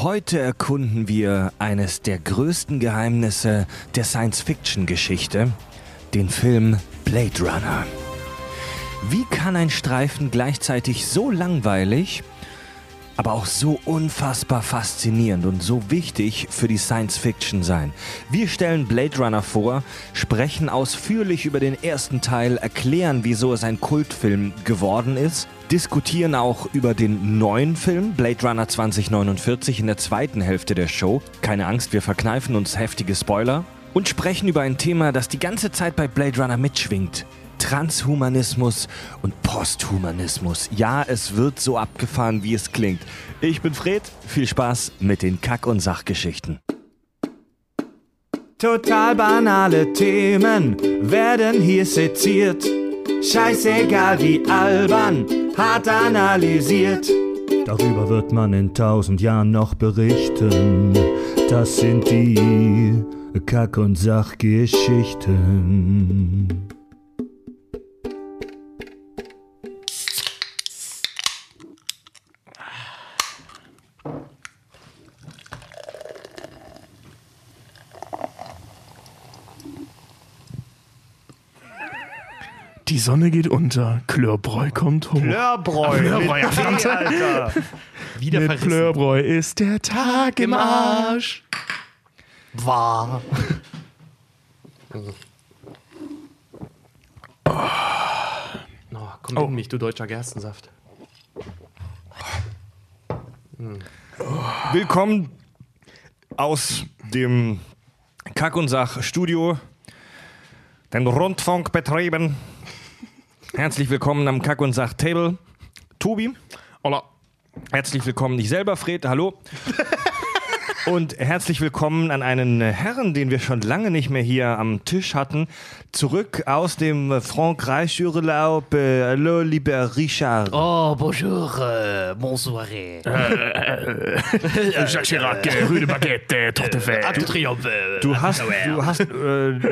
Heute erkunden wir eines der größten Geheimnisse der Science-Fiction-Geschichte, den Film Blade Runner. Wie kann ein Streifen gleichzeitig so langweilig, aber auch so unfassbar faszinierend und so wichtig für die Science-Fiction sein? Wir stellen Blade Runner vor, sprechen ausführlich über den ersten Teil, erklären, wieso es ein Kultfilm geworden ist diskutieren auch über den neuen Film Blade Runner 2049 in der zweiten Hälfte der Show. Keine Angst, wir verkneifen uns heftige Spoiler. Und sprechen über ein Thema, das die ganze Zeit bei Blade Runner mitschwingt. Transhumanismus und Posthumanismus. Ja, es wird so abgefahren, wie es klingt. Ich bin Fred, viel Spaß mit den Kack- und Sachgeschichten. Total banale Themen werden hier seziert. Scheißegal wie albern, hart analysiert. Darüber wird man in tausend Jahren noch berichten. Das sind die Kack- und Sachgeschichten. Die Sonne geht unter, Klörbräu kommt hoch. Klörbräu, Klörbräu, ja. Alter. Wieder Mit verrissen. Klörbräu ist der Tag im Arsch. War. Oh, komm Oh. in mich, du deutscher Gerstensaft. Willkommen aus dem Kack- und Sach-Studio, den Rundfunk betrieben. Herzlich willkommen am Kack- und Sach-Table. Tobi, Hola. herzlich willkommen. Ich selber, Fred, hallo. Und herzlich willkommen an einen Herrn, den wir schon lange nicht mehr hier am Tisch hatten. Zurück aus dem Frankreich-Urlaub. Äh, Hallo, lieber Richard. Oh, bonjour, äh, bonsoir. Jacques Chirac, äh, Rue de Baguette, äh, Torte Fett. Arc de Triomphe. äh, Du hast, du hast äh,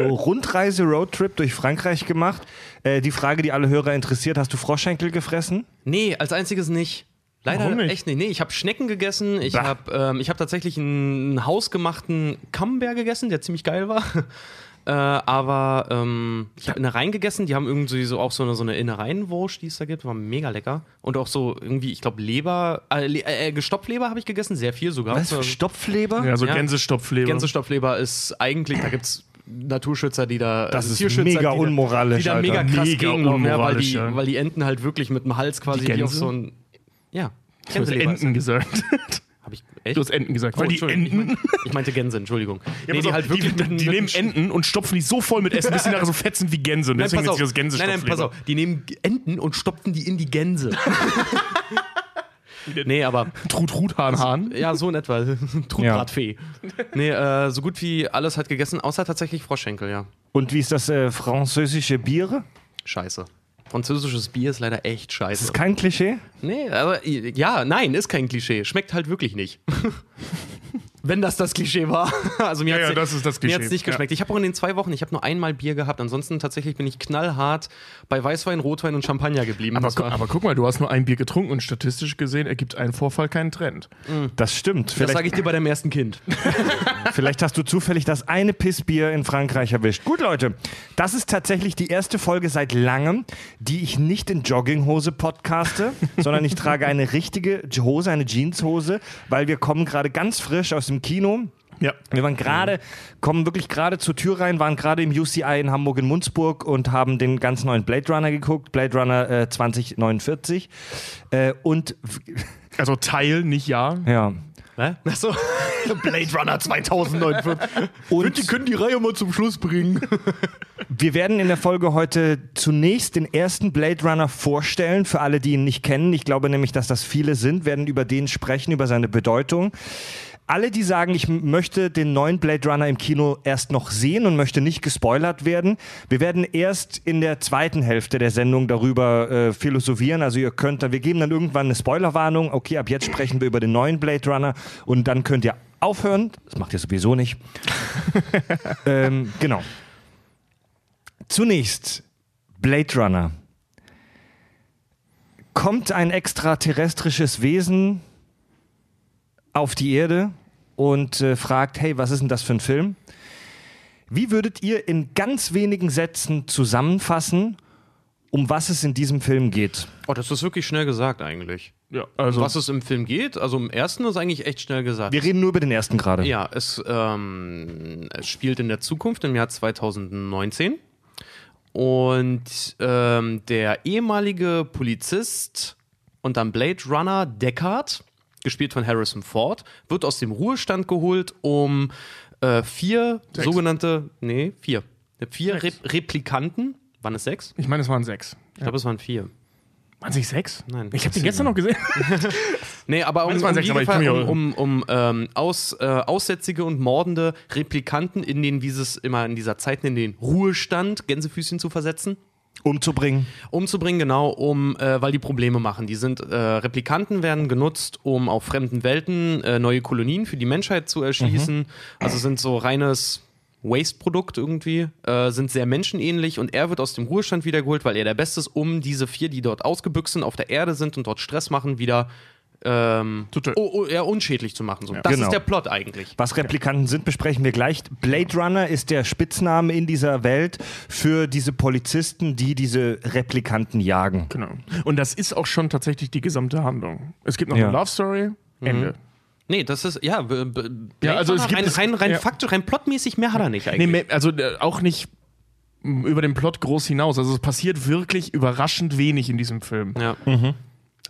Rundreise, Roadtrip durch Frankreich gemacht. Äh, die Frage, die alle Hörer interessiert, hast du Froschschenkel gefressen? Nee, als einziges nicht. Leider nicht? echt nicht. Nee, ich habe Schnecken gegessen. Ich habe ähm, ich hab tatsächlich einen hausgemachten Camembert gegessen, der ziemlich geil war. Äh, aber ähm, ich habe Innereien gegessen. Die haben irgendwie so auch so eine, so eine Innereienwurst, die es da gibt. War mega lecker. Und auch so irgendwie, ich glaube, Leber, äh, Le äh, Gestopfleber habe ich gegessen. Sehr viel sogar. Was? So- Stopfleber? Ja, so Ja. Gänsestopfleber. Gänsestopfleber ist eigentlich, da gibt es Naturschützer, die da. Das also ist Tierschützer, mega die da- unmoralisch, Die da Alter. mega krass Mega gegenlaufen, ja, weil, unmoralisch, die, ja. weil die Enten halt wirklich mit dem Hals quasi Die wie auf so ein. Ja. Du hast Enten gesagt. Hab ich echt? Du hast Enten gesagt. Oh, weil die Enten. Ich, mein, ich meinte Gänse, Entschuldigung. Ja, nee, pass die halt wirklich die, die mit nehmen Enten und stopfen die so voll mit Essen, bis die nachher so fett sind wie Gänse. Und Nein, deswegen pass ist auf. das nein, nein, pass auf. Die nehmen Enten und stopfen die in die Gänse. nee, aber Trut, Trut, Hahn, Hahn. ja, so in etwa. Trutbratfee. Nee, äh, so gut wie alles hat gegessen, außer tatsächlich Froschschenkel, ja. Und wie ist das äh, französische Bier? Scheiße. Französisches Bier ist leider echt scheiße. ist kein Klischee? Nee, aber ja, nein, ist kein Klischee. Schmeckt halt wirklich nicht. Wenn das das Klischee war. Also mir Ja, ja, das ist das Mir hat es nicht geschmeckt. Ich habe auch in den zwei Wochen, ich habe nur einmal Bier gehabt. Ansonsten tatsächlich bin ich knallhart bei Weißwein, Rotwein und Champagner geblieben. Aber, Das gu- aber guck mal, du hast nur ein Bier getrunken und statistisch gesehen ergibt ein Vorfall keinen Trend. Das stimmt. das Vielleicht, sage ich dir bei deinem ersten Kind. vielleicht hast du zufällig das eine Pissbier in Frankreich erwischt. Gut, Leute, das ist tatsächlich die erste Folge seit langem, die ich nicht in Jogginghose podcaste, sondern ich trage eine richtige Hose, eine Jeanshose, weil wir kommen gerade ganz frisch aus dem Kino. Ja. Wir waren gerade, kommen wirklich gerade zur Tür rein, waren gerade im UCI in Hamburg in Munzburg und haben den ganz neuen Blade Runner geguckt, Blade Runner äh, 2049. Äh, und Also Teil, nicht Ja. ja. Hä? Achso. Blade Runner 2049. Und die können die Reihe mal zum Schluss bringen. wir werden in der Folge heute zunächst den ersten Blade Runner vorstellen, für alle, die ihn nicht kennen. Ich glaube nämlich, dass das viele sind, werden über den sprechen, über seine Bedeutung. Alle, die sagen, ich möchte den neuen Blade Runner im Kino erst noch sehen und möchte nicht gespoilert werden, wir werden erst in der zweiten Hälfte der Sendung darüber äh, philosophieren. Also ihr könnt dann, wir geben dann irgendwann eine Spoilerwarnung. Okay, ab jetzt sprechen wir über den neuen Blade Runner und dann könnt ihr aufhören. Das macht ihr sowieso nicht. ähm, genau. Zunächst Blade Runner. Kommt ein extraterrestrisches Wesen auf die Erde und äh, fragt, hey, was ist denn das für ein Film? Wie würdet ihr in ganz wenigen Sätzen zusammenfassen, um was es in diesem Film geht? Oh, das ist wirklich schnell gesagt eigentlich. Ja, also Was es im Film geht, also im ersten ist eigentlich echt schnell gesagt. Wir reden nur über den ersten gerade. Ja, es, ähm, es spielt in der Zukunft im Jahr 2019. Und ähm, der ehemalige Polizist und dann Blade Runner Deckard, gespielt von Harrison Ford, wird aus dem Ruhestand geholt, um äh, vier Sechs. sogenannte, nee, vier, vier Re Replikanten, waren es sechs? ich meine, es waren sechs. Ich glaube, es waren vier. Waren es nicht sechs? Nein. Ich habe den gestern noch gesehen. Nee, aber um, um, sechs, aber Fall, um, um, um ähm, aus, äh, aussätzige und mordende Replikanten in den, wie sie es immer in dieser Zeit in den Ruhestand, Gänsefüßchen zu versetzen. Umzubringen. Umzubringen, genau, um, äh, weil die Probleme machen. Die sind, äh, Replikanten werden genutzt, um auf fremden Welten äh, neue Kolonien für die Menschheit zu erschließen. Also sind so reines Waste-Produkt irgendwie, äh, sind sehr menschenähnlich und er wird aus dem Ruhestand wiedergeholt, weil er der Beste ist, um diese vier, die dort ausgebüxt sind, auf der Erde sind und dort Stress machen, wieder ähm, Zu töten. oh, oh, ja, unschädlich zu machen. So. das Genau. ist der Plot eigentlich. Was Replikanten sind, besprechen wir gleich. Blade Runner ist der Spitzname in dieser Welt für diese Polizisten, die diese Replikanten jagen. Genau. Und das ist auch schon tatsächlich die gesamte Handlung. Es gibt noch Ja. eine Love Story. Ende. Nee, das ist, ja, Blade Ja, also es gibt- rein, es- rein, rein ja. faktisch, rein plotmäßig mehr hat er nicht Nee, eigentlich. mehr- also äh, auch nicht über den Plot groß hinaus. Also es passiert wirklich überraschend wenig in diesem Film. ja.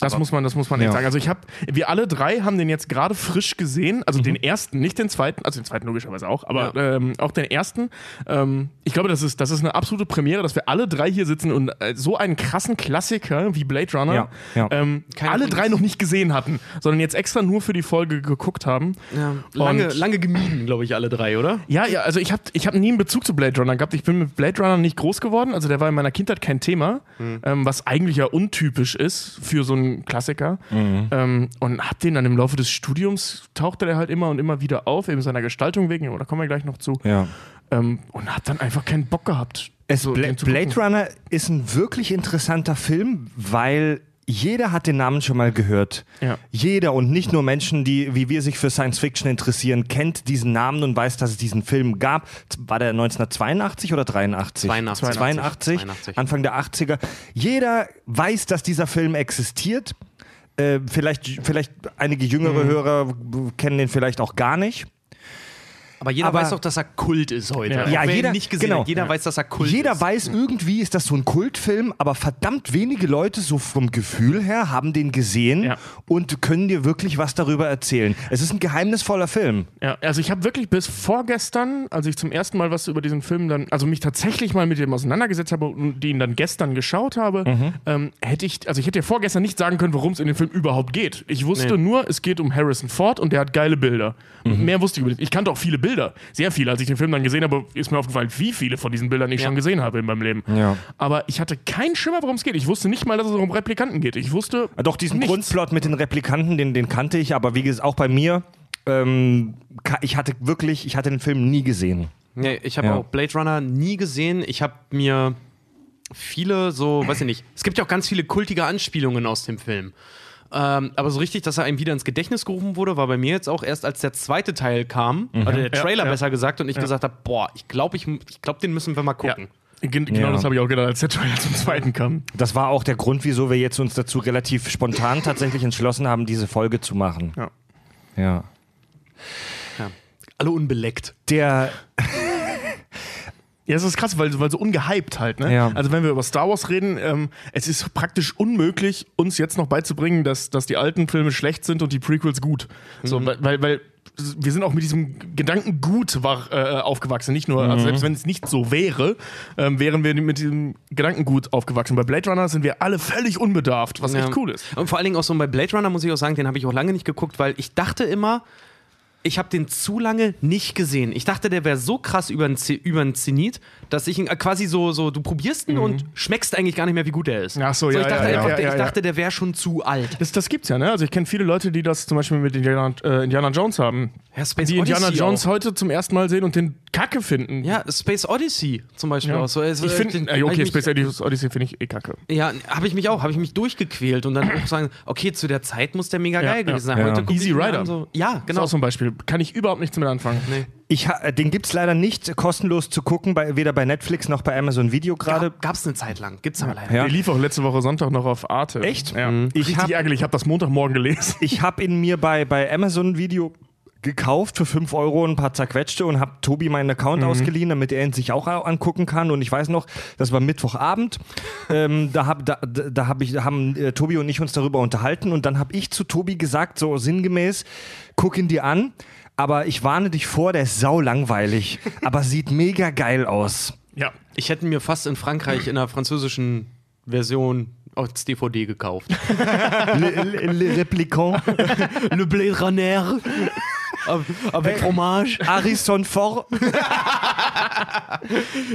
Das muss man, das muss man Ja. echt sagen. Also ich habe, wir alle drei haben den jetzt gerade frisch gesehen, also den ersten, nicht den zweiten, also den zweiten logischerweise auch, aber ähm, auch den ersten. Ähm, ich glaube, das ist, das ist eine absolute Premiere, dass wir alle drei hier sitzen und äh, so einen krassen Klassiker wie Blade Runner Ja, ja. Ähm, alle drei noch nicht gesehen hatten, sondern jetzt extra nur für die Folge geguckt haben. Ja, lange, lange gemieden, glaube ich, alle drei, oder? Ja, ja, also ich habe ich hab nie einen Bezug zu Blade Runner gehabt. Ich bin mit Blade Runner nicht groß geworden. Also der war in meiner Kindheit kein Thema, ähm, was eigentlich ja untypisch ist für so einen Klassiker. Ähm, und hab den dann im Laufe des Studiums, tauchte der halt immer und immer wieder auf, eben seiner Gestaltung wegen, oder kommen wir gleich noch zu. Ja. Ähm, und hab dann einfach keinen Bock gehabt. Es, so Bla Blade. Runner ist ein wirklich interessanter Film, weil jeder hat den Namen schon mal gehört. Ja. Jeder und nicht nur Menschen, die wie wir sich für Science Fiction interessieren, kennt diesen Namen und weiß, dass es diesen Film gab. War der 1982 oder 83? 82. 82, 82. Anfang der 80er. Jeder weiß, dass dieser Film existiert. Äh, vielleicht, vielleicht einige jüngere Mhm. Hörer kennen den vielleicht auch gar nicht. Aber jeder Aber- weiß auch, dass er Kult ist heute. Ja. Ja, jeder- nicht gesehen genau. jeder weiß, dass er Kult Jeder ist. weiß, irgendwie ist das so ein Kultfilm, aber verdammt wenige Leute, so vom Gefühl her, haben den gesehen Ja. und können dir wirklich was darüber erzählen. Es ist ein geheimnisvoller Film. Ja, also ich habe wirklich bis vorgestern, als ich zum ersten Mal was über diesen Film dann, also mich tatsächlich mal mit dem auseinandergesetzt habe und den dann gestern geschaut habe, Mhm. ähm, hätte ich, also ich hätte ja vorgestern nicht sagen können, worum es in dem Film überhaupt geht. Ich wusste Nee. nur, es geht um Harrison Ford und der hat geile Bilder. Mhm. Mehr wusste ich über den. Ich kannte auch viele Bilder, sehr viele. Als ich den Film dann gesehen habe, ist mir aufgefallen, wie viele von diesen Bildern ich Ja. schon gesehen habe in meinem Leben. Ja. Aber ich hatte keinen Schimmer, worum es geht. Ich wusste nicht mal, dass es um Replikanten geht. Ich wusste Ah, Doch, diesen nichts. Grundplot mit den Replikanten, den, den kannte ich, aber wie gesagt, auch bei mir, ähm, ich hatte wirklich, ich hatte den Film nie gesehen. Nee, ich habe Ja. auch Blade Runner nie gesehen. Ich habe mir viele so, weiß ich nicht, es gibt ja auch ganz viele kultige Anspielungen aus dem Film. Ähm, aber so richtig, dass er einem wieder ins Gedächtnis gerufen wurde, war bei mir jetzt auch erst, als der zweite Teil kam, oder der Ja, Trailer ja. besser gesagt, und ich gesagt habe, boah, ich glaube, ich, ich glaub, den müssen wir mal Ja. gucken. Gen- Genau Ja. das habe ich auch gedacht, als der Trailer zum zweiten kam. Das war auch der Grund, wieso wir jetzt uns dazu relativ spontan tatsächlich entschlossen haben, diese Folge zu machen. Ja. Ja. Ja. Alle unbeleckt. Der, Ja, es ist krass, weil, weil so ungehypt halt, ne? Ja. Also wenn wir über Star Wars reden, ähm, es ist praktisch unmöglich, uns jetzt noch beizubringen, dass, dass die alten Filme schlecht sind und die Prequels gut. So, weil, weil, wir sind auch mit diesem Gedanken gut wach, äh, aufgewachsen. Nicht nur, also selbst wenn es nicht so wäre, ähm, wären wir mit diesem Gedanken gut aufgewachsen. Bei Blade Runner sind wir alle völlig unbedarft, was echt cool ist. Und vor allen Dingen auch so bei Blade Runner muss ich auch sagen, den habe ich auch lange nicht geguckt, weil ich dachte immer, ich habe den zu lange nicht gesehen. Ich dachte, der wäre so krass über den, Z- über den Zenit, dass ich ihn äh, quasi so, so du probierst ihn und schmeckst eigentlich gar nicht mehr, wie gut er ist. Mhm. Ach so, ja, ich dachte, ja, einfach, ja, ja, ich dachte der wäre schon zu alt. Das, das gibt's ja, ne? Also ich kenne viele Leute, die das zum Beispiel mit Indiana, äh, Indiana Jones haben. Ja, Space die Indiana Odyssey Jones auch. heute zum ersten Mal sehen und den Kacke finden. Ja, Space Odyssey zum Beispiel auch so. Also, ich finde, den- äh, okay, ich mich- Space Odyssey finde ich eh kacke. Ja, habe ich mich auch, habe ich mich durchgequält und dann auch sagen, okay, zu der Zeit muss der mega geil gewesen sein. Heute Easy Rider. So, ja, Genau. Ist genau. auch so ein Beispiel. Kann ich überhaupt nichts mit anfangen. Nee. Ich, ha- den gibt es leider nicht kostenlos zu gucken, bei, weder bei Netflix noch bei Amazon Video gerade. Gab es eine Zeit lang, gibt's aber leider. Ja. Der lief auch letzte Woche Sonntag noch auf Arte. Echt? Ja. Mhm. Ich Richtig hab- ärgerlich. Ich habe das Montagmorgen gelesen. Ich habe ihn mir bei, bei Amazon Video gekauft für 5 Euro ein paar zerquetschte und habe Tobi meinen Account ausgeliehen, damit er ihn sich auch angucken kann. Und ich weiß noch, das war Mittwochabend. ähm, da hab, da, da hab ich, haben äh, Tobi und ich uns darüber unterhalten. Und dann habe ich zu Tobi gesagt, so sinngemäß, guck ihn dir an. Aber ich warne dich vor, der ist sau langweilig, aber sieht mega geil aus. Ja. Ich hätte mir fast in Frankreich in der französischen Version als DVD gekauft. Le, le, le Replicant, Le Blade Runner. Avec fromage. Harrison Ford.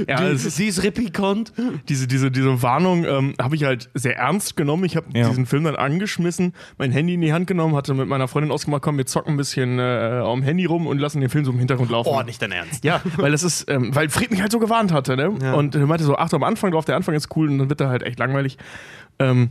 ja Die- Sie ist replikant. diese, diese, diese Warnung ähm, habe ich halt sehr ernst genommen. Ich habe Ja. diesen Film dann angeschmissen, mein Handy in die Hand genommen, hatte mit meiner Freundin ausgemacht, komm, wir zocken ein bisschen äh, am Handy rum und lassen den Film so im Hintergrund laufen. Oh, nicht dein Ernst. Ja, weil das ist, ähm, weil Fred mich halt so gewarnt hatte, ne? Ja. Und er meinte so, achte am Anfang drauf, der Anfang ist cool und dann wird er halt echt langweilig. Ähm,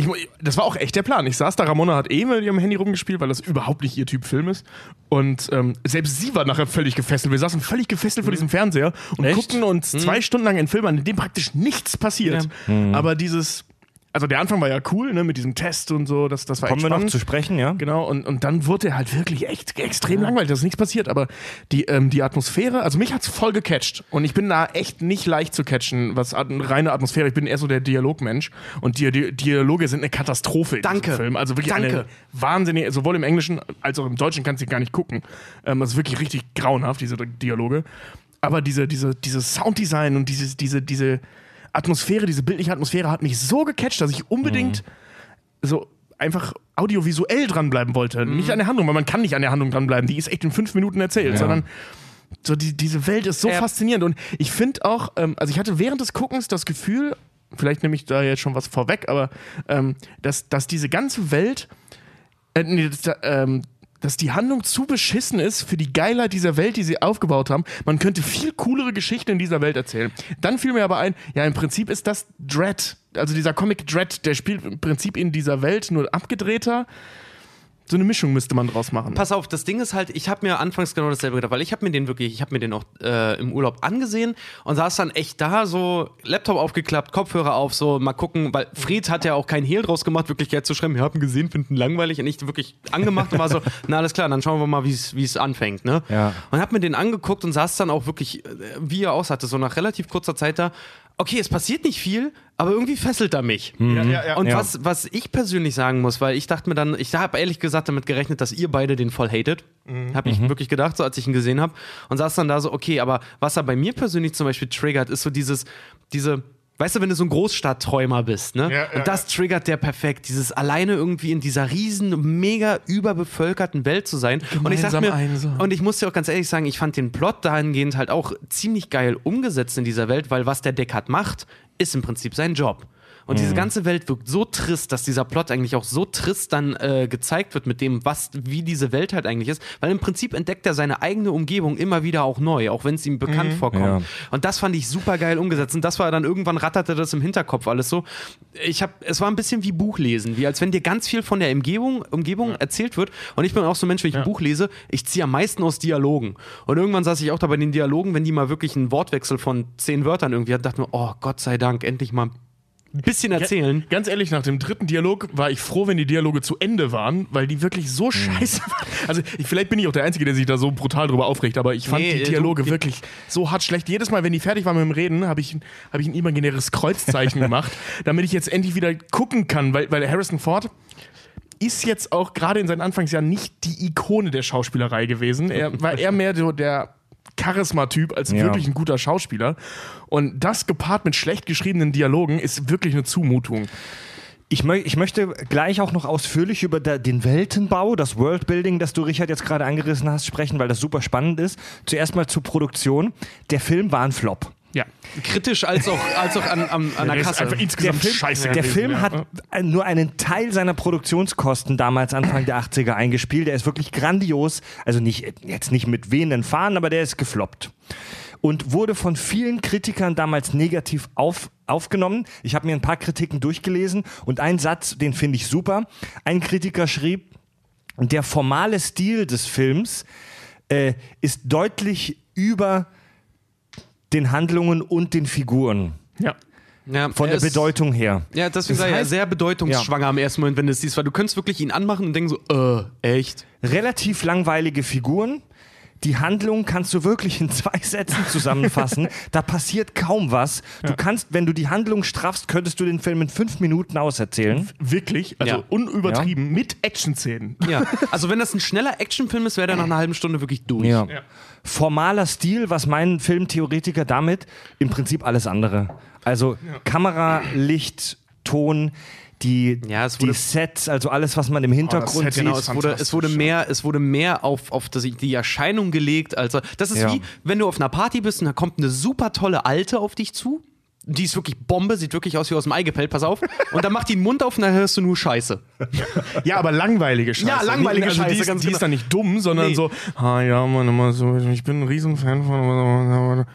ich, das war auch echt der Plan. Ich saß da, Ramona hat eh mit ihrem Handy rumgespielt, weil das überhaupt nicht ihr Typ Film ist. Und ähm, selbst sie war nachher völlig gefesselt. Wir saßen völlig gefesselt vor diesem Fernseher und Echt? guckten uns zwei Stunden lang einen Film an, in dem praktisch nichts passiert. Aber dieses, also der Anfang war ja cool, ne, mit diesem Test und so, das, das war Kommen echt wir noch spannend. zu sprechen, ja? Genau, und, und dann wurde er halt wirklich echt extrem langweilig, da ist nichts passiert, aber die, ähm, die Atmosphäre, also mich hat's voll gecatcht und ich bin da echt nicht leicht zu catchen, was at reine Atmosphäre, ich bin eher so der Dialogmensch und die, die Dialoge sind eine Katastrophe in Danke. diesem Film, also wirklich eine Danke. wahnsinnige, sowohl im Englischen als auch im Deutschen kannst du gar nicht gucken, ähm, das ist wirklich richtig grauenhaft, diese Dialoge, aber diese, diese, dieses Sounddesign und diese, diese, diese Atmosphäre, diese bildliche Atmosphäre hat mich so gecatcht, dass ich unbedingt so einfach audiovisuell dranbleiben wollte. Nicht an der Handlung, weil man kann nicht an der Handlung dranbleiben. Die ist echt in fünf Minuten erzählt, sondern so die, diese Welt ist so Ja. faszinierend. Und ich finde auch, ähm, also ich hatte während des Guckens das Gefühl, vielleicht nehme ich da jetzt schon was vorweg, aber ähm, dass, dass diese ganze Welt, äh, nee, dass, da, ähm, dass die Handlung zu beschissen ist für die Geilheit dieser Welt, die sie aufgebaut haben. Man könnte viel coolere Geschichten in dieser Welt erzählen. Dann fiel mir aber ein, ja, im Prinzip ist das Dread, also dieser Comic Dread, der spielt im Prinzip in dieser Welt nur abgedrehter. So eine Mischung müsste man draus machen. Pass auf, das Ding ist halt, ich habe mir anfangs genau dasselbe gedacht, weil ich habe mir den wirklich, ich habe mir den auch äh, im Urlaub angesehen und saß dann echt da, so Laptop aufgeklappt, Kopfhörer auf, so mal gucken, weil Fried hat ja auch keinen Hehl draus gemacht, wirklich jetzt zu schreiben, wir haben gesehen, finden langweilig und ich wirklich angemacht und war so, na alles klar, dann schauen wir mal, wie es anfängt, ne? Ja. Und hab mir den angeguckt und saß dann auch wirklich, äh, wie er aussah, so nach relativ kurzer Zeit da, okay, es passiert nicht viel, aber irgendwie fesselt er mich. ja, ja, ja. Und Ja. was, was ich persönlich sagen muss, weil ich dachte mir dann, ich habe ehrlich gesagt damit gerechnet, dass ihr beide den voll hatet. Habe ich wirklich gedacht, so als ich ihn gesehen habe. Und saß dann da so, okay, aber was er bei mir persönlich zum Beispiel triggert, ist so dieses, diese. Weißt du, wenn du so ein Großstadtträumer bist, ne? Ja, und das triggert der perfekt, dieses alleine irgendwie in dieser riesen, mega überbevölkerten Welt zu sein. und ich sag mir, einsam. und ich muss dir auch ganz ehrlich sagen, ich fand den Plot dahingehend halt auch ziemlich geil umgesetzt in dieser Welt, weil was der Deckard macht, ist im Prinzip sein Job. Und Mhm. diese ganze Welt wirkt so trist, dass dieser Plot eigentlich auch so trist dann äh, gezeigt wird mit dem, was, wie diese Welt halt eigentlich ist. Weil im Prinzip entdeckt er seine eigene Umgebung immer wieder auch neu, auch wenn es ihm Mhm. bekannt vorkommt. Ja. Und das fand ich super geil umgesetzt. Und das war dann irgendwann ratterte das im Hinterkopf alles so. Ich habe, es war ein bisschen wie Buchlesen, wie als wenn dir ganz viel von der Umgebung, Umgebung erzählt wird. Und ich bin auch so ein Mensch, wenn ich ein Buch lese, ich ziehe am meisten aus Dialogen. Und irgendwann saß ich auch da bei den Dialogen, wenn die mal wirklich einen Wortwechsel von zehn Wörtern irgendwie hatten, dachte mir, oh Gott sei Dank, endlich mal ein bisschen erzählen. Ganz ehrlich, nach dem dritten Dialog war ich froh, wenn die Dialoge zu Ende waren, weil die wirklich so Mhm. scheiße waren. Also ich, vielleicht bin ich auch der Einzige, der sich da so brutal drüber aufregt, aber ich fand Nee, die du- Dialoge die- wirklich so hart schlecht. Jedes Mal, wenn die fertig waren mit dem Reden, habe ich, hab ich ein imaginäres Kreuzzeichen gemacht, damit ich jetzt endlich wieder gucken kann, weil, weil Harrison Ford ist jetzt auch gerade in seinen Anfangsjahren nicht die Ikone der Schauspielerei gewesen. Er war eher mehr so der Charisma-Typ als Ja. wirklich ein guter Schauspieler. Und das gepaart mit schlecht geschriebenen Dialogen ist wirklich eine Zumutung. Ich, mö ich möchte gleich auch noch ausführlich über den Weltenbau, das Worldbuilding, das du, Richard, jetzt gerade angerissen hast, sprechen, weil das super spannend ist. Zuerst mal zur Produktion. Der Film war ein Flop. Ja. Kritisch als auch, als auch an, an, an der Der Kasse. insgesamt Film, scheiße der gewesen, Film ja. hat nur einen Teil seiner Produktionskosten damals Anfang der 80er eingespielt. Der ist wirklich grandios. Also nicht, jetzt nicht mit wehenden Fahnen, aber der ist gefloppt. Und wurde von vielen Kritikern damals negativ auf, aufgenommen. Ich habe mir ein paar Kritiken durchgelesen und ein Satz, den finde ich super. Ein Kritiker schrieb, der formale Stil des Films äh, ist deutlich über den Handlungen und den Figuren. Ja. Ja, Von er der ist- Bedeutung her. Ja, deswegen Das sei er heißt- sehr bedeutungsschwanger im ersten Moment, wenn du es siehst, weil du könntest wirklich ihn anmachen und denken so, äh, echt? relativ langweilige Figuren. Die Handlung kannst du wirklich in zwei Sätzen zusammenfassen. da passiert kaum was. Du kannst, wenn du die Handlung straffst, könntest du den Film in fünf Minuten auserzählen. Wirklich, also Ja. unübertrieben, mit Action-Szenen. Ja. Also wenn das ein schneller Actionfilm ist, wäre der nach einer halben Stunde wirklich durch. Ja. Formaler Stil, was meinen Filmtheoretiker damit? Im Prinzip alles andere. Also Kamera, Licht, Ton, die, Ja, es die Sets, also alles, was man im Hintergrund Set, sieht. Genau, es wurde, es wurde mehr, es wurde mehr auf, auf das, die Erscheinung gelegt. Also, das ist Ja. wie, wenn du auf einer Party bist und da kommt eine super tolle Alte auf dich zu. Die ist wirklich Bombe, sieht wirklich aus wie aus dem Ei gepellt, pass auf. Und dann macht die den Mund auf und dann hörst du nur Scheiße. Ja, aber langweilige Scheiße. Ja, langweilige also Scheiße, Die ist, ganz die ist genau. dann nicht dumm, sondern Nee. so, ah ja, Mann, immer so, ich bin ein Riesenfan von.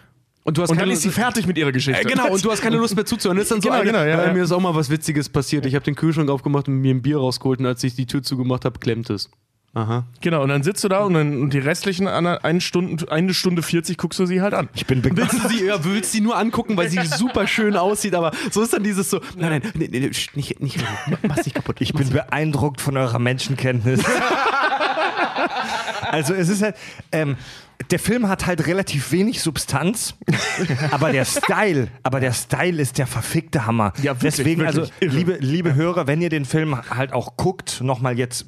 Und du hast Und dann keine- ist sie fertig mit ihrer Geschichte. Äh, genau, und du hast keine Lust mehr zuzuhören. Das ist dann so Genau, eine, genau, ja, äh, ja. mir ist auch mal was Witziges passiert. Ich habe den Kühlschrank aufgemacht und mir ein Bier rausgeholt und als ich die Tür zugemacht habe, klemmt es. Aha. Genau, und dann sitzt du da und dann und die restlichen eine, Stunde, eine Stunde 40 guckst du sie halt an. Ich bin Willst begeistert. du sie, ja, willst sie nur angucken, weil sie super schön aussieht, aber so ist dann dieses so, nein, nein, nee, nee, sch- nicht, nicht, mach's nicht kaputt. Ich bin beeindruckt von eurer Menschenkenntnis. also es ist halt, ähm, der Film hat halt relativ wenig Substanz, aber der Style, aber der Style ist der verfickte Hammer. Ja, wirklich, Deswegen, wirklich also liebe, liebe Hörer, wenn ihr den Film halt auch guckt, nochmal jetzt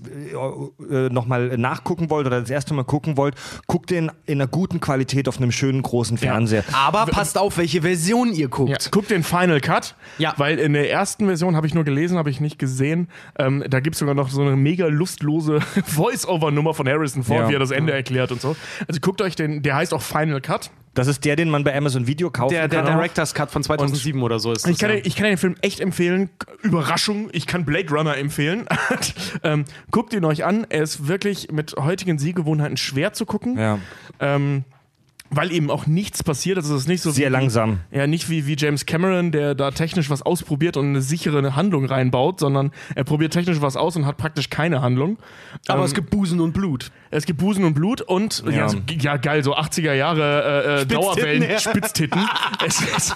äh, nochmal nachgucken wollt oder das erste Mal gucken wollt, guckt den in einer guten Qualität auf einem schönen großen Fernseher. aber passt auf, welche Version ihr guckt. Ja, guck den Final Cut, Ja. weil in der ersten Version habe ich nur gelesen, habe ich nicht gesehen. Ähm, da gibt es sogar noch so eine mega lustlose Voice-Over-Nummer von Harrison Ford, Ja. wie er das Ende erklärt und so. Also guckt euch den, der heißt auch Final Cut. Das ist der, den man bei Amazon Video kaufen Der, der kann. auch. Director's Cut von 2007 oder so ist das. Ich kann, ja. den, ich kann den Film echt empfehlen. Überraschung, ich kann Blade Runner empfehlen. ähm, guckt ihn euch an. Er ist wirklich mit heutigen Sehgewohnheiten schwer zu gucken. Ja. Ähm, weil eben auch nichts passiert. Also es ist nicht so Sehr wie, langsam. Ja, nicht wie, wie James Cameron, der da technisch was ausprobiert und eine sichere Handlung reinbaut, sondern er probiert technisch was aus und hat praktisch keine Handlung. aber Ähm, es gibt Busen und Blut. es gibt Busen und Blut und ja, Ja. so, ja geil, so 80er Jahre äh, äh, Dauerwellen, ja. Spitztitten. es ist,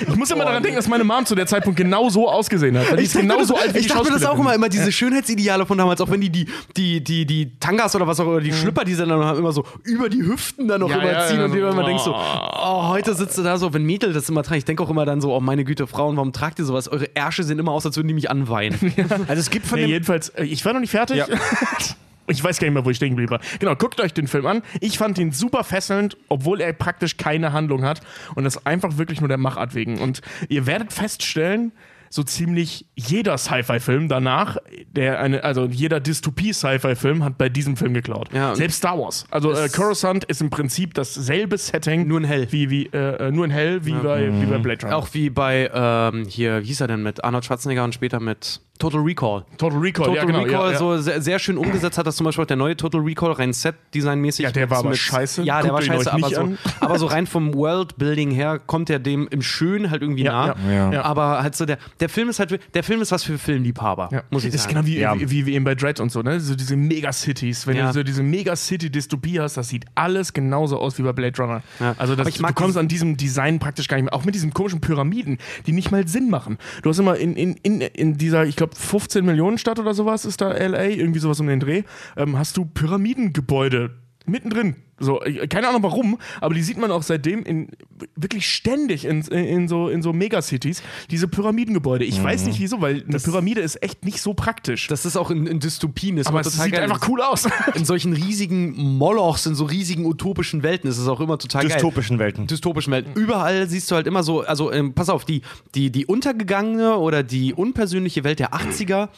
ich muss immer daran denken, dass meine Mom zu der Zeitpunkt genau so ausgesehen hat. Die ist genau so alt wie ich die dachte mir das auch immer, immer diese Schönheitsideale von damals, auch wenn die die, die, die, die Tangas oder was auch immer, die Schlüpper, die sie dann haben, immer so über die Hüften dann noch Ja, ja, überziehen ja, und dir immer oh. denkst so, oh, heute sitzt du da so, wenn Mädel das immer tragen, ich denke auch immer dann so, oh meine Güte, Frauen, warum tragt ihr sowas? Eure Ärsche sehen immer aus, als würden die mich anweinen. Also es gibt von dem jedenfalls, äh, ich war noch nicht fertig. Ja. Ich weiß gar nicht mehr, wo ich stehen geblieben war. Genau, guckt euch den Film an. Ich fand ihn super fesselnd, obwohl er praktisch keine Handlung hat. Und das einfach wirklich nur der Machart wegen. Und ihr werdet feststellen, so ziemlich jeder Sci-Fi-Film danach, der eine, also jeder Dystopie-Sci-Fi-Film hat bei diesem Film geklaut. Ja, Selbst Star Wars. Also äh, Coruscant ist im Prinzip dasselbe Setting. Nur in hell. Wie, wie, äh, äh, nur in hell, wie, bei, wie bei Blade Runner. auch wie bei, ähm, hier, wie hieß er denn mit Arnold Schwarzenegger und später mit Total Recall. Total Recall, Total ja genau. Recall ja, ja. so sehr, sehr schön umgesetzt hat das zum Beispiel auch der neue Total Recall rein Set-Design-mäßig. Ja, der war mit- aber mit- scheiße. Ja, der Guckt war scheiße, aber so, aber so rein vom Worldbuilding her kommt er dem im Schönen halt irgendwie Ja, nah. ja, Ja. ja. Aber halt so der, der Film ist halt, der Film ist was für Filmliebhaber, Ja. muss ich das ist sagen. genau wie, Ja. wie, wie, wie eben bei Dread und so, ne? So diese Megacities. Wenn Ja. du so diese Megacity-Dystopie hast, das sieht alles genauso aus wie bei Blade Runner. Ja. Also das, du kommst an diesem Design praktisch gar nicht mehr. Auch mit diesen komischen Pyramiden, die nicht mal Sinn machen. Du hast immer in, in, in, in dieser, ich glaube, 15 Millionen Stadt oder sowas ist da LA, irgendwie sowas um den Dreh, ähm, hast du Pyramidengebäude mittendrin. So, keine Ahnung warum, aber die sieht man auch seitdem in, wirklich ständig in, in, so, in so Megacities, diese Pyramidengebäude. Ich weiß nicht wieso, weil eine Pyramide ist echt nicht so praktisch. Das ist auch in, in Dystopien. Ist aber es total sieht geil. einfach cool aus. In solchen riesigen Molochs, in so riesigen utopischen Welten ist es auch immer total geil. dystopischen Welten. dystopischen Welten. Überall siehst du halt immer so, also ähm, pass auf, die, die, die untergegangene oder die unpersönliche Welt der 80er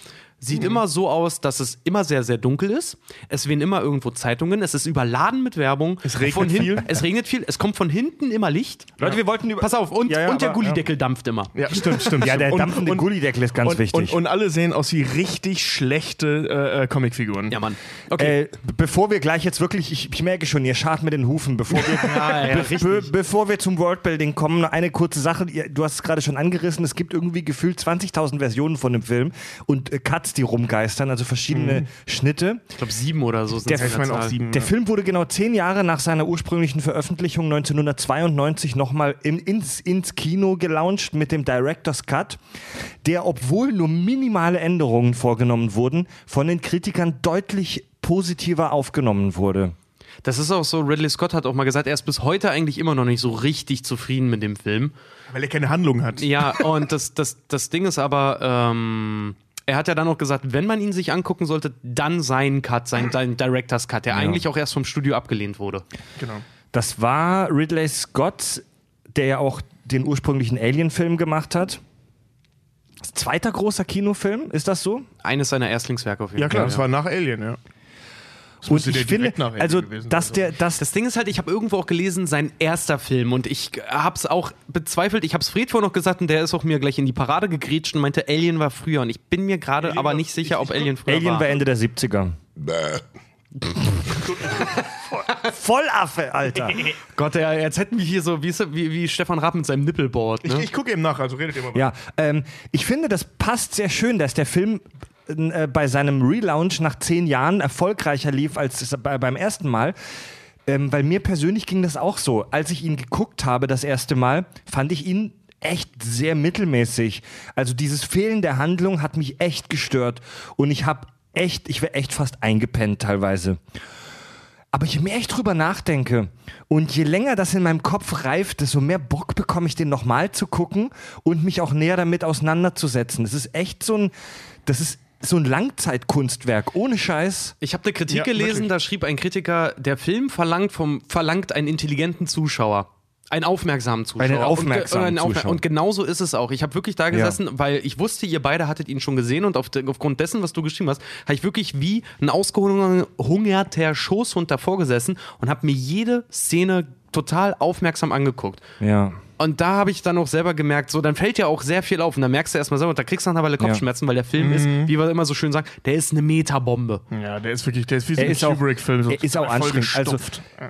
sieht immer so aus, dass es immer sehr, sehr dunkel ist. Es wehen immer irgendwo Zeitungen. Es ist überladen mit Werbung. Es regnet von viel. Es regnet viel. Es kommt von hinten immer Licht. Leute, wir wollten über. Pass auf, und, Ja, ja, und der Gullideckel dampft immer. Ja, stimmt, stimmt. Ja, der stimmt. dampfende Gullideckel ist ganz und, wichtig. Und, und alle sehen aus wie richtig schlechte äh, äh, Comicfiguren. Ja, Mann. Okay. Äh, bevor wir gleich jetzt wirklich, ich, ich merke schon, ihr schart mit den Hufen, bevor wir, Ja, ja, be be bevor wir zum Worldbuilding kommen, eine kurze Sache. Du hast es gerade schon angerissen, es gibt irgendwie gefühlt 20.000 Versionen von dem Film und äh, Cuts, die rumgeistern, also verschiedene Schnitte. ich glaube, sieben oder so sind Der, es Ich meine auch Zahl. sieben. der Film wurde genau zehn Jahre nach seiner ursprünglichen Veröffentlichung 1992 nochmal in, ins, ins Kino gelauncht mit dem Director's Cut, der, obwohl nur minimale Änderungen vorgenommen wurden, von den Kritikern deutlich positiver aufgenommen wurde. Das ist auch so, Ridley Scott hat auch mal gesagt, er ist bis heute eigentlich immer noch nicht so richtig zufrieden mit dem Film. Weil er keine Handlung hat. Ja, und das, das, das Ding ist aber, ähm, er hat ja dann auch gesagt, wenn man ihn sich angucken sollte, dann sein Cut, sein, sein Director's Cut, der eigentlich auch erst vom Studio abgelehnt wurde. Genau. Das war Ridley Scott, der ja auch den ursprünglichen Alien-Film gemacht hat. Zweiter großer Kinofilm, ist das so? Eines seiner Erstlingswerke auf jeden Ja, klar, Fall. das war nach Alien, ja. Das Und ich finde, Alien also, dass der, dass Das Ding ist halt, ich habe irgendwo auch gelesen, sein erster Film und ich hab's auch bezweifelt. Ich hab's Fred vorhin noch gesagt und der ist auch mir gleich in die Parade gegrätscht und meinte, Alien war früher und ich bin mir gerade Alien aber nicht sicher, ich- ob ich- Alien früher Alien war. war Ende der 70er. Vollaffe, Alter. Gott, ja, jetzt hätten wir hier so, wie, wie, wie Stefan Rapp mit seinem Nippelboard. Ich, Ne? ich gucke eben nach, also redet ihr mal. Ja, ähm, ich finde, das passt sehr schön, dass der Film äh, bei seinem Relaunch nach zehn Jahren erfolgreicher lief als beim ersten Mal. Ähm, weil mir persönlich ging das auch so. Als ich ihn geguckt habe das erste Mal, fand ich ihn echt sehr mittelmäßig. Also dieses Fehlen der Handlung hat mich echt gestört. Und ich habe echt, ich wäre echt fast eingepennt teilweise. Aber je mehr ich drüber nachdenke und je länger das in meinem Kopf reift, desto mehr Bock bekomme ich, den nochmal zu gucken und mich auch näher damit auseinanderzusetzen. Das ist echt so ein, das ist so ein Langzeitkunstwerk, ohne Scheiß. Ich habe eine Kritik Ja, gelesen, wirklich. da schrieb ein Kritiker, der Film verlangt, vom, verlangt einen intelligenten Zuschauer. Einen aufmerksamen Zuschauer. Einen Und ge- aufmerksamen einen aufmer- Zuschauer. Und genauso ist es auch. Ich habe wirklich da gesessen, weil ich wusste, ihr beide hattet ihn schon gesehen und auf de, aufgrund dessen, was du geschrieben hast, habe ich wirklich wie ein ausgehungerter Schoßhund davor gesessen und habe mir jede Szene total aufmerksam angeguckt. Ja. Und da habe ich dann auch selber gemerkt, so, dann fällt ja auch sehr viel auf. Und dann merkst du erstmal selber, und da kriegst du nach einer Weile Kopfschmerzen, weil der Film ist, Mhm. wie wir immer so schön sagen, der ist eine Metabombe. Ja, der ist wirklich, der ist wie so ein ist Kubrick-Film. So er ist auch anstrengend. Also,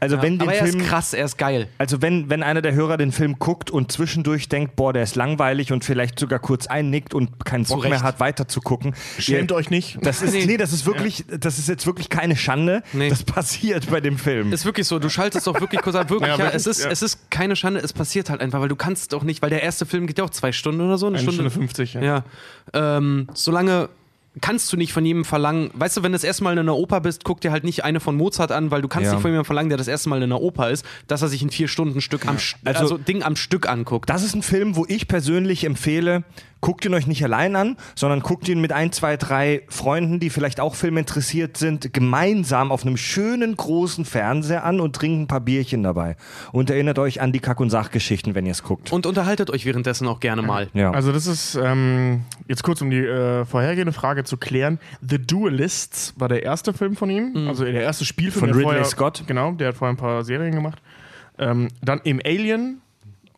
also wenn den Aber er Film, ist krass, er ist geil. also wenn, wenn einer der Hörer den Film guckt und zwischendurch denkt, boah, der ist langweilig und vielleicht sogar kurz einnickt und keinen Bock mehr hat, weiter zu gucken. Schämt ihr- euch nicht. Das ist, Nee. nee, das ist wirklich, das ist jetzt wirklich keine Schande. Nee. Das passiert bei dem Film. Ist wirklich so, du schaltest doch wirklich kurz ab. Wirklich, Ja, ja, es, ist, ja. es ist keine Schande, es passiert halt einfach, weil du kannst doch nicht, weil der erste Film geht ja auch zwei Stunden oder so. Eine, Eine Stunde 50, ja. Ja. Ähm, solange kannst du nicht von jedem verlangen, weißt du, wenn du das erste Mal in einer Oper bist, guck dir halt nicht eine von Mozart an, weil du kannst Ja. nicht von jemandem verlangen, der das erste Mal in einer Oper ist, dass er sich ein vier Stunden Stück am St- Also- also, Ding am Stück anguckt. Das ist ein Film, wo ich persönlich empfehle, guckt ihn euch nicht allein an, sondern guckt ihn mit ein, zwei, drei Freunden, die vielleicht auch Film interessiert sind, gemeinsam auf einem schönen großen Fernseher an und trinkt ein paar Bierchen dabei. Und erinnert euch an die Kack- und Sachgeschichten, wenn ihr es guckt. Und unterhaltet euch währenddessen auch gerne mal. ja. Also das ist, ähm, jetzt kurz um die äh, vorhergehende Frage zu klären. The Duelists war der erste Film von ihm, also der erste Spielfilm. Von Ridley vorher, Scott. Genau, der hat vorher ein paar Serien gemacht. Ähm, dann im Alien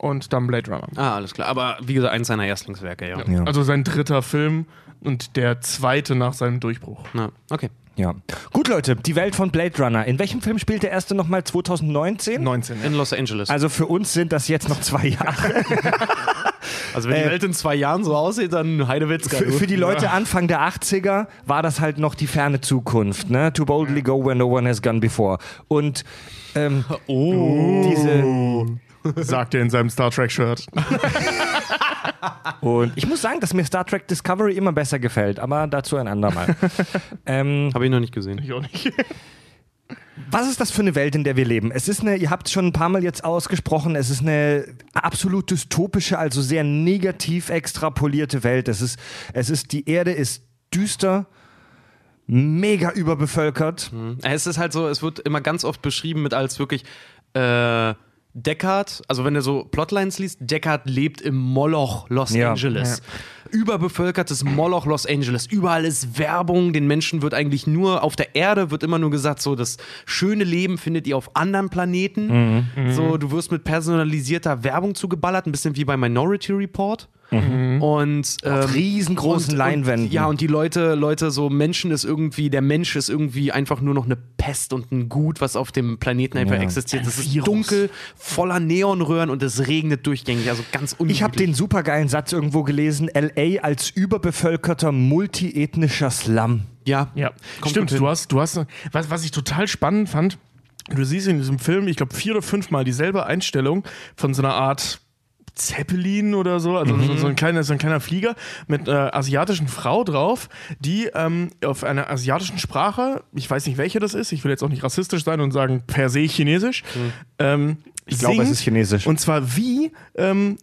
und dann Blade Runner. Ah, alles klar. Aber wie gesagt, eins seiner Erstlingswerke, ja. Ja. Also sein dritter Film und der zweite nach seinem Durchbruch. Na, okay. ja. Gut, Leute, die Welt von Blade Runner. In welchem Film spielt der erste nochmal 2019? 19. Ja. In Los Angeles. Also für uns sind das jetzt noch zwei Jahre. Also wenn die Äh, Welt in zwei Jahren so aussieht, dann Heidewitzka. Für, für die Leute Anfang der 80er war das halt noch die ferne Zukunft. Ne? To boldly go where no one has gone before. Und ähm, oh. diese. Sagt er in seinem Star Trek-Shirt. Und ich muss sagen, dass mir Star Trek Discovery immer besser gefällt, aber dazu ein andermal. ähm, Habe ich noch nicht gesehen. Ich auch nicht. was ist das für eine Welt, in der wir leben? Es ist eine, ihr habt es schon ein paar Mal jetzt ausgesprochen, es ist eine absolut dystopische, also sehr negativ extrapolierte Welt. Es ist, es ist, die Erde ist düster, mega überbevölkert. Es ist halt so, es wird immer ganz oft beschrieben mit als wirklich äh, Deckard, also wenn du so Plotlines liest, Deckard lebt im Moloch Los Ja. Angeles. Überbevölkertes Moloch Los Angeles. Überall ist Werbung. Den Menschen wird eigentlich nur auf der Erde wird immer nur gesagt, so das schöne Leben findet ihr auf anderen Planeten. So, du wirst mit personalisierter Werbung zugeballert, ein bisschen wie bei Minority Report. Und ähm, riesengroßen und, Leinwänden. Und, ja, und die Leute, Leute, so Menschen ist irgendwie, der Mensch ist irgendwie einfach nur noch eine Pest und ein Gut, was auf dem Planeten einfach Ja. existiert. Es ist Virus. dunkel, voller Neonröhren und es regnet durchgängig. Also ganz ungemütlich. Ich habe den supergeilen Satz irgendwo gelesen: LA als überbevölkerter multiethnischer Slum. Ja, Ja, stimmt. Du hast, du hast, was, was ich total spannend fand, du siehst in diesem Film, ich glaube, vier oder fünfmal dieselbe Einstellung von so einer Art Zeppelin oder so, also so, so, ein kleiner, so ein kleiner Flieger mit einer asiatischen Frau drauf, die ähm, auf einer asiatischen Sprache, ich weiß nicht welche das ist, ich will jetzt auch nicht rassistisch sein und sagen per se chinesisch, ähm, Ich glaube, es ist chinesisch. Und zwar wie, ähm,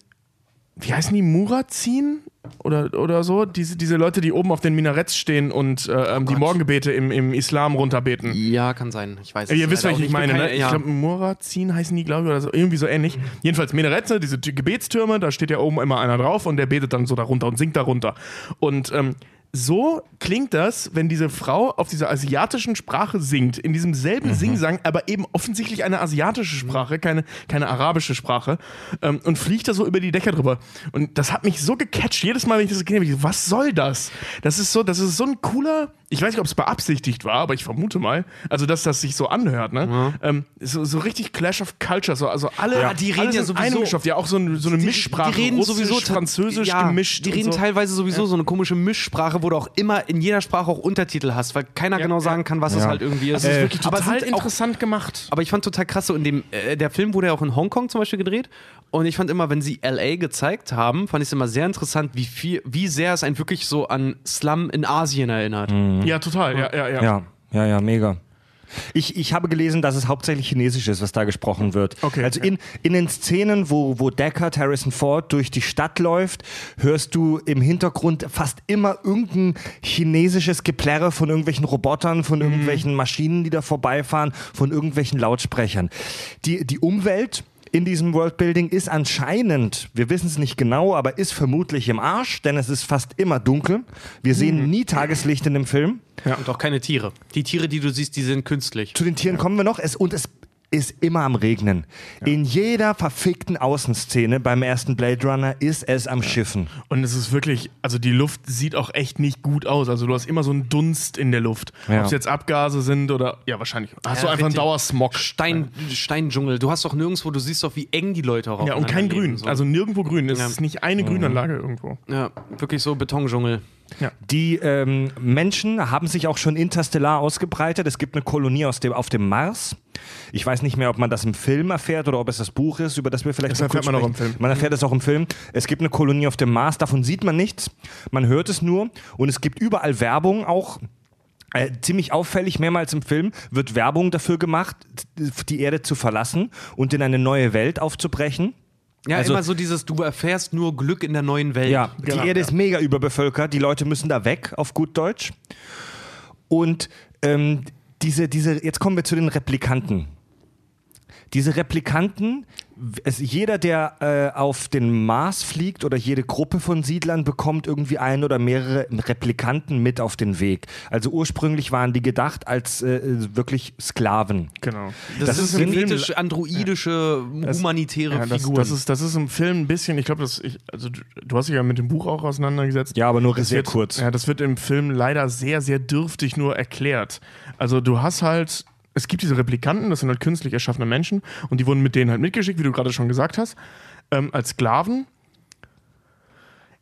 wie heißen die, Murazin? Oder, oder so, diese, diese Leute, die oben auf den Minaretts stehen und äh, ähm, die Morgengebete im, im Islam runterbeten. Ja, kann sein. Ich weiß Ja, es ihr wisst, was ich meine, bin ne? kein- Ich ja. glaube, Murazin heißen die, glaube ich, oder so, irgendwie so ähnlich. Jedenfalls Minarette, diese T- Gebetstürme, da steht ja oben immer einer drauf und der betet dann so darunter und singt darunter. Und ähm, so klingt das, wenn diese Frau auf dieser asiatischen Sprache singt, in diesem selben Singsang, aber eben offensichtlich eine asiatische Sprache, keine, keine arabische Sprache, ähm, und fliegt da so über die Dächer drüber. Und das hat mich so gecatcht, jedes Mal, wenn ich das gesehen habe, ich was soll das? Das ist so, das ist so ein cooler, ich weiß nicht, ob es beabsichtigt war, aber ich vermute mal, also dass das sich so anhört, ne? Ähm, so, so richtig Clash of Culture, so, also alle, Ja, die reden ja sowieso- geschafft, ja auch so, ein, so eine Mischsprache, die reden Russisch, sowieso Französisch ja, gemischt. Die reden so. teilweise sowieso so eine komische Mischsprache, wo du auch immer in jeder Sprache auch Untertitel hast, weil keiner genau sagen kann, was es halt irgendwie ist. Das ist wirklich aber total es sind auch interessant gemacht. Aber ich fand total krass, so in dem, äh, der Film wurde ja auch in Hongkong zum Beispiel gedreht. Und ich fand immer, wenn sie LA gezeigt haben, fand ich es immer sehr interessant, wie viel, wie sehr es einen wirklich so an Slum in Asien erinnert. Ja, total, ja, ja, ja. Ja, ja, ja, mega. Ich, ich habe gelesen, dass es hauptsächlich Chinesisch ist, was da gesprochen wird. Okay, also in, in den Szenen, wo, wo Deckard Harrison Ford durch die Stadt läuft, hörst du im Hintergrund fast immer irgendein chinesisches Geplärre von irgendwelchen Robotern, von irgendwelchen Maschinen, die da vorbeifahren, von irgendwelchen Lautsprechern. Die, die Umwelt in diesem Worldbuilding ist anscheinend, wir wissen es nicht genau, aber ist vermutlich im Arsch, denn es ist fast immer dunkel. Wir sehen nie Tageslicht in dem Film. Und auch keine Tiere. Die Tiere, die du siehst, die sind künstlich. Zu den Tieren kommen wir noch. Es, und es ist immer am Regnen. In jeder verfickten Außenszene beim ersten Blade Runner ist es am Schiffen. Und es ist wirklich, also die Luft sieht auch echt nicht gut aus. Also du hast immer so einen Dunst in der Luft. Ja. Ob es jetzt Abgase sind oder, ja wahrscheinlich. Hast du Ja, einfach einen. Dauersmog. Stein, Steindschungel. Du hast doch nirgendwo, du siehst doch, wie eng die Leute auch Ja, und kein Grün. so. Also nirgendwo grün. Es Ja. ist nicht eine Grünanlage irgendwo. ja, wirklich so Betondschungel. Die ähm, Menschen haben sich auch schon interstellar ausgebreitet. Es gibt eine Kolonie aus dem, auf dem Mars. Ich weiß nicht mehr, ob man das im Film erfährt oder ob es das Buch ist, über das wir vielleicht Das erfährt man auch im. Film. Man erfährt es auch im Film. Es gibt eine Kolonie auf dem Mars, davon sieht man nichts. Man hört es nur und es gibt überall Werbung auch. Äh, ziemlich auffällig, mehrmals im Film wird Werbung dafür gemacht, die Erde zu verlassen und in eine neue Welt aufzubrechen. Ja, Also- immer so dieses, du erfährst nur Glück in der neuen Welt. Ja, Genau, die Erde ja. ist mega überbevölkert, die Leute müssen da weg, auf gut Deutsch. Und ähm, diese, diese, jetzt kommen wir zu den Replikanten. Diese Replikanten, es, jeder, der äh, auf den Mars fliegt oder jede Gruppe von Siedlern bekommt irgendwie ein oder mehrere Replikanten mit auf den Weg. Also ursprünglich waren die gedacht als äh, wirklich Sklaven. Genau. Das, Das ist genetisch, androidische, humanitäre Ja, das, Figuren. das, ist, das ist im Film ein bisschen, ich glaube, das, ich, also du, du hast dich ja mit dem Buch auch auseinandergesetzt. Ja, aber nur Das sehr wird, kurz. Ja, das wird im Film leider sehr, sehr dürftig nur erklärt. Also du hast halt, es gibt diese Replikanten, das sind halt künstlich erschaffene Menschen und die wurden mit denen halt mitgeschickt, wie du gerade schon gesagt hast, ähm, als Sklaven.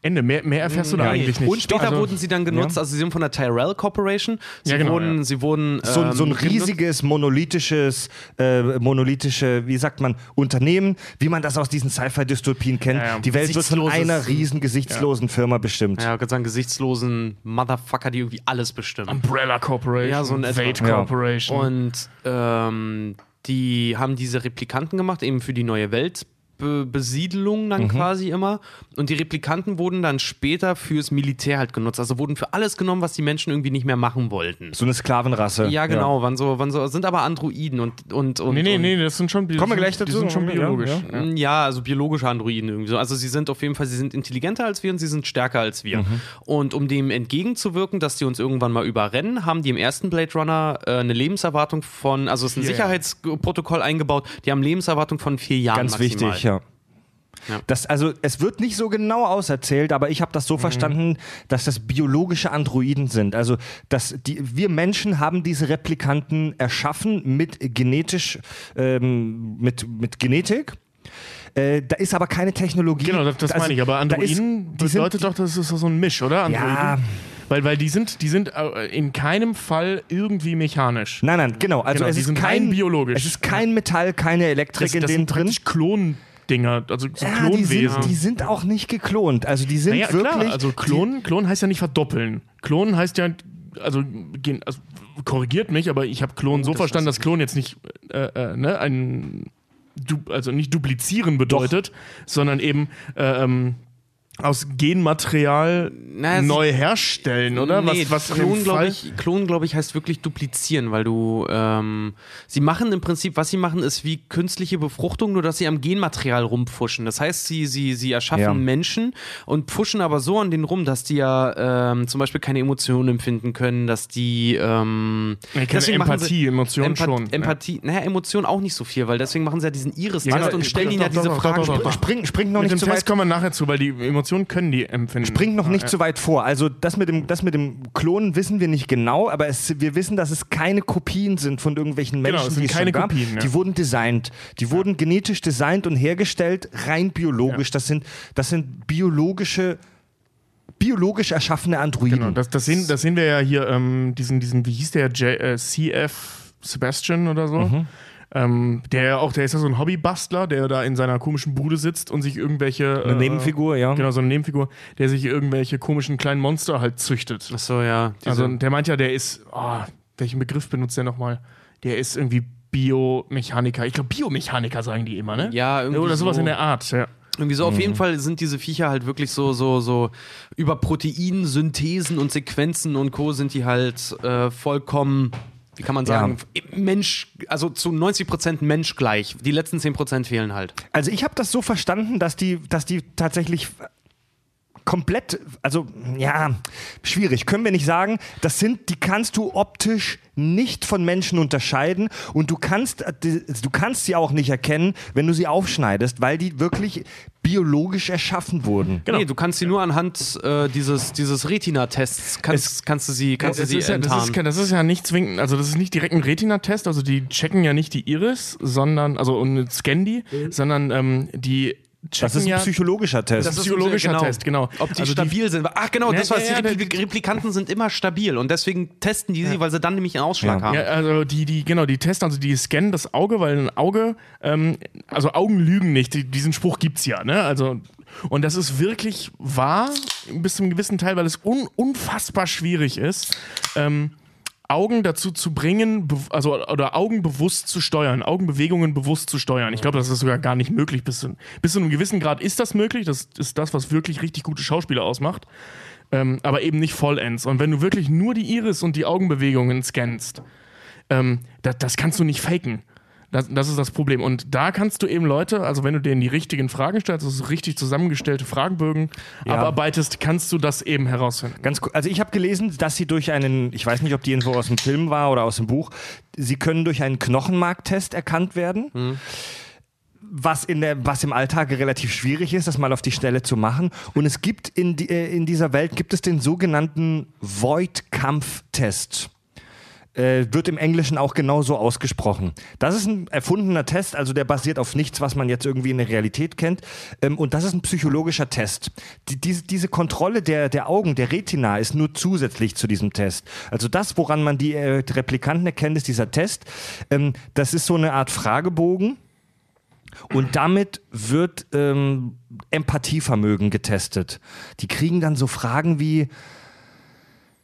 Ende. Mehr, mehr erfährst du da Ja. eigentlich nicht. Und später also, wurden sie dann genutzt, also sie sind von der Tyrell Corporation. Sie Ja, genau, wurden, ja. sie wurden So, so ein ähm, riesiges, monolithisches, äh, monolithische, wie sagt man, Unternehmen, wie man das aus diesen Sci-Fi-Dystopien kennt. Ja, ja. Die Welt wird von einer riesen gesichtslosen Firma bestimmt. Ja, ich würde sagen, gesichtslosen Motherfucker, die irgendwie alles bestimmen. Umbrella Corporation, Ja, so in etwa. Fate Ja. Corporation. Und ähm, die haben diese Replikanten gemacht, eben für die neue Welt. Be Besiedelung dann quasi immer. Und die Replikanten wurden dann später fürs Militär halt genutzt. Also wurden für alles genommen, was die Menschen irgendwie nicht mehr machen wollten. So eine Sklavenrasse. Ja, genau, Waren, so, waren so, sind aber Androiden und. und, und Nee, nee, und, nee, das sind schon. Die Kommen wir gleich Die dazu. sind schon Ja, biologisch. ja. Ja. Ja, also biologische Androiden irgendwie so. Also sie sind auf jeden Fall, sie sind intelligenter als wir und sie sind stärker als wir. Und um dem entgegenzuwirken, dass die uns irgendwann mal überrennen, haben die im ersten Blade Runner äh, eine Lebenserwartung von, also es ist ein Vier Sicherheitsprotokoll eingebaut, die haben Lebenserwartung von vier Jahren Ganz maximal. wichtig, ja. Das, also es wird nicht so genau auserzählt, aber ich habe das so verstanden, dass das biologische Androiden sind. Also dass die, wir Menschen haben diese Replikanten erschaffen mit genetisch, ähm, mit, mit Genetik. Äh, da ist aber keine Technologie. Genau, das, das Also, meine ich. Aber da ist- Androiden die sind- bedeutet doch, das ist so ein Misch, oder? Androiden? Ja. Weil, weil die sind, die sind äh, in keinem Fall irgendwie mechanisch. Nein, nein, genau. Also Genau, es ist kein biologisch. Es ist kein Metall, keine Elektrik Das, in das denen sind drin. praktisch Klondinger, also so Ja, die Klonwesen. sind, die sind auch nicht geklont. Also die sind naja, wirklich. klar, also Klon, Klon heißt ja nicht verdoppeln. Klon heißt ja, also, also korrigiert mich, aber ich habe Klon so verstanden, dass Klon jetzt nicht äh, äh, ne, ein du, also nicht duplizieren bedeutet, sondern eben äh, ähm, aus Genmaterial Naja, sie- neu herstellen, oder? Nee, was, was in dem Klon, glaube ich, Klon, glaube ich, heißt wirklich duplizieren, weil du, ähm, sie machen im Prinzip, was sie machen, ist wie künstliche Befruchtung, nur dass sie am Genmaterial rumpfuschen. Das heißt, sie, sie, sie erschaffen Ja. Menschen und pfuschen aber so an denen rum, dass die ja ähm, zum Beispiel keine Emotionen empfinden können, dass die, ähm, deswegen machen Empathie, Emotionen Empa schon, ja. Empathie, naja, Emotionen auch nicht so viel, weil deswegen machen sie ja diesen Iris-Test und stellen ihnen ja diese Fragen. doch. Spring, springt noch Mit nicht dem zu Test weit. kommen wir nachher zu, weil die Emotionen können die empfinden. Springt noch nicht Ja. zu weit vor. Also das mit dem, das mit dem Klonen wissen wir nicht genau, aber es, wir wissen, dass es keine Kopien sind von irgendwelchen Menschen, Genau, es sind die es keine schon gab. Kopien, ja. Die wurden designt. Die wurden genetisch designt und hergestellt, rein biologisch. Das sind, das sind biologische, biologisch erschaffene Androiden. Genau, das, das, sehen, das sehen wir ja hier, ähm, diesen, diesen, wie hieß der, J, äh, CF Sebastian oder so. Mhm. Ähm, der ja auch, der ist ja so ein Hobbybastler, der da in seiner komischen Bude sitzt und sich irgendwelche. Eine Nebenfigur, ja. Genau, so eine Nebenfigur, der sich irgendwelche komischen kleinen Monster halt züchtet. Achso, ja. diese- Also der meint ja, der ist, oh, welchen Begriff benutzt der nochmal? Der ist irgendwie Biomechaniker. Ich glaube, Biomechaniker sagen die immer, ne? Ja, irgendwie Oder sowas so. in der Art, ja. Irgendwie so, auf jeden Fall sind diese Viecher halt wirklich so, so, so über Proteinsynthesen und Sequenzen und Co. sind die halt äh, vollkommen, wie kann man sagen, Mensch, also zu 90% menschgleich. Die letzten 10% fehlen halt. Also ich habe das so verstanden, dass die, dass die tatsächlich komplett, also ja, schwierig, können wir nicht sagen. Das sind, die kannst du optisch nicht von Menschen unterscheiden und du kannst, äh, du kannst sie auch nicht erkennen, wenn du sie aufschneidest, weil die wirklich biologisch erschaffen wurden. Genau. Nee, du kannst sie nur anhand äh, dieses, dieses Retina-Tests, kannst, kannst du sie, kannst du das, sie ist ja, das, ist, das ist ja nicht zwingend, also das ist nicht direkt ein Retina-Test, also die checken ja nicht die Iris, sondern, also und scannen die, sondern ähm, die Das ist ein ja. psychologischer Test. Das ist psychologischer Test, genau. Ob die Also die- stabil sind. Ach genau, Ja, das war's. ja, ja, die Repli- Replikanten sind immer stabil und deswegen testen die sie, weil sie dann nämlich einen Ausschlag Ja. haben. Ja, also die, die, genau, die testen, also die scannen das Auge, weil ein Auge, ähm, also Augen lügen nicht, die, diesen Spruch gibt's ja, ne? Also, und das ist wirklich wahr, bis zu einem gewissen Teil, weil es un, unfassbar schwierig ist, ähm, Augen dazu zu bringen, also oder Augen bewusst zu steuern, Augenbewegungen bewusst zu steuern. Ich glaube, das ist sogar gar nicht möglich. Bis zu, bis zu einem gewissen Grad ist das möglich. Das ist das, was wirklich richtig gute Schauspieler ausmacht. Ähm, aber eben nicht vollends. Und wenn du wirklich nur die Iris und die Augenbewegungen scannst, ähm, das, das kannst du nicht faken. Das, das ist das Problem. Und da kannst du eben Leute, also wenn du denen die richtigen Fragen stellst, also richtig zusammengestellte Fragenbögen Ja. abarbeitest, kannst du das eben herausfinden. Ganz cool. Also ich habe gelesen, dass sie durch einen, ich weiß nicht, ob die Info aus dem Film war oder aus dem Buch, sie können durch einen Knochenmarktest erkannt werden. Was, in der, was im Alltag relativ schwierig ist, das mal auf die Stelle zu machen. Und es gibt in, die, äh, in dieser Welt gibt es den sogenannten Void-Kampf-Test. Äh, wird im Englischen auch genauso ausgesprochen. Das ist ein erfundener Test, also der basiert auf nichts, was man jetzt irgendwie in der Realität kennt. Ähm, und das ist ein psychologischer Test. Die, diese, diese Kontrolle der, der Augen, der Retina, ist nur zusätzlich zu diesem Test. Also das, woran man die äh, Replikanten erkennt, ist dieser Test. Ähm, das ist so eine Art Fragebogen. Und damit wird ähm, Empathievermögen getestet. Die kriegen dann so Fragen wie,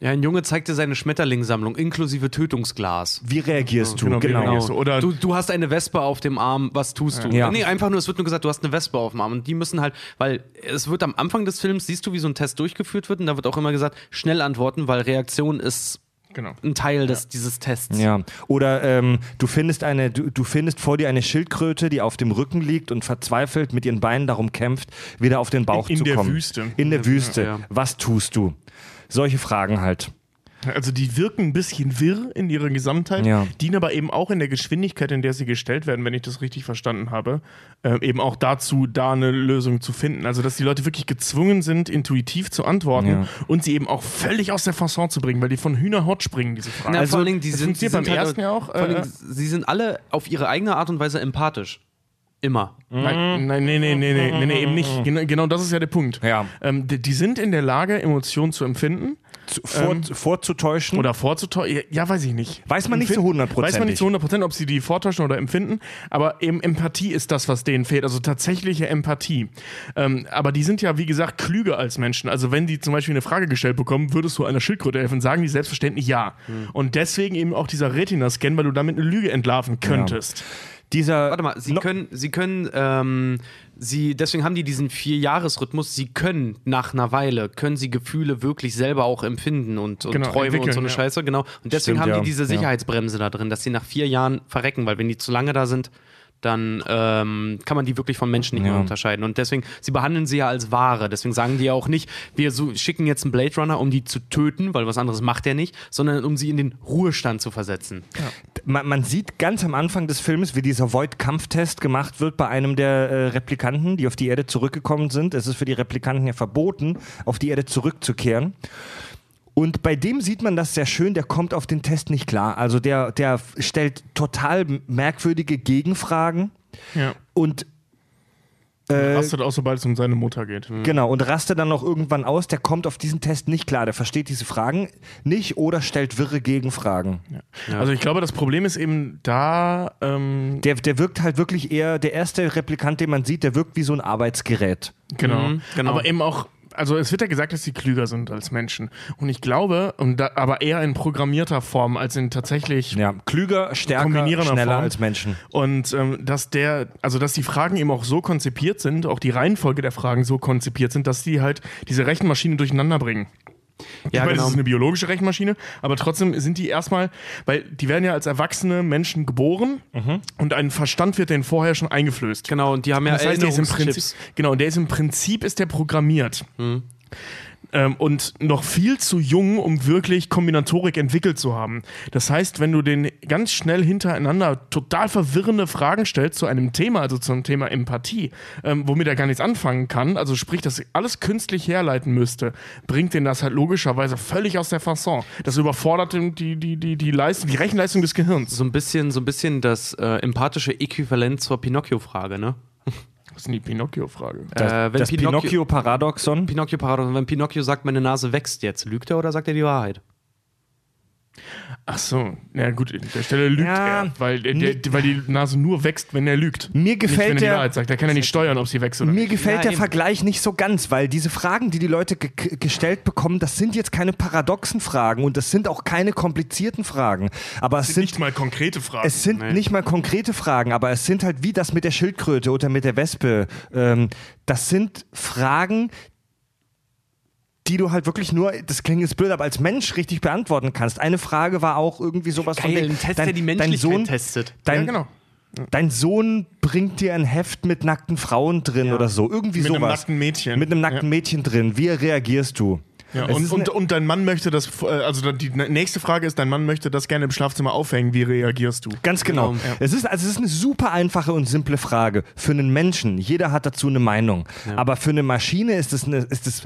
Ja, ein Junge zeigt dir seine Schmetterlingssammlung inklusive Tötungsglas. Wie reagierst du? Genau, wie reagierst du? Oder Du, du hast eine Wespe auf dem Arm, was tust du? Ja. Nee, einfach nur, es wird nur gesagt, du hast eine Wespe auf dem Arm. Und die müssen halt, weil es wird am Anfang des Films, siehst du, wie so ein Test durchgeführt wird und da wird auch immer gesagt, schnell antworten, weil Reaktion ist genau. ein Teil des, dieses Tests. Ja. Oder ähm, du findest eine, du, du findest vor dir eine Schildkröte, die auf dem Rücken liegt und verzweifelt mit ihren Beinen darum kämpft, wieder auf den Bauch In- in zu der kommen. Wüste. In der Wüste. Ja. Was tust du? Solche Fragen halt. Also die wirken ein bisschen wirr in ihrer Gesamtheit, Ja. dienen aber eben auch in der Geschwindigkeit, in der sie gestellt werden, wenn ich das richtig verstanden habe, äh, eben auch dazu, da eine Lösung zu finden. Also dass die Leute wirklich gezwungen sind, intuitiv zu antworten Ja. und sie eben auch völlig aus der Fasson zu bringen, weil die von Hühnerhort springen, diese Fragen. Na, vor allen Dingen, die das sind, die funktioniert sind beim halt, ersten ja auch. Äh, Dingen, sie sind alle auf ihre eigene Art und Weise empathisch. Immer. Nein, nein, nee, nee, nee, nee, nee, nee, eben nicht. Genau, genau das ist ja der Punkt. Ja. Ähm, die, die sind in der Lage, Emotionen zu empfinden Zu, vor, Ähm, vorzutäuschen. oder vorzutäuschen. Ja, weiß ich nicht. Weiß man nicht so Empfinden- hundertprozentig. Weiß man nicht zu 100%, ob sie die vortäuschen oder empfinden, aber eben Empathie ist das, was denen fehlt, also tatsächliche Empathie. Ähm, aber die sind ja, wie gesagt, klüger als Menschen. Also wenn die zum Beispiel eine Frage gestellt bekommen, würdest du einer Schildkröte helfen, sagen die selbstverständlich ja. Hm. Und deswegen eben auch dieser Retina-Scan, weil du damit eine Lüge entlarven könntest. Dieser, Warte mal, sie No- können, sie können, ähm, sie, deswegen haben die diesen Vier-Jahres-Rhythmus, sie können nach einer Weile, können sie Gefühle wirklich selber auch empfinden und, und Genau, Träume und so eine ja. Scheiße, genau. Und deswegen Stimmt, haben ja. die diese. Sicherheitsbremse da drin, dass sie nach vier Jahren verrecken, weil wenn die zu lange da sind, dann ähm, kann man die wirklich von Menschen nicht Ja. mehr unterscheiden. Und deswegen, sie behandeln sie ja als Ware. Deswegen sagen die ja auch nicht, wir so, schicken jetzt einen Blade Runner, um die zu töten, weil was anderes macht er nicht, sondern um sie in den Ruhestand zu versetzen. man, man sieht ganz am Anfang des Films, wie dieser Void-Kampftest gemacht wird bei einem der äh, Replikanten, die auf die Erde zurückgekommen sind. Es ist für die Replikanten ja verboten, auf die Erde zurückzukehren. Und bei dem sieht man das sehr schön, der kommt auf den Test nicht klar. Also der, der stellt total merkwürdige Gegenfragen Ja. und äh, Rastet auch, sobald es um seine Mutter geht. Genau, und rastet dann noch irgendwann aus, der kommt auf diesen Test nicht klar, der versteht diese Fragen nicht oder stellt wirre Gegenfragen. Also ich glaube, das Problem ist eben da, ähm, Der, der wirkt halt wirklich eher, der erste Replikant, den man sieht, der wirkt wie so ein Arbeitsgerät. Genau. Mhm, genau. Aber eben auch, also es wird ja gesagt, dass sie klüger sind als Menschen. Und ich glaube, und da, aber eher in programmierter Form als in tatsächlich. Ja, klüger, stärker, Kombinierender schneller Form. als Menschen. Und ähm, dass der, also dass die Fragen eben auch so konzipiert sind, auch die Reihenfolge der Fragen so konzipiert sind, dass die halt diese Rechenmaschine durcheinander bringen. Ja, ich meine, genau. das ist eine biologische Rechenmaschine, aber trotzdem sind die erstmal, weil die werden ja als erwachsene Menschen geboren und ein Verstand wird denen vorher schon eingeflößt. Genau, und die haben ja Das heißt, der ist im. Prinzip, genau, der ist im Prinzip ist der programmiert. Ähm, und noch viel zu jung, um wirklich Kombinatorik entwickelt zu haben. Das heißt, wenn du den ganz schnell hintereinander total verwirrende Fragen stellst zu einem Thema, also zum Thema Empathie, ähm, womit er gar nichts anfangen kann, also sprich, dass alles künstlich herleiten müsste, bringt den das halt logischerweise völlig aus der Fasson. Das überfordert die, die, die, die, Leistung, die Rechenleistung des Gehirns. So ein bisschen, so ein bisschen das äh, empathische Äquivalent zur Pinocchio-Frage, ne? Das ist die Pinocchio-Frage. Das, Äh, wenn das Pinocchio- Pinocchio-Paradoxon. Pinocchio-Paradoxon, wenn Pinocchio sagt, meine Nase wächst jetzt, lügt er oder sagt er die Wahrheit? Ach so, na gut, an der Stelle lügt Ja, er, weil, der, der, weil die Nase nur wächst, wenn er lügt. Mir gefällt nicht, wenn er die der- Wahrheit sagt. Der kann ja nicht steuern, ob sie wächst oder Mir nicht. gefällt Ja, der eben. Vergleich nicht so ganz, weil diese Fragen, die die Leute ge ge- gestellt bekommen, das sind jetzt keine paradoxen Fragen und das sind auch keine komplizierten Fragen. Aber es Das sind sind, nicht mal konkrete Fragen. es sind Nee. nicht mal konkrete Fragen, aber es sind halt wie das mit der Schildkröte oder mit der Wespe. Ähm, das sind Fragen, die du halt wirklich nur, das klingt jetzt blöd, aber als Mensch richtig beantworten kannst. Eine Frage war auch irgendwie sowas von Geil, wegen, ein Test, dein, der die dein Menschlichkeit Sohn, testet. dein, ja, genau. dein Sohn bringt dir ein Heft mit nackten Frauen drin oder so. Irgendwie Mit sowas. einem nackten Mädchen. Mit einem nackten Mädchen drin. Wie reagierst du? Ja, Es und, und, und dein Mann möchte das, äh, also die nächste Frage ist, dein Mann möchte das gerne im Schlafzimmer aufhängen. Wie reagierst du? Ganz genau. Genau, Es, ist, also es ist eine super einfache und simple Frage. Für einen Menschen, jeder hat dazu eine Meinung. Aber für eine Maschine ist es eine, ist es,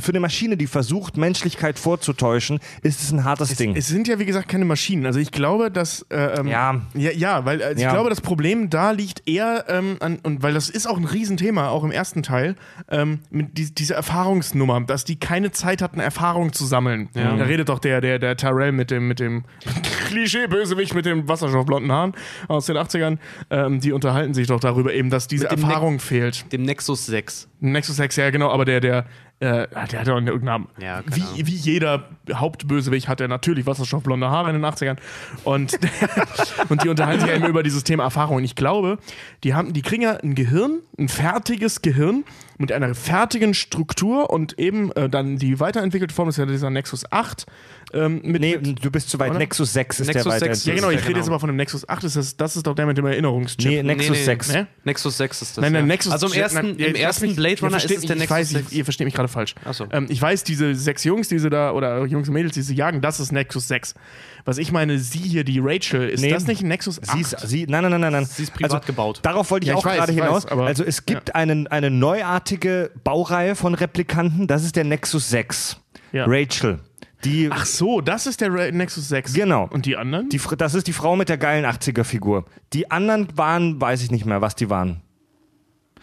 für eine Maschine, die versucht, Menschlichkeit vorzutäuschen, ist es ein hartes Ding. Es sind ja, wie gesagt, keine Maschinen. Also ich glaube, dass. Äh, ähm, Ja. ja. Ja, weil also Ja. ich glaube, das Problem da liegt eher ähm, an, und weil das ist auch ein Riesenthema, auch im ersten Teil, ähm, mit die, diese Erfahrungsnummer, dass die keine Zeit hatten, Erfahrung zu sammeln. Da redet doch der, der, der Tyrell mit dem, mit dem Klischee-Bösewicht mit dem wasserstoffblonden Haaren aus den 80ern. Ähm, die unterhalten sich doch darüber eben, dass diese Erfahrung fehlt. Dem Nexus 6. Nexus 6, ja genau, aber der, der, Äh, der hat ja irgendeinen Namen. Ja, wie, wie jeder Hauptbösewicht hat er natürlich wasserstoffblonde Haare in den 80ern. Und, und die unterhalten sich ja immer über dieses Thema Erfahrung. Und ich glaube, die, haben, die kriegen ja ein Gehirn, ein fertiges Gehirn mit einer fertigen Struktur und eben äh, dann die weiterentwickelte Form ist ja dieser Nexus 8. Ähm, mit, Nee, mit, du bist zu weit. Oder? Nexus 6 ist Nexus der weiter. 6, ja, genau, ich rede genau. jetzt aber von dem Nexus 8. Das ist, das ist doch der mit dem Erinnerungschip. Nee, Nexus 6. Ne? Nexus 6 ist das. Nein, nein, ja. Nexus Also im ersten, nein, im ersten mich- Blade Runner ist es der ich Nexus weiß, 6. Ich, ihr versteht mich gerade falsch. Ach so. Ähm, ich weiß, diese sechs Jungs, die sie da, oder Jungs und Mädels, die sie jagen, das ist Nexus 6. Was ich meine, sie hier, die Rachel, ist Nee. das nicht ein Nexus 8? Sie ist, sie, nein, nein, nein, nein, nein. Sie ist privat also, gebaut. Darauf wollte ich Ja, ich auch weiß, gerade ich hinaus. weiß, aber- also es gibt einen, eine neuartige Baureihe von Replikanten, das ist der Nexus 6. Ja. Rachel. Die, Ach so, das ist der Nexus 6. Genau. Und die anderen? die, das ist die Frau mit der geilen 80er-Figur. Die anderen waren, weiß ich nicht mehr, was die waren.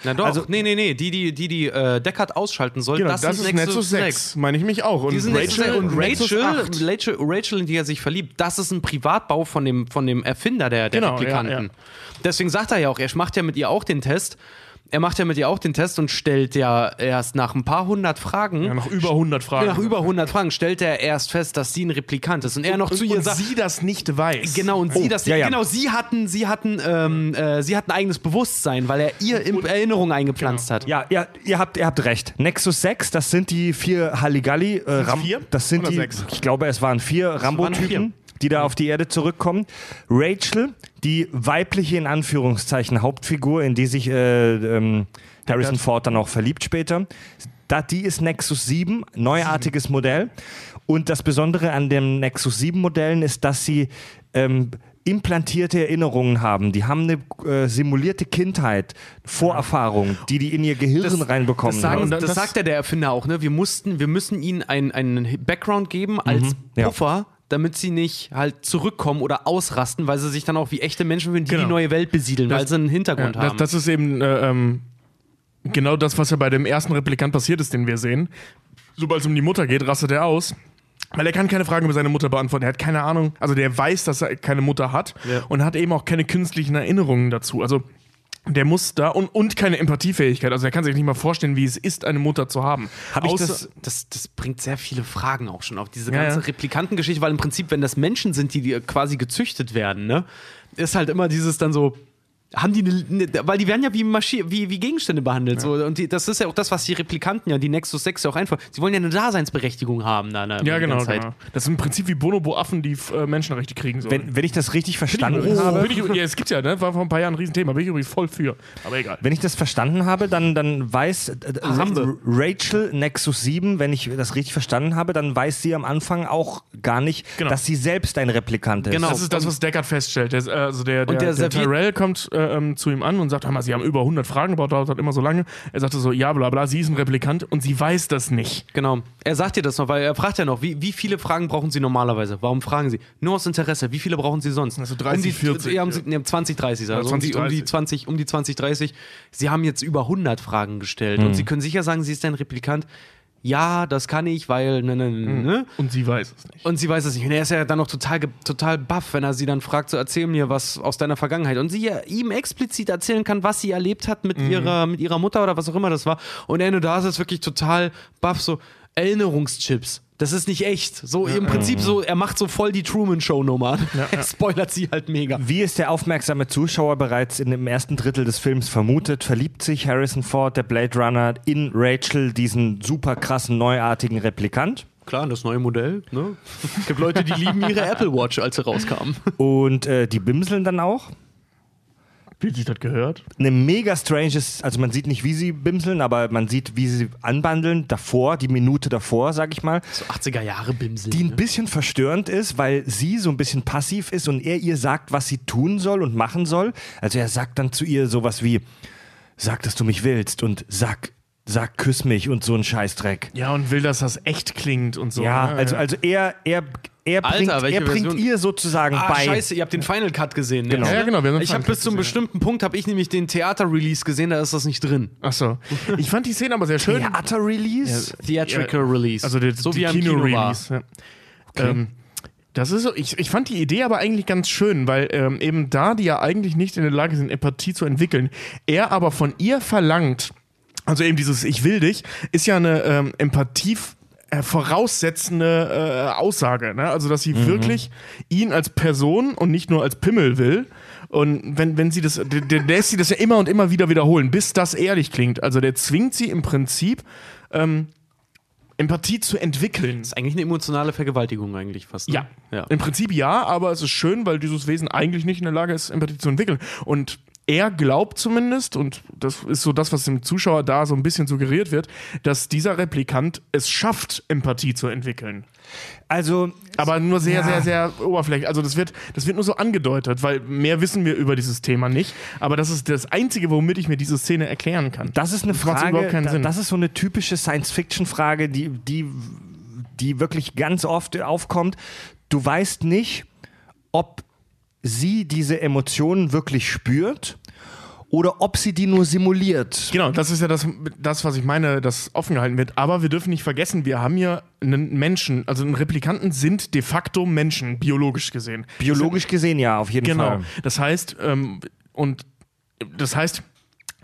Na doch, Also- nee, nee, nee, die, die, die, die äh, Deckard ausschalten soll, genau, das, das, ist Nexus 6. Meine ich mich auch. Und sind Nexus 6 und Nexus Rachel, 8. Rachel, Rachel, in die er sich verliebt, das ist ein Privatbau von dem, von dem Erfinder der, der Genau, Replikanten. ja, ja. Deswegen sagt er ja auch, er macht ja mit ihr auch den Test. Er macht ja mit ihr auch den Test und stellt ja erst nach ein paar hundert Fragen, Ja, noch über 100 Fragen. nach über 100 Fragen, stellt er erst fest, dass sie ein Replikant ist. Und er noch und, zu ihr und sagt, sie das nicht weiß. Genau, und sie das ja, ja. genau, sie hatten, sie hatten, ähm, äh, sie hatten eigenes Bewusstsein, weil er ihr in Erinnerung eingepflanzt Genau. hat. Ja, ja, ihr habt, ihr habt recht. Nexus 6, das sind die vier Halligalli. Äh, Ram- vier Das sind oder die, sechs? ich glaube, es waren vier Rambo-Typen, die da auf die Erde zurückkommen. Rachel, die weibliche, in Anführungszeichen, Hauptfigur, in die sich äh, ähm, Harrison Ford dann auch verliebt später. Da, die ist Nexus 7, neuartiges Modell. Und das Besondere an den Nexus 7 Modellen ist, dass sie ähm, implantierte Erinnerungen haben. Die haben eine äh, simulierte Kindheit, Vorerfahrung, die die in ihr Gehirn reinbekommen Das, sagen, haben. das, das- sagt ja der Erfinder auch, ne? Wir mussten, wir müssen ihnen einen, Background geben als Mhm. ja. Damit sie nicht halt zurückkommen oder ausrasten, weil sie sich dann auch wie echte Menschen fühlen, die Genau. die neue Welt besiedeln, weil sie einen Ja, Hintergrund das, haben. das ist eben äh, ähm, genau das, was ja bei dem ersten Replikant passiert ist, den wir sehen. Sobald es um die Mutter geht, rastet er aus. Weil er kann keine Fragen über seine Mutter beantworten. Er hat keine Ahnung. Also der weiß, dass er keine Mutter hat Ja. und hat eben auch keine künstlichen Erinnerungen dazu. Also der muss da und, und keine Empathiefähigkeit. Also er kann sich nicht mal vorstellen, wie es ist, eine Mutter zu haben. Hab ich das- das, das bringt sehr viele Fragen auch schon auf diese Ja, ganze ja. Replikantengeschichte, weil im Prinzip, wenn das Menschen sind, die, die quasi gezüchtet werden, ne, ist halt immer dieses dann so. Haben die eine, ne, weil die werden ja wie, Maschi wie, wie Gegenstände behandelt. So. Und die, das ist ja auch das, was die Replikanten ja, die Nexus 6 ja auch einfach. Sie wollen ja eine Daseinsberechtigung haben da. Ne, ja, genau, genau. Das ist im Prinzip wie Bonobo-Affen, die äh, Menschenrechte kriegen sollen. Wenn, wenn ich das richtig verstanden oh, habe, bin ich, ja, es gibt's ja, ne? War vor ein paar Jahren ein Riesenthema. Bin ich übrigens voll für. Aber egal. wenn ich das verstanden habe, dann, dann weiß äh, haben wir. R- Rachel Nexus 7, wenn ich das richtig verstanden habe, dann weiß sie am Anfang auch gar nicht, Genau. dass sie selbst ein Replikant ist. Genau. Das ist das, was Deckard feststellt. Der, also der, der, Und der der, Tyrell kommt äh, ähm, zu ihm an und sagt, hör mal, sie haben über 100 Fragen gebraucht, dauert immer so lange. Er sagte so, ja, bla bla, sie ist ein Replikant und sie weiß das nicht. Genau. Er sagt dir das noch, weil er fragt ja noch, wie, wie viele Fragen brauchen Sie normalerweise? Warum fragen Sie? Nur aus Interesse. Wie viele brauchen Sie sonst? Also 30, um die, 40, Ja, um, ja. sie- nee, 20, 30. Also 20, um, die, um, die 30. 20, um die 20, 30. Sie haben jetzt über 100 Fragen gestellt Mhm. und Sie können sicher sagen, Sie ist ein Replikant. Ja, das kann ich, weil ne, ne, ne, Mhm. ne. Und sie weiß es nicht. Und sie weiß es nicht. Und er ist ja dann noch total, total baff, wenn er sie dann fragt, so erzähl mir was aus deiner Vergangenheit. Und sie ja ihm explizit erzählen kann, was sie erlebt hat mit, Mhm. ihrer, mit ihrer Mutter oder was auch immer das war. Und er nur da ist wirklich total baff, so Erinnerungschips. Das ist nicht echt. So im Prinzip so, er macht so voll die Truman-Show-Nummer. er spoilert sie halt mega. Wie es der aufmerksame Zuschauer bereits in dem ersten Drittel des Films vermutet, verliebt sich Harrison Ford, der Blade Runner, in Rachel, diesen super krassen, neuartigen Replikant. Klar, das neue Modell. Ne? Es gibt Leute, die lieben ihre Apple Watch, als sie rauskam. Und äh, die bimseln dann auch. Wie sich das gehört? Eine mega stranges, also man sieht nicht, wie sie bimseln, aber man sieht, wie sie anbandeln, davor, die Minute davor, sag ich mal. So 80er Jahre Bimsel. die ein bisschen verstörend ist, weil sie so ein bisschen passiv ist und er ihr sagt, was sie tun soll und machen soll. Also er sagt dann zu ihr sowas wie, sag, dass du mich willst und sag, sag, küss mich und so ein Scheißdreck. Ja, und will, dass das echt klingt und so. Ja, ne? also, also er, er, er Alter, bringt, welche er bringt ihr sozusagen Ah, bei. scheiße, ihr habt den Final Cut gesehen. Ne? Genau. Ja, ja, genau, wir haben Ich habe bis zum gesehen. bestimmten Punkt habe ich nämlich den Theater-Release gesehen, da ist das nicht drin. Ach so. Ich fand die Szene aber sehr schön. Theater-Release? Theatrical Release. Also der, so die wie im Kino war. Kino-Release. ja. Ähm, das ist so, ich, ich fand die Idee aber eigentlich ganz schön, weil ähm, eben da die ja eigentlich nicht in der Lage sind, Empathie zu entwickeln, er aber von ihr verlangt, also eben dieses Ich will dich, ist ja eine ähm, Empathie äh, voraussetzende äh, Aussage. Ne? Also, dass sie Mhm. wirklich ihn als Person und nicht nur als Pimmel will. Und wenn, wenn sie das, der, lässt sie das ja immer und immer wieder wiederholen, bis das ehrlich klingt. Also der zwingt sie im Prinzip, ähm, Empathie zu entwickeln. Das ist eigentlich eine emotionale Vergewaltigung eigentlich fast. Ne? Ja. ja. Im Prinzip ja, aber es ist schön, weil dieses Wesen eigentlich nicht in der Lage ist, Empathie zu entwickeln. Und er glaubt zumindest, und das ist so das, was dem Zuschauer da so ein bisschen suggeriert wird, dass dieser Replikant es schafft, Empathie zu entwickeln. Also, Aber nur sehr, Ja. sehr, sehr oberflächlich. Also das wird, das wird nur so angedeutet, weil mehr wissen wir über dieses Thema nicht. Aber das ist das Einzige, womit ich mir diese Szene erklären kann. das ist eine Das Frage, überhaupt keinen da- Sinn. das ist so eine typische Science-Fiction-Frage, die, die, die wirklich ganz oft aufkommt. Du weißt nicht, ob sie diese Emotionen wirklich spürt oder ob sie die nur simuliert. Genau, das ist ja das, das, was ich meine, das offen gehalten wird. Aber wir dürfen nicht vergessen, wir haben hier einen Menschen, also einen Replikanten sind de facto Menschen, biologisch gesehen. Biologisch gesehen ja, auf jeden Genau. Fall. Das heißt, ähm, und das heißt,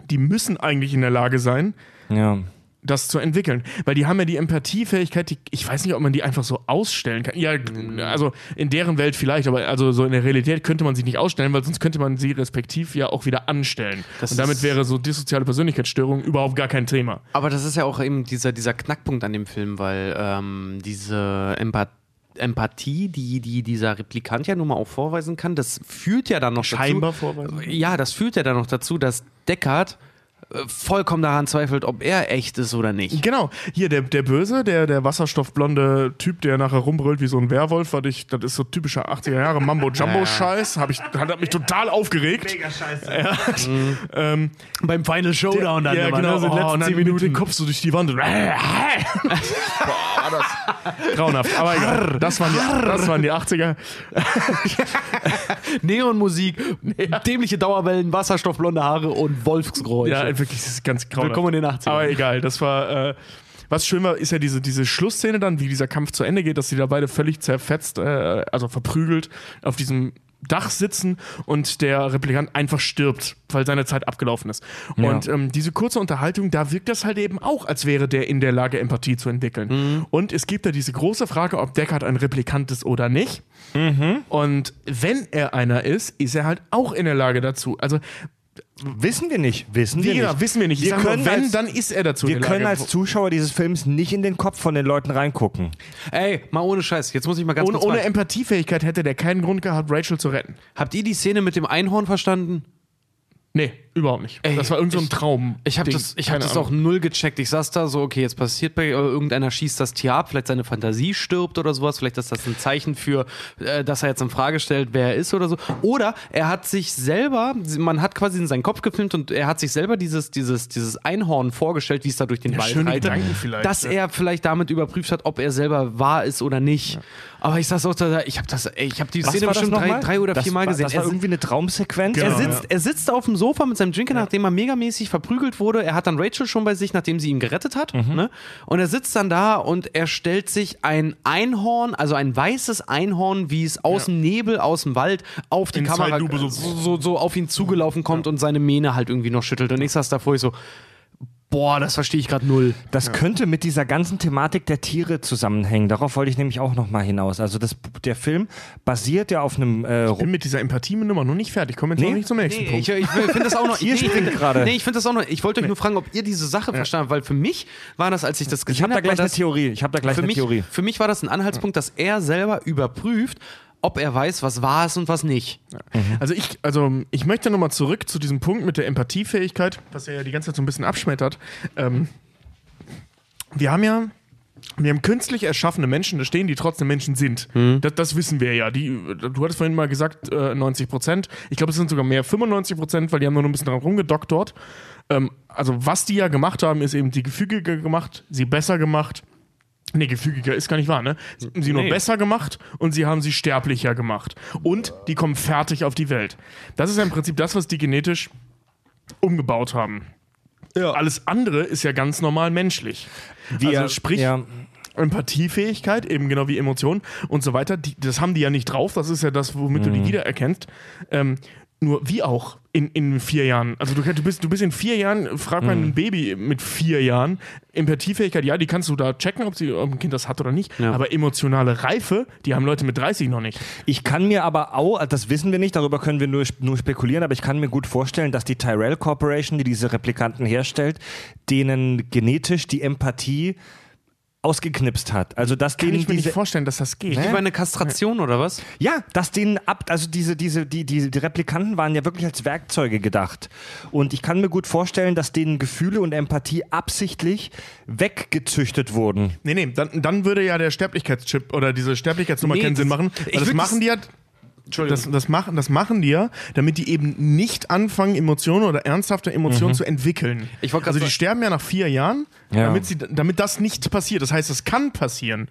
die müssen eigentlich in der Lage sein, Ja. Das zu entwickeln. Weil die haben ja die Empathiefähigkeit, die, ich weiß nicht, ob man die einfach so ausstellen kann. Ja, also in deren Welt vielleicht, aber also so in der Realität könnte man sie nicht ausstellen, weil sonst könnte man sie respektiv ja auch wieder anstellen. Das Und damit wäre so dissoziale Persönlichkeitsstörung überhaupt gar kein Thema. Aber das ist ja auch eben dieser, dieser Knackpunkt an dem Film, weil ähm, diese Empathie. Empathie, die, die dieser Replikant ja nun mal auch vorweisen kann, das führt ja dann noch Scheinbar dazu. vorweisen. Ja, das führt ja dann noch dazu, dass Deckard vollkommen daran zweifelt, ob er echt ist oder nicht. Genau, hier der, der Böse, der, der wasserstoffblonde Typ, der nachher rumbrüllt wie so ein Werwolf, was ich, das ist so typischer 80er Jahre Mambo-Jumbo-Scheiß, hab ich, hat mich total aufgeregt. Mega scheiße. ähm, Beim Final Showdown dann ja, immer, genau, ne? so oh, und dann mit den Kopf so durch die Wand. das grauenhaft. Aber egal, das waren die, das waren die 80er. Neonmusik, dämliche Dauerwellen, wasserstoffblonde Haare und Wolfsgeräusche. Ja, wirklich, das ist ganz grauenhaft. Willkommen in den 80ern. Aber egal, das war. Äh, was schön war, ist ja diese, diese Schlussszene dann, wie dieser Kampf zu Ende geht, dass sie da beide völlig zerfetzt, äh, also verprügelt, auf diesem Dach sitzen und der Replikant einfach stirbt, weil seine Zeit abgelaufen ist. Ja. Und ähm, diese kurze Unterhaltung, da wirkt das halt eben auch, als wäre der in der Lage, Empathie zu entwickeln. Und es gibt da diese große Frage, ob Deckard ein Replikant ist oder nicht. Und wenn er einer ist, ist er halt auch in der Lage dazu. Also, Wissen wir nicht. Wissen wir wie nicht. wissen wir nicht. Ich Wir nur, können wenn, als- dann ist er dazu Wir können Lage. als Zuschauer dieses Films nicht in den Kopf von den Leuten reingucken. Ey, mal ohne Scheiß, jetzt muss ich mal ganz ohne, kurz ohne. Empathiefähigkeit hätte der keinen Grund gehabt, Rachel zu retten. Habt ihr die Szene mit dem Einhorn verstanden? Nee, überhaupt nicht. Ey, das war irgendein so ein Traum. Ich habe das, ich hab das auch null gecheckt. Ich saß da so, okay, jetzt passiert bei irgendeiner schießt das Tier ab, vielleicht seine Fantasie stirbt oder sowas, vielleicht ist das ein Zeichen für, äh, dass er jetzt in Frage stellt, wer er ist oder so. Oder er hat sich selber, man hat quasi in seinen Kopf gefilmt und er hat sich selber dieses, dieses, dieses Einhorn vorgestellt, wie es da durch den Ja, Wald reitet, dass ja. er vielleicht damit überprüft hat, ob er selber wahr ist oder nicht. Aber ich saß auch da, ich habe das, ey, ich habe die Szene bestimmt drei, drei oder das vier Mal war, gesehen. Das war Er- irgendwie eine Traumsequenz. Genau. er sitzt, er sitzt auf dem Sofa mit seinem Drinker, nachdem er megamäßig verprügelt wurde. Er hat dann Rachel schon bei sich, nachdem sie ihn gerettet hat. Mhm. Ne? Und er sitzt dann da und er stellt sich ein Einhorn, also ein weißes Einhorn, wie es aus dem Nebel, aus dem Wald, auf die In Kamera so- so, so, auf ihn zugelaufen kommt und seine Mähne halt irgendwie noch schüttelt. Und ich saß davor, ich so, boah, das verstehe ich gerade null. Das könnte mit dieser ganzen Thematik der Tiere zusammenhängen. Darauf wollte ich nämlich auch noch mal hinaus. Also das, der Film basiert ja auf einem äh, Ich bin mit dieser Empathie-Nummer noch nicht fertig. Ich komme jetzt Nee? noch nicht zum nächsten Nee, Punkt. ich, ich finde das auch noch. Nee, ich springt gerade. Nee, ich finde das auch noch. Ich wollte euch nur fragen, ob ihr diese Sache verstanden habt, weil für mich war das, als ich das Ich gesehen habe da war gleich eine das- Theorie. Ich habe da gleich für eine mich, Theorie. Für mich war das ein Anhaltspunkt, dass er selber überprüft, ob er weiß, was wahr ist und was nicht. Also ich, also ich möchte nochmal zurück zu diesem Punkt mit der Empathiefähigkeit, was er ja die ganze Zeit so ein bisschen abschmettert. Ähm, wir haben ja, wir haben künstlich erschaffene Menschen da stehen, die trotzdem Menschen sind. Das, das wissen wir ja. Die, du hattest vorhin mal gesagt, äh, 90 Prozent. Ich glaube, es sind sogar mehr 95 Prozent, weil die haben nur noch ein bisschen dran rumgedoktort. Ähm, also was die ja gemacht haben, ist eben die gefügiger gemacht, sie besser gemacht. Nee, gefügiger ist gar nicht wahr, ne? Sie haben sie nur Nee. besser gemacht und sie haben sie sterblicher gemacht. Und die kommen fertig auf die Welt. Das ist ja im Prinzip das, was die genetisch umgebaut haben. Alles andere ist ja ganz normal menschlich. Wir- also sprich, ja. Empathiefähigkeit, eben genau wie Emotionen und so weiter, die, das haben die ja nicht drauf. Das ist ja das, womit du Mhm. die wiedererkennst. Ähm, Nur wie auch in, in vier Jahren. Also du, du, bist, du bist in vier Jahren, frag mal ein Baby mit vier Jahren, Empathiefähigkeit, ja, die kannst du da checken, ob, sie, ob ein Kind das hat oder nicht. Ja. Aber emotionale Reife, die haben Leute mit 30 noch nicht. Ich kann mir aber auch, das wissen wir nicht, darüber können wir nur, nur spekulieren, aber ich kann mir gut vorstellen, dass die Tyrell Corporation, die diese Replikanten herstellt, denen genetisch die Empathie ausgeknipst hat. Also dass Kann denen ich mir diese, nicht vorstellen, dass das geht. Wie bei einer Kastration oder was? Ja, dass denen ab, also diese, diese, die, die, die Replikanten waren ja wirklich als Werkzeuge gedacht. Und ich kann mir gut vorstellen, dass denen Gefühle und Empathie absichtlich weggezüchtet wurden. Nee, nee, dann, dann würde ja der Sterblichkeitschip oder diese Sterblichkeitsnummer Nee, keinen Sinn das- machen. ich Weil das würd machen das- die ja. Das, das, machen, das machen die ja, damit die eben nicht anfangen, Emotionen oder ernsthafte Emotionen zu entwickeln. Ich also die sagen- sterben ja nach vier Jahren, Ja. damit, sie, damit das nicht passiert. Das heißt, es kann passieren.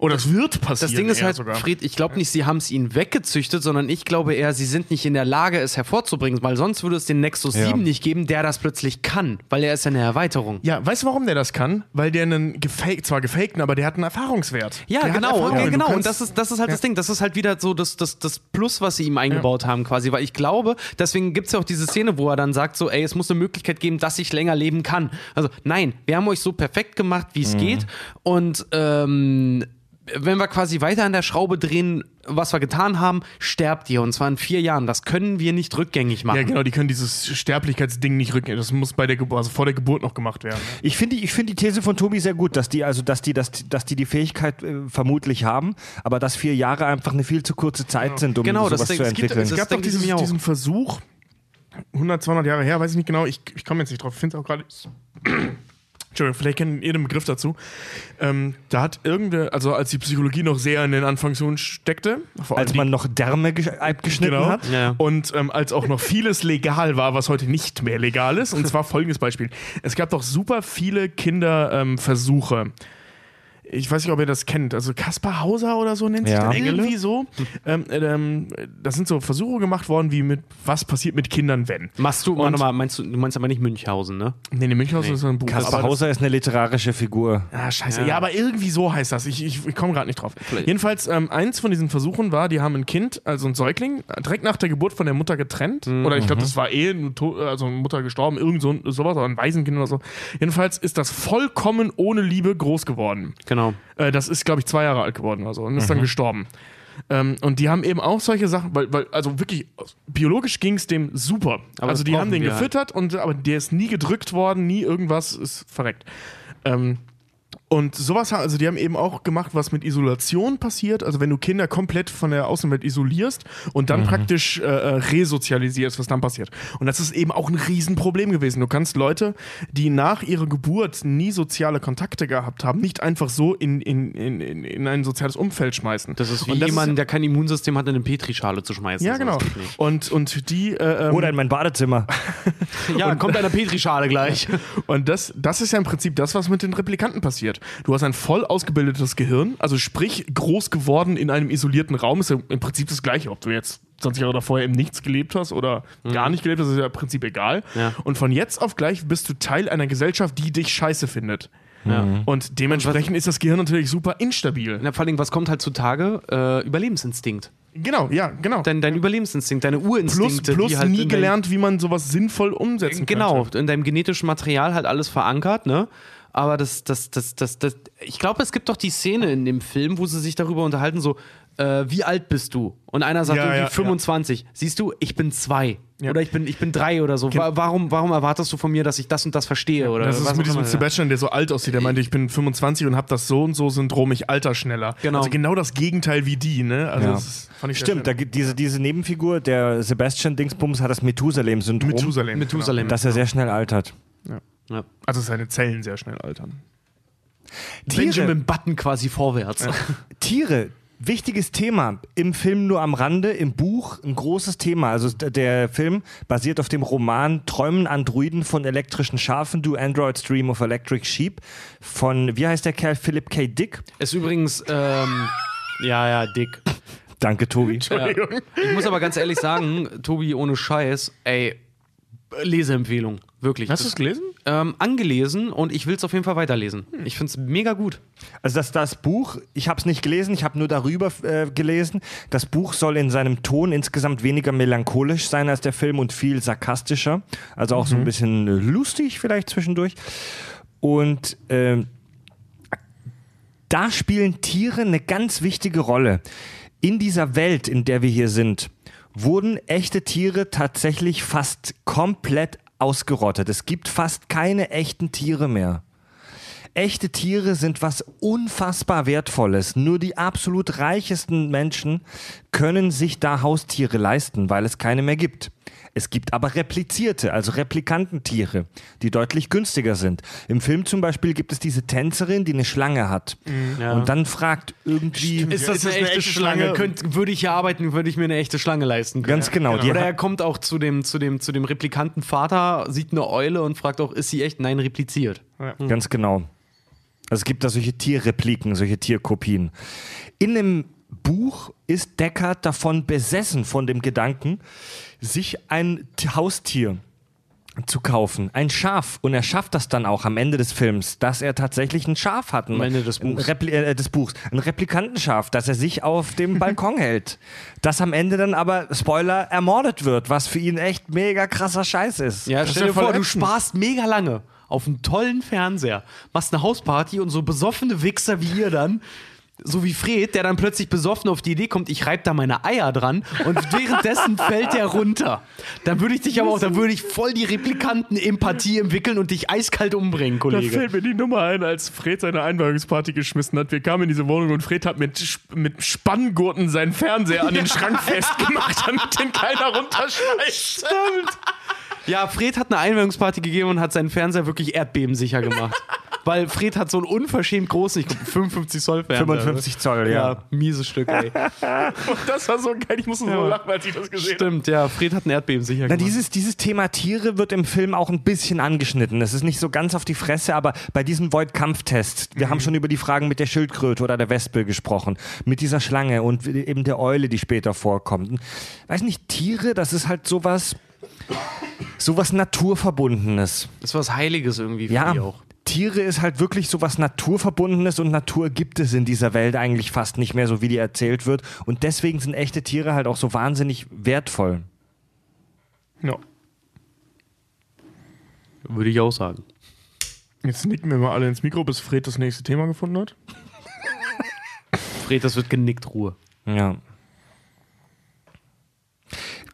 Oder es wird passieren. Das Ding ist halt, sogar. Fred, ich glaube nicht, sie haben es ihnen weggezüchtet, sondern ich glaube eher, sie sind nicht in der Lage, es hervorzubringen, weil sonst würde es den Nexus Ja. 7 nicht geben, der das plötzlich kann, weil er ist ja eine Erweiterung. Ja, weißt du, warum der das kann? Weil der einen gefaked, zwar gefakten, aber der hat einen Erfahrungswert. Ja, der genau, Erfahrung. Du genau. kannst- Und das ist, das ist halt das Ding. Das ist halt wieder so das, das, das Plus, was sie ihm eingebaut haben, quasi. Weil ich glaube, deswegen gibt es ja auch diese Szene, wo er dann sagt: so, ey, es muss eine Möglichkeit geben, dass ich länger leben kann. Also, nein, wir haben euch so perfekt gemacht, wie es geht. Und ähm, wenn wir quasi weiter an der Schraube drehen, was wir getan haben, sterbt ihr. Und zwar in vier Jahren. Das können wir nicht rückgängig machen. Ja, genau, die können dieses Sterblichkeitsding nicht rücken. Das muss bei der Geburt, also vor der Geburt noch gemacht werden. Ich finde ich finde die These von Tobi sehr gut, dass die also dass die dass, dass die die Fähigkeit äh, vermutlich haben, aber dass vier Jahre einfach eine viel zu kurze Zeit sind, um Genau, das sowas Ding- zu es gibt- entwickeln. Es Das gab doch dieses, diesen Versuch, 100, 200 Jahre her, weiß ich nicht genau, ich, ich komme jetzt nicht drauf, ich finde es auch gerade. Entschuldigung, vielleicht kennt ihr den Begriff dazu. Ähm, da hat irgendwer, also als die Psychologie noch sehr in den Anfangsschuhen steckte, vor allem Als die- man noch Därme gesch- abgeschnitten Genau. hat. Ja. Und ähm, als auch noch vieles legal war, was heute nicht mehr legal ist. Und zwar folgendes Beispiel. Es gab doch super viele Kinderversuche. Ähm. Ich weiß nicht, ob ihr das kennt. Also Kaspar Hauser oder so nennt sich Ja. das irgendwie so. Ähm, ähm, das sind so Versuche gemacht worden, wie mit was passiert mit Kindern, wenn. Machst du, mal, meinst du, du meinst aber nicht Münchhausen, ne? Nee, nee, Münchhausen ist so ein Buch. Kaspar Hauser ist eine literarische Figur. Ah, scheiße. Ja. Ja. aber irgendwie so heißt das. Ich, ich, ich komme gerade nicht drauf. Vielleicht. Jedenfalls, ähm, eins von diesen Versuchen war, die haben ein Kind, also ein Säugling, direkt nach der Geburt von der Mutter getrennt. Oder ich glaube, das war eh, also Mutter gestorben, irgend so sowas, oder ein Waisenkind oder so. Jedenfalls ist das vollkommen ohne Liebe groß geworden. Genau. Äh, das ist, glaube ich, zwei Jahre alt geworden oder so und ist dann gestorben. Ähm, und die haben eben auch solche Sachen, weil, weil also wirklich, biologisch ging es dem super. Aber also die haben den halt. gefüttert, und, aber der ist nie gedrückt worden, nie irgendwas, ist verreckt. Ähm, und sowas, also die haben eben auch gemacht, was mit Isolation passiert. Also wenn du Kinder komplett von der Außenwelt isolierst und Mhm. dann praktisch äh, äh, resozialisierst, was dann passiert. Und das ist eben auch ein Riesenproblem gewesen. Du kannst Leute, die nach ihrer Geburt nie soziale Kontakte gehabt haben, nicht einfach so in, in, in, in in ein soziales Umfeld schmeißen. Das ist wie und das jemand, der kein Immunsystem hat, in eine Petrischale zu schmeißen. ja, genau. Und, und die. Äh, ähm, Oder in mein Badezimmer. Ja, kommt eine Petrischale gleich. Und das, das ist ja im Prinzip das, was mit den Replikanten passiert. Du hast ein voll ausgebildetes Gehirn, also sprich groß geworden in einem isolierten Raum, ist ja im Prinzip das Gleiche, ob du jetzt 20 Jahre davor im Nichts gelebt hast oder gar nicht gelebt hast, ist ja im Prinzip egal. Ja. Und von jetzt auf gleich bist du Teil einer Gesellschaft, die dich scheiße findet. Ja. Und dementsprechend ist das Gehirn natürlich super instabil. Na, vor allem, was kommt halt zutage? Äh, Überlebensinstinkt. Genau, ja, genau. Dein, dein Überlebensinstinkt, deine plus Urinstinkte. plus die halt nie gelernt, wie man sowas sinnvoll umsetzen Genau, könnte. in deinem genetischen Material halt alles verankert, ne? Aber das, das, das, das, das, ich glaube, es gibt doch die Szene in dem Film, wo sie sich darüber unterhalten, so, äh, wie alt bist du? Und einer sagt Ja, irgendwie ja, 25. Siehst du, ich bin zwei. Ja. Oder ich bin, ich bin drei oder so. Wa- Warum, warum erwartest du von mir, dass ich das und das verstehe? Oder Das ist was mit diesem ja. Sebastian, der so alt aussieht. Der meinte, ich bin 25 und habe das so und so Syndrom, ich alter schneller. Genau. Also genau das Gegenteil wie die, ne? Also Ja. das fand ich Stimmt, da diese, diese Nebenfigur, der Sebastian Dingsbums, hat das Methusalem-Syndrom, Methusalem. Methusalem. dass er sehr schnell altert. Genau. Ja. Also seine Zellen sehr schnell altern. Benjamin Button quasi vorwärts. Tiere, wichtiges Thema. Im Film nur am Rande, im Buch ein großes Thema. Also der Film basiert auf dem Roman Träumen Androiden von elektrischen Schafen, Do Androids Dream of Electric Sheep von, wie heißt der Kerl, Philip K. Dick? Ist übrigens, ähm, ja, ja, dick. Danke, Tobi. Ja. Ich muss aber ganz ehrlich sagen, Tobi, ohne Scheiß, ey, Leseempfehlung, wirklich. Hast du es gelesen? Ähm, angelesen und ich will es auf jeden Fall weiterlesen. Ich finde es mega gut. Also das, das Buch, ich habe es nicht gelesen, ich habe nur darüber äh, gelesen. Das Buch soll in seinem Ton insgesamt weniger melancholisch sein als der Film und viel sarkastischer. Also auch so ein bisschen äh, lustig vielleicht zwischendurch. Und ähm, da spielen Tiere eine ganz wichtige Rolle. In dieser Welt, in der wir hier sind, wurden echte Tiere tatsächlich fast komplett ausgerottet. Es gibt fast keine echten Tiere mehr. Echte Tiere sind was unfassbar Wertvolles. Nur die absolut reichesten Menschen können sich da Haustiere leisten, weil es keine mehr gibt. Es gibt aber replizierte, also Replikantentiere, die deutlich günstiger sind. Im Film zum Beispiel gibt es diese Tänzerin, die eine Schlange hat. Ja. Und dann fragt irgendwie. Ist das eine, echte Schlange? Könnt, würde ich hier arbeiten, würde ich mir eine echte Schlange leisten können. Ganz genau. Die Oder er kommt auch zu dem, zu dem, zu dem Replikanten Vater, sieht eine Eule und fragt auch, ist sie echt? Nein, repliziert. Ganz genau. Also es gibt da solche Tierrepliken, solche Tierkopien. In dem Buch ist Deckard davon besessen, von dem Gedanken, sich ein Haustier zu kaufen, ein Schaf. Und er schafft das dann auch am Ende des Films, dass er tatsächlich ein Schaf hat. Ein, Am Ende des ein Buchs. Repli äh, des Buchs. Ein Replikantenschaf, das er sich auf dem Balkon hält. Das am Ende dann aber, Spoiler, ermordet wird, was für ihn echt mega krasser Scheiß ist. Ja, stell dir vor, du sparst mega lange auf einen tollen Fernseher, machst eine Hausparty und so besoffene Wichser wie ihr dann, so wie Fred, der dann plötzlich besoffen auf die Idee kommt, ich reib da meine Eier dran und währenddessen fällt der runter. Dann würde ich dich aber auch, dann würde ich voll die Replikanten-Empathie entwickeln und dich eiskalt umbringen, Da Kollege. fällt mir die Nummer ein, als Fred seine Einweihungsparty geschmissen hat. Wir kamen in diese Wohnung und Fred hat mit, mit Spanngurten seinen Fernseher an den Schrank festgemacht, damit den keiner runterschmeißt. Stimmt. Ja, Fred hat eine Einweihungsparty gegeben und hat seinen Fernseher wirklich erdbebensicher gemacht. Weil Fred hat so einen unverschämt großen, ich glaube 55 Zoll Fernseher. 55 Zoll, ja. Ja, mieses Stück, ey. Und das war so geil, ich musste so lachen, als ich das gesehen habe. Stimmt, ja, Fred hat einen Erdbebensicher Na, gemacht. dieses, dieses Thema Tiere wird im Film auch ein bisschen angeschnitten. Es ist nicht so ganz auf die Fresse, aber bei diesem Void-Kampftest, wir haben schon über die Fragen mit der Schildkröte oder der Wespe gesprochen, mit dieser Schlange und eben der Eule, die später vorkommt. Weiß nicht, Tiere, das ist halt sowas, sowas Naturverbundenes. Das ist was Heiliges irgendwie für Ja, die auch. Tiere ist halt wirklich sowas Naturverbundenes und Natur gibt es in dieser Welt eigentlich fast nicht mehr, so wie die erzählt wird. Und deswegen sind echte Tiere halt auch so wahnsinnig wertvoll. Ja. Würde ich auch sagen. Jetzt nicken wir mal alle ins Mikro, bis Fred das nächste Thema gefunden hat. Fred, das wird genickt, Ruhe. Ja.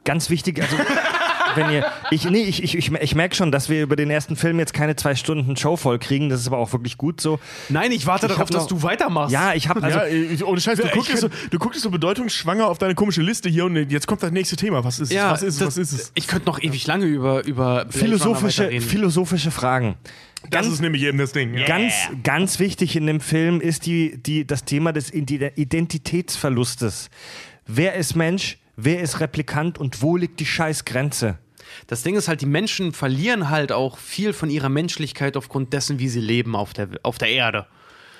Ganz wichtig, also wenn ihr, ich, nee, ich, ich, ich, ich merke schon, dass wir über den ersten Film jetzt keine zwei Stunden Show voll kriegen, das ist aber auch wirklich gut so. Nein, ich warte Ich darauf, hab dass noch- du weitermachst. Ja, ich habe also, ja, ich- ohne Scheiß, du ich guckst, so, du guckst so bedeutungsschwanger auf deine komische Liste hier und jetzt kommt das nächste Thema. Was ist es? Ja, was ist es? das- Was ist es? Ich könnte noch ewig lange über, über philosophische, philosophische Fragen. Das ist nämlich eben das Ding. Ja. Ganz, ganz wichtig in dem Film ist die, die, das Thema des Ide- Identitätsverlustes. Wer ist Mensch? Wer ist Replikant und wo liegt die Scheißgrenze? Das Ding ist halt, die Menschen verlieren halt auch viel von ihrer Menschlichkeit aufgrund dessen, wie sie leben auf der, auf der Erde.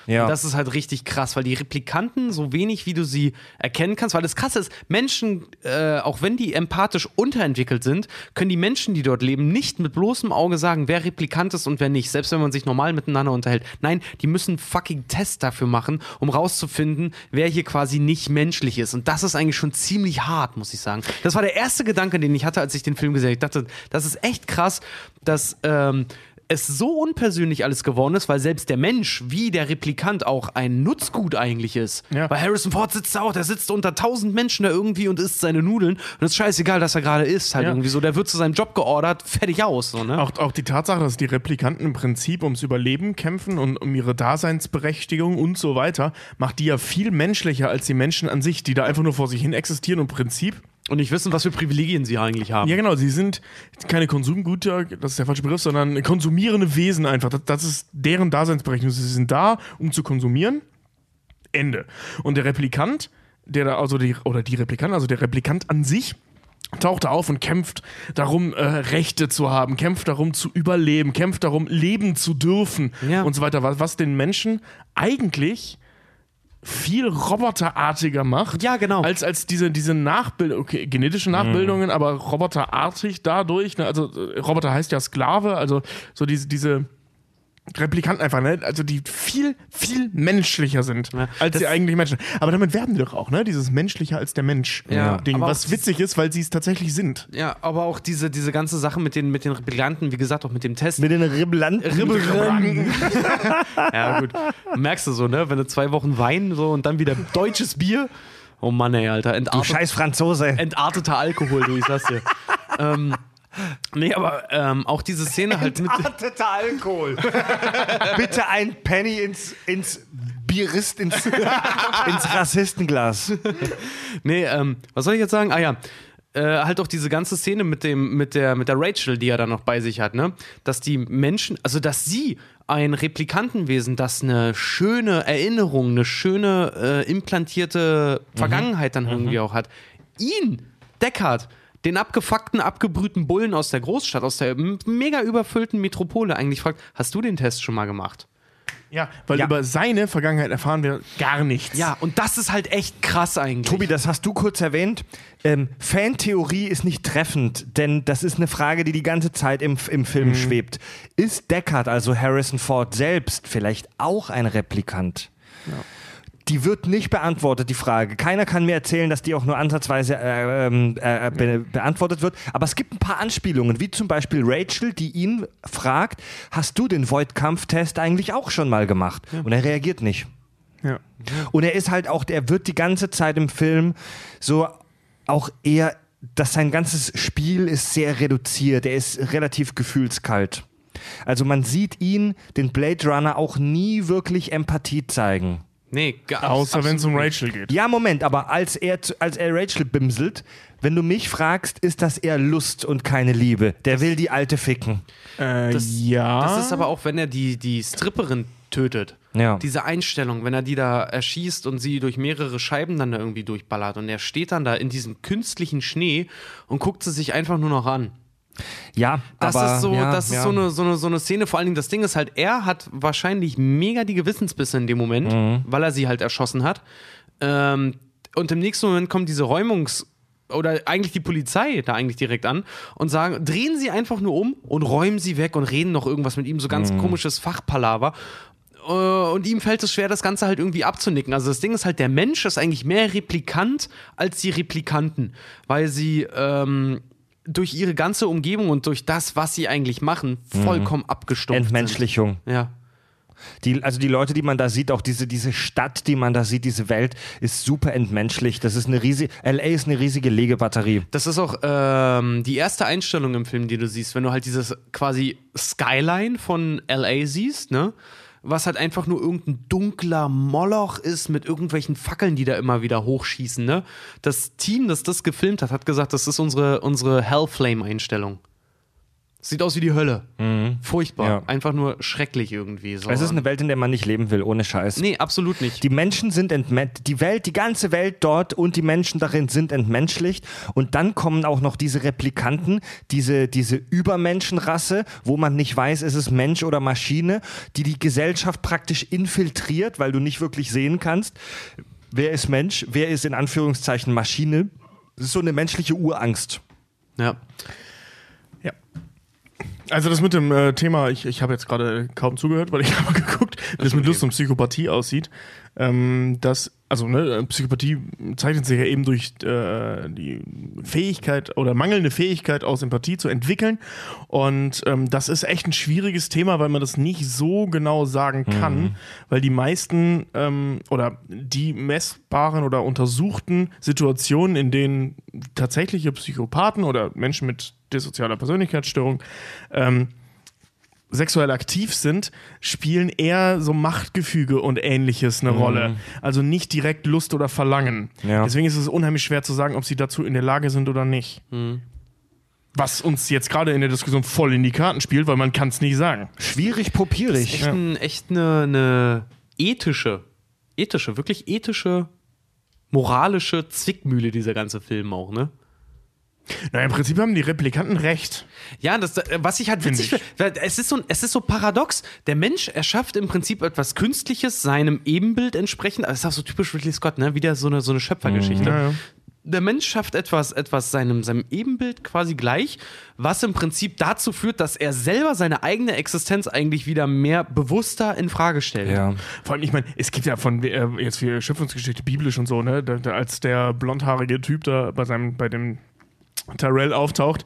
Ja. Und das ist halt richtig krass, weil die Replikanten, so wenig wie du sie erkennen kannst, weil das krasse ist, Menschen, äh, auch wenn die empathisch unterentwickelt sind, können die Menschen, die dort leben, nicht mit bloßem Auge sagen, wer Replikant ist und wer nicht, selbst wenn man sich normal miteinander unterhält. Nein, die müssen fucking Test dafür machen, um rauszufinden, wer hier quasi nicht menschlich ist. Und das ist eigentlich schon ziemlich hart, muss ich sagen. Das war der erste Gedanke, den ich hatte, als ich den Film gesehen habe. Ich dachte, das ist echt krass, dass ähm, es so unpersönlich alles geworden ist, weil selbst der Mensch, wie der Replikant, auch ein Nutzgut eigentlich ist. Ja. Weil Harrison Ford sitzt da auch, der sitzt unter tausend Menschen da irgendwie und isst seine Nudeln. Und es ist scheißegal, dass er gerade isst, halt Ja. irgendwie so. Der wird zu seinem Job geordert, fertig aus. So, ne? Auch, auch die Tatsache, dass die Replikanten im Prinzip ums Überleben kämpfen und um ihre Daseinsberechtigung und so weiter, macht die ja viel menschlicher als die Menschen an sich, die da einfach nur vor sich hin existieren und im Prinzip Und nicht wissen, was für Privilegien sie eigentlich haben. Ja, genau, sie sind keine Konsumgüter, das ist der falsche Begriff, sondern konsumierende Wesen einfach. Das, das ist deren Daseinsberechnung. Sie sind da, um zu konsumieren. Ende. Und der Replikant, der da, also die, oder die Replikant, also der Replikant an sich, taucht da auf und kämpft darum, äh, Rechte zu haben, kämpft darum zu überleben, kämpft darum, leben zu dürfen Ja. und so weiter, was, was den Menschen eigentlich viel roboterartiger macht. Ja, genau. Als, als diese, diese Nachbildung, okay, genetische Nachbildungen, aber roboterartig dadurch. Ne? Also äh, Roboter heißt ja Sklave, also so diese, diese Replikanten einfach, ne? Also die viel, viel menschlicher sind Ja, als die eigentlichen Menschen. Aber damit werben die doch auch, ne? Dieses menschlicher als der Mensch Ja, Ding, aber auch was witzig ist, weil sie es tatsächlich sind. Ja, aber auch diese, diese ganze Sache mit den, mit den Replikanten, wie gesagt, auch mit dem Test. Mit den Ribblanten. Ribbelrennen. ja, gut. Merkst du so, ne? Wenn du zwei Wochen Wein so und dann wieder deutsches Bier. Oh Mann, ey, Alter. Du Entartet, scheiß Franzose. entarteter Alkohol, du, ich sag's dir. ähm, nee, aber ähm, auch diese Szene halt mit. Entarteter Alkohol. Bitte ein Penny ins, ins Bierist, ins, ins Rassistenglas. Nee, ähm, was soll ich jetzt sagen? Ah ja. Äh, halt auch diese ganze Szene mit dem, mit der, mit der Rachel, die er dann noch bei sich hat, ne? Dass die Menschen, also dass sie ein Replikantenwesen, das eine schöne Erinnerung, eine schöne äh, implantierte Vergangenheit dann irgendwie auch hat, ihn, Deckard, den abgefuckten, abgebrühten Bullen aus der Großstadt, aus der mega überfüllten Metropole eigentlich fragt, hast du den Test schon mal gemacht? Ja, weil Ja. über seine Vergangenheit erfahren wir gar nichts. Ja, und das ist halt echt krass eigentlich. Tobi, das hast du kurz erwähnt. Ähm, Fantheorie ist nicht treffend, denn das ist eine Frage, die die ganze Zeit im, im Film schwebt. Ist Deckard, also Harrison Ford selbst, vielleicht auch ein Replikant? Die wird nicht beantwortet, die Frage. Keiner kann mir erzählen, dass die auch nur ansatzweise äh, ähm, äh, be beantwortet wird. Aber es gibt ein paar Anspielungen, wie zum Beispiel Rachel, die ihn fragt: Hast du den Void-Kampftest eigentlich auch schon mal gemacht? Und er reagiert nicht. Ja. Und er ist halt auch, der wird die ganze Zeit im Film so auch eher, dass sein ganzes Spiel ist sehr reduziert. Er ist relativ gefühlskalt. Also man sieht ihn, den Blade Runner, auch nie wirklich Empathie zeigen. Nee, gar Außer wenn es um Rachel geht. Ja, Moment, aber als er, als er Rachel bimselt, wenn du mich fragst, ist das eher Lust und keine Liebe. Der will die Alte ficken. Äh, Das- ja. Das ist aber auch, wenn er die, die Stripperin tötet. Ja. Diese Einstellung, wenn er die da erschießt und sie durch mehrere Scheiben dann da irgendwie durchballert und er steht dann da in diesem künstlichen Schnee und guckt sie sich einfach nur noch an. Ja, Das aber, ist so, ja, das ist ja. so eine, so eine, so eine Szene. Vor allen Dingen, das Ding ist halt, er hat wahrscheinlich mega die Gewissensbisse in dem Moment, Mhm. weil er sie halt erschossen hat. Ähm, und im nächsten Moment kommt diese Räumungs- oder eigentlich die Polizei da eigentlich direkt an und sagen, drehen sie einfach nur um und räumen sie weg und reden noch irgendwas mit ihm, so Mhm. ganz komisches Fachpalaver. Äh, Und ihm fällt es schwer, das Ganze halt irgendwie abzunicken. Also das Ding ist halt, der Mensch ist eigentlich mehr Replikant als die Replikanten, weil sie ähm, durch ihre ganze Umgebung und durch das, was sie eigentlich machen, vollkommen abgestumpft Entmenschlichung. sind. Ja. Die, also die Leute, die man da sieht, auch diese, diese Stadt, die man da sieht, diese Welt, ist super entmenschlicht. Das ist eine riesige, LA ist eine riesige Legebatterie. Das ist auch ähm, die erste Einstellung im Film, die du siehst, wenn du halt dieses quasi Skyline von LA siehst, ne? Was halt einfach nur irgendein dunkler Moloch ist mit irgendwelchen Fackeln, die da immer wieder hochschießen, ne? Das Team, das das gefilmt hat, hat gesagt, das ist unsere, unsere Hellflame-Einstellung. Sieht aus wie die Hölle. Furchtbar. Ja. Einfach nur schrecklich irgendwie. So. Es ist eine Welt, in der man nicht leben will, ohne Scheiß. nee, absolut nicht. Die Menschen sind entmenschlicht, die Welt, die ganze Welt dort und die Menschen darin sind entmenschlicht. Und dann kommen auch noch diese Replikanten, diese, diese Übermenschenrasse, wo man nicht weiß, ist es Mensch oder Maschine, die die Gesellschaft praktisch infiltriert, weil du nicht wirklich sehen kannst, wer ist Mensch, wer ist in Anführungszeichen Maschine. Das ist so eine menschliche Urangst. Ja. Also das mit dem äh, Thema, ich, ich habe jetzt gerade kaum zugehört, weil ich habe geguckt, wie das mit Lust und Psychopathie aussieht. Ähm, das, also ne, Psychopathie zeichnet sich ja eben durch äh, die Fähigkeit oder mangelnde Fähigkeit aus Empathie zu entwickeln. Und ähm, das ist echt ein schwieriges Thema, weil man das nicht so genau sagen kann, weil die meisten ähm, oder die messbaren oder untersuchten Situationen, in denen tatsächliche Psychopathen oder Menschen mit dissozialer Persönlichkeitsstörung ähm, sexuell aktiv sind, spielen eher so Machtgefüge und ähnliches eine Rolle. Also nicht direkt Lust oder Verlangen. Ja. Deswegen ist es unheimlich schwer zu sagen, ob sie dazu in der Lage sind oder nicht. Was uns jetzt gerade in der Diskussion voll in die Karten spielt, weil man kann es nicht sagen. Schwierig popierig. echt, ein, echt eine, eine ethische, ethische, wirklich ethische, moralische Zwickmühle, dieser ganze Film auch, ne? Na, im Prinzip haben die Replikanten recht. Ja, das, äh, was ich halt witzig Find finde, es ist, so, es ist so paradox. Der Mensch erschafft im Prinzip etwas Künstliches, seinem Ebenbild entsprechend. Das ist auch so typisch Ridley Scott, ne? Wieder so eine, so eine Schöpfergeschichte. Ja, ja. Der Mensch schafft etwas, etwas seinem, seinem Ebenbild quasi gleich, was im Prinzip dazu führt, dass er selber seine eigene Existenz eigentlich wieder mehr bewusster in Frage stellt. Ja. Vor allem, ich meine, es gibt ja von äh, jetzt für Schöpfungsgeschichte biblisch und so, ne, da, da, als der blondhaarige Typ da bei seinem, bei dem Tyrell auftaucht,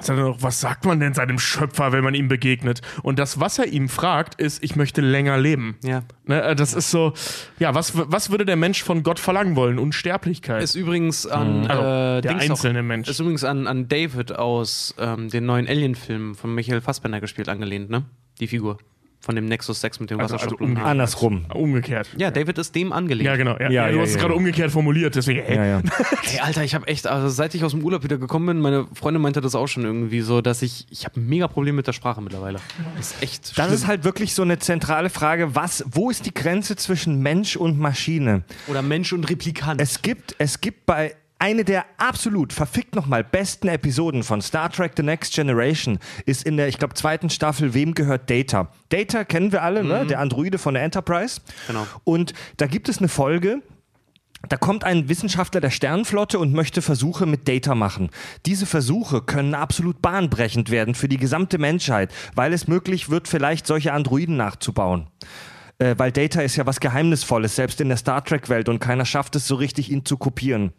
sagt er noch, was sagt man denn seinem Schöpfer, wenn man ihm begegnet? Und das, was er ihm fragt, ist, ich möchte länger leben. Ja. Ne, äh, das ist so, ja, was, was würde der Mensch von Gott verlangen wollen? Unsterblichkeit. Ist übrigens an Also, äh, der Dings einzelne auch, Mensch. Ist übrigens an, an David aus ähm, den neuen Alien-Filmen von Michael Fassbender gespielt, angelehnt, ne? Die Figur. Von dem Nexus 6 mit dem Also- also Wasserstoffblumen. umge- Andersrum. Umgekehrt. ja, David ist dem angelehnt. Ja, genau. Ja, Ja, ja, du ja, hast es ja. gerade umgekehrt formuliert, deswegen, ey, Ja, ja. Ey, Alter, ich habe echt, also seit ich aus dem Urlaub wieder gekommen bin, meine Freundin meinte das auch schon irgendwie so, dass ich, ich habe ein mega Problem mit der Sprache mittlerweile. Das ist echt Das schlimm. ist halt wirklich so eine zentrale Frage. Was, wo ist die Grenze zwischen Mensch und Maschine? Oder Mensch und Replikant. Es gibt, es gibt bei eine der absolut verfickt nochmal besten Episoden von Star Trek The Next Generation ist in der, ich glaube, zweiten Staffel Wem gehört Data? Data kennen wir alle, ne? der Androide von der Enterprise. Genau. Und da gibt es eine Folge, da kommt ein Wissenschaftler der Sternenflotte und möchte Versuche mit Data machen. Diese Versuche können absolut bahnbrechend werden für die gesamte Menschheit, weil es möglich wird, vielleicht solche Androiden nachzubauen. Äh, weil Data ist ja was Geheimnisvolles, selbst in der Star Trek-Welt und keiner schafft es so richtig, ihn zu kopieren.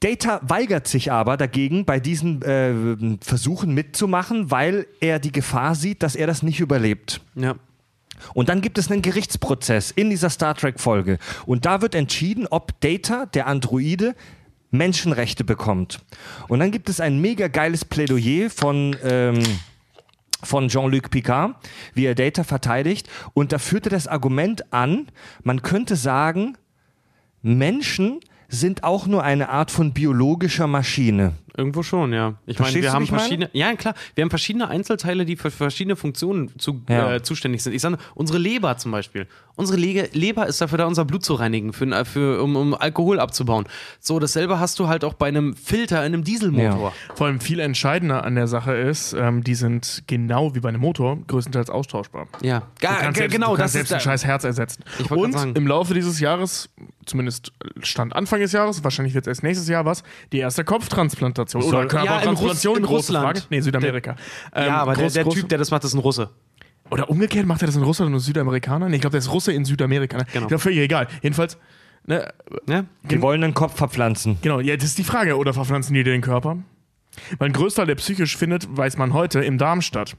Data weigert sich aber dagegen, bei diesen äh, Versuchen mitzumachen, weil er die Gefahr sieht, dass er das nicht überlebt. ja. Und dann gibt es einen Gerichtsprozess in dieser Star Trek-Folge. Und da wird entschieden, ob Data, der Androide, Menschenrechte bekommt. Und dann gibt es ein mega geiles Plädoyer von. Ähm, von Jean-Luc Picard, wie er Data verteidigt. Und da führte das Argument an, man könnte sagen, Menschen sind auch nur eine Art von biologischer Maschine. Irgendwo schon, ja. Ich meine, wir haben ich meine? verschiedene, ja klar, wir haben verschiedene Einzelteile, die für verschiedene Funktionen zu, Ja. äh, zuständig sind. Ich sage, unsere Leber zum Beispiel. Unsere Lege, Leber ist dafür da, unser Blut zu reinigen, für, für, um, um Alkohol abzubauen. So, dasselbe hast du halt auch bei einem Filter in einem Dieselmotor. Vor allem viel entscheidender an der Sache ist, ähm, die sind genau wie bei einem Motor größtenteils austauschbar. Ja, Du Ga- kannst ga- selbst, genau, du kannst das selbst ist ein scheiß Herz ersetzen. Und im Laufe dieses Jahres, zumindest Stand Anfang des Jahres, wahrscheinlich wird es erst nächstes Jahr was, die erste Kopftransplantation oder Soll- Ja, in Körpertransplantation, Russ- in große Russland. Frage. Nee, Südamerika. Ähm, Ja, aber der, groß- der groß- Typ, der das macht, ist ein Russe. Oder umgekehrt macht er das in Russland und Südamerikaner? Nee, ich glaube, der ist Russe in Südamerika. Ne? Genau. Ich glaube, völlig egal. Jedenfalls, ne, Ja? Die wollen einen Kopf verpflanzen. Genau, ja, das ist die Frage. Oder verpflanzen die dir den Körper? Weil ein Großteil der psychisch findet, weiß man heute, im Darm statt.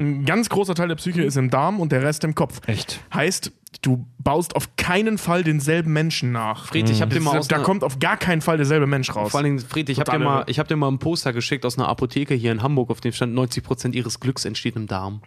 Ein ganz großer Teil der Psyche ist im Darm und der Rest im Kopf. Echt? Heißt, du baust auf keinen Fall denselben Menschen nach. Fried, ich habe dir mal aus da kommt auf gar keinen Fall derselbe Mensch raus. Vor allen Dingen, Fried, ich habe dir, mal- ich hab dir mal ein Poster geschickt aus einer Apotheke hier in Hamburg, auf dem stand 90% ihres Glücks entsteht im Darm.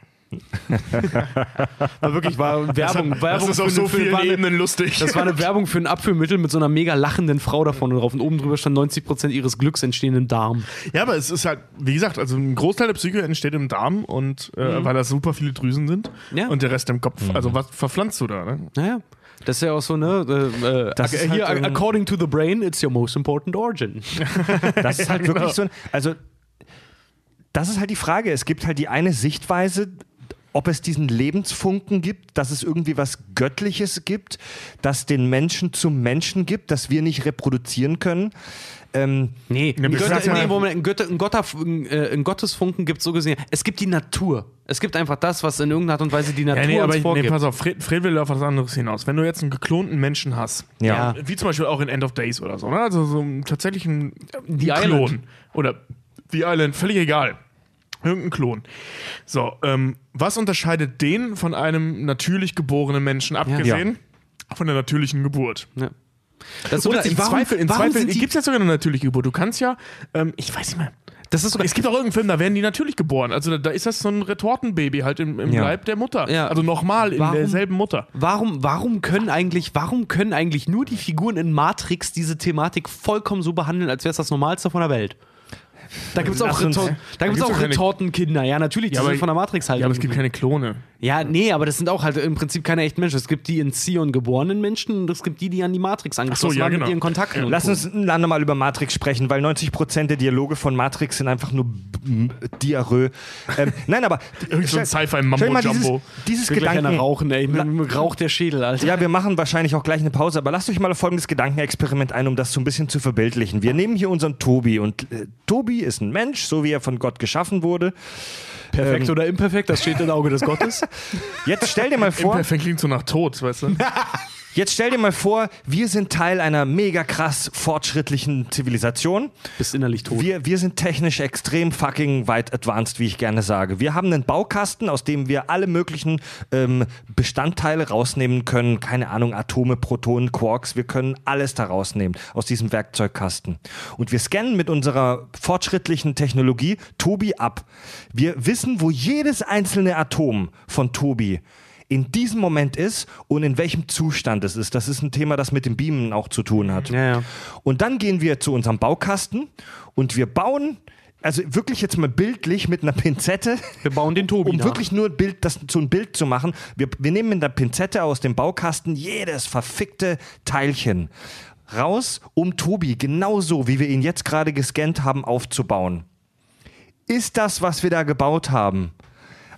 war wirklich war Werbung, Werbung das ist auf für so vielen war eine- Ebenen lustig. Das war eine Werbung für ein Abführmittel mit so einer mega lachenden Frau da vorne drauf und oben drüber stand 90% ihres Glücks entstehen im Darm. ja, aber es ist halt, wie gesagt, also ein Großteil der Psyche entsteht im Darm und äh, weil da super viele Drüsen sind Mhm. Ja. und der Rest im Kopf. Also was verpflanzt du da? Ne? Naja. Das ist ja auch so, ne? Äh, äh, Das ist hier, halt, ähm, according to the brain, it's your most important organ. Das ist halt wirklich so ein, also das ist halt die Frage. Es gibt halt die eine Sichtweise, ob es diesen Lebensfunken gibt, dass es irgendwie was Göttliches gibt, das den Menschen zum Menschen gibt, das wir nicht reproduzieren können. Ähm, Nee, ein, Götter, nee Moment, ein, Götter, ein, Gotter, ein, äh, ein Gottesfunken gibt so gesehen. Es gibt die Natur. Es gibt einfach das, was in irgendeiner Art und Weise die Natur Ja, nee, aber uns ich, nee, vorgibt. pass auf, Fred, Fred will auf was anderes hinaus. Wenn du jetzt einen geklonten Menschen hast, ja. wie zum Beispiel auch in End of Days oder so, ne? also so einen tatsächlichen The einen Island. Klon oder The Island, völlig egal. Irgendein Klon. So, ähm, was unterscheidet den von einem natürlich geborenen Menschen, abgesehen von der natürlichen Geburt? Ja. Das ist so Oder im warum, Zweifel, in warum Zweifel sind die, gibt es ja sogar eine natürliche Geburt. Du kannst ja, ähm, ich weiß nicht mehr, das ist sogar, es gibt auch irgendeinen Film, da werden die natürlich geboren. Also da, da ist das so ein Retortenbaby halt im, im Ja. Leib der Mutter. Ja. Also nochmal in Warum- derselben Mutter. Warum, warum können eigentlich, warum können eigentlich nur die Figuren in Matrix diese Thematik vollkommen so behandeln, als wäre es das Normalste von der Welt? Da gibt es auch, Retor da gibt's auch Retortenkinder. Ja, natürlich, die Ja, sind von der Matrix halt. Ja, aber es gibt keine Klone. Ja, nee, aber das sind auch halt im Prinzip keine echten Menschen. Es gibt die in Zion geborenen Menschen und es gibt die, die an die Matrix angeschlossen ja, waren genau. mit ihren Kontakten. Lass so. uns dann mal über Matrix sprechen, weil 90% der Dialoge von Matrix sind einfach nur Diarrhoe. Ähm, nein, aber. Irgend so ein Sci-Fi-Mambo-Jumbo. Dieses, dieses Gedanken. rauchen, ey. Raucht der Schädel, Alter. Ja, wir machen wahrscheinlich auch gleich eine Pause, aber lasst euch mal folgendes Gedankenexperiment ein, um das so ein bisschen zu verbildlichen. Wir nehmen hier unseren Tobi und äh, Tobi ist ein Mensch, so wie er von Gott geschaffen wurde. Perfekt oder imperfekt, das steht im Auge des Gottes. Jetzt stell dir mal vor, Imperfekt klingt so nach Tod, weißt du? jetzt stell dir mal vor, wir sind Teil einer mega krass fortschrittlichen Zivilisation. Bist innerlich tot. Wir, wir sind technisch extrem fucking weit advanced, wie ich gerne sage. Wir haben einen Baukasten, aus dem wir alle möglichen ähm, Bestandteile rausnehmen können. Keine Ahnung, Atome, Protonen, Quarks. Wir können alles da rausnehmen aus diesem Werkzeugkasten. Und wir scannen mit unserer fortschrittlichen Technologie Tobi ab. Wir wissen, wo jedes einzelne Atom von Tobi in diesem Moment ist und in welchem Zustand es ist. Das ist ein Thema, das mit dem Beamen auch zu tun hat. Ja, ja. Und dann gehen wir zu unserem Baukasten und wir bauen, also wirklich jetzt mal bildlich mit einer Pinzette, Wir bauen den Tobi um nach. wirklich nur Bild, das, so ein Bild zu machen. Wir, wir nehmen mit einer Pinzette aus dem Baukasten jedes verfickte Teilchen raus, um Tobi genauso, wie wir ihn jetzt gerade gescannt haben, aufzubauen. Ist das, was wir da gebaut haben,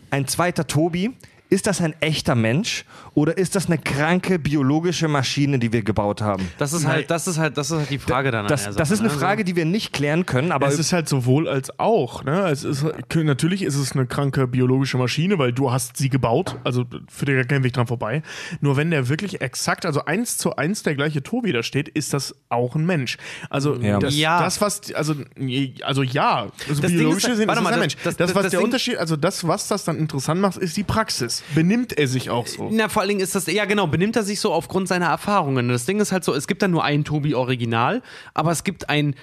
ein zweiter Tobi? Ist das ein echter Mensch oder ist das eine kranke biologische Maschine, die wir gebaut haben? Das ist halt, das ist halt, das ist halt die Frage dann. an Das, das ist eine ne? Frage, die wir nicht klären können, aber es ist halt sowohl als auch. Ne? Es ist, natürlich ist es eine kranke biologische Maschine, weil du hast sie gebaut. Also führt ja kein Weg dran vorbei. Nur wenn der wirklich exakt, also eins zu eins der gleiche Tobi da steht, ist das auch ein Mensch. Also Ja. das, Ja. das was, also, also ja, also Das Ding biologische ist- sind, warte ist ein das- Mensch. das- Das, das- was das der Ding- Unterschied, also das, was das dann interessant macht, ist die Praxis. Benimmt er sich auch so? Na, vor allen Dingen ist das, ja genau, benimmt er sich so aufgrund seiner Erfahrungen. Das Ding ist halt so, es gibt da nur ein Tobi-Original, aber es gibt ein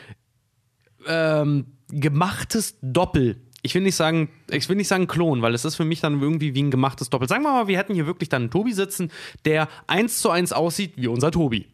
ähm, gemachtes Doppel. Ich will nicht sagen, ich will nicht sagen Klon, weil es ist für mich dann irgendwie wie ein gemachtes Doppel. Sagen wir mal, wir hätten hier wirklich dann einen Tobi sitzen, der eins zu eins aussieht wie unser Tobi.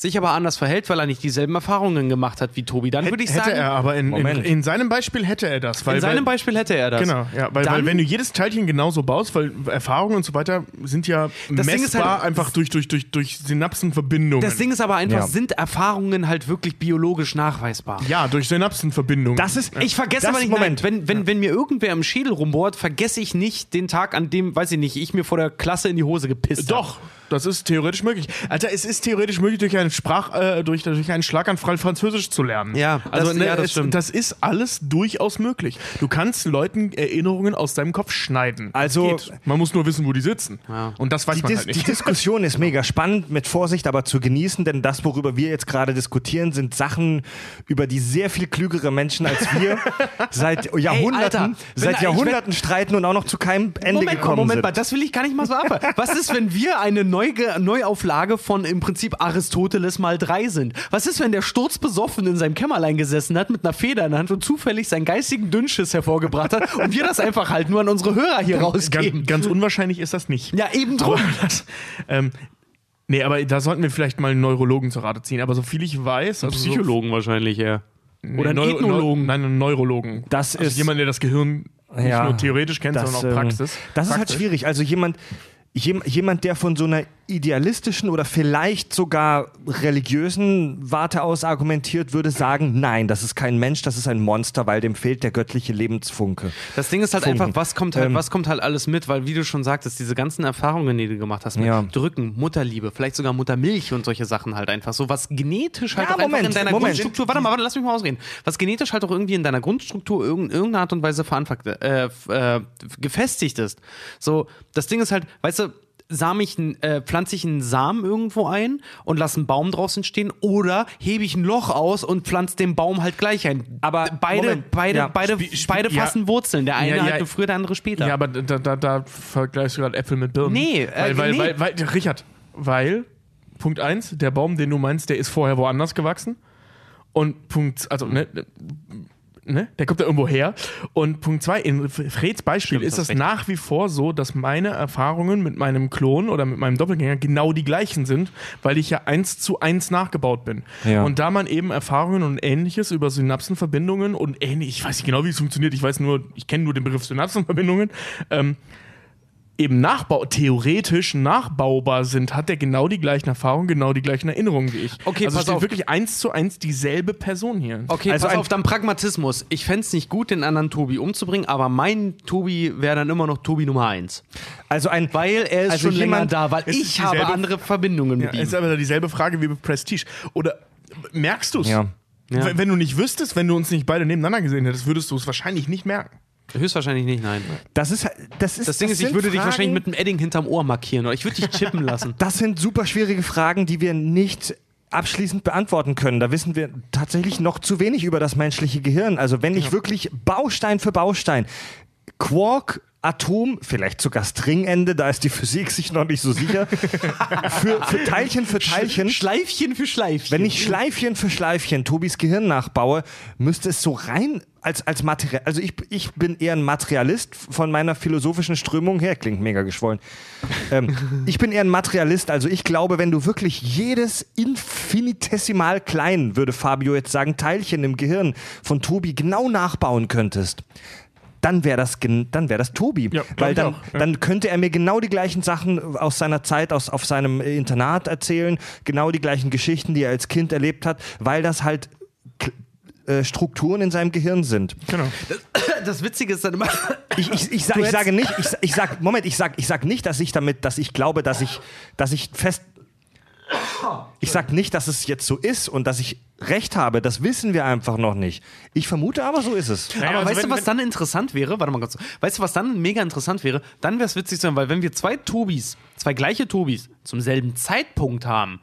Sich aber anders verhält, weil er nicht dieselben Erfahrungen gemacht hat wie Tobi. Dann würde ich hätte sagen, er, aber in, in, in seinem Beispiel hätte er das. Weil, in seinem weil, Beispiel hätte er das. Genau, ja, weil, Dann- weil wenn du jedes Teilchen genauso baust, weil Erfahrungen und so weiter sind ja messbar halt- einfach durch, durch, durch, durch Synapsenverbindungen. Das Ding ist aber einfach, Ja. sind Erfahrungen halt wirklich biologisch nachweisbar? ja, durch Synapsenverbindungen. das ist. Ich vergesse das, aber nicht, Moment. Moment. wenn, wenn, wenn mir irgendwer im Schädel rumbohrt, vergesse ich nicht den Tag, an dem, weiß ich nicht, ich mir vor der Klasse in die Hose gepisst hab. Das ist theoretisch möglich. Alter, es ist theoretisch möglich, durch einen Sprach, äh, durch, durch einen Schlaganfall Französisch zu lernen. Ja, also das- ne, ja, das es, stimmt. das ist alles durchaus möglich. Du kannst Leuten Erinnerungen aus deinem Kopf schneiden. Also- man muss nur wissen, wo die sitzen. Ja. Und das weiß Die, man Dis halt die nicht. Diskussion ist mega spannend, mit Vorsicht aber zu genießen, denn das, worüber wir jetzt gerade diskutieren, sind Sachen, über die sehr viel klügere Menschen als wir seit Jahrhunderten, wenn seit Jahrhunderten streiten und auch noch zu keinem Ende Moment gekommen Moment sind. mal, das will ich gar nicht mal so ab. Was ist, wenn wir eine Neuge Neuauflage von im Prinzip Aristoteles mal drei sind? Was ist, wenn der sturzbesoffen in seinem Kämmerlein gesessen hat mit einer Feder in der Hand und zufällig seinen geistigen Dünnschiss hervorgebracht hat und wir das einfach halt nur an unsere Hörer hier rausgeben? Ganz, ganz unwahrscheinlich ist das nicht. Ja, eben drum. Aber das, ähm, nee, aber da sollten wir vielleicht mal einen Neurologen zur Rate ziehen. Aber so viel ich weiß, also so- Psychologen wahrscheinlich, ja. Nee, Oder einen Neuro- Ethnologen. Nein, einen Neurologen. Das also ist- jemand, der das Gehirn nicht Ja, nur theoretisch kennt, das, sondern auch ähm, Praxis. Das ist halt schwierig. Also jemand, jem- jemand, der von so einer idealistischen oder vielleicht sogar religiösen Warte aus argumentiert, würde sagen, nein, das ist kein Mensch, das ist ein Monster, weil dem fehlt der göttliche Lebensfunke. Das Ding ist halt Funken. einfach, was kommt halt, Ähm, was kommt halt alles mit, weil wie du schon sagtest, diese ganzen Erfahrungen, die du gemacht hast, mit Ja. Drücken, Mutterliebe, vielleicht sogar Muttermilch und solche Sachen halt einfach so, was genetisch halt Ja, auch einfach Moment, in deiner Moment. Grundstruktur, warte mal, warte, lass mich mal ausreden, was genetisch halt auch irgendwie in deiner Grundstruktur irg- irgendeiner Art und Weise veranfragt, äh, äh, gefestigt ist. So, das Ding ist halt, weißt du, Same ich, äh, pflanze ich einen Samen irgendwo ein und lasse einen Baum draußen stehen oder hebe ich ein Loch aus und pflanze den Baum halt gleich ein. Aber beide, Moment, beide, ja, beide, beide ja. fassen Wurzeln. Der eine Ja, ja. halt früher, der andere später. Ja, aber da, da, da vergleichst du gerade Äpfel mit Birnen. Nee, äh, weil, weil, nee. Weil, weil, Richard, weil, Punkt eins, der Baum, den du meinst, der ist vorher woanders gewachsen. Und Punkt, also, ne, Ne? Der kommt da irgendwo her. Und Punkt zwei, in Freds Beispiel Stimmt, ist recht. nach wie vor so, dass meine Erfahrungen mit meinem Klon oder mit meinem Doppelgänger genau die gleichen sind, weil ich ja eins zu eins nachgebaut bin. Ja. Und da man eben Erfahrungen und ähnliches über Synapsenverbindungen und ähnlich, ich weiß nicht genau, wie es funktioniert, ich weiß nur, ich kenne nur den Begriff Synapsenverbindungen, ähm, eben nachbau theoretisch nachbaubar sind, hat er genau die gleichen Erfahrungen, genau die gleichen Erinnerungen wie ich. Okay, also pass auf. wirklich eins zu eins dieselbe Person hier. Okay, Also pass auf, dann Pragmatismus. Ich fände es nicht gut, den anderen Tobi umzubringen, aber mein Tobi wäre dann immer noch Tobi Nummer 1. Also ein Weil er ist Also schon länger jemand- da, weil ich habe andere Verbindungen Ja, mit ihm. ist aber dieselbe Frage wie mit Prestige. Oder merkst du es? Ja. Ja. Wenn, wenn du nicht wüsstest, wenn du uns nicht beide nebeneinander gesehen hättest, würdest du es wahrscheinlich nicht merken. Höchstwahrscheinlich nicht, nein. das ist das ist Das Ding ist, ich würde dich Fragen- wahrscheinlich mit einem Edding hinterm Ohr markieren oder ich würde dich chippen lassen. Das sind super schwierige Fragen, die wir nicht abschließend beantworten können. Da wissen wir tatsächlich noch zu wenig über das menschliche Gehirn. Also wenn ich wirklich Baustein für Baustein Quark Atom, vielleicht sogar Stringende, da ist die Physik sich noch nicht so sicher. für, für Teilchen für Teilchen. Schleifchen für Schleifchen. Wenn ich Schleifchen für Schleifchen Tobis Gehirn nachbaue, müsste es so rein als, als Material. Also ich, ich bin eher ein Materialist von meiner philosophischen Strömung her. Klingt mega geschwollen. Ähm, ich bin eher ein Materialist. Also ich glaube, wenn du wirklich jedes infinitesimal klein, würde Fabio jetzt sagen, Teilchen im Gehirn von Tobi genau nachbauen könntest. Dann wäre das, dann wär das Tobi. Ja, Weil dann, auch, ja. dann könnte er mir genau die gleichen Sachen aus seiner Zeit aus, auf seinem äh, Internat erzählen, genau die gleichen Geschichten, die er als Kind erlebt hat, weil das halt äh, Strukturen in seinem Gehirn sind. Genau. das Witzige ist dann immer. Ich, ich, ich, sag, ich sage nicht, ich, ich sag, Moment, ich sag, ich sag nicht, dass ich damit, dass ich glaube, dass ich, dass ich fest. Ich sag nicht, dass es jetzt so ist und dass ich recht habe. Das wissen wir einfach noch nicht. Ich vermute aber, so ist es. Naja, aber also weißt wenn- du, was dann interessant wäre? Warte mal kurz. Weißt du, was dann mega interessant wäre? Dann wäre es witzig sein, weil wenn wir zwei Tobis, zwei gleiche Tobis zum selben Zeitpunkt haben,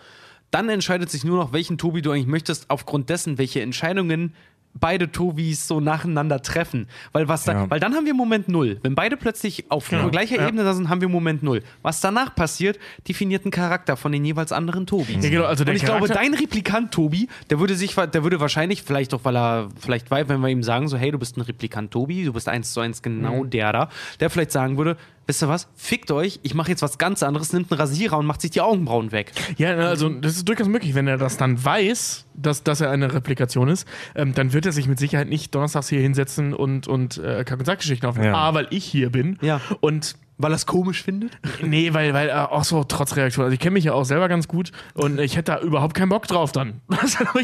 dann entscheidet sich nur noch, welchen Tobi du eigentlich möchtest, aufgrund dessen, welche Entscheidungen beide Tobis so nacheinander treffen. Weil, was da, Ja. weil dann haben wir Moment Null. Wenn beide plötzlich auf gleicher ja. Ebene da sind, haben wir Moment Null. Was danach passiert, definiert einen Charakter von den jeweils anderen Tobis. Ja, genau, also Und ich glaube, Charakter- dein Replikant Tobi, der würde sich, der würde wahrscheinlich, vielleicht auch, weil er, vielleicht weiß, wenn wir ihm sagen, so, hey, du bist ein Replikant Tobi, du bist eins zu eins genau Mhm. der da, der vielleicht sagen würde, wisst ihr was, fickt euch, ich mache jetzt was ganz anderes, nimmt einen Rasierer und macht sich die Augenbrauen weg. Ja, also das ist durchaus möglich, wenn er das dann weiß, dass, dass er eine Replikation ist, ähm, dann wird er sich mit Sicherheit nicht donnerstags hier hinsetzen und, und äh, Kack- und Sackgeschichten aufnehmen. Ja. A, weil ich hier bin. Ja. Und Weil er es komisch findet? nee, weil, weil äh, auch so trotz Reaktion. Also ich kenne mich ja auch selber ganz gut und ich hätte da überhaupt keinen Bock drauf dann.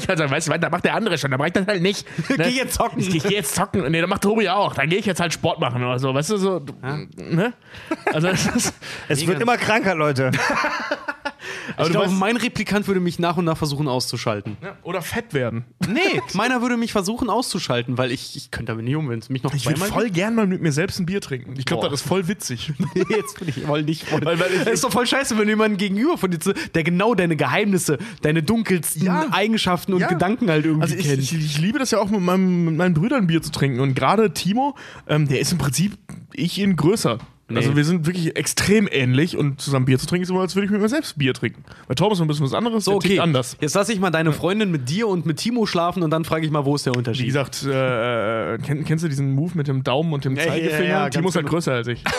Also halt weißt du, da macht der andere schon, da mach ich das halt nicht. Ne? Geh jetzt zocken. Ich, ich geh jetzt zocken. Nee, da macht Tobi auch. Dann gehe ich jetzt halt Sport machen oder so. Weißt du, so. Ne? Also das ist, Es wird immer kranker, Leute. aber Ich glaube, weißt, mein Replikant würde mich nach und nach versuchen auszuschalten. ja, oder fett werden. Nee, meiner würde mich versuchen auszuschalten, weil ich, ich könnte damit nicht um, wenn es mich noch Ich würde voll gern mal mit mir selbst ein Bier trinken. Ich glaube, das ist voll witzig. Nee, jetzt bin ich voll nicht voll. Weil- weil ich- das ist doch voll scheiße, wenn du jemanden gegenüber von dir, zu- der genau deine Geheimnisse, deine dunkelsten Ja. Eigenschaften und Ja. Gedanken halt irgendwie Also ich, kennt. ich, ich liebe das ja auch mit, meinem, mit meinen Brüdern Bier zu trinken. Und gerade Timo, ähm, der ist im Prinzip ich ihn größer. Also wir sind wirklich extrem ähnlich und zusammen Bier zu trinken ist immer, als würde ich mit mir selbst Bier trinken. Bei Thomas ist ein bisschen was anderes, so, okay. anders. Jetzt lasse ich mal deine Freundin mit dir und mit Timo schlafen und dann frage ich mal, wo ist der Wie Unterschied? gesagt, äh, kenn, kennst du diesen Move mit dem Daumen und dem Ja, Zeigefinger? ja, ja, Timo ist halt genau. größer als ich.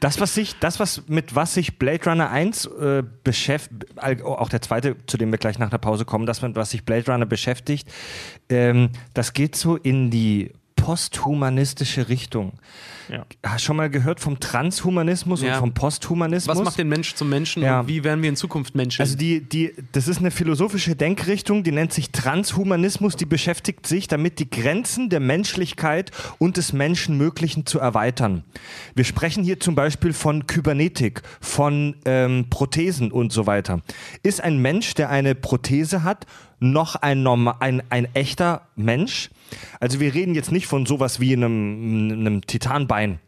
Das, was sich, das, was mit was sich Blade Runner 1 äh, beschäftigt, auch der zweite, zu dem wir gleich nach der Pause kommen, das, mit was sich Blade Runner beschäftigt, ähm, das geht so in die posthumanistische Richtung. Ja. Hast du schon mal gehört vom Transhumanismus Ja. und vom Posthumanismus? Was macht den Mensch zum Menschen Ja. und wie werden wir in Zukunft Menschen? Also die, die, das ist eine philosophische Denkrichtung, die nennt sich Transhumanismus, die beschäftigt sich damit, die Grenzen der Menschlichkeit und des Menschenmöglichen zu erweitern. Wir sprechen hier zum Beispiel von Kybernetik, von ähm, Prothesen und so weiter. Ist ein Mensch, der eine Prothese hat, noch ein, ein, ein echter Mensch? Also wir reden jetzt nicht von sowas wie einem, einem Titanbein.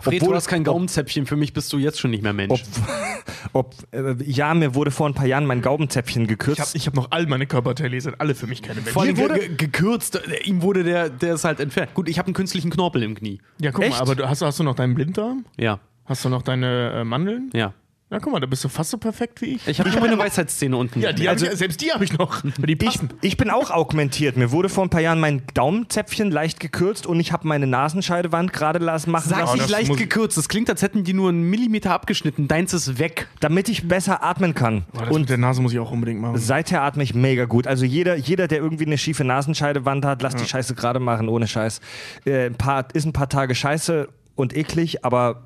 Fred, du hast kein Gaumenzäpfchen, für mich bist du jetzt schon nicht mehr Mensch. Ob, äh, ja, mir wurde vor ein paar Jahren mein Gaubenzäpfchen gekürzt. Ich habe hab noch all meine Körperteile, sind alle für mich keine Menschen. Vor allem wurde- ge ge gekürzt, äh, ihm wurde der, der ist halt entfernt. Gut, ich habe einen künstlichen Knorpel im Knie. ja, guck Echt? mal, aber du, hast, hast du noch deinen Blinddarm? Ja, Hast du noch deine äh, Mandeln? ja. Na guck mal, da bist du fast so perfekt wie ich. Ich habe nur meine Weisheitszähne unten. ja, die Also- ich, selbst die habe ich noch. Die Ich, passen. ich bin auch augmentiert. Mir wurde vor ein paar Jahren mein Daumenzäpfchen leicht gekürzt und ich habe meine Nasenscheidewand gerade lassen machen Sag lassen, nicht leicht gekürzt. Das klingt, als hätten die nur einen Millimeter abgeschnitten. Deins ist weg. damit ich besser atmen kann. Oh, das mit der Nase muss ich auch unbedingt machen. Seither atme ich mega gut. Also jeder, jeder der irgendwie eine schiefe Nasenscheidewand hat, lass die Scheiße gerade machen, ohne Scheiß. Äh, ein paar, ist ein paar Tage scheiße und eklig, aber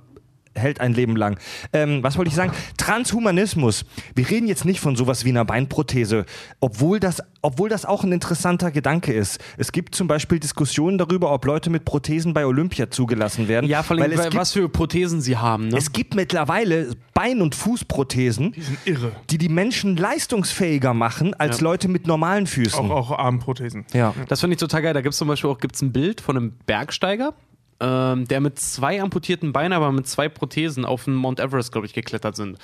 hält ein Leben lang. Ähm, was wollte ich sagen? Transhumanismus. Wir reden jetzt nicht von sowas wie einer Beinprothese, obwohl das, obwohl das auch ein interessanter Gedanke ist. Es gibt zum Beispiel Diskussionen darüber, ob Leute mit Prothesen bei Olympia zugelassen werden. Ja, vor allem, weil gibt, was für Prothesen sie haben. Ne? es gibt mittlerweile Bein- und Fußprothesen, Die sind irre. die die Menschen leistungsfähiger machen als Ja. Leute mit normalen Füßen. Auch, auch Armprothesen. Ja. Das finde ich total geil. Da gibt es zum Beispiel auch gibt's ein Bild von einem Bergsteiger, ähm, der mit zwei amputierten Beinen, aber mit zwei Prothesen auf den Mount Everest, glaube ich, geklettert sind.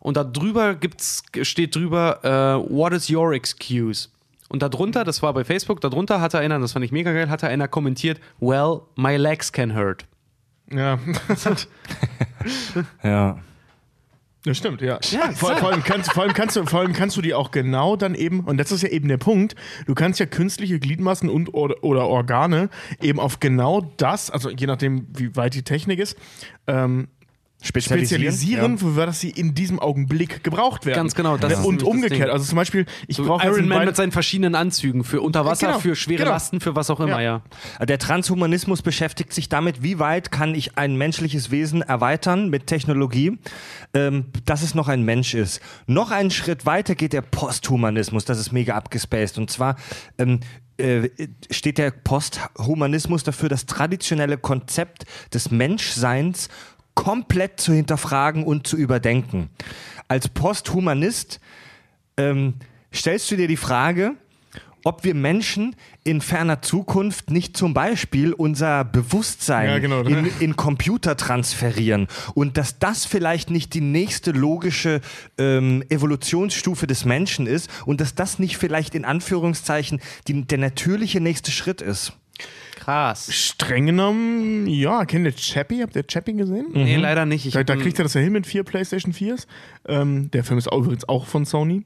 Und da drüber gibt's, steht drüber, äh, What is your excuse? Und darunter, das war bei Facebook, darunter hatte einer, das fand ich mega geil, hatte einer kommentiert, Well, my legs can hurt. Ja. Ja. Das stimmt, ja. Ja, vor, vor, allem kannst, vor, allem kannst du, vor allem kannst du die auch genau dann eben, und das ist ja eben der Punkt, du kannst ja künstliche Gliedmaßen und oder, oder Organe eben auf genau das, also je nachdem, wie weit die Technik ist, ähm, spezialisieren, für das sie in diesem Augenblick gebraucht werden. Ganz genau, das ist und nämlich das umgekehrt. Also zum Beispiel, ich So brauche Iron Man mit seinen verschiedenen Anzügen für unter Wasser, Genau, für schwere genau. Lasten, für was auch immer, ja. Ja. Der Transhumanismus beschäftigt sich damit, wie weit kann ich ein menschliches Wesen erweitern mit Technologie, ähm, dass es noch ein Mensch ist. Noch einen Schritt weiter geht der Posthumanismus, das ist mega abgespaced. Und zwar ähm, äh, steht der Posthumanismus dafür, das traditionelle Konzept des Menschseins komplett zu hinterfragen und zu überdenken. Als Posthumanist ähm, stellst du dir die Frage, ob wir Menschen in ferner Zukunft nicht zum Beispiel unser Bewusstsein Ja, genau. in, in Computer transferieren und dass das vielleicht nicht die nächste logische ähm, Evolutionsstufe des Menschen ist und dass das nicht vielleicht in Anführungszeichen die, der natürliche nächste Schritt ist. Krass. Streng genommen, ja, kennt ihr Chappie? Habt ihr Chappie gesehen? Nee, leider nicht. Ich Da, da kriegt er das ja hin mit vier PlayStation 4s. Ähm, der Film ist übrigens auch von Sony.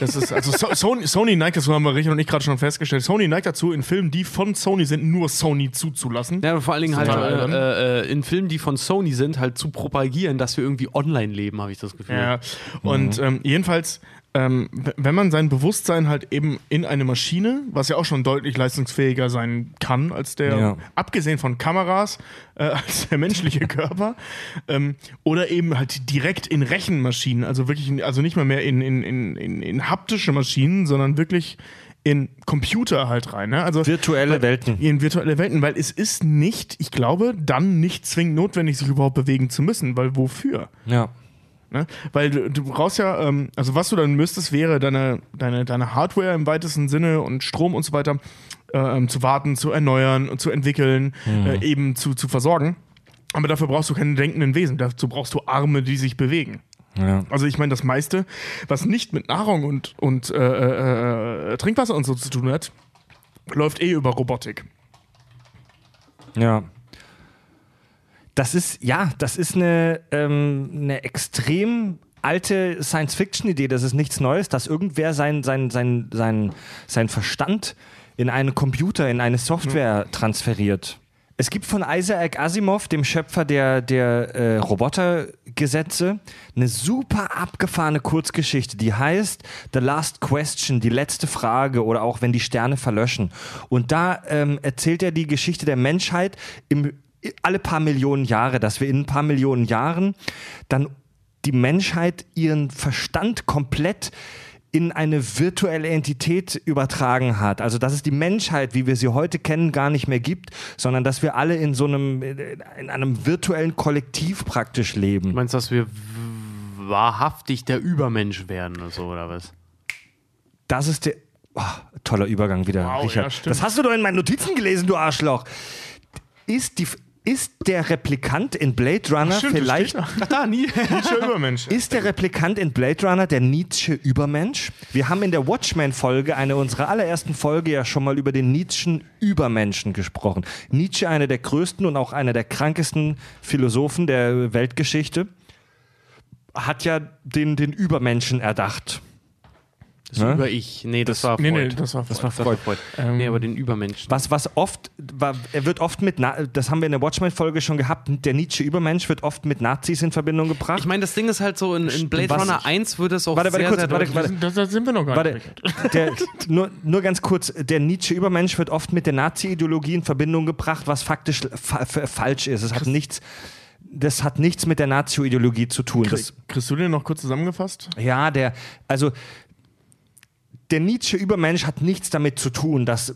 Das ist, also so, Sony, Sony neigt dazu, haben wir Richard und ich gerade schon festgestellt. Sony neigt dazu, in Filmen, die von Sony sind, nur Sony zuzulassen. Ja, vor allen Dingen halt äh, äh, in Filmen, die von Sony sind, halt zu propagieren, dass wir irgendwie online leben, habe ich das Gefühl. Ja, und ähm, jedenfalls, ähm, wenn man sein Bewusstsein halt eben in eine Maschine, was ja auch schon deutlich leistungsfähiger sein kann als der, Ja. abgesehen von Kameras, äh, als der menschliche Körper, ähm, oder eben halt direkt in Rechenmaschinen, also wirklich, in, also nicht mal mehr in, in, in, in, in haptische Maschinen, sondern wirklich in Computer halt rein. Ne? Also Virtuelle Welten. in virtuelle Welten, weil es ist nicht, ich glaube, dann nicht zwingend notwendig, sich überhaupt bewegen zu müssen, weil wofür? Ja. Ne? Weil du, du brauchst ja, ähm, also was du dann müsstest, wäre deine, deine, deine Hardware im weitesten Sinne und Strom und so weiter äh, ähm, zu warten, zu erneuern und zu entwickeln, äh, eben zu, zu versorgen. Aber dafür brauchst du keine denkenden Wesen, dazu brauchst du Arme, die sich bewegen. Ja. Also ich meine, das meiste, was nicht mit Nahrung und, und äh, äh, äh, Trinkwasser und so zu tun hat, läuft eh über Robotik. Ja. Das ist, ja, das ist eine, ähm, eine extrem alte Science-Fiction-Idee. Das ist nichts Neues, dass irgendwer sein, sein, sein, sein, sein Verstand in einen Computer, in eine Software transferiert. Es gibt von Isaac Asimov, dem Schöpfer der, der äh, Robotergesetze, eine super abgefahrene Kurzgeschichte, die heißt The Last Question, die letzte Frage oder auch wenn die Sterne verlöschen. Und da ähm, erzählt er die Geschichte der Menschheit im, alle paar Millionen Jahre, dass wir in ein paar Millionen Jahren dann die Menschheit ihren Verstand komplett in eine virtuelle Entität übertragen hat. Also dass es die Menschheit, wie wir sie heute kennen, gar nicht mehr gibt, sondern dass wir alle in so einem, in einem virtuellen Kollektiv praktisch Du leben. meinst, dass wir wahrhaftig der Übermensch werden oder so, oder was? Das ist der. Oh, toller Übergang wieder, Wow, Richard. ja, das hast du doch in meinen Notizen gelesen, du Arschloch. Ist, die, ist der Replikant in Blade Runner Stimmt, das vielleicht Ach, da, nie. Nietzsche Übermensch. Ist der Replikant in Blade Runner der Nietzsche-Übermensch? Wir haben in der Watchmen-Folge, eine unserer allerersten Folge, ja schon mal über den Nietzschen Übermenschen gesprochen. Nietzsche, einer der größten und auch einer der krankesten Philosophen der Weltgeschichte. hat ja den, den Übermenschen erdacht. Das Ne? Über ich. Nee, das, war Freud. Nee, nee, das war Das war Das war Freud. Freud. Ähm, nee, aber den Übermenschen. Was, was oft, war, er wird oft mit, Na das haben wir in der Watchmen-Folge schon gehabt, der Nietzsche-Übermensch wird oft mit Nazis in Verbindung gebracht. Ich meine, das Ding ist halt so, in, in Blade Was- Runner 1 wird es auch Warte, warte sehr, kurz, sehr warte, deutlich. warte. Da, da sind wir noch gar Warte, nicht. der, nur, nur ganz kurz, der Nietzsche-Übermensch wird oft mit der Nazi-Ideologie in Verbindung gebracht, was faktisch fa fa falsch ist. Es hat nichts, das hat nichts mit der Nazi-Ideologie zu tun. Das, Kriegst, kriegst du den noch kurz zusammengefasst? ja, der, also der Nietzsche-Übermensch hat nichts damit zu tun, dass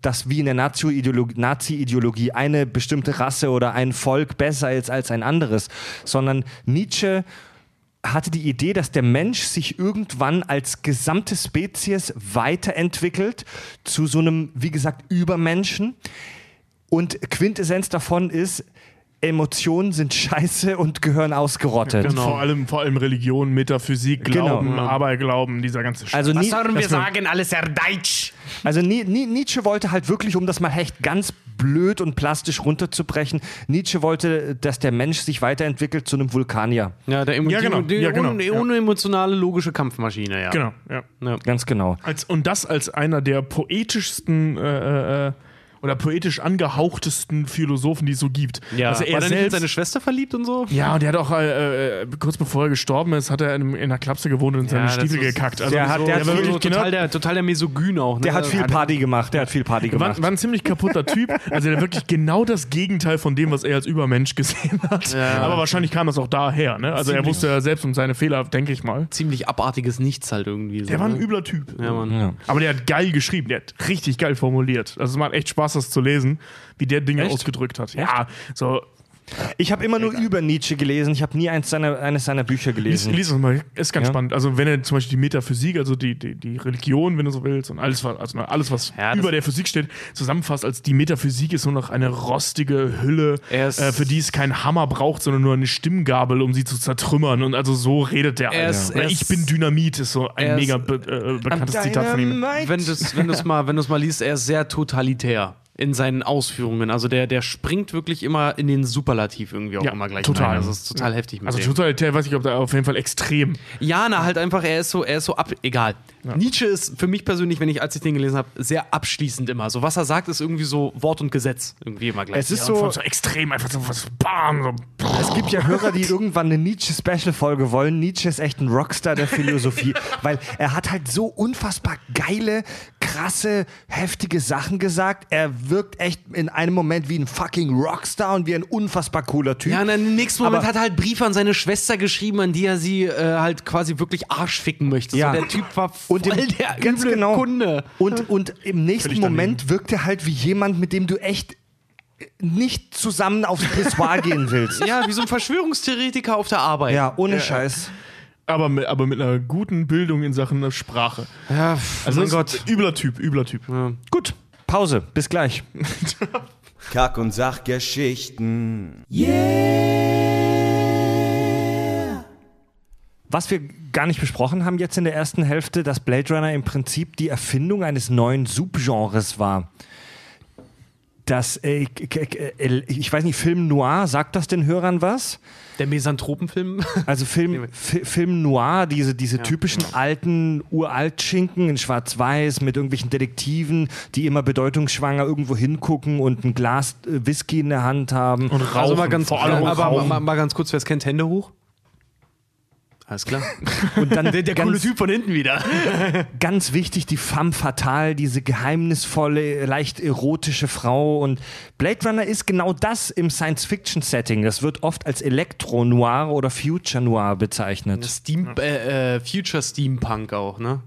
dass wie in der Nazi-Ideologie Nazi eine bestimmte Rasse oder ein Volk besser ist als ein anderes, sondern Nietzsche hatte die Idee, dass der Mensch sich irgendwann als gesamte Spezies weiterentwickelt zu so einem, wie gesagt, Übermenschen. Und Quintessenz davon ist, Emotionen sind scheiße und gehören ausgerottet. Und Vor, allem, vor allem Religion, Metaphysik, Glauben, Genau. Aberglauben, dieser ganze Scheiß. Also, nie, wir sagen? Alles sehr deutsch. also Nie, Nie, Nietzsche wollte halt wirklich, um das mal echt ganz blöd und plastisch runterzubrechen, Nietzsche wollte, dass der Mensch sich weiterentwickelt zu einem Vulkanier. Ja, der emo Ja, genau. die, die Ja, genau. un Ja. unemotionale, logische Kampfmaschine, ja. Genau, ja. Ja. Ganz genau. Als, und das als einer der poetischsten äh, äh, oder poetisch angehauchtesten Philosophen, die es so gibt. Ja, Also er war der nicht in selbst, seine Schwester verliebt und so? ja, und der hat auch äh, äh, kurz bevor er gestorben ist, hat er in, in einer Klapse gewohnt und in seine das Stiefel gekackt. Also Der hat- so, der hat war wirklich genau, total, der, total der Mesogyn auch. Ne? Der hat viel Party gemacht. Der hat viel Party war, gemacht. war ein ziemlich kaputter Typ. Also der wirklich genau das Gegenteil von dem, was er als Übermensch gesehen hat. Aber wahrscheinlich kam das auch daher. Ne? Also er Ziemlich. wusste ja selbst um seine Fehler, denke ich mal. Ziemlich abartiges Nichts halt irgendwie. So, Der war ein ne? übler Typ. Ja, Mann. Ja. Aber der hat geil geschrieben, der hat richtig geil formuliert. Also es macht echt Spaß, das zu lesen, wie der Dinge Echt? ausgedrückt hat. Ja, so, Ich habe immer nur über Nietzsche gelesen. Ich habe nie eins seiner, eines seiner Bücher lies, gelesen. lies es mal, ist ganz Ja. spannend. Also wenn er zum Beispiel die Metaphysik, also die, die, die Religion, wenn du so willst, und alles, was, also alles, was Ja, über der Physik steht, zusammenfasst als die Metaphysik ist nur noch eine rostige Hülle, ist- äh, für die es keinen Hammer braucht, sondern nur eine Stimmgabel, um sie zu zertrümmern. Und also so redet der. Er ist- ich bin Dynamit, ist so ein ist- mega be äh, bekanntes Zitat von ihm. Wenn du es wenn du's mal, wenn du's mal liest, er ist sehr totalitär in seinen Ausführungen. Also der, der springt wirklich immer in den Superlativ irgendwie auch Ja, immer gleich total. rein. Also es ist total heftig mit Also dem. totalitär weiß ich, ob da auf jeden Fall extrem. Ja, na halt einfach, er ist so, er ist so ab, egal. Nietzsche ist für mich persönlich, wenn ich, als ich den gelesen habe, sehr abschließend immer. So was er sagt, ist irgendwie so Wort und Gesetz irgendwie immer gleich. Es ist So, so, so extrem, einfach so was bam, so. es gibt ja Hörer, die irgendwann eine Nietzsche-Special-Folge wollen. Nietzsche ist echt ein Rockstar der Philosophie, weil er hat halt so unfassbar geile, krasse, heftige Sachen gesagt. Er wirkt echt in einem Moment wie ein fucking Rockstar und wie ein unfassbar cooler Typ. ja, und dann im nächsten Moment Aber- hat er halt Briefe an seine Schwester geschrieben, an die er sie äh, halt quasi wirklich Arsch ficken möchte. Ja. So, der Typ war voll Und im, der ganz üble genau. Kunde. Und, und im nächsten Völlig Moment wirkt er halt wie jemand, mit dem du echt nicht zusammen aufs Pissoir gehen willst. Ja, wie so ein Verschwörungstheoretiker auf der Arbeit. Ja, ohne Scheiß. Aber, mit- aber mit einer guten Bildung in Sachen Sprache. Ja, Also mein Gott. übler Typ, übler Typ. Gut, Pause. Bis gleich. Kack- und Sachgeschichten. Was wir gar nicht besprochen haben jetzt in der ersten Hälfte, dass Blade Runner im Prinzip die Erfindung eines neuen Subgenres war. Das, äh, k- äh, ich weiß nicht, Film Noir, sagt das den Hörern was? Der Mesanthropenfilm. Also Film, Fi- Film Noir, diese, diese typischen alten Uralt-Schinken in Schwarz-Weiß mit irgendwelchen Detektiven, die immer bedeutungsschwanger irgendwo hingucken und ein Glas äh, Whisky in der Hand haben. Und rauchen, Also mal ganz, vor allem aber rauchen. mal, mal ganz kurz, wer es kennt, Hände hoch. Alles klar. Und dann Der, der ganz, coole Typ von hinten wieder. ganz wichtig, die femme fatale, diese geheimnisvolle, leicht erotische Frau. Und Blade Runner ist genau das im Science-Fiction-Setting. Das wird oft als Elektro-Noir oder Future-Noir bezeichnet. Steam, äh, äh, Future Steampunk auch, ne?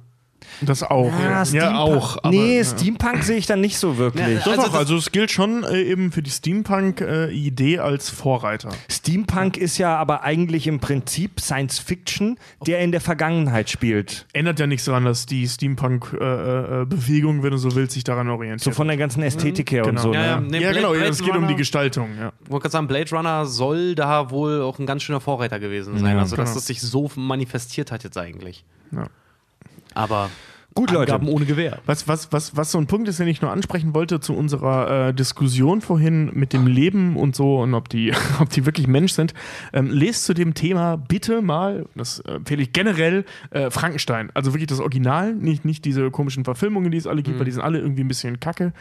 Das auch. Ja, ja Steampunk- auch. aber- nee, ja. Steampunk sehe ich dann nicht so wirklich. Doch, Also doch, also es gilt schon äh, eben für die Steampunk-Idee als Vorreiter. Steampunk ist ja aber eigentlich im Prinzip Science Fiction, der in der Vergangenheit spielt. Ändert ja nichts daran, dass die Steampunk-Bewegung, wenn du so willst, sich daran orientiert. So von der ganzen Ästhetik her und Genau. so. Ja, ja, ne? nee, ja, Blade- genau, Blade es geht um die Gestaltung. Ja. Ich wollte gerade sagen, Blade Runner soll da wohl auch ein ganz schöner Vorreiter gewesen sein. also, dass genau. das sich so manifestiert hat jetzt eigentlich. Ja. Aber Gut, Leute. Angaben ohne Gewehr. Was, was, was, was so ein Punkt ist, den ich nur ansprechen wollte zu unserer äh, Diskussion vorhin mit dem Leben und so und ob die, ob die wirklich Mensch sind. Ähm, lest zu dem Thema bitte mal, das äh, empfehle ich generell, äh, Frankenstein. Also wirklich das Original, nicht, nicht diese komischen Verfilmungen, die es alle gibt, weil die sind alle irgendwie ein bisschen kacke.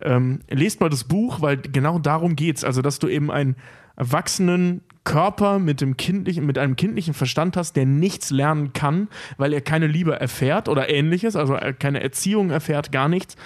Ähm, lest mal das Buch, weil genau darum geht's. Also, dass du eben einen erwachsenen Körper mit, dem kindlichen, mit einem kindlichen Verstand hast, der nichts lernen kann, weil er keine Liebe erfährt oder ähnliches, also keine Erziehung erfährt, gar nichts.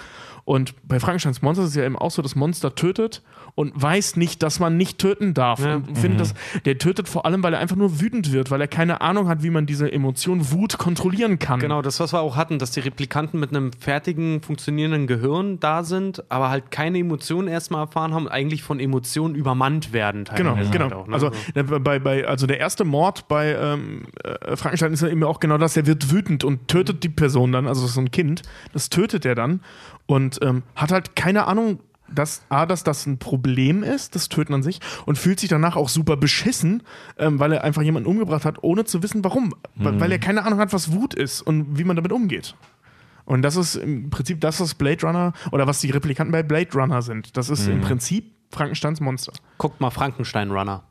Und bei Frankensteins Monster ist es ja eben auch so, das Monster tötet und weiß nicht, dass man nicht töten darf. Ja. Und findet das, der tötet vor allem, weil er einfach nur wütend wird, weil er keine Ahnung hat, wie man diese Emotion Wut kontrollieren kann. Genau, das, was wir auch hatten, dass die Replikanten mit einem fertigen, funktionierenden Gehirn da sind, aber halt keine Emotionen erstmal erfahren haben, eigentlich von Emotionen übermannt werden. Genau, teilweise genau. halt auch, ne? Also, der, bei, bei, also der erste Mord bei ähm, äh, Frankenstein ist ja eben auch genau das, er wird wütend und tötet die Person dann, also so ein Kind, das tötet er dann und ähm, hat halt keine Ahnung, dass A, dass das ein Problem ist, das Töten an sich, und fühlt sich danach auch super beschissen, ähm, weil er einfach jemanden umgebracht hat, ohne zu wissen, warum. Weil- Weil er keine Ahnung hat, was Wut ist und wie man damit umgeht. Und das ist im Prinzip das, was Blade Runner oder was die Replikanten bei Blade Runner sind. Das ist im Prinzip Frankensteins Monster. Guckt mal Frankenstein Runner.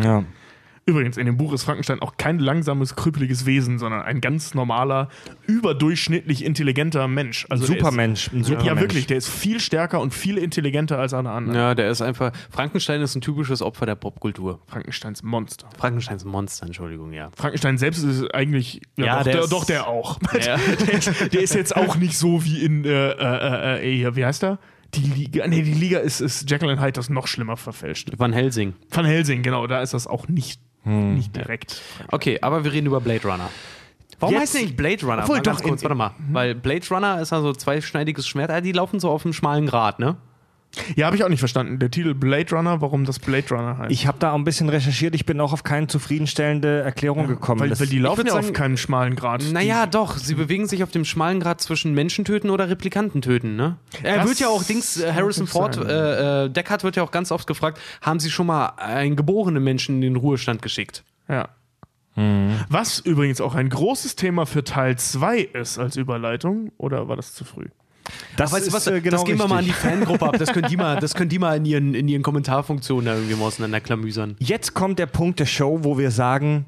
Ja. Übrigens, in dem Buch ist Frankenstein auch kein langsames, krüppeliges Wesen, sondern ein ganz normaler, überdurchschnittlich intelligenter Mensch. Also Supermensch. Ein Ist, ja, Supermensch. wirklich, der ist viel stärker und viel intelligenter als alle anderen. Ja, der ist einfach. Frankenstein ist ein typisches Opfer der Popkultur. Frankensteins Monster. Frankensteins Monster, Entschuldigung, ja. Frankenstein selbst ist eigentlich. Ja, doch, der der, ist- doch, der auch. Ja. der, ist, der ist jetzt auch nicht so wie in. Äh, äh, äh, wie heißt er? Die Liga. Nee, die Liga ist, ist Jekyll and Hyde das noch schlimmer verfälscht. Van Helsing. Van Helsing, genau, da ist das auch nicht, nicht direkt. Okay, aber wir reden über Blade Runner. Warum Jetzt- heißt der nicht Blade Runner? Obwohl, mal ganz doch, kurz, warte mal. Weil Blade Runner ist also zweischneidiges Schwert, äh, die laufen so auf einem schmalen Grat, ne? Ja, habe ich auch nicht verstanden. Der Titel Blade Runner, warum das Blade Runner heißt. Ich habe da auch ein bisschen recherchiert, ich bin auch auf keine zufriedenstellende Erklärung gekommen. weil, weil die laufen ja auf sagen- keinem schmalen Grad. Naja, doch. Sie bewegen sich auf dem schmalen Grad zwischen Menschen töten oder Replikanten töten, ne? Er Das wird ja auch Dings, äh, Harrison Ford, äh, äh, Deckard wird ja auch ganz oft gefragt, haben Sie schon mal einen geborenen Menschen in den Ruhestand geschickt? Ja. Was übrigens auch ein großes Thema für Teil 2 ist als Überleitung, oder war das zu früh? Das ist was, äh, genau das gehen wir mal an die. Fangruppe ab. Das können die mal, das können die mal in ihren, in ihren Kommentarfunktionen da irgendwie mal auseinanderklamüsern. Jetzt kommt der Punkt der Show, wo wir sagen,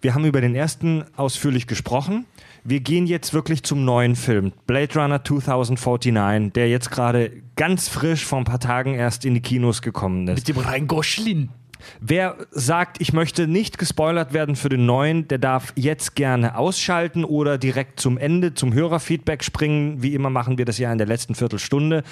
wir haben über den ersten ausführlich gesprochen. Wir gehen jetzt wirklich zum neuen Film, Blade Runner 2049, der jetzt gerade ganz frisch vor ein paar Tagen erst in die Kinos gekommen ist. Dem Rhein Goschlin. Wer sagt, ich möchte nicht gespoilert werden für den neuen, der darf jetzt gerne ausschalten oder direkt zum Ende, zum Hörerfeedback springen. Wie immer machen wir das ja in der letzten Viertelstunde.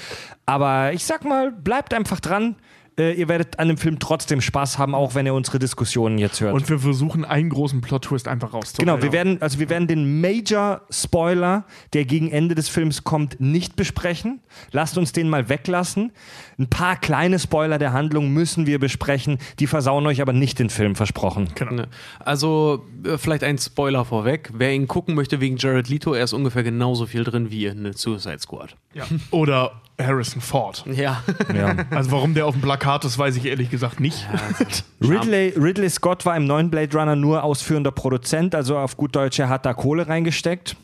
Aber ich sag mal, bleibt einfach dran. Äh, ihr werdet an dem Film trotzdem Spaß haben, auch wenn ihr unsere Diskussionen jetzt hört. Und wir versuchen einen großen Plot-Twist einfach rauszuholen. Genau, wir werden, also wir werden den Major-Spoiler, der gegen Ende des Films kommt, nicht besprechen. Lasst uns den mal weglassen. Ein paar kleine Spoiler der Handlung müssen wir besprechen. Die versauen euch aber nicht den Film, versprochen. Genau. Ne. Also, äh, vielleicht ein Spoiler vorweg. Wer ihn gucken möchte wegen Jared Leto, er ist ungefähr genauso viel drin wie in Suicide Squad. Ja. Oder Harrison Ford. Ja. Ja. Also warum der auf dem Plakat ist, weiß ich ehrlich gesagt nicht. Ridley, Ridley Scott war im neuen Blade Runner nur ausführender Produzent, also auf gut Deutsch, er hat da Kohle reingesteckt.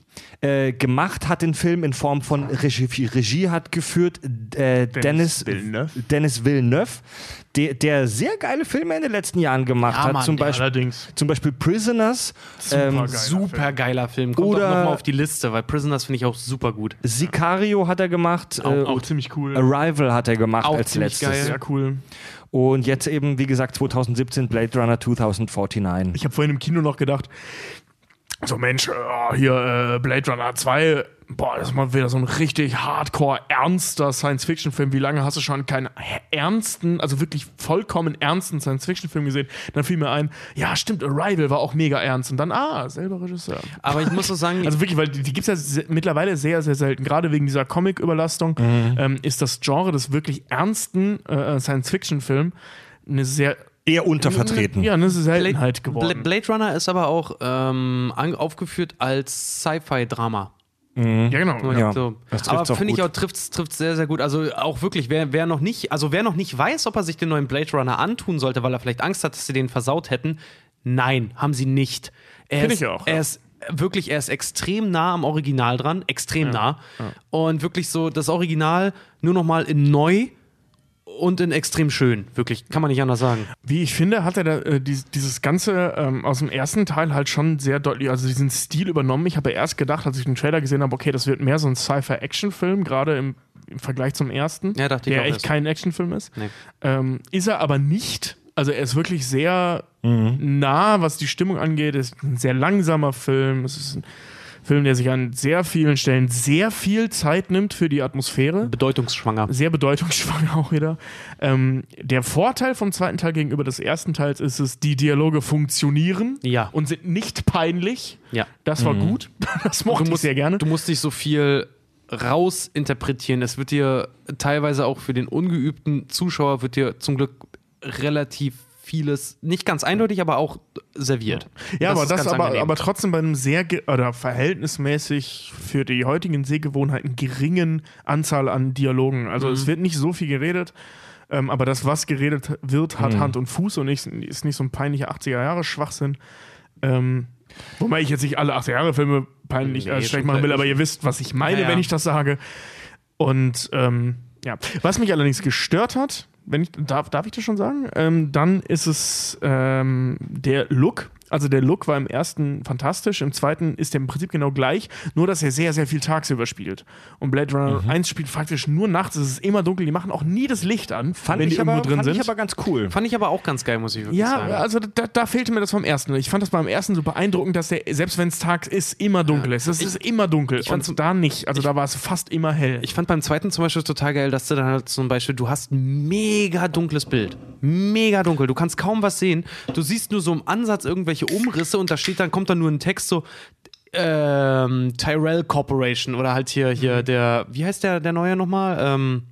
Äh, gemacht hat den Film in Form von Regie, Regie hat geführt äh, Dennis, Dennis Villeneuve. Dennis Villeneuve, der, der sehr geile Filme in den letzten Jahren gemacht Ja, hat. Mann, zum, ja, Beispiel, Allerdings. zum Beispiel Prisoners, Super ähm, geiler Super Film. geiler Film. Kommt Oder- auch nochmal auf die Liste, weil Prisoners finde ich auch super gut. Sicario hat er gemacht, Auch, äh, auch ziemlich cool. Arrival hat er gemacht Auch als ziemlich letztes. geil. Sehr cool. Und jetzt eben, wie gesagt, 2017 Blade Runner 2049. Ich habe vorhin im Kino noch gedacht, so Mensch, äh, hier äh, Blade Runner 2, boah, das ist mal wieder so ein richtig hardcore, ernster Science-Fiction-Film. Wie lange hast du schon keinen ernsten, also wirklich vollkommen ernsten Science-Fiction-Film gesehen? Dann fiel mir ein, ja stimmt, Arrival war auch mega ernst. Und dann, ah, selber Regisseur. Aber ich muss so sagen, Also wirklich, weil die, die gibt es ja mittlerweile sehr, sehr selten. Gerade wegen dieser Comic-Überlastung ähm, ist das Genre des wirklich ernsten äh, Science-Fiction-Films eine sehr Eher untervertreten. ja, eine Seltenheit Bla geworden. Blade Runner ist aber auch ähm, aufgeführt als Sci-Fi-Drama. ja, genau. Ja, so. das Aber finde ich auch, trifft trifft sehr, sehr gut. Also auch wirklich, wer, wer noch nicht, also wer noch nicht weiß, ob er sich den neuen Blade Runner antun sollte, weil er vielleicht Angst hat, dass sie den versaut hätten, nein, haben sie nicht. Er Finde ist, ich auch, Er ja. ist wirklich, er ist extrem nah am Original dran, extrem nah. Und wirklich so das Original nur noch mal in neu und in extrem schön. Wirklich, kann man nicht anders sagen. Wie ich finde, hat er da, äh, dies, dieses Ganze ähm, aus dem ersten Teil halt schon sehr deutlich, also diesen Stil übernommen. Ich habe ja erst gedacht, als ich den Trailer gesehen habe, okay, das wird mehr so ein Sci-Fi-Action-Film, gerade im, im Vergleich zum ersten, Ja, dachte ich der auch echt erst. kein Actionfilm ist. Nee. Ähm, ist er aber nicht. Also er ist wirklich sehr nah, was die Stimmung angeht. Es ist ein sehr langsamer Film. Es ist ein Film, der sich an sehr vielen Stellen sehr viel Zeit nimmt für die Atmosphäre Bedeutungsschwanger. sehr bedeutungsschwanger auch wieder. Ähm, der Vorteil vom zweiten Teil gegenüber des ersten Teils ist es, die Dialoge funktionieren Ja. und sind nicht peinlich. Ja. Das war gut. Das mochte ich sehr gerne. Du musst nicht so viel rausinterpretieren. Es wird dir teilweise auch für den ungeübten Zuschauer wird dir zum Glück relativ vieles, nicht ganz eindeutig, aber auch serviert. Ja, aber ist das aber, angenehm. aber trotzdem bei einem sehr oder verhältnismäßig für die heutigen Sehgewohnheiten geringen Anzahl an Dialogen. Also Mhm. es wird nicht so viel geredet. Ähm, aber das, was geredet wird, Mhm. hat Hand und Fuß und nicht, ist nicht so ein peinlicher 80er-Jahre-Schwachsinn. Ähm, wobei ich jetzt nicht alle 80er-Jahre-Filme peinlich Nee, äh, schlecht machen will, aber ihr wisst, was ich meine, Ja, ja. wenn ich das sage. Und ähm, ja, was mich allerdings gestört hat, wenn ich, darf, darf ich das schon sagen? Ähm, dann ist es ähm, der Look. Also der Look war im ersten fantastisch, im zweiten ist er im Prinzip genau gleich, nur dass er sehr, sehr viel tagsüber spielt. Und Blade Runner Mhm. 1 spielt faktisch nur nachts, es ist immer dunkel, die machen auch nie das Licht an, Fand, wenn die ich aber, irgendwo drin fand sind. ich aber ganz cool. Fand ich aber auch ganz geil, muss ich wirklich Ja, sagen. also da, da fehlte mir das vom ersten. Ich fand das beim ersten so beeindruckend, dass der, selbst wenn es tags ist, immer dunkel ist. Es ist immer dunkel. ich und da nicht. Also da war es fast immer hell. Ich fand beim zweiten zum Beispiel total geil, dass du dann halt zum Beispiel, du hast ein mega dunkles Bild. Mega dunkel. Du kannst kaum was sehen. Du siehst nur so im Ansatz irgendwelche Umrisse und da steht dann, kommt dann nur ein Text so, ähm, Tyrell Corporation oder halt hier, hier der, wie heißt der, der neue nochmal? Ähm,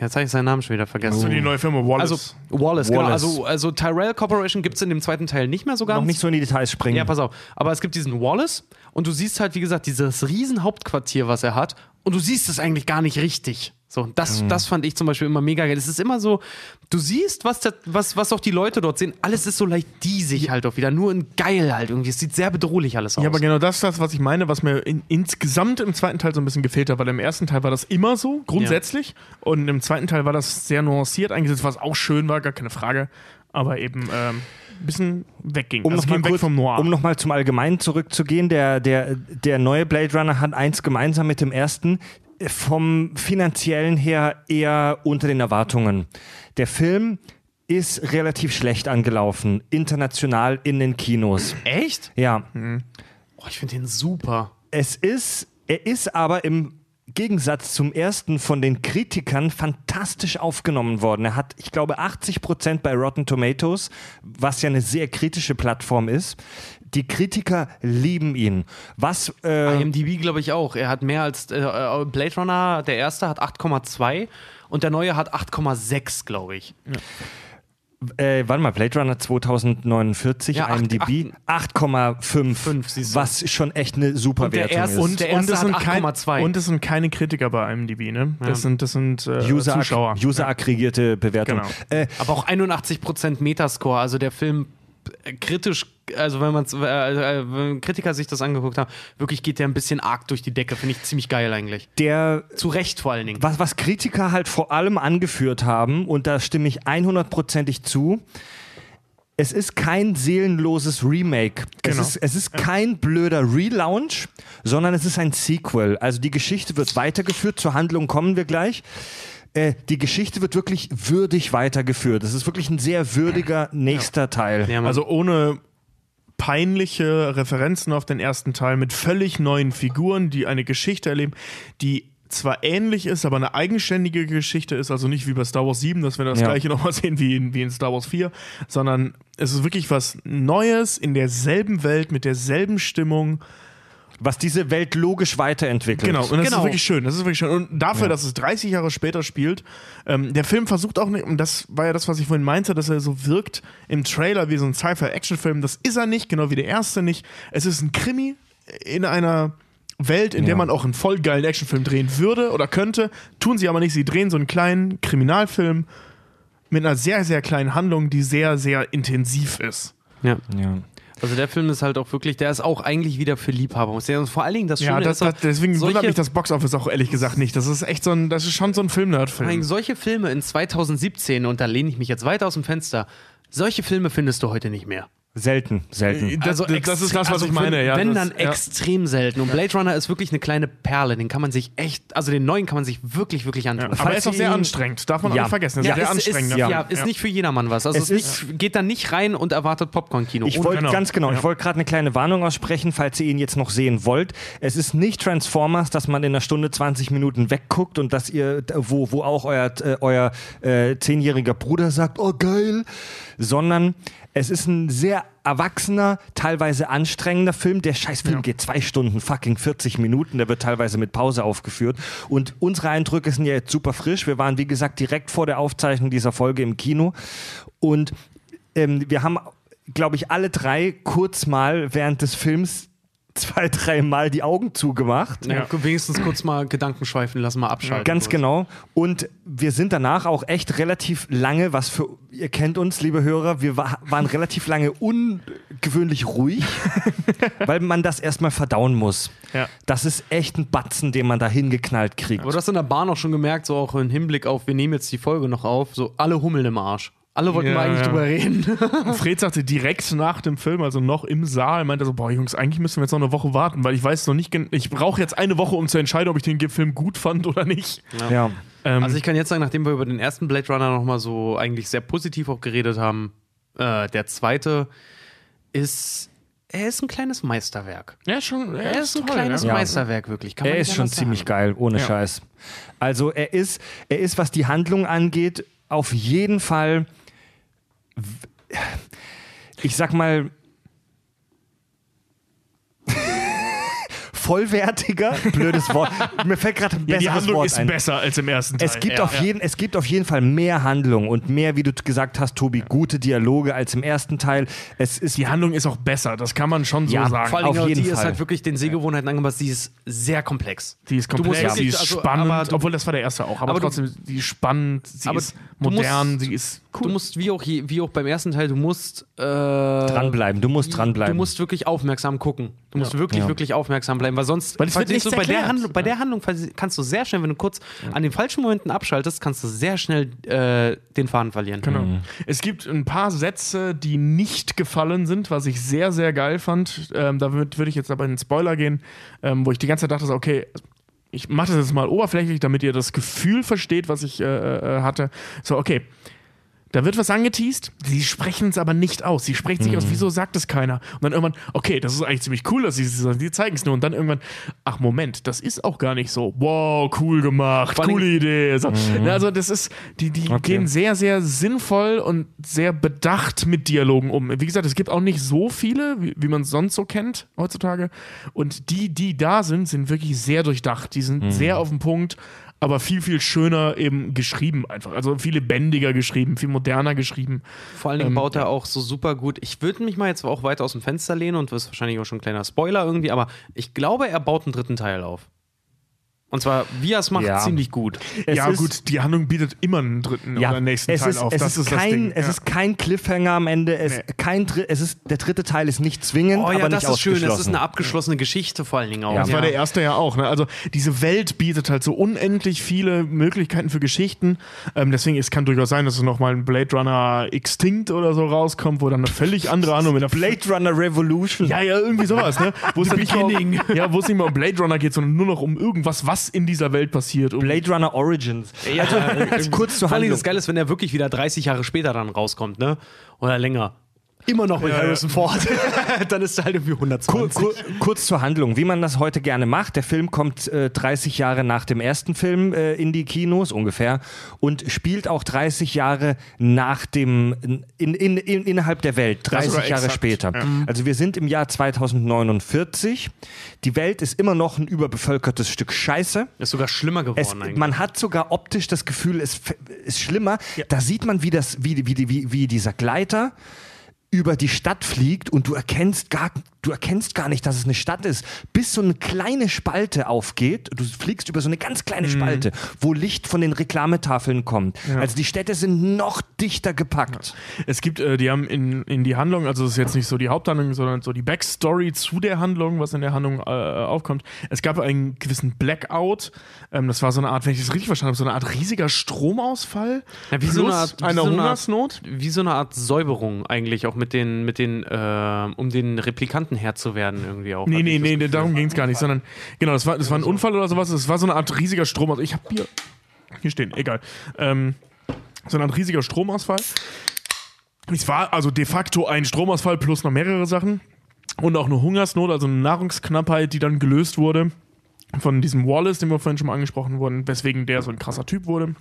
jetzt habe ich seinen Namen schon wieder vergessen. so die neue Firma Wallace. Also Wallace, genau. Wallace. Also, also Tyrell Corporation gibt es in dem zweiten Teil nicht mehr so ganz. Noch nicht so in die Details springen. Ja, pass auf. Aber es gibt diesen Wallace und du siehst halt, wie gesagt, dieses riesen Hauptquartier, was er hat. Und du siehst es eigentlich gar nicht richtig. So, das, das fand ich zum Beispiel immer mega geil. Es ist immer so, du siehst, was, der, was, was auch die Leute dort sehen. Alles ist so leicht diesig halt auch wieder. Nur in geil halt irgendwie. Es sieht sehr bedrohlich alles aus. Ja, aber genau das ist das, was ich meine, was mir in, insgesamt im zweiten Teil so ein bisschen gefehlt hat, weil im ersten Teil war das immer so, grundsätzlich. Und im zweiten Teil war das sehr nuanciert eingesetzt, was auch schön war, gar keine Frage. Aber eben ähm, bisschen wegging. Um also nochmal weg kurz, vom Noir. um noch mal zum Allgemeinen zurückzugehen, der, der, der neue Blade Runner hat eins gemeinsam mit dem ersten. Vom finanziellen her eher unter den Erwartungen. Der Film ist relativ schlecht angelaufen, international in den Kinos. Echt? Ja, Oh, ich finde den super. es ist, er ist aber im Gegensatz zum ersten von den Kritikern fantastisch aufgenommen worden. Er hat, ich glaube, 80 Prozent bei Rotten Tomatoes, was ja eine sehr kritische Plattform ist. Die Kritiker lieben ihn. Was, äh, IMDb glaube ich auch. Er hat mehr als äh, äh, Blade Runner, der erste hat 8,2 und der neue hat 8,6, glaube ich. Äh, warte mal, Blade Runner 2049, Ja, acht- IMDb 8,5, Fünf, siehst du. was schon echt eine super Und Wertung erste- ist. und, der und, es sind kein, 8,2. und es sind keine Kritiker bei IMDb, ne? Das sind, das sind äh, User, Zuschauer. User aggregierte Bewertung. Genau. Äh, Aber auch 81% Metascore, also der Film äh, kritisch, also wenn man äh, äh, wenn Kritiker sich das angeguckt haben, wirklich geht der ein bisschen arg durch die Decke, finde ich ziemlich geil eigentlich. der Zu Recht vor allen Dingen. was, was Kritiker halt vor allem angeführt haben, und da stimme ich 100%ig zu, es ist kein seelenloses Remake. Es, Genau. ist, es ist kein blöder Relaunch, sondern es ist ein Sequel. Also die Geschichte wird weitergeführt, zur Handlung kommen wir gleich. Äh, die Geschichte wird wirklich würdig weitergeführt. Es ist wirklich ein sehr würdiger nächster Teil. Ja. Also ohne peinliche Referenzen auf den ersten Teil mit völlig neuen Figuren, die eine Geschichte erleben, die zwar ähnlich ist, aber eine eigenständige Geschichte ist, also nicht wie bei Star Wars 7, dass wir das Ja. gleiche nochmal sehen wie in, wie in Star Wars 4, sondern es ist wirklich was Neues in derselben Welt, mit derselben Stimmung. Was diese Welt logisch weiterentwickelt. Genau, und das Genau. ist wirklich schön. Das ist wirklich schön. Und dafür, dass es 30 Jahre später spielt, ähm, der Film versucht auch nicht, und das war ja das, was ich vorhin meinte, dass er so wirkt im Trailer wie so ein Sci-Fi-Action-Film. Das ist er nicht, genau wie der erste nicht. Es ist ein Krimi in einer Welt, in der Ja. man auch einen voll geilen Actionfilm drehen würde oder könnte. Tun sie aber nicht. Sie drehen so einen kleinen Kriminalfilm mit einer sehr, sehr kleinen Handlung, die sehr, sehr intensiv ist. ja. Ja. Also der Film ist halt auch wirklich, der ist auch eigentlich wieder für Liebhaber. Und vor allen Dingen das Schöne Ja, das, ist das, deswegen wundert mich das Boxoffice auch ehrlich gesagt nicht. Das ist echt so ein, das ist schon so ein Film-Nerd-Film. solche Filme in 2017, und da lehne ich mich jetzt weiter aus dem Fenster, solche Filme findest du heute nicht mehr. Selten, selten. Das, das, das ist das, was also ich meine. Wenn, Ja, wenn das, dann ja. extrem selten. Und Blade Runner ist wirklich eine kleine Perle. Den kann man sich echt, also den neuen kann man sich wirklich, wirklich antun. Aber er Falls ist auch sehr anstrengend. Darf man auch Ja. nicht vergessen. Er ist Ja, sehr ist, anstrengend. ist, ja, ist nicht für jedermann was. Also Es es ist nicht, geht da nicht rein und erwartet Popcorn-Kino. Ich wollte genau. ganz genau, ich Ja. wollte gerade eine kleine Warnung aussprechen, falls ihr ihn jetzt noch sehen wollt. Es ist nicht Transformers, dass man in einer Stunde 20 Minuten wegguckt und dass ihr, wo, wo auch euer, äh, euer äh, zehnjähriger Bruder sagt, oh geil, sondern es ist ein sehr erwachsener, teilweise anstrengender Film. Der Scheißfilm geht zwei Stunden, fucking 40 Minuten. Der wird teilweise mit Pause aufgeführt. Und unsere Eindrücke sind ja jetzt super frisch. Wir waren, wie gesagt, direkt vor der Aufzeichnung dieser Folge im Kino. Und ähm, wir haben, glaube ich, alle drei kurz mal während des Films zwei, drei Mal die Augen zugemacht. ja, wenigstens kurz mal Gedanken schweifen lassen, mal abschalten. Ganz kurz. genau. Und wir sind danach auch echt relativ lange, was für, ihr kennt uns, liebe Hörer, wir wa waren relativ lange ungewöhnlich ruhig, weil man das erstmal verdauen muss. Ja. Das ist echt ein Batzen, den man da hingeknallt kriegt. Aber du hast in der Bahn auch schon gemerkt, so auch im Hinblick auf, wir nehmen jetzt die Folge noch auf, so alle hummeln im Arsch. Alle wollten Ja, mal eigentlich ja. drüber reden. Fred sagte direkt nach dem Film, also noch im Saal, meinte so, boah Jungs, eigentlich müssen wir jetzt noch eine Woche warten, weil ich weiß noch nicht, ich brauche jetzt eine Woche, um zu entscheiden, ob ich den Film gut fand oder nicht. Ja. Ähm, Also ich kann jetzt sagen, nachdem wir über den ersten Blade Runner nochmal so eigentlich sehr positiv auch geredet haben, äh, der zweite ist, er ist ein kleines Meisterwerk. ja, schon, Er ist ein toll, kleines ja. Meisterwerk, wirklich. Kann Er ist schon ziemlich sagen. geil, ohne Ja. Scheiß. Also er ist, er ist, was die Handlung angeht, auf jeden Fall, ich sag mal, vollwertiger, blödes Wort. Mir fällt gerade ein Ja, besseres die Handlung Wort ist ein. besser als im ersten Teil. Es gibt, ja. auf jeden, es gibt auf jeden Fall mehr Handlung und mehr, wie du gesagt hast, Tobi, gute Dialoge als im ersten Teil. Es ist Die Handlung ist auch besser, das kann man schon so Ja, sagen. Vor allem, Auf jeden die ist Fall. halt wirklich den Sehgewohnheiten angepasst, die ist sehr komplex. Die ist Du komplex, sie ist also, spannend, du- obwohl das war der erste auch, aber, aber du- trotzdem, die ist spannend, sie aber ist du modern, musst- sie ist Du musst, wie auch, je, wie auch beim ersten Teil, du musst äh, dranbleiben. Du musst dranbleiben. Du musst wirklich aufmerksam gucken. Du musst wirklich, Ja. wirklich aufmerksam bleiben, weil sonst Weil es wird du nichts bei der. Handlung, bei der Handlung kannst du sehr schnell, wenn du kurz an den falschen Momenten abschaltest, kannst du sehr schnell äh, den Faden verlieren. Genau. Es gibt ein paar Sätze, die nicht gefallen sind, was ich sehr, sehr geil fand. Ähm, da würde würd ich jetzt aber in den Spoiler gehen, ähm, wo ich die ganze Zeit dachte, so, okay, ich mache das jetzt mal oberflächlich, damit ihr das Gefühl versteht, was ich äh, äh, hatte. So, okay. Da wird was angeteased, sie sprechen es aber nicht aus. Sie sprechen sich aus, wieso sagt es keiner? Und dann irgendwann, okay, das ist eigentlich ziemlich cool, dass sie es sagen, die zeigen es nur. Und dann irgendwann, ach Moment, das ist auch gar nicht so. Wow, cool gemacht, Vor coole Idee. So, ne, Also das ist, die, die Okay. gehen sehr, sehr sinnvoll und sehr bedacht mit Dialogen um. Wie gesagt, es gibt auch nicht so viele, wie, wie man es sonst so kennt heutzutage. Und die, die da sind, sind wirklich sehr durchdacht. Die sind sehr auf den Punkt, aber viel, viel schöner eben geschrieben einfach. Also viel lebendiger geschrieben, viel moderner geschrieben. Vor allen Dingen Ähm, baut er auch so super gut. Ich würde mich mal jetzt auch weiter aus dem Fenster lehnen und das ist wahrscheinlich auch schon ein kleiner Spoiler irgendwie, aber ich glaube, er baut einen dritten Teil auf. Und zwar, wie er es macht, Ja. ziemlich gut. Es ja, gut, die Handlung bietet immer einen dritten oder einen nächsten es Teil ist, auf. Es das ist, ist das kein, Ding. es ja. ist kein Cliffhanger am Ende. Es, Nee. kein, es ist, der dritte Teil ist nicht zwingend, Oh aber ja, nicht das ist schön. Das ist eine abgeschlossene Geschichte vor allen Dingen auch. Ja. Das war der erste ja auch. Ne? Also diese Welt bietet halt so unendlich viele Möglichkeiten für Geschichten. Ähm, deswegen es kann durchaus sein, dass es nochmal ein Blade Runner Extinct oder so rauskommt, wo dann eine völlig andere Handlung mit einer Blade Runner Revolution. ja, ja, irgendwie sowas, ne? Wo es dann nicht mehr um, ja, es nicht mehr um Blade Runner geht, sondern nur noch um irgendwas, was in dieser Welt passiert. Um, Blade Runner Origins. Also, kurz Vor allem Handlung. das Geile ist, wenn er wirklich wieder 30 Jahre später dann rauskommt, ne? Oder länger. Immer noch mit Ja, Harrison Ford. dann ist er halt irgendwie Kur, 120. kur, kurz zur Handlung, wie man das heute gerne macht. Der Film kommt äh, 30 Jahre nach dem ersten Film äh, in die Kinos ungefähr und spielt auch 30 Jahre nach dem in, in, in, innerhalb der Welt, 30 war Jahre exakt, später. ja. Also wir sind im Jahr 2049. Die Welt ist immer noch ein überbevölkertes Stück Scheiße. Ist sogar schlimmer geworden Es, eigentlich. man hat sogar optisch das Gefühl, es ist schlimmer. Da sieht man, wie, das, wie, wie, wie, wie dieser Gleiter über die Stadt fliegt und du erkennst gar du erkennst gar nicht, dass es eine Stadt ist, bis so eine kleine Spalte aufgeht. Du fliegst über so eine ganz kleine Spalte, wo Licht von den Reklametafeln kommt. Also die Städte sind noch dichter gepackt. Es gibt, äh, die haben in, in die Handlung, also es ist jetzt nicht so die Haupthandlung, sondern so die Backstory zu der Handlung, was in der Handlung äh, aufkommt. Es gab einen gewissen Blackout. Ähm, das war so eine Art, wenn ich das richtig verstanden habe, so eine Art riesiger Stromausfall. Ja, wie plus so eine Art- wie eine so eine Art- Hungersnot. Wie so eine Art Säuberung eigentlich, auch mit den, mit den, äh, um den Replikanten Herr zu werden irgendwie auch. Nee, nee, nee, Gefühl. darum ging es gar nicht, sondern genau, das war, das war ein Unfall oder sowas. Das war so eine Art riesiger Strom. Also ich habe hier, hier stehen, egal. Ähm, so eine Art riesiger Stromausfall. Es war also de facto ein Stromausfall plus noch mehrere Sachen. Und auch eine Hungersnot, also eine Nahrungsknappheit, die dann gelöst wurde von diesem Wallace, den wir vorhin schon mal angesprochen wurden, weswegen der so ein krasser Typ wurde.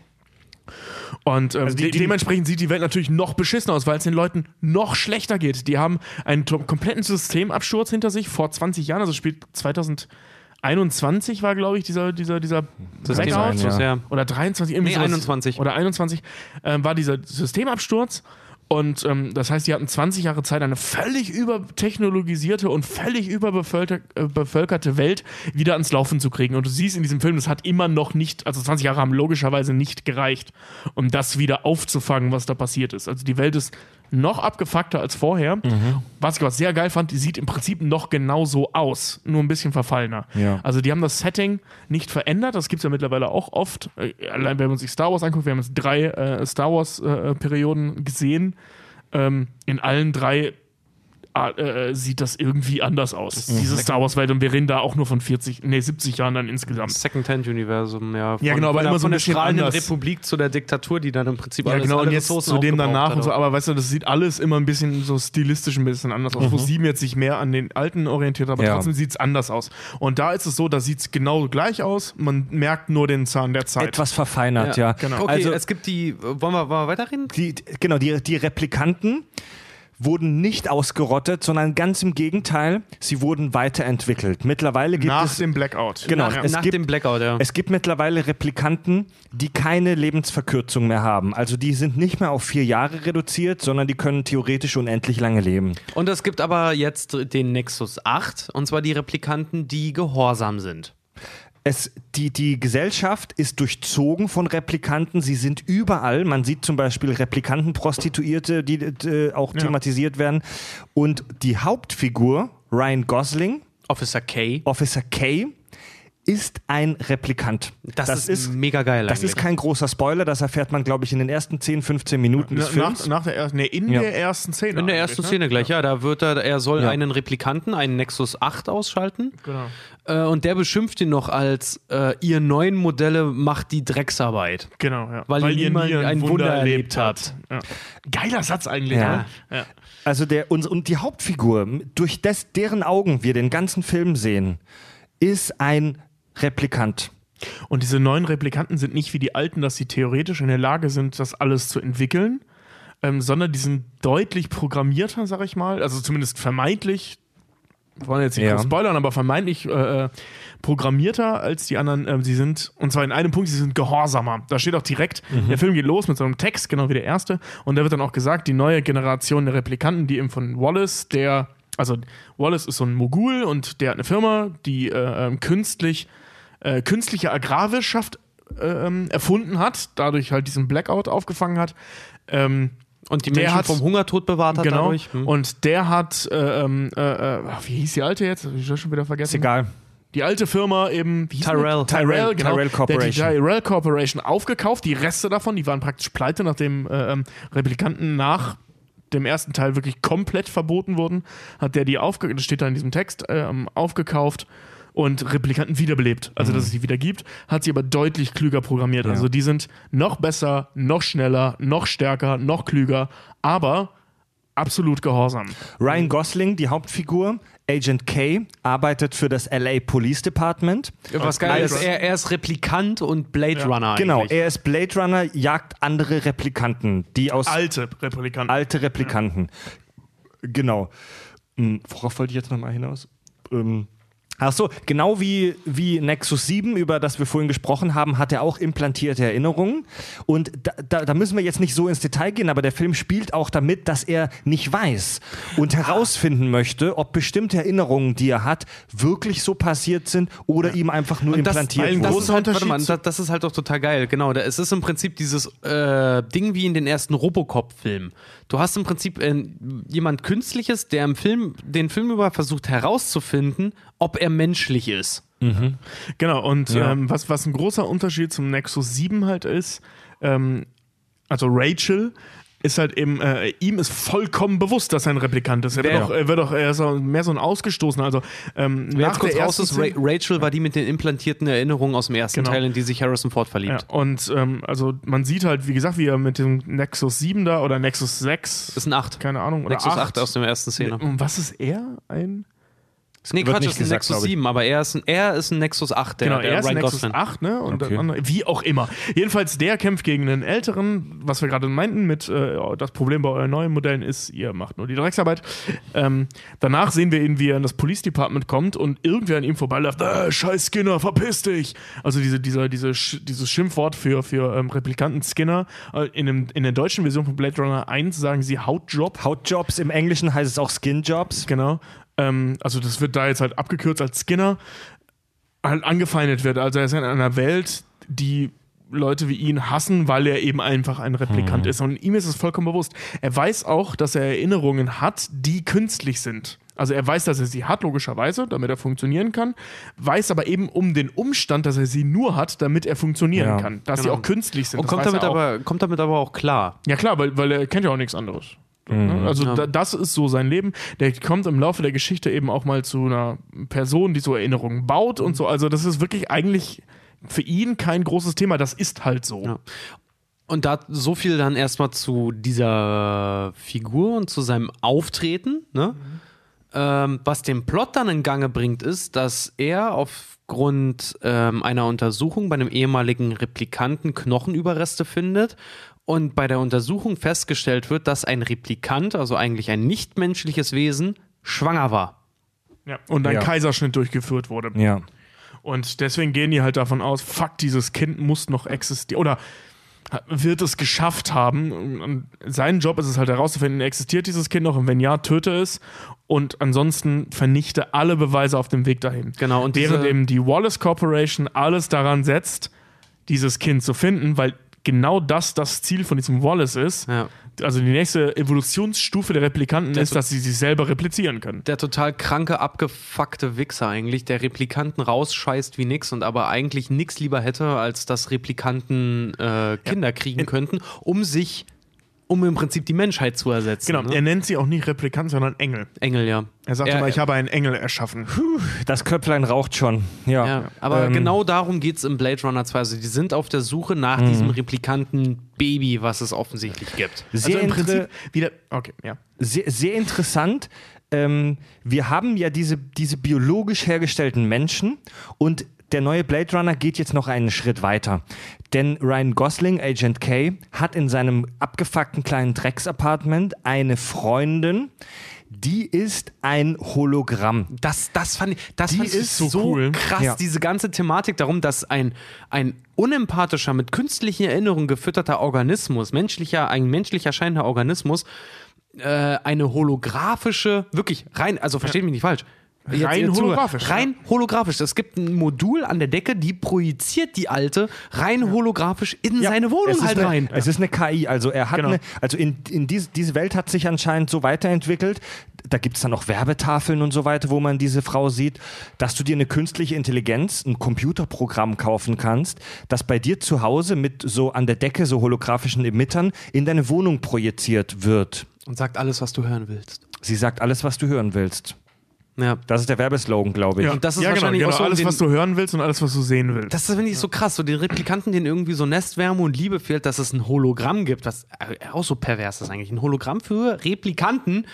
Und ähm, die- de die- dementsprechend sieht die Welt natürlich noch beschissener aus, weil es den Leuten noch schlechter geht. Die haben einen kompletten Systemabsturz hinter sich vor 20 Jahren, also spielt 2021 war, glaube ich, dieser, dieser, dieser Blackout. Systemabsturz, ja. Oder 23, irgendwie Nee, sowas. 21. Oder 21 ähm, war dieser Systemabsturz. Und ähm, das heißt, die hatten 20 Jahre Zeit, eine völlig übertechnologisierte und völlig überbevölkerte äh, Welt wieder ans Laufen zu kriegen. Und du siehst in diesem Film, das hat immer noch nicht, also 20 Jahre haben logischerweise nicht gereicht, um das wieder aufzufangen, was da passiert ist. Also die Welt ist noch abgefuckter als vorher. Was ich aber sehr geil fand, die sieht im Prinzip noch genauso aus, nur ein bisschen verfallener. Ja. Also die haben das Setting nicht verändert, das gibt es ja mittlerweile auch oft. Äh, Allein wenn man sich Star Wars anguckt, wir haben jetzt drei äh, Star Wars-Perioden gesehen. Ähm, in allen drei äh, äh, sieht das irgendwie anders aus, diese Star Wars-Welt. Und wir reden da auch nur von 40, nee, 70 Jahren dann insgesamt. Second-Hand-Universum, ja. Von, Ja, genau, aber immer so von ein der bisschen strahlenden. Republik zu der Diktatur, die dann im Prinzip Ja, alles, genau, alle und jetzt Ressourcen zu dem danach und so, aber weißt du, das sieht alles immer ein bisschen so stilistisch ein bisschen anders aus. Wo sieben jetzt sich mehr an den alten orientiert, aber Ja. trotzdem sieht es anders aus. Und da ist es so, da sieht es genau gleich aus, man merkt nur den Zahn der Zeit. Etwas verfeinert, ja. genau. Okay, Also es gibt die. Wollen wir, wollen wir weiterreden? die, genau, die, die Replikanten wurden nicht ausgerottet, sondern ganz im Gegenteil, sie wurden weiterentwickelt. Mittlerweile gibt Nach es dem Blackout. Genau, Ja. es Nach gibt- dem Blackout, ja. Es gibt mittlerweile Replikanten, die keine Lebensverkürzung mehr haben. Also die sind nicht mehr auf vier Jahre reduziert, sondern die können theoretisch unendlich lange leben. Und es gibt aber jetzt den Nexus 8, und zwar die Replikanten, die gehorsam sind. Es, die, die Gesellschaft ist durchzogen von Replikanten. Sie sind überall. Man sieht zum Beispiel Replikantenprostituierte, die äh, auch thematisiert werden. Und die Hauptfigur, Ryan Gosling, Officer K. Officer K, ist ein Replikant. Das, ist, mega geil das eigentlich. ist kein großer Spoiler, das erfährt man, glaube ich, in den ersten 10, 15 Minuten des Films. nach, nach der ersten, nee, in Ja. der ersten Szene. in der ersten ne? Szene gleich, ja. Da wird er, er soll Ja. einen Replikanten, einen Nexus 8 ausschalten. Genau. Äh, und der beschimpft ihn noch als, äh, ihr neuen Modelle macht die Drecksarbeit. Genau, ja. Weil ihr niemand ein Wunder erlebt habt. Ja. Geiler Satz eigentlich, Ja. ne? Ja. Also der und, und die Hauptfigur, durch des, deren Augen wir den ganzen Film sehen, ist ein Replikant. Und diese neuen Replikanten sind nicht wie die alten, dass sie theoretisch in der Lage sind, das alles zu entwickeln, ähm, sondern die sind deutlich programmierter, sag ich mal. Also zumindest vermeintlich. Wollen jetzt nicht Ja. spoilern, aber vermeintlich äh, äh, programmierter als die anderen. Ähm, sie sind, und zwar in einem Punkt, sie sind gehorsamer. Da steht auch direkt, der Film geht los mit so einem Text, genau wie der erste. Und da wird dann auch gesagt, die neue Generation der Replikanten, die eben von Wallace, der, also Wallace ist so ein Mogul und der hat eine Firma, die äh, ähm, künstlich äh, künstliche Agrarwirtschaft äh, ähm, erfunden hat, dadurch halt diesen Blackout aufgefangen hat. Ähm, Und die Der Menschen hat- vom Hungertod bewahrt hat genau. dadurch. Hm. Und der hat, äh, ähm, äh, äh, wie hieß die alte jetzt? Ich das schon wieder vergessen. Ist egal. Die alte Firma eben, Tyrell. die? Tyrell, Tyrell, genau. Tyrell Corporation. Der die Tyrell Corporation aufgekauft, die Reste davon, die waren praktisch pleite, nachdem äh, ähm, Replikanten nach dem ersten Teil wirklich komplett verboten wurden, hat der die aufge das steht da in diesem Text, ähm, aufgekauft und Replikanten wiederbelebt. Also, dass es die wieder gibt, hat sie aber deutlich klüger programmiert. Also, die sind noch besser, noch schneller, noch stärker, noch klüger, aber absolut gehorsam. Ryan Gosling, die Hauptfigur, Agent K, arbeitet für das LA Police Department. Was geil ist, er, er ist Replikant und Blade Runner Genau, eigentlich. er ist Blade Runner, jagt andere Replikanten, die aus Alte Replikanten. alte Replikanten. Genau. Hm, Worauf wollte ich jetzt nochmal hinaus? Ähm, Ach so, genau wie, wie Nexus 7, über das wir vorhin gesprochen haben, hat er auch implantierte Erinnerungen. Und da, da, da müssen wir jetzt nicht so ins Detail gehen, aber der Film spielt auch damit, dass er nicht weiß und herausfinden möchte, ob bestimmte Erinnerungen, die er hat, wirklich so passiert sind oder ihm einfach nur Und das, implantiert das, wurden. großer ist halt, warte Unterschied mal, das, das ist halt doch total geil. Genau, da, es ist im Prinzip dieses äh, Ding wie in den ersten Robocop-Filmen. Du hast im Prinzip äh, jemand Künstliches, der im Film, den Film über versucht herauszufinden, ob er menschlich ist. Genau, und Ja. ähm, was, was ein großer Unterschied zum Nexus 7 halt ist, ähm, also Rachel ist halt eben, äh, ihm ist vollkommen bewusst, dass er ein Replikant ist. Er wird doch, er wird doch er ist auch mehr so ein Ausgestoßener. Also ähm, Wer nach kurz der raus ist, Ra Rachel war die mit den implantierten Erinnerungen aus dem ersten Genau. Teil, in die sich Harrison Ford Ja, verliebt. und ähm, also man sieht halt, wie gesagt, wie er mit dem Nexus 7 da oder Nexus 6, Das ist ein 8. keine Ahnung, Nexus 8, 8 aus der ersten Szene. Und was ist er? Ein Nee, wird Quatsch, nicht ist ein gesagt, Nexus glaub ich. 7, aber er ist ein, er ist ein Nexus 8, der, genau, der er ist Ryan Nexus Gosling. 8, ne? Und Okay. der andere, wie auch immer. Jedenfalls, der kämpft gegen einen älteren, was wir gerade meinten, mit äh, das Problem bei euren neuen Modellen ist, ihr macht nur die Drecksarbeit. Ähm, danach sehen wir ihn, wie er in das Police Department kommt und irgendwer an ihm vorbeiläuft, äh, scheiß Skinner, verpiss dich! Also diese, dieser, diese, Sch- dieses Schimpfwort für, für ähm, Replikanten Skinner. Äh, in, dem, in der deutschen Version von Blade Runner 1 sagen sie Hautjob. Hautjobs, im Englischen heißt es auch Skinjobs. Genau. Ähm, also das wird da jetzt halt abgekürzt als Skinner halt angefeindet wird. Also er ist in einer Welt, die Leute wie ihn hassen, weil er eben einfach ein Replikant ist. Und ihm ist es vollkommen bewusst. Er weiß auch, dass er Erinnerungen hat, die künstlich sind. Also er weiß, dass er sie hat, logischerweise, damit er funktionieren kann, weiß aber eben um den Umstand, dass er sie nur hat, damit er funktionieren Ja, kann. Dass genau. sie auch künstlich sind. Und kommt damit, er aber, kommt damit aber auch klar. Ja klar, weil, weil er kennt ja auch nichts anderes. Ne? Also Ja. da, das ist so sein Leben. Der kommt im Laufe der Geschichte eben auch mal zu einer Person, die so Erinnerungen baut und so. Also das ist wirklich eigentlich für ihn kein großes Thema. Das ist halt so. Ja. Und da so viel dann erstmal zu dieser Figur und zu seinem Auftreten, ne? Ähm, was den Plot dann in Gange bringt, ist, dass er aufgrund ähm, einer Untersuchung bei einem ehemaligen Replikanten Knochenüberreste findet und bei der Untersuchung festgestellt wird, dass ein Replikant, also eigentlich ein nichtmenschliches Wesen, schwanger war. Ja. Und ein Ja. Kaiserschnitt durchgeführt wurde. Ja. Und deswegen gehen die halt davon aus, fuck, dieses Kind muss noch existieren. Oder wird es geschafft haben. Und sein Job ist es halt herauszufinden, existiert dieses Kind noch und wenn ja, töte es und ansonsten vernichte alle Beweise auf dem Weg dahin. Genau, und Während eben die Wallace Corporation alles daran setzt, dieses Kind zu finden, weil genau das das Ziel von diesem Wallace ist. Ja. Also die nächste Evolutionsstufe der Replikanten ist, dass sie sich selber replizieren können. der total kranke, abgefuckte Wichser eigentlich, der Replikanten rausscheißt wie nix und aber eigentlich nix lieber hätte, als dass Replikanten äh, Kinder kriegen könnten, um sich, um im Prinzip die Menschheit zu ersetzen. Genau, ne? er nennt sie auch nicht Replikant, sondern Engel. Engel, ja. Er sagt Er- immer, ich habe einen Engel erschaffen. Das Köpflein raucht schon. Ja. Ja, aber Ähm, genau darum geht es im Blade Runner 2. Also die sind auf der Suche nach diesem Replikanten-Baby, was es offensichtlich gibt. Sehr, also im Prinzip wieder. Okay, ja. sehr, sehr interessant. Ähm, wir haben ja diese, diese biologisch hergestellten Menschen und der neue Blade Runner geht jetzt noch einen Schritt weiter. Denn Ryan Gosling, Agent K, hat in seinem abgefuckten kleinen Drecksapartment eine Freundin, die ist ein Hologramm. Das, das fand ich, das fand ist so so cool. krass, Ja. diese ganze Thematik darum, dass ein, ein unempathischer, mit künstlichen Erinnerungen gefütterter Organismus, menschlicher, ein menschlich erscheinender Organismus, äh, eine holographische, wirklich rein, also versteht mich nicht falsch. Jetzt- Rein holographisch, Rein holographisch. Es gibt ein Modul an der Decke, die projiziert die alte rein holographisch in seine Es Wohnung halt eine, rein. Es ist eine KI, also er hat Genau. eine, also in, in diese, diese Welt hat sich anscheinend so weiterentwickelt. Da gibt es dann auch Werbetafeln und so weiter, wo man diese Frau sieht, dass du dir eine künstliche Intelligenz, ein Computerprogramm kaufen kannst, das bei dir zu Hause mit so an der Decke so holographischen Emittern in deine Wohnung projiziert wird. Und sagt alles, was du hören willst. Sie sagt alles, was du hören willst. Ja. Das ist der Werbeslogan, glaube ich. ja. Und das ist ja, genau, wahrscheinlich genau. auch so alles, den- was du hören willst und alles, was du sehen willst. Das finde ich so krass, so den Replikanten, denen irgendwie so Nestwärme und Liebe fehlt, dass es ein Hologramm gibt, was äh, auch so pervers ist eigentlich. Ein Hologramm für Replikanten,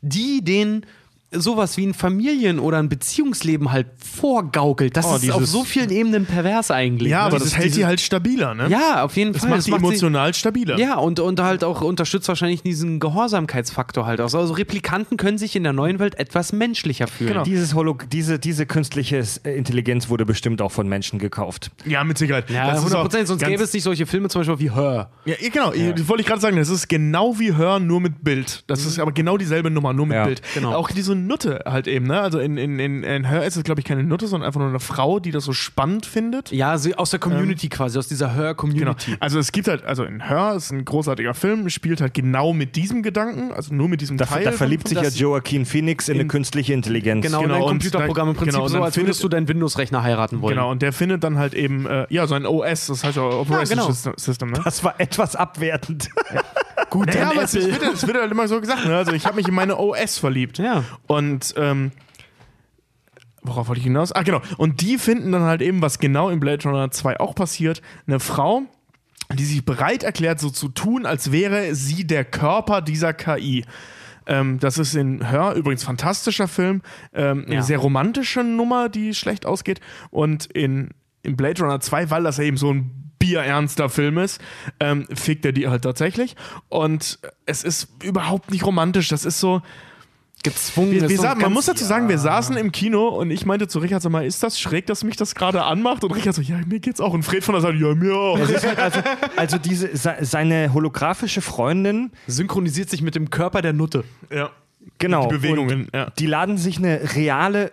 die den sowas wie ein Familien- oder ein Beziehungsleben halt vorgaukelt. Das Oh, ist auf so vielen Ebenen pervers eigentlich. Ja, ne? aber Dieses- das hält diese- sie halt stabiler, ne? Ja, auf jeden Das Fall. macht sie sie- emotional stabiler. Ja, und, und halt auch unterstützt wahrscheinlich diesen Gehorsamkeitsfaktor halt auch. Also Replikanten können sich in der neuen Welt etwas menschlicher fühlen. Genau. Dieses Holo diese, diese künstliche äh, Intelligenz wurde bestimmt auch von Menschen gekauft. Ja, mit Sicherheit. Ja, Das ist 100 auch Prozent, sonst ganz- gäbe es nicht solche Filme zum Beispiel wie Her. Ja, ja, genau. Das wollte ich gerade sagen. Das ist genau wie Hören, nur mit Bild. Das ist aber genau dieselbe Nummer, nur mit Ja, Bild. genau. Auch diese Nutte halt eben, ne? Also in, in, in, in Hör ist es, glaube ich, keine Nutte, sondern einfach nur eine Frau, die das so spannend findet. Ja, sie, aus der Community quasi, aus dieser Genau. Her-Community. Also es gibt halt, also in Hör ist ein großartiger Film, spielt halt genau mit diesem Gedanken, also nur mit diesem Da, Teil. da verliebt sich ja Joaquin Phoenix in, eine in- künstliche Intelligenz. Genau, Genau, und ein Computerprogramm im dann- Prinzip genau, so, als würdest du deinen Windows-Rechner heiraten wollen. Genau, und der findet dann halt eben, äh, ja, so ein OS, das heißt ja Operating genau. System, System, ne? Das war etwas abwertend. Gut, ja, dann aber es wird, es wird halt immer so gesagt, ne? Also ich habe mich in meine OS verliebt. Ja. Und ähm, worauf wollte ich hinaus? Ah, genau. Und die finden dann halt eben, was genau in Blade Runner 2 auch passiert, eine Frau, die sich bereit erklärt, so zu tun, als wäre sie der Körper dieser KI. Ähm, das ist in Hör übrigens fantastischer Film, ähm, eine Ja. sehr romantische Nummer, die schlecht ausgeht. Und in, in Blade Runner 2, weil das ja eben so ein bierernster Film ist, ähm, fickt er die halt tatsächlich. Und es ist überhaupt nicht romantisch. Das ist so, Gezwungen. wir, wir so man muss dazu sagen, wir saßen im Kino und ich meinte zu Richard, sag mal, ist das schräg, dass mich das gerade anmacht? Und Richard so, ja, mir geht's auch. Und Fred von der Seite, ja, mir auch. Halt also, also diese, se- seine holographische Freundin, synchronisiert sich mit dem Körper der Nutte. Ja. genau. Die Bewegungen, und ja. Die laden sich eine reale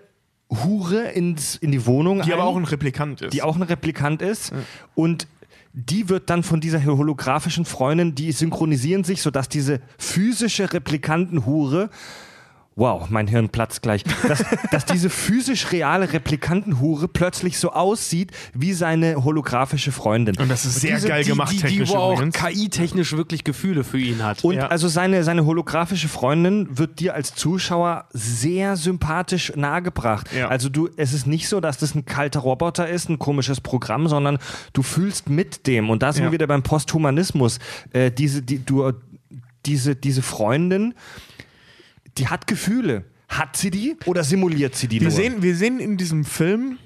Hure ins, in die Wohnung Die ein, aber auch ein Replikant ist. die auch ein Replikant ist. Und die wird dann von dieser holographischen Freundin, die synchronisieren sich, sodass diese physische Replikantenhure Wow, mein Hirn platzt gleich. Dass, dass diese physisch reale Replikantenhure plötzlich so aussieht wie seine holographische Freundin. und das ist sehr Diese- geil die, gemacht, die, die, technisch wo auch übrigens. KI-technisch wirklich Gefühle für ihn hat. Und Ja. also seine, seine holographische Freundin wird dir als Zuschauer sehr sympathisch nahegebracht. Ja. Also du, es ist nicht so, dass das ein kalter Roboter ist, ein komisches Programm, sondern du fühlst mit dem. Und da sind Ja. wir wieder beim Posthumanismus. Äh, diese, die, du, diese, diese Freundin, die hat Gefühle. Hat sie die oder simuliert sie die Wir nur? sehen, wir sehen in diesem Film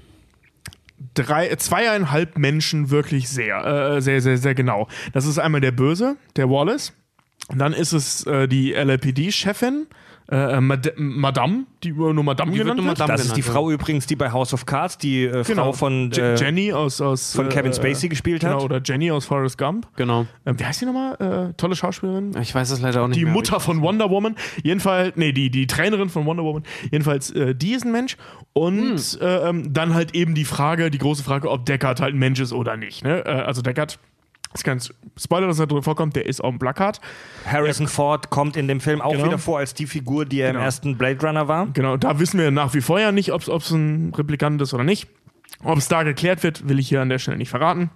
drei, zweieinhalb Menschen wirklich sehr, äh, sehr, sehr, sehr genau. Das ist einmal der Böse, der Wallace. Und dann ist es äh, die LAPD-Chefin, äh, Mad Madame, die nur Madame Die genannt nur wird. Madame das ist die genannt, Frau übrigens, die bei House of Cards die äh, Genau. Frau von, äh, Jenny aus, aus von Kevin äh, Spacey gespielt genau, hat. Oder Jenny aus Forrest Gump. Genau. Äh, wie heißt die nochmal? Äh, tolle Schauspielerin. Ich weiß es leider auch nicht Die mehr. Mutter von Wonder Woman. Jedenfalls, nee, die, die Trainerin von Wonder Woman. Jedenfalls, äh, die ist ein Mensch. Und Hm. äh, ähm, dann halt eben die Frage, die große Frage, ob Deckard halt ein Mensch ist oder nicht. Ne? Äh, also Deckard, ist kein Spoiler, dass er drin vorkommt, der ist auf dem Plakat. Harrison Ford kommt in dem Film auch Genau. wieder vor als die Figur, die er Genau. im ersten Blade Runner war. Genau, da wissen wir nach wie vor ja nicht, ob es ein Replikant ist oder nicht. Ob es da geklärt wird, will ich hier an der Stelle nicht verraten.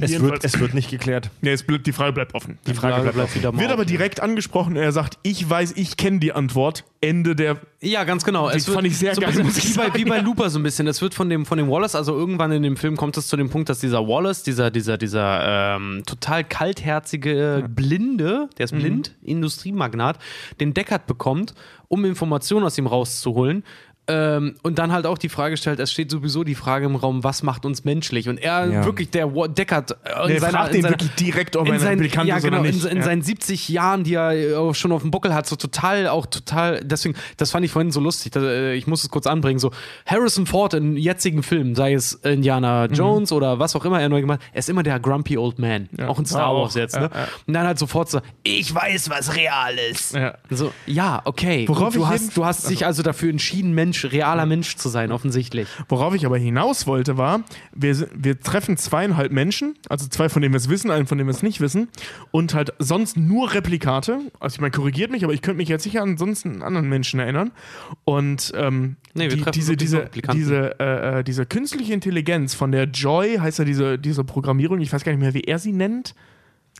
Es wird, es wird nicht geklärt. Nee, es bleibt, die Frage bleibt offen. Die Frage bleibt offen. wieder mal Wird aber direkt angesprochen, er sagt, ich weiß, ich kenne die Antwort. Ende der. Ja, ganz genau. Die fand ich sehr so geil, bisschen muss ich wie, bei, sagen. wie bei Looper so ein bisschen. Es wird von dem, von dem Wallace, also irgendwann in dem Film kommt es zu dem Punkt, dass dieser Wallace, dieser, dieser, dieser ähm, total kaltherzige Blinde, der ist Mhm. blind, Industriemagnat, den Deckard bekommt, um Informationen aus ihm rauszuholen. Ähm, und dann halt auch die Frage stellt, es steht sowieso die Frage im Raum, was macht uns menschlich? Und er Ja. wirklich, der Deckard, äh, Der seiner, fragt den seiner, wirklich direkt, ob er in ein seinen, Replikant ja, genau, oder in, nicht. in Ja. seinen 70 Jahren, die er äh, auch schon auf dem Buckel hat, so total, auch total, deswegen, das fand ich vorhin so lustig, da, äh, ich muss es kurz anbringen, so Harrison Ford in jetzigen Filmen, sei es Indiana Mhm. Jones oder was auch immer er neu gemacht hat, er ist immer der grumpy old man, auch in Star Ja, Wars jetzt, Ja, ne? ja. Und dann halt sofort so, ich weiß, was real ist. Ja. So, ja, okay, Worauf du, hast, du hast dich also dafür entschieden, Mensch, realer Mensch zu sein, offensichtlich. Worauf ich aber hinaus wollte, war, wir, wir treffen zweieinhalb Menschen, also zwei, von denen wir es wissen, einen, von dem wir es nicht wissen, und halt sonst nur Replikate. Also ich meine, korrigiert mich, aber ich könnte mich jetzt sicher an sonst einen anderen Menschen erinnern. Und ähm, Nee, die, diese, diese, diese, äh, äh, diese künstliche Intelligenz von der Joy, heißt ja diese, diese Programmierung, ich weiß gar nicht mehr, wie er sie nennt.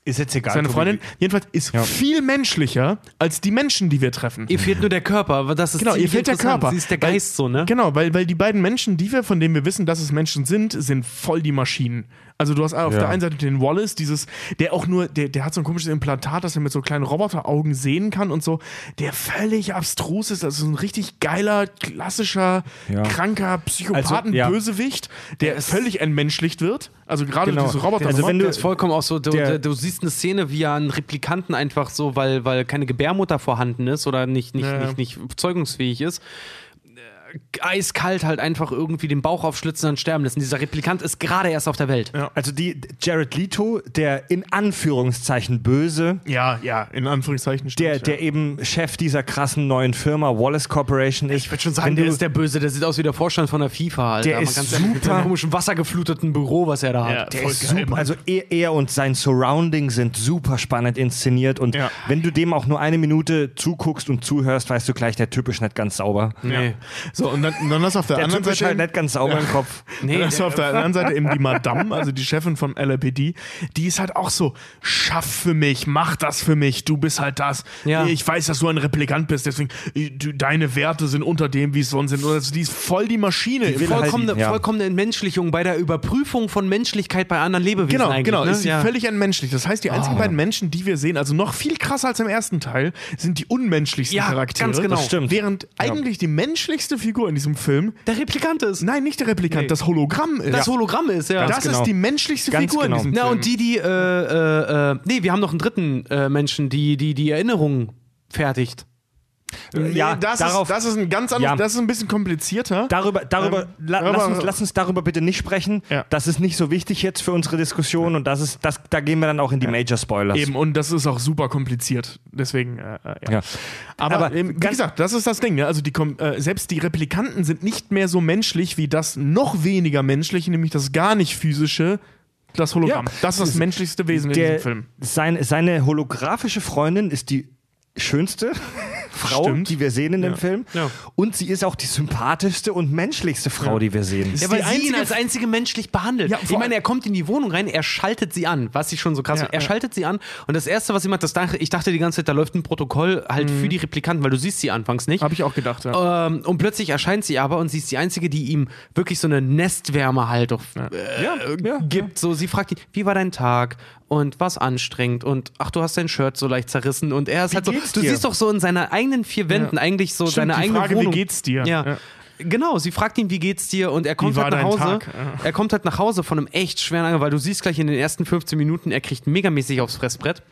Ist jetzt egal. seine. Freundin, jedenfalls ist viel menschlicher als die Menschen, die wir treffen. Ihr fehlt nur der Körper, aber das ist Genau, ihr fehlt der. Körper. Sie ist der Weil- Geist so, ne? Genau, weil, weil die beiden Menschen, die wir, von denen wir wissen, dass es Menschen sind, sind voll die Maschinen. Also du hast auf Ja. der einen Seite den Wallace, dieses, der auch nur, der, der hat so ein komisches Implantat, dass er mit so kleinen Roboteraugen sehen kann und so, der völlig abstrus ist, also so ein richtig geiler, klassischer, Ja. kranker Psychopathen-Bösewicht, der völlig entmenschlicht wird. Also gerade Genau. diese Roboter. Also wenn du- ist vollkommen auch so, du, Der- du, siehst eine Szene, wie er einen Replikanten einfach so, weil, weil keine Gebärmutter vorhanden ist oder nicht, nicht, Ja. nicht, nicht zeugungsfähig ist, eiskalt halt einfach irgendwie den Bauch aufschlitzen und sterben lassen. Dieser Replikant ist gerade erst auf der Welt. Also die Jared Leto, der in Anführungszeichen Böse, ja, ja, in Anführungszeichen der, stimmt, der eben Chef dieser krassen neuen Firma Wallace Corporation ist. Ich würde schon sagen, Wenn der du- ist der Böse, der sieht aus wie der Vorstand von der FIFA. Alter. Der ist ganz ehrlich, Mit super. seinem komischen wassergefluteten Büro, was er da hat. Ja, Der ist geil, super. Mann. Also er, er und sein Surrounding sind super spannend inszeniert und Ja. wenn du dem auch nur eine Minute zuguckst und zuhörst, weißt du gleich, der Typ ist nicht ganz sauber. Nee. So, und dann, dann hast du auf der, Der anderen Typ ist Seite. halt nicht ganz sauber im Kopf. Nee, dann hast du auf der anderen Seite eben die Madame, also die Chefin vom LAPD, die ist halt auch so, schaff für mich, mach das für mich, du bist halt das. Ja. Ich weiß, dass du ein Replikant bist, deswegen, äh, du, deine Werte sind unter dem, wie es sonst sind. Also, die ist voll die Maschine. will halt- vollkommene, ja. vollkommene Entmenschlichung bei der Überprüfung von Menschlichkeit bei anderen Lebewesen Genau, genau, ne? ist sie ja. völlig entmenschlicht. Das heißt, die einzigen Ah. beiden Menschen, die wir sehen, also noch viel krasser als im ersten Teil, sind die unmenschlichsten Ja, Charaktere. ganz genau. Das stimmt. Während eigentlich die menschlichste Figur in diesem Film, Der Replikant ist. nein, nicht der Replikant, Nee. das Hologramm ist. Das Hologramm ist, ja. das genau. ist die menschlichste Ganz Figur genau. in diesem Na, Film. und die, die, äh, äh, äh, nee, wir haben noch einen dritten äh, Menschen, die, die die Erinnerungen fertigt. Nee, ja, das, darauf, ist, das ist ein ganz anderes, Ja. das ist ein bisschen komplizierter. darüber, darüber, Ähm, la, aber- lass, uns, lass uns darüber bitte nicht sprechen. Ja. Das ist nicht so wichtig jetzt für unsere Diskussion und das ist, das, da gehen wir dann auch in die Major Spoilers. Eben, und das ist auch super kompliziert. Deswegen, äh, äh, ja. Ja. Aber, Aber ähm, wie gesagt, das ist das Ding. Ne? Also die, äh, selbst die Replikanten sind nicht mehr so menschlich wie das noch weniger menschliche, nämlich das gar nicht physische, das Hologramm. Ja. Das ist das menschlichste Wesen in Der, diesem Film. seine, seine holographische Freundin ist die schönste Frau, Stimmt. die wir sehen in dem Film. Ja. Und sie ist auch die sympathischste und menschlichste Frau, die wir sehen. Ja, weil sie ihn als einzige menschlich behandelt. Ja, ich meine, er kommt in die Wohnung rein, er schaltet sie an, was ich schon so krass Ja, finde. Er ja. schaltet sie an und das Erste, was sie macht, das dachte, ich dachte die ganze Zeit, da läuft ein Protokoll halt Mhm. für die Replikanten, weil du siehst sie anfangs nicht. Habe ich auch gedacht, ja. Ähm, und plötzlich erscheint sie aber und sie ist die Einzige, die ihm wirklich so eine Nestwärme halt auf, äh, ja, gibt. So, sie fragt ihn, wie war dein Tag und was anstrengend und ach, du hast dein Shirt so leicht zerrissen und er ist halt so, du dir? siehst doch so in seiner eigenen vier Wänden eigentlich so Stimmt, seine die eigene Frage, wie Wohnung. geht's dir? Ja. Ja. Genau, sie fragt ihn, wie geht's dir? Und er kommt halt nach Hause. Tag? Ja. Er kommt halt nach Hause von einem echt schweren Angriff, weil du siehst gleich in den ersten 15 Minuten, er kriegt megamäßig aufs Fressbrett.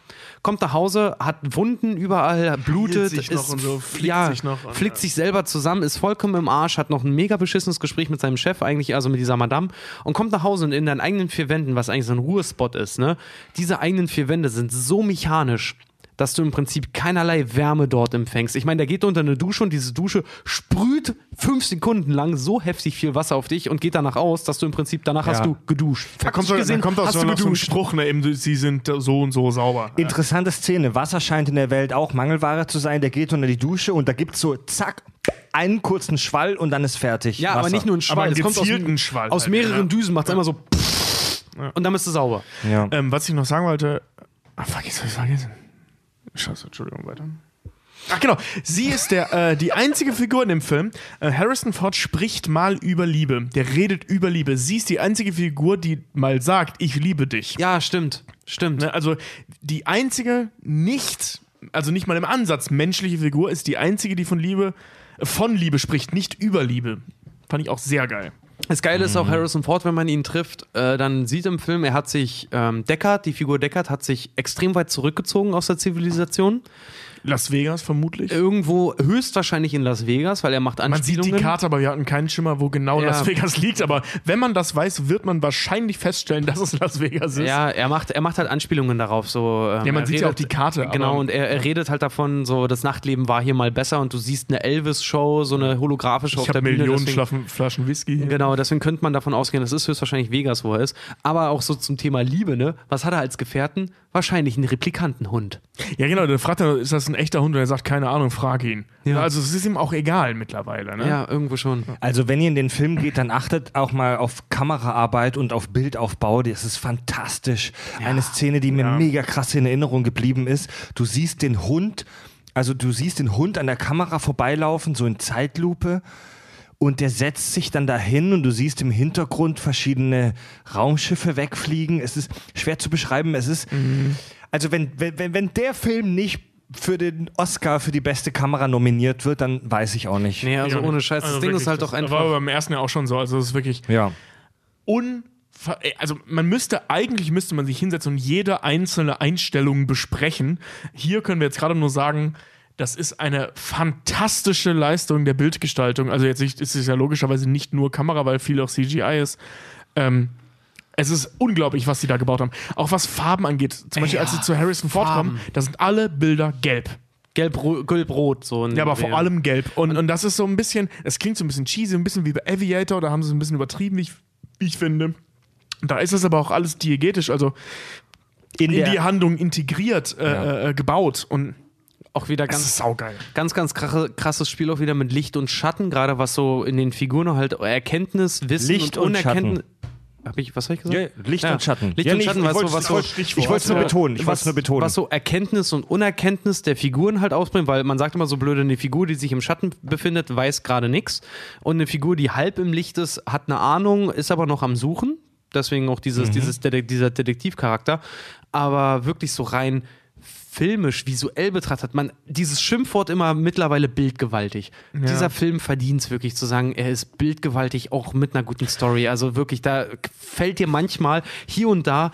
Kommt nach Hause, hat Wunden überall, blutet, sich noch ist, und so, flickt ja, sich noch flickt ja. sich selber zusammen, ist vollkommen im Arsch, hat noch ein mega beschissenes Gespräch mit seinem Chef, eigentlich, also mit dieser Madame, und kommt nach Hause und in deinen eigenen vier Wänden, was eigentlich so ein Ruhespot ist, ne? Diese eigenen vier Wände sind so mechanisch, dass du im Prinzip keinerlei Wärme dort empfängst. Ich meine, der geht unter eine Dusche und diese Dusche sprüht fünf Sekunden lang so heftig viel Wasser auf dich und geht danach aus, dass du im Prinzip danach hast du geduscht. Da kommt, so, da gesehen kommt auch hast so, so ein geduscht. Spruch, ne, eben, sie sind so und so sauber. Ja. Interessante Szene. Wasser scheint in der Welt auch Mangelware zu sein. Der geht unter die Dusche und da gibt es so, zack, einen kurzen Schwall und dann ist fertig. Ja, Wasser. aber nicht nur ein Schwall. einen Es kommt aus, Schwall aus halt, mehreren ja. Düsen, macht es einmal so und dann bist du sauber. Ja. Ähm, was ich noch sagen wollte. Ah, jetzt hab ich vergessen. Scheiße, Entschuldigung, weiter. Ach genau, sie ist der, äh, die einzige Figur in dem Film. Äh, Harrison Ford spricht mal über Liebe. Der redet über Liebe. Sie ist die einzige Figur, die mal sagt, ich liebe dich. Ja, stimmt. Stimmt. Ne, Also die einzige nicht, also nicht mal im Ansatz menschliche Figur ist die einzige, die von Liebe, äh, von Liebe spricht, nicht über Liebe. Fand ich auch sehr geil. Das Geile ist Mhm. auch Harrison Ford, wenn man ihn trifft, äh, dann sieht im Film, er hat sich, ähm, Deckard, die Figur Deckard, hat sich extrem weit zurückgezogen aus der Zivilisation. Las Vegas vermutlich. Irgendwo höchstwahrscheinlich in Las Vegas, weil er macht Man sieht Anspielungen. die Karte, aber wir hatten keinen Schimmer, wo genau Ja. Las Vegas liegt. Aber wenn man das weiß, wird man wahrscheinlich feststellen, dass es Las Vegas ist. Ja, er macht, er macht halt Anspielungen darauf. So, ähm, Ja, man sieht ja auch die Karte, Genau, und er, er redet halt davon, so das Nachtleben war hier mal besser und du siehst eine Elvis-Show, so eine holographische auf ich der habe Bühne. Millionen Flaschen, Flaschen Whisky. hier. Genau, deswegen könnte man davon ausgehen, das ist höchstwahrscheinlich Vegas, wo er ist. Aber auch so zum Thema Liebe, ne? Was hat er als Gefährten? Wahrscheinlich einen Replikantenhund. Ja, genau. Da fragt er, ist das ein echter Hund und er sagt, keine Ahnung, frag ihn. Ja. Also es ist ihm auch egal mittlerweile. Ne? Ja, irgendwo schon. Also wenn ihr in den Film geht, dann achtet auch mal auf Kameraarbeit und auf Bildaufbau. Das ist fantastisch. Eine Szene, die mir Ja. mega krass in Erinnerung geblieben ist. Du siehst den Hund, also du siehst den Hund an der Kamera vorbeilaufen, so in Zeitlupe. Und der setzt sich dann dahin und du siehst im Hintergrund verschiedene Raumschiffe wegfliegen. Es ist schwer zu beschreiben. Es ist, also wenn, wenn, wenn- wenn der Film nicht für den Oscar für die beste Kamera nominiert wird, dann weiß ich auch nicht. Nee, also Ja, ohne Scheiß. Das also Ding wirklich, ist halt doch das einfach. War beim ersten ja auch schon so. Also es ist wirklich Ja. unver äh, also man müsste eigentlich müsste man sich hinsetzen und jede einzelne Einstellung besprechen. Hier können wir jetzt gerade nur sagen, das ist eine fantastische Leistung der Bildgestaltung. Also jetzt ist es ja logischerweise nicht nur Kamera, weil viel auch CGI ist. Ähm, es ist unglaublich, was sie da gebaut haben. Auch was Farben angeht. Zum Beispiel, als sie zu Harrison Ford kommen, da sind alle Bilder gelb. Gelb, ro- gelb-rot. So ein Ja, aber vor allem gelb. Und, und das ist so ein bisschen, es klingt so ein bisschen cheesy, ein bisschen wie bei Aviator, da haben sie es ein bisschen übertrieben, wie ich, wie ich finde. Da ist es aber auch alles diegetisch, also in, der- die Handlung integriert, äh, äh, gebaut. Und auch wieder das ganz ist saugeil. Ganz, ganz krasses Spiel auch wieder mit Licht und Schatten, gerade was so in den Figuren halt Erkenntnis, Wissen Licht und und Unerkenntnis. Hab ich, was hab ich gesagt? Ja, Licht und Schatten. Licht Ja, und nee, Schatten, ich was so, wollt's- was ich so, ich wollt's nur betonen, ich wollt's nur betonen. Was so Erkenntnis und Unerkenntnis der Figuren halt ausbringt, weil man sagt immer so blöd, eine Figur, die sich im Schatten befindet, weiß gerade nichts. Und eine Figur, die halb im Licht ist, hat eine Ahnung, ist aber noch am Suchen. Deswegen auch Mhm. dieses, dieses Detek dieser Detektivcharakter. Aber wirklich so rein filmisch, visuell betrachtet, man dieses Schimpfwort immer mittlerweile bildgewaltig. Dieser Film verdient es wirklich zu sagen, er ist bildgewaltig, auch mit einer guten Story. Also wirklich, da fällt dir manchmal hier und da.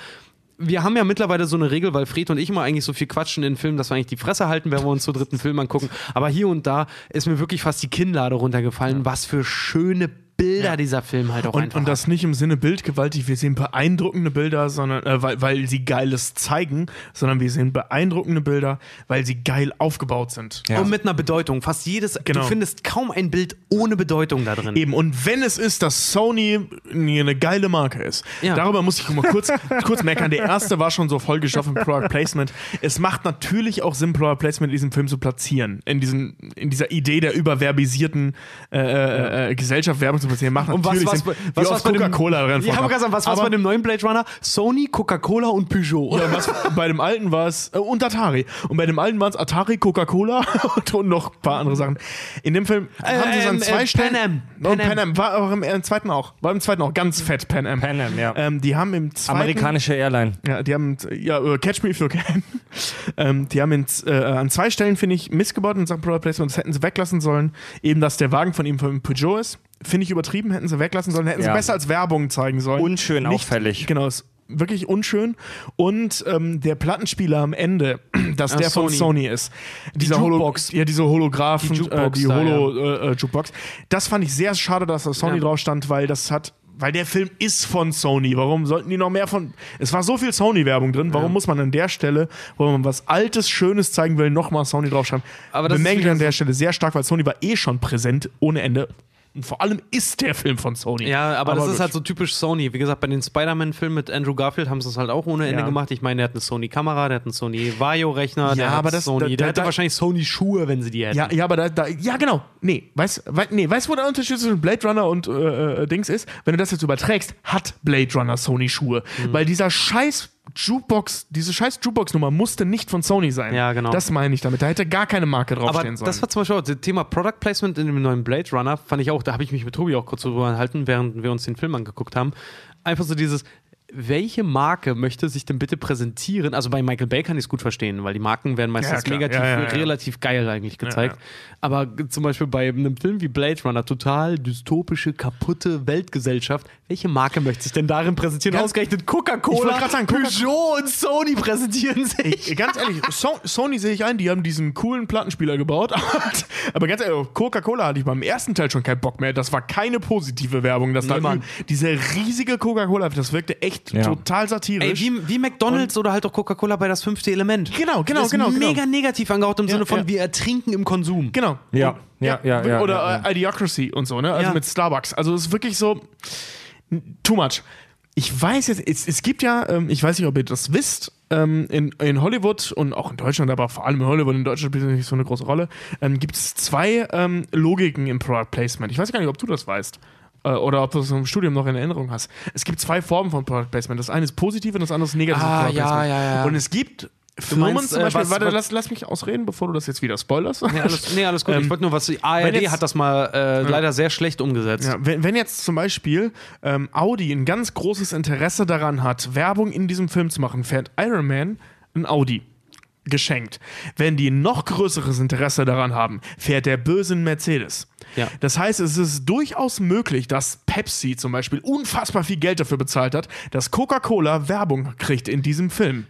Wir haben ja mittlerweile so eine Regel, weil Fred und ich immer eigentlich so viel quatschen in Filmen, dass wir eigentlich die Fresse halten, wenn wir uns so dritten Film angucken. Aber hier und da ist mir wirklich fast die Kinnlade runtergefallen, was für schöne Bilder dieser Film halt auch Und, einfach und das nicht im Sinne bildgewaltig, wir sehen beeindruckende Bilder, sondern äh, weil, weil sie Geiles zeigen, sondern wir sehen beeindruckende Bilder, weil sie geil aufgebaut sind. hat. Und mit einer Bedeutung. Fast jedes, Genau. du findest kaum ein Bild ohne Bedeutung da drin. Eben, und wenn es ist, dass Sony eine geile Marke ist, Ja. darüber muss ich mal kurz, kurz meckern. Der erste war schon so vollgestopft im Product Placement. Es macht natürlich auch Sinn, Product Placement in diesem Film zu platzieren. In, diesen, in dieser Idee der überverbisierten äh, äh, äh, Gesellschaft Werbung zu Und was, was, Sinn. was, Wie was, was dem- Coca-Cola drin Ja, vorkam. aber ganz was, was Aber- bei dem neuen Blade Runner? Sony, Coca-Cola und Peugeot. ja, was, bei dem alten war es äh, und Atari. Und bei dem alten waren es Atari, Coca-Cola und, und noch ein paar andere Sachen. In dem Film haben sie es an ähm, zwei äh, Stellen. Pan Am. Und Pan Pan Am. War auch im, im zweiten auch. War im zweiten auch ganz fett, Pan Am. Pan Am, ja. Ähm, die haben im zweiten. Amerikanische Airline. Ja, die haben, ja, äh, Catch Me If You Can. ähm, die haben in, äh, an zwei Stellen, finde ich, missgebaut in Sachen Product Placement. Das hätten sie weglassen sollen. Eben, dass der Wagen von ihm von Peugeot ist. Finde ich übertrieben, hätten sie weglassen sollen. Hätten Ja. sie besser als Werbung zeigen sollen. Unschön auffällig. Genau, ist wirklich unschön. Und ähm, der Plattenspieler am Ende, dass Ah, der von Sony. Sony ist. Dieser Holo- Jukebox. Ja, diese Holographen, Die die, Jukebox äh, die da, Holo äh, äh, Jukebox. Das fand ich sehr schade, dass da Sony Ja. drauf stand, weil das hat. Weil der Film ist von Sony. Warum sollten die noch mehr von. Es war so viel Sony-Werbung drin. Warum muss man an der Stelle, wo man was Altes, Schönes zeigen will, nochmal Sony draufschreiben? Aber das ist Bemängelt an der Stelle sehr stark, weil Sony war eh schon präsent ohne Ende. Und vor allem ist der Film von Sony. Ja, aber, das ist wirklich. halt so typisch Sony. Wie gesagt, bei den Spider-Man-Filmen mit Andrew Garfield haben sie es halt auch ohne Ende Ja. gemacht. Ich meine, der hat eine Sony-Kamera, der hat einen Sony Vario-Rechner, der aber hat das- Sony, da- der da- hätte da- wahrscheinlich Sony-Schuhe, wenn sie die hätten. Ja, ja, aber da, ja genau. Nee, weißt wei, nee, weißt du, wo der Unterschied zwischen Blade Runner und äh, äh, Dings ist? Wenn du das jetzt überträgst, hat Blade Runner Sony Schuhe, Mhm. weil dieser scheiß Jukebox, diese scheiß Jukebox Nummer musste nicht von Sony sein. Ja, genau. Das meine ich damit. Da hätte gar keine Marke Aber draufstehen sollen. das war zum Beispiel auch das Thema Product Placement in dem neuen Blade Runner, fand ich auch, da habe ich mich mit Tobi auch kurz drüber unterhalten, während wir uns den Film angeguckt haben. Einfach so dieses, welche Marke möchte sich denn bitte präsentieren? Also bei Michael Bay kann ich es gut verstehen, weil die Marken werden meistens klar. negativ, Ja, ja, ja. relativ geil eigentlich gezeigt. ja. Aber zum Beispiel bei einem Film wie Blade Runner, total dystopische, kaputte Weltgesellschaft, welche Marke möchte sich denn darin präsentieren? Ausgerechnet Ich Coca-Cola, Coca- Peugeot und Sony präsentieren sich. Ganz ehrlich, so Sony sehe ich ein, die haben diesen coolen Plattenspieler gebaut. Aber ganz ehrlich, Coca-Cola hatte ich beim ersten Teil schon keinen Bock mehr. Das war keine positive Werbung. Das Nee, da diese riesige Coca-Cola, das wirkte echt Ja. total satirisch. Ey, wie, wie McDonalds oder halt auch Coca-Cola bei das fünfte Element. Genau, genau, das ist genau, genau. Mega negativ angehaucht im Sinne von, ja. wir ertrinken im Konsum. Genau. Ja, Und- ja, ja, ja, Oder ja, ja. äh, Idiocracy und so, ne? Also Ja. mit Starbucks. Also es ist wirklich so too much. Ich weiß jetzt, es, es gibt ja, ähm, ich weiß nicht, ob ihr das wisst, ähm, in, in Hollywood und auch in Deutschland, aber vor allem in Hollywood, in Deutschland spielt das nicht so eine große Rolle, ähm, gibt es zwei ähm, Logiken im Product Placement. Ich weiß gar nicht, ob du das weißt. Äh, oder ob du das im Studium noch in Erinnerung hast. Es gibt zwei Formen von Product Placement. Das eine ist positiv und das andere ist negativ. Ah, Product ja, Placement. ja, ja. Und es gibt Firmen meinst, zum äh, Beispiel, was- warte, was- lass, lass mich ausreden, bevor du das jetzt wieder spoilerst. Nee, alles, nee, alles gut. Ähm, ich wollte nur was. Die ARD jetzt- hat das mal äh, leider sehr schlecht umgesetzt. Ja, wenn, wenn jetzt zum Beispiel ähm, Audi ein ganz großes Interesse daran hat, Werbung in diesem Film zu machen, fährt Iron Man ein Audi geschenkt. Wenn die noch größeres Interesse daran haben, fährt der böse Mercedes. Ja. Das heißt, es ist durchaus möglich, dass Pepsi zum Beispiel unfassbar viel Geld dafür bezahlt hat, dass Coca-Cola Werbung kriegt in diesem Film.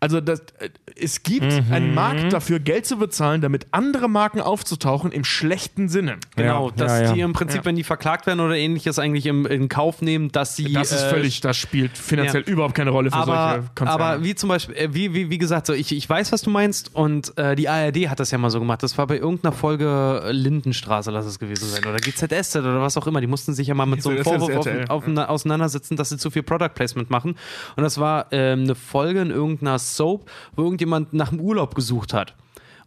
Also das, äh, es gibt einen Markt dafür, Geld zu bezahlen, damit andere Marken aufzutauchen im schlechten Sinne. Genau, Ja, dass ja, ja. die im Prinzip, wenn die verklagt werden oder ähnliches, eigentlich im, in Kauf nehmen, dass sie. Das ist äh, völlig, das spielt finanziell ja. überhaupt keine Rolle für aber, solche Konzerne. aber wie zum Beispiel, äh, wie, wie, wie gesagt, so ich, ich weiß, was du meinst und äh, die ARD hat das ja mal so gemacht. Das war bei irgendeiner Folge äh, Lindenstraße, lass es gewesen sein, oder GZSZ oder was auch immer. Die mussten sich ja mal mit so einem Vorwurf auf, auf, auseinandersetzen, dass sie zu viel Product Placement machen. Und das war ähm, eine Folge in irgendeiner Soap, wo irgendjemand nach dem Urlaub gesucht hat.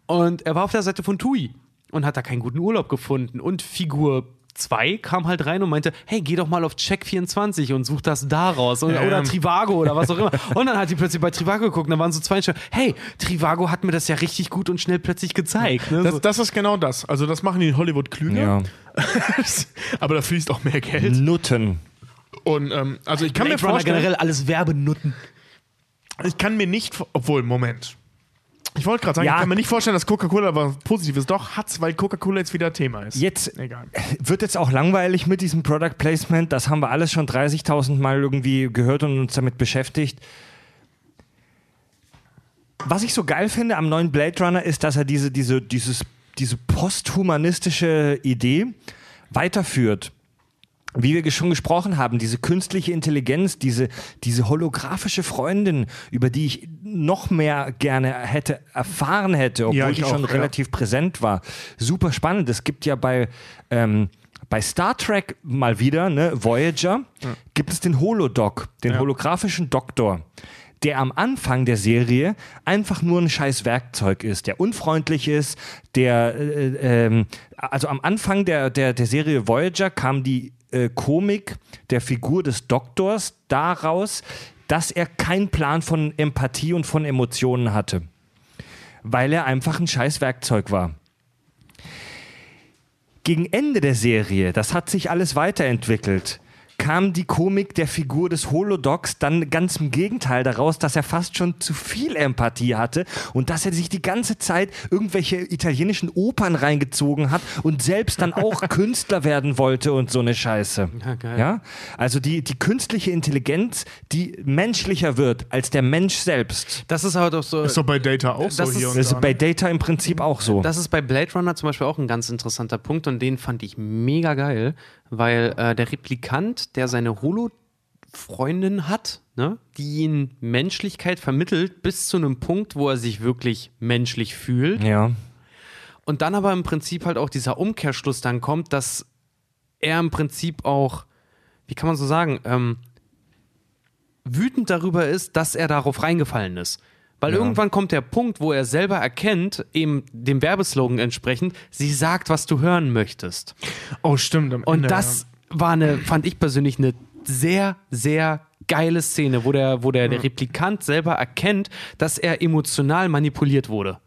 Und er war auf der Seite von TUI und hat da keinen guten Urlaub gefunden. Und Figur 2 kam halt rein und meinte, hey, geh doch mal auf Check24 und such das daraus. Und, Oder Ähm. Trivago oder was auch immer. Und dann hat die plötzlich bei Trivago geguckt und da waren so zwei Entscheidungen. Hey, Trivago hat mir das ja richtig gut und schnell plötzlich gezeigt. Ne? das, So. das ist genau das. Also das machen die in Hollywood klüger, Ja. aber da fließt auch mehr Geld. Nutten. Und ähm, also ich kann Blade mir Runner vorstellen, generell alles Werbenutten. Ich kann mir nicht, obwohl Moment. Ich wollte gerade sagen, Ja. ich kann mir nicht vorstellen, dass Coca-Cola was Positives doch hat's, weil Coca-Cola jetzt wieder Thema ist. Jetzt Egal. wird jetzt auch langweilig mit diesem Product Placement. Das haben wir alles schon 30.000 Mal irgendwie gehört und uns damit beschäftigt. Was ich so geil finde am neuen Blade Runner ist, dass er diese, diese, dieses, diese posthumanistische Idee weiterführt. Wie wir schon gesprochen haben, diese künstliche Intelligenz, diese, diese holographische Freundin, über die ich noch mehr gerne hätte erfahren hätte, obwohl Ja, ich die schon auch, ja. relativ präsent war. Super spannend. Es gibt ja bei, ähm, bei Star Trek mal wieder, ne, Voyager, gibt es den Holodoc, den Ja. holographischen Doktor, der am Anfang der Serie einfach nur ein scheiß Werkzeug ist, der unfreundlich ist, der, äh, ähm, also am Anfang der, der, der Serie Voyager kam die äh, Komik der Figur des Doktors daraus, dass er keinen Plan von Empathie und von Emotionen hatte, weil er einfach ein scheiß Werkzeug war. Gegen Ende der Serie, das hat sich alles weiterentwickelt, kam die Komik der Figur des Holodocs dann ganz im Gegenteil daraus, dass er fast schon zu viel Empathie hatte und dass er sich die ganze Zeit irgendwelche italienischen Opern reingezogen hat und selbst dann auch Künstler werden wollte und so eine Scheiße. Ja, geil. Ja? Also die, die künstliche Intelligenz, die menschlicher wird als der Mensch selbst. Das ist aber doch so. Ist doch bei Data auch so Das hier ist- und Das da. ist bei ne? Data im Prinzip auch so. Das ist bei Blade Runner zum Beispiel auch ein ganz interessanter Punkt und den fand ich mega geil, weil äh, der Replikant, der seine Holo-Freundin hat, ne, die ihn Menschlichkeit vermittelt bis zu einem Punkt, wo er sich wirklich menschlich fühlt ja. und dann aber im Prinzip halt auch dieser Umkehrschluss dann kommt, dass er im Prinzip auch, wie kann man so sagen, ähm, wütend darüber ist, dass er darauf reingefallen ist. Weil irgendwann kommt der Punkt, wo er selber erkennt, eben dem Werbeslogan entsprechend, sie sagt, was du hören möchtest. Oh, stimmt. Am Und Ende, das war eine, fand ich persönlich eine sehr, sehr geile Szene, wo der, wo der, der Replikant selber erkennt, dass er emotional manipuliert wurde.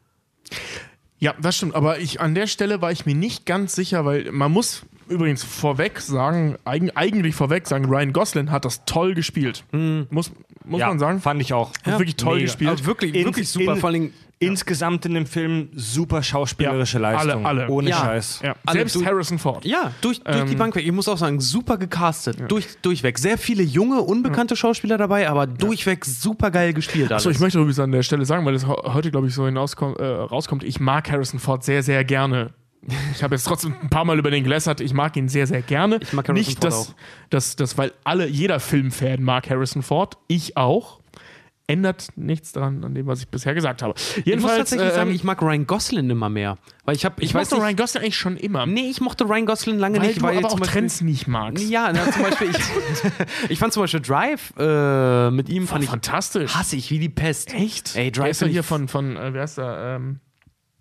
Ja, das stimmt. Aber ich, an der Stelle war ich mir nicht ganz sicher, weil man muss übrigens vorweg sagen, eigen, eigentlich vorweg sagen, Ryan Gosling hat das toll gespielt. Muss, muss man sagen. fand ich auch. Hat wirklich toll mega. gespielt. Also wirklich, In- wirklich super. in- Vor allem, Insgesamt in dem Film super schauspielerische Ja, alle, Leistung. alle. Ohne Ja. Scheiß. ja. alle Selbst du- Harrison Ford. Ja, durch, durch die Ähm, Bank weg. Ich muss auch sagen, super gecastet. Durch, durchweg. Sehr viele junge, unbekannte Schauspieler dabei, aber durchweg super geil gespielt. Alles. Achso, ich möchte übrigens an der Stelle sagen, weil es heute, glaube ich, so hinauskommt, äh, rauskommt, ich mag Harrison Ford sehr, sehr gerne. Ich habe jetzt trotzdem ein paar Mal über den gelästert. Ich mag ihn sehr, sehr gerne. Ich mag Harrison Nicht, Ford dass, auch. dass, dass, weil alle, jeder Filmfan mag Harrison Ford. Ich auch. ändert nichts daran, an dem, was ich bisher gesagt habe. Ich muss Jedenfalls, tatsächlich ähm, sagen, ich mag Ryan Gosling immer mehr. Weil ich habe, ich, ich weiß mochte nicht, Ryan Gosling eigentlich schon immer. Nee, ich mochte Ryan Gosling lange weil nicht, du weil aber zum auch Beispiel, Trends nicht magst. Ja, na, zum Beispiel, ich, ich fand zum Beispiel Drive äh, mit ihm, fand ich fantastisch. hasse ich wie die Pest. Echt? Ey, Der Drive ist ja hier von, von äh, wer ist da? Ähm,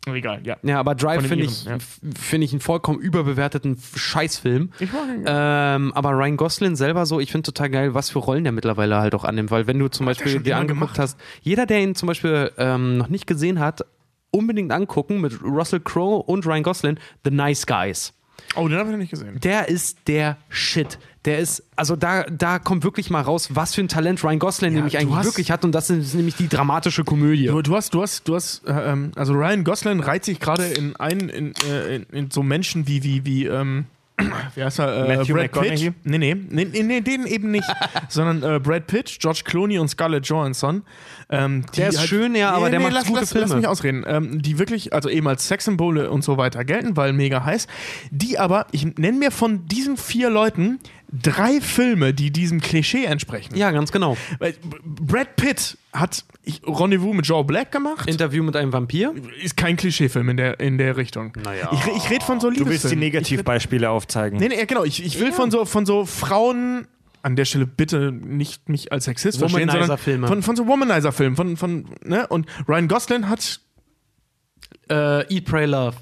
egal, ja. Ja, aber Drive finde ich, ja. f- finde ich einen vollkommen überbewerteten Scheißfilm. Ich mag ihn. Ähm, aber Ryan Gosling selber so, ich finde total geil, was für Rollen der mittlerweile halt auch annimmt, weil wenn du zum Hat Beispiel dir angeguckt gemacht. hast, jeder, der ihn zum Beispiel ähm, noch nicht gesehen hat, unbedingt angucken mit Russell Crowe und Ryan Gosling, The Nice Guys. Oh, den habe ich noch nicht gesehen. Der ist der Shit. Der ist, also da, da kommt wirklich mal raus, was für ein Talent Ryan Gosling nämlich du eigentlich hast- wirklich hat und das ist nämlich die dramatische Komödie. Du, du hast, du hast, du hast, äh, ähm, also Ryan Gosling reiht sich gerade in ein, in, äh, in, in so Menschen wie, wie, wie, ähm, wie heißt er? Äh, Matthew Brad? Pitt. Nee, nee, nee, nee, nee, den eben nicht. sondern äh, Brad Pitt, George Clooney und Scarlett Johansson. Ähm, die Der ist schön, ja, aber der macht lass, gute lass, Filme. Lass mich ausreden. Ähm, die wirklich, also eben als Sexsymbole und so weiter gelten, weil mega heiß. Die aber, ich nenne mir von diesen vier Leuten drei Filme, die diesem Klischee entsprechen. Ja, ganz genau. Weil Brad Pitt hat Rendezvous mit Joe Black gemacht. Interview mit einem Vampir. ist kein Klischeefilm in der, in der Richtung. Naja. Ich, ich rede von so Du willst die Liebesfilmen. Negativbeispiele aufzeigen. Nee, nee, ja, genau. Ich, ich will von, so, von so Frauen. An der Stelle bitte nicht mich als Sexist verstehen, sondern von, von so Womanizer-Filmen. Von, von, ne? Und Ryan Gosling hat Äh, Eat, Pray, Love.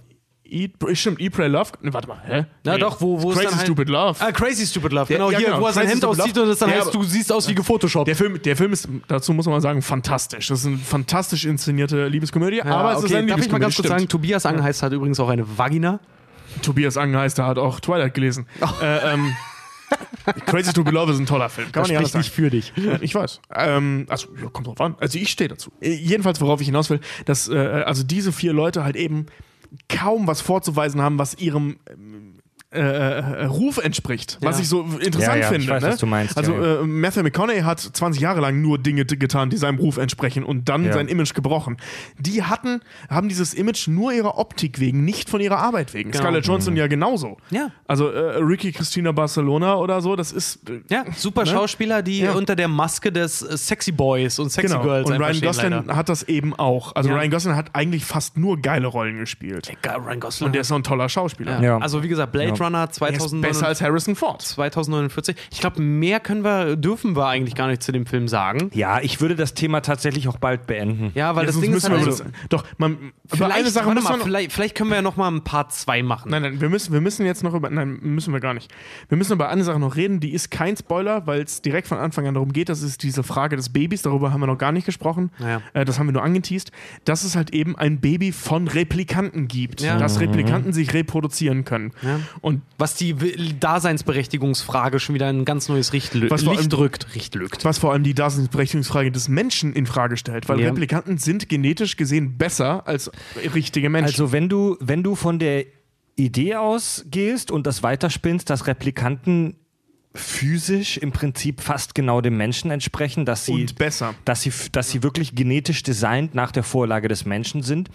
Eat, stimmt, Eat, Pray, Love. Ne, warte mal, hä? Na Nee. doch, wo, wo Crazy ist dann halt, Stupid Love. Ah, Crazy Stupid Love. Der- Genau, ja, hier, genau. wo er sein Crazy Hemd Stupid auszieht Love. und es dann Ja, heißt, aber- du siehst aus wie gefotoshoppt. Der Film, der Film ist, dazu muss man sagen, fantastisch. Das ist eine fantastisch inszenierte Liebeskomödie, Ja, aber es ist okay, eine darf ich mal ganz kurz sagen. Tobias Angeheist hat übrigens auch eine Vagina. Tobias Angenheister hat auch Twilight gelesen. Äh, ähm, Crazy Stupid Love ist ein toller Film. Kann man nicht für dich. Ich weiß. Ähm, also, ja, kommt drauf an. Also, ich stehe dazu. Äh, Jedenfalls, worauf ich hinaus will, dass äh, also diese vier Leute halt eben kaum was vorzuweisen haben, was ihrem äh, äh, Ruf entspricht. Was Ja. ich so interessant Ja, ja, ich finde. weiß, ne? was du meinst, Also, ja, ja. Äh, Matthew McConaughey hat 20 Jahre lang nur Dinge getan, die seinem Ruf entsprechen und dann Ja. sein Image gebrochen. Die hatten, haben dieses Image nur ihrer Optik wegen, nicht von ihrer Arbeit wegen. Genau. Scarlett Johansson ja genauso. Ja. Also, äh, Ricky Christina Barcelona oder so, das ist. Äh, Ja, super Ne? Schauspieler, die Ja. unter der Maske des äh, Sexy Boys und Sexy Genau. Girls Und Ryan Gosling leider. hat das eben auch. Also Ja. Ryan Gosling hat eigentlich fast nur geile Rollen gespielt. Ryan Gosling. Und der ist noch ein toller Schauspieler. ja. Ja. Also wie gesagt, Blade Ja. Runner Er ist 2009 besser als Harrison Ford. 2049. Ich glaube, mehr können wir, dürfen wir eigentlich gar nicht zu dem Film sagen. Ja, ich würde das Thema tatsächlich auch bald beenden. Ja, weil Ja, das Ding ist halt, also, Doch, man, vielleicht, eine Sache mal, noch, vielleicht, vielleicht können wir ja noch mal ein Part 2 machen. Nein, nein, wir müssen, wir müssen jetzt noch über. Nein, müssen wir gar nicht. Wir müssen über eine Sache noch reden, die ist kein Spoiler, weil es direkt von Anfang an darum geht. Das ist diese Frage des Babys, darüber haben wir noch gar nicht gesprochen. Ja. Äh, das haben wir nur angeteased. Dass es halt eben ein Baby von Replikanten gibt. Ja. Dass Replikanten sich reproduzieren können. Ja. Und Was die Daseinsberechtigungsfrage schon wieder in ein ganz neues Licht, Was vor Licht allem- rückt. Licht rückt. was vor allem die Daseinsberechtigungsfrage des Menschen in Frage stellt, weil Ja. Replikanten sind genetisch gesehen besser als richtige Menschen. Also wenn du, wenn du von der Idee ausgehst und das weiterspinnst, dass Replikanten physisch im Prinzip fast genau dem Menschen entsprechen, dass sie, und besser. dass sie, dass sie wirklich genetisch designt nach der Vorlage des Menschen sind,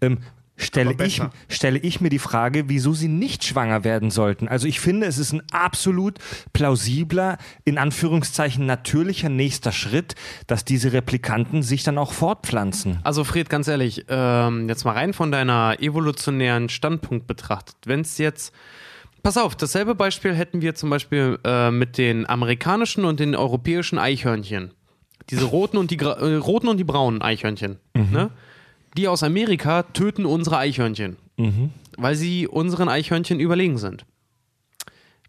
ähm, stelle, ich, stelle ich mir die Frage, wieso sie nicht schwanger werden sollten. Also ich finde, es ist ein absolut plausibler, in Anführungszeichen natürlicher nächster Schritt, dass diese Replikanten sich dann auch fortpflanzen. Also Fred, ganz ehrlich, ähm, jetzt mal rein von deiner evolutionären Standpunkt betrachtet. Wenn es jetzt, pass auf, dasselbe Beispiel hätten wir zum Beispiel äh, mit den amerikanischen und den europäischen Eichhörnchen. Diese roten und die, äh, roten und die braunen Eichhörnchen. Ne? Die aus Amerika töten unsere Eichhörnchen, weil sie unseren Eichhörnchen überlegen sind.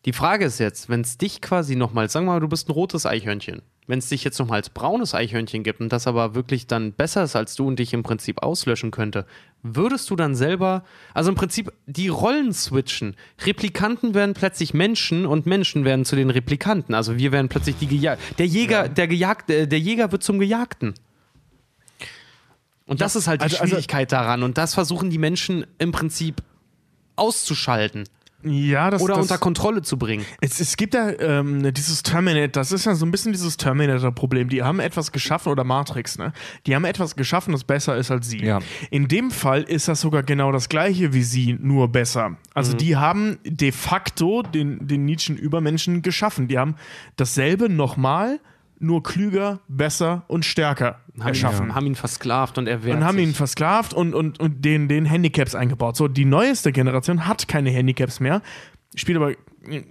Die Frage ist jetzt, wenn es dich quasi nochmal, sagen wir mal, du bist ein rotes Eichhörnchen, wenn es dich jetzt nochmal als braunes Eichhörnchen gibt und das aber wirklich dann besser ist als du und dich im Prinzip auslöschen könnte, würdest du dann selber, also im Prinzip die Rollen switchen. Replikanten werden plötzlich Menschen und Menschen werden zu den Replikanten. Also wir werden plötzlich die Geja der Jäger, der Gejagte, der Jäger wird zum Gejagten. Und das ist halt die also- also- Schwierigkeit daran. Und das versuchen die Menschen im Prinzip auszuschalten Ja, das oder das, unter Kontrolle zu bringen. Es, es gibt ja ähm, dieses Terminator, das ist ja so ein bisschen dieses Terminator-Problem. Die haben etwas geschaffen, oder Matrix, ne? Die haben etwas geschaffen, das besser ist als sie. Ja. In dem Fall ist das sogar genau das gleiche wie sie, nur besser. Mhm. Also die haben de facto den, den Nietzschen Übermenschen geschaffen. Die haben dasselbe nochmal nur klüger, besser und stärker haben erschaffen. Ihn, haben ihn versklavt und er wehrt und haben sich. ihn versklavt und, und, und den, den Handicaps eingebaut. So, die neueste Generation hat keine Handicaps mehr, spielt aber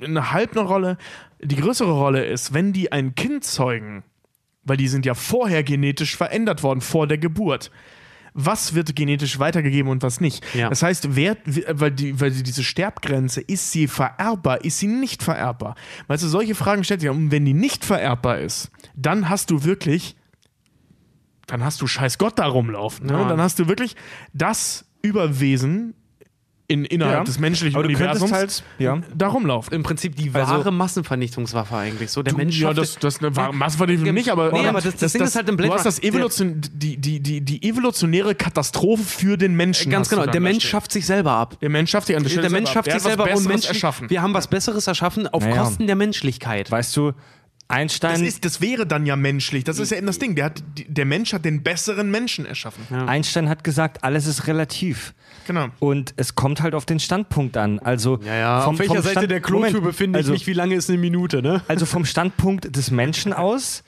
eine halb eine Rolle. Die größere Rolle ist, wenn die ein Kind zeugen, weil die sind ja vorher genetisch verändert worden, vor der Geburt. Was wird genetisch weitergegeben und was nicht? Ja. Das heißt, wer, weil, die, weil die, diese Sterbgrenze, ist sie vererbbar, ist sie nicht vererbbar? Weißt du, solche Fragen stellt sich. Und wenn die nicht vererbbar ist, dann hast du wirklich dann hast du scheiß Gott da rumlaufen. Ne? Ja. Dann hast du wirklich das Überwesen in, innerhalb Ja. des menschlichen Aber du Universums halt, ja. da rumlaufen. Im Prinzip die Also- wahre Massenvernichtungswaffe eigentlich. So, der Mensch ja, schafft das, das eine wahre Massenvernichtung nicht, aber, nee, aber das- das Ding ist halt im Du Blade hast das Evolution, die, die, die, die evolutionäre Katastrophe für den Menschen. Ganz du genau, der Mensch schafft sich selber ab. Der Mensch schafft sich an der Stelle Der Mensch schafft sich selber und erschaffen. wir haben was Besseres erschaffen auf Naja. Kosten der Menschlichkeit. Weißt du, Einstein, Das, ist, das wäre dann ja menschlich. Das ist ja eben das Ding. Der, hat, der Mensch hat den besseren Menschen erschaffen. Einstein hat gesagt, alles ist relativ. Genau. Und es kommt halt auf den Standpunkt an. Also vom, vom Stand- Moment, befinde also, wie lange ist eine Minute, ne? Also vom Standpunkt des Menschen aus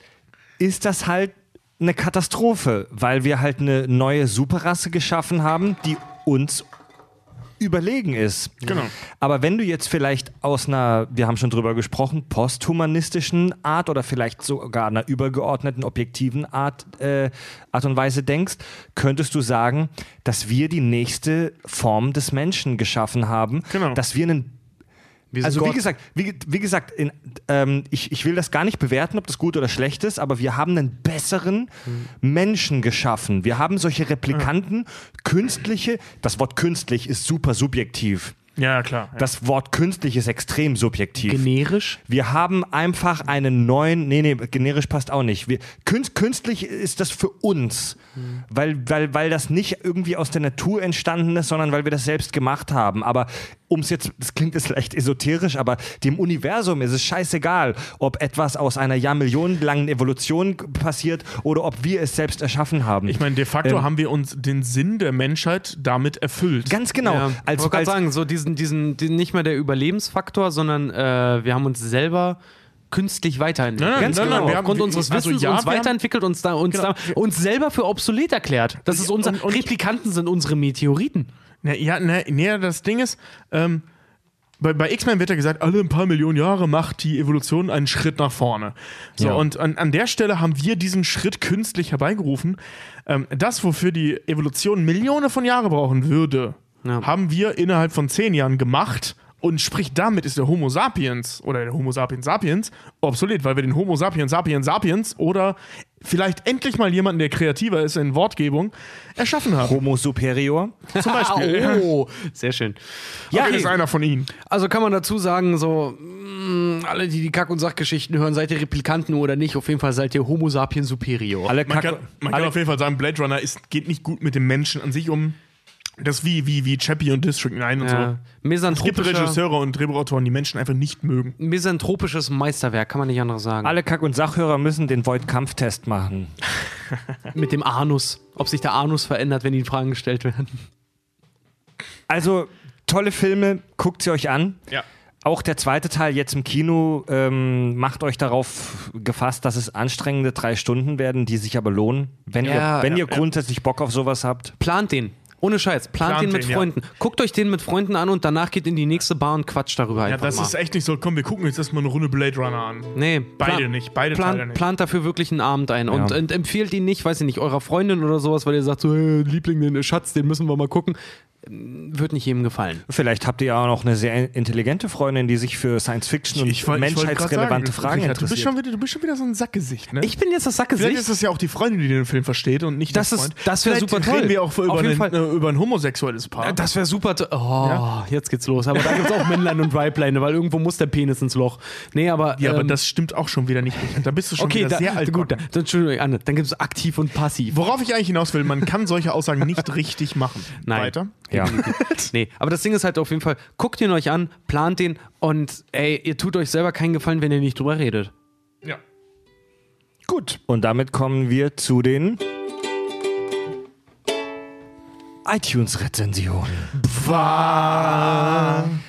ist das halt eine Katastrophe, weil wir halt eine neue Superrasse geschaffen haben, die uns überlegen ist. Genau. Aber wenn du jetzt vielleicht aus einer, wir haben schon drüber gesprochen, posthumanistischen Art oder vielleicht sogar einer übergeordneten, objektiven Art, äh, Art und Weise denkst, könntest du sagen, dass wir die nächste Form des Menschen geschaffen haben, Genau. dass wir einen also wie gesagt, wie, wie gesagt, in, ähm, ich, ich will das gar nicht bewerten, ob das gut oder schlecht ist, aber wir haben einen besseren Menschen geschaffen. Wir haben solche Replikanten, künstliche, das Wort künstlich ist super subjektiv. Ja, klar. Ja. Das Wort künstlich ist extrem subjektiv. generisch. Wir haben einfach einen neuen, nee, nee, generisch passt auch nicht. Wir, künst, künstlich ist das für uns, weil, weil, weil das nicht irgendwie aus der Natur entstanden ist, sondern weil wir das selbst gemacht haben. Aber um es jetzt, das klingt jetzt vielleicht esoterisch, aber dem Universum ist es scheißegal, ob etwas aus einer Jahr millionenlangen Evolution passiert oder ob wir es selbst erschaffen haben. ich meine, de facto Ähm, haben wir uns den Sinn der Menschheit damit erfüllt. Ganz genau. Ja, als, ich wollte gerade sagen, so diesen, diesen, diesen, nicht mehr der Überlebensfaktor, sondern äh, wir haben uns selber künstlich weiterentwickelt. Nein, Ganz nein, genau. nein, wir haben- Aufgrund unseres also Wissens ja, uns haben- weiterentwickelt, uns, da, uns, Genau. da, uns selber für obsolet erklärt. Das ist unser, und- und- Replikanten sind unsere Meteoriten. Na, ja, ne, nee, das Ding ist, ähm, bei, bei X-Men wird ja gesagt, alle ein paar Millionen Jahre macht die Evolution einen Schritt nach vorne. So, Ja. und an, an der Stelle haben wir diesen Schritt künstlich herbeigerufen. Ähm, das, wofür die Evolution Millionen von Jahren brauchen würde, Ja. haben wir innerhalb von zehn Jahren gemacht. Und sprich, damit ist der Homo sapiens oder der Homo sapiens sapiens obsolet, weil wir den Homo sapiens sapiens sapiens oder vielleicht endlich mal jemanden, der kreativer ist in Wortgebung, erschaffen haben. Homo superior. Zum Beispiel. oh, sehr schön. Ja, Okay. ist einer von ihnen. Also kann man dazu sagen, so, mh, alle, die die Kack- und Sachgeschichten hören, seid ihr Replikanten oder nicht, auf jeden Fall seid ihr Homo sapiens superior. Alle Man Kack- kann, man kann auf jeden Fall sagen, Blade Runner ist, geht nicht gut mit dem Menschen an sich um. Das ist wie, wie, wie Chappie und District 9 und Ja. so. Es gibt Regisseure und Drehbuchautoren, die Menschen einfach nicht mögen. misanthropisches Meisterwerk, kann man nicht anderes sagen. Alle Kack- und Sachhörer müssen den Void-Kampftest machen. Mit dem Anus. Ob sich der Anus verändert, wenn ihnen Fragen gestellt werden. Also, tolle Filme, guckt sie euch an. Ja. Auch der zweite Teil jetzt im Kino ähm, macht euch darauf gefasst, dass es anstrengende drei Stunden werden, die sich aber lohnen. Wenn Ja, ihr, wenn ja, ihr grundsätzlich Bock auf sowas habt. Plant den. Ohne Scheiß. Plant, Plant den mit den, ja. Freunden. Guckt euch den mit Freunden an und danach geht in die nächste Bar und quatscht darüber Ja, einfach das mal. ist echt nicht so, komm, wir gucken jetzt erstmal eine Runde Blade Runner an. Nee, Beide plan- nicht, beide plant, Teile nicht. Plant dafür wirklich einen Abend ein und, Ja. und empfiehlt ihn nicht, weiß ich nicht, eurer Freundin oder sowas, weil ihr sagt so, hey, Liebling, den Schatz, den müssen wir mal gucken. Wird nicht jedem gefallen. Vielleicht habt ihr ja auch noch eine sehr intelligente Freundin, die sich für Science Fiction und Ich ich menschheitsrelevante sagen, Fragen Richard, du, bist interessiert. schon wieder, du bist schon wieder so ein Sackgesicht, ne? Ich bin jetzt das Vielleicht Sackgesicht. ist es ja auch die Freundin, die den Film versteht und nicht Das der ist- Freund. das wär Vielleicht super toll. reden wir auch über, Auf jeden einen, Fall. äh, über ein homosexuelles Paar. Das wäre super. to- Oh, jetzt geht's los. Aber da gibt's auch Männlein und Weiblein, weil irgendwo muss der Penis ins Loch. Nee, aber. ja, aber ähm, das stimmt auch schon wieder nicht. Da bist du schon Okay, wieder da, sehr alt. gut, dann, Entschuldigung, Anne, dann gibt es aktiv und passiv. Worauf ich eigentlich hinaus will, man kann solche Aussagen nicht richtig machen. Nein. Weiter. Ja. Nee, aber das Ding ist halt auf jeden Fall, guckt ihn euch an, plant den und ey, ihr tut euch selber keinen Gefallen, wenn ihr nicht drüber redet. Ja. Gut. Und damit kommen wir zu den iTunes-Rezension.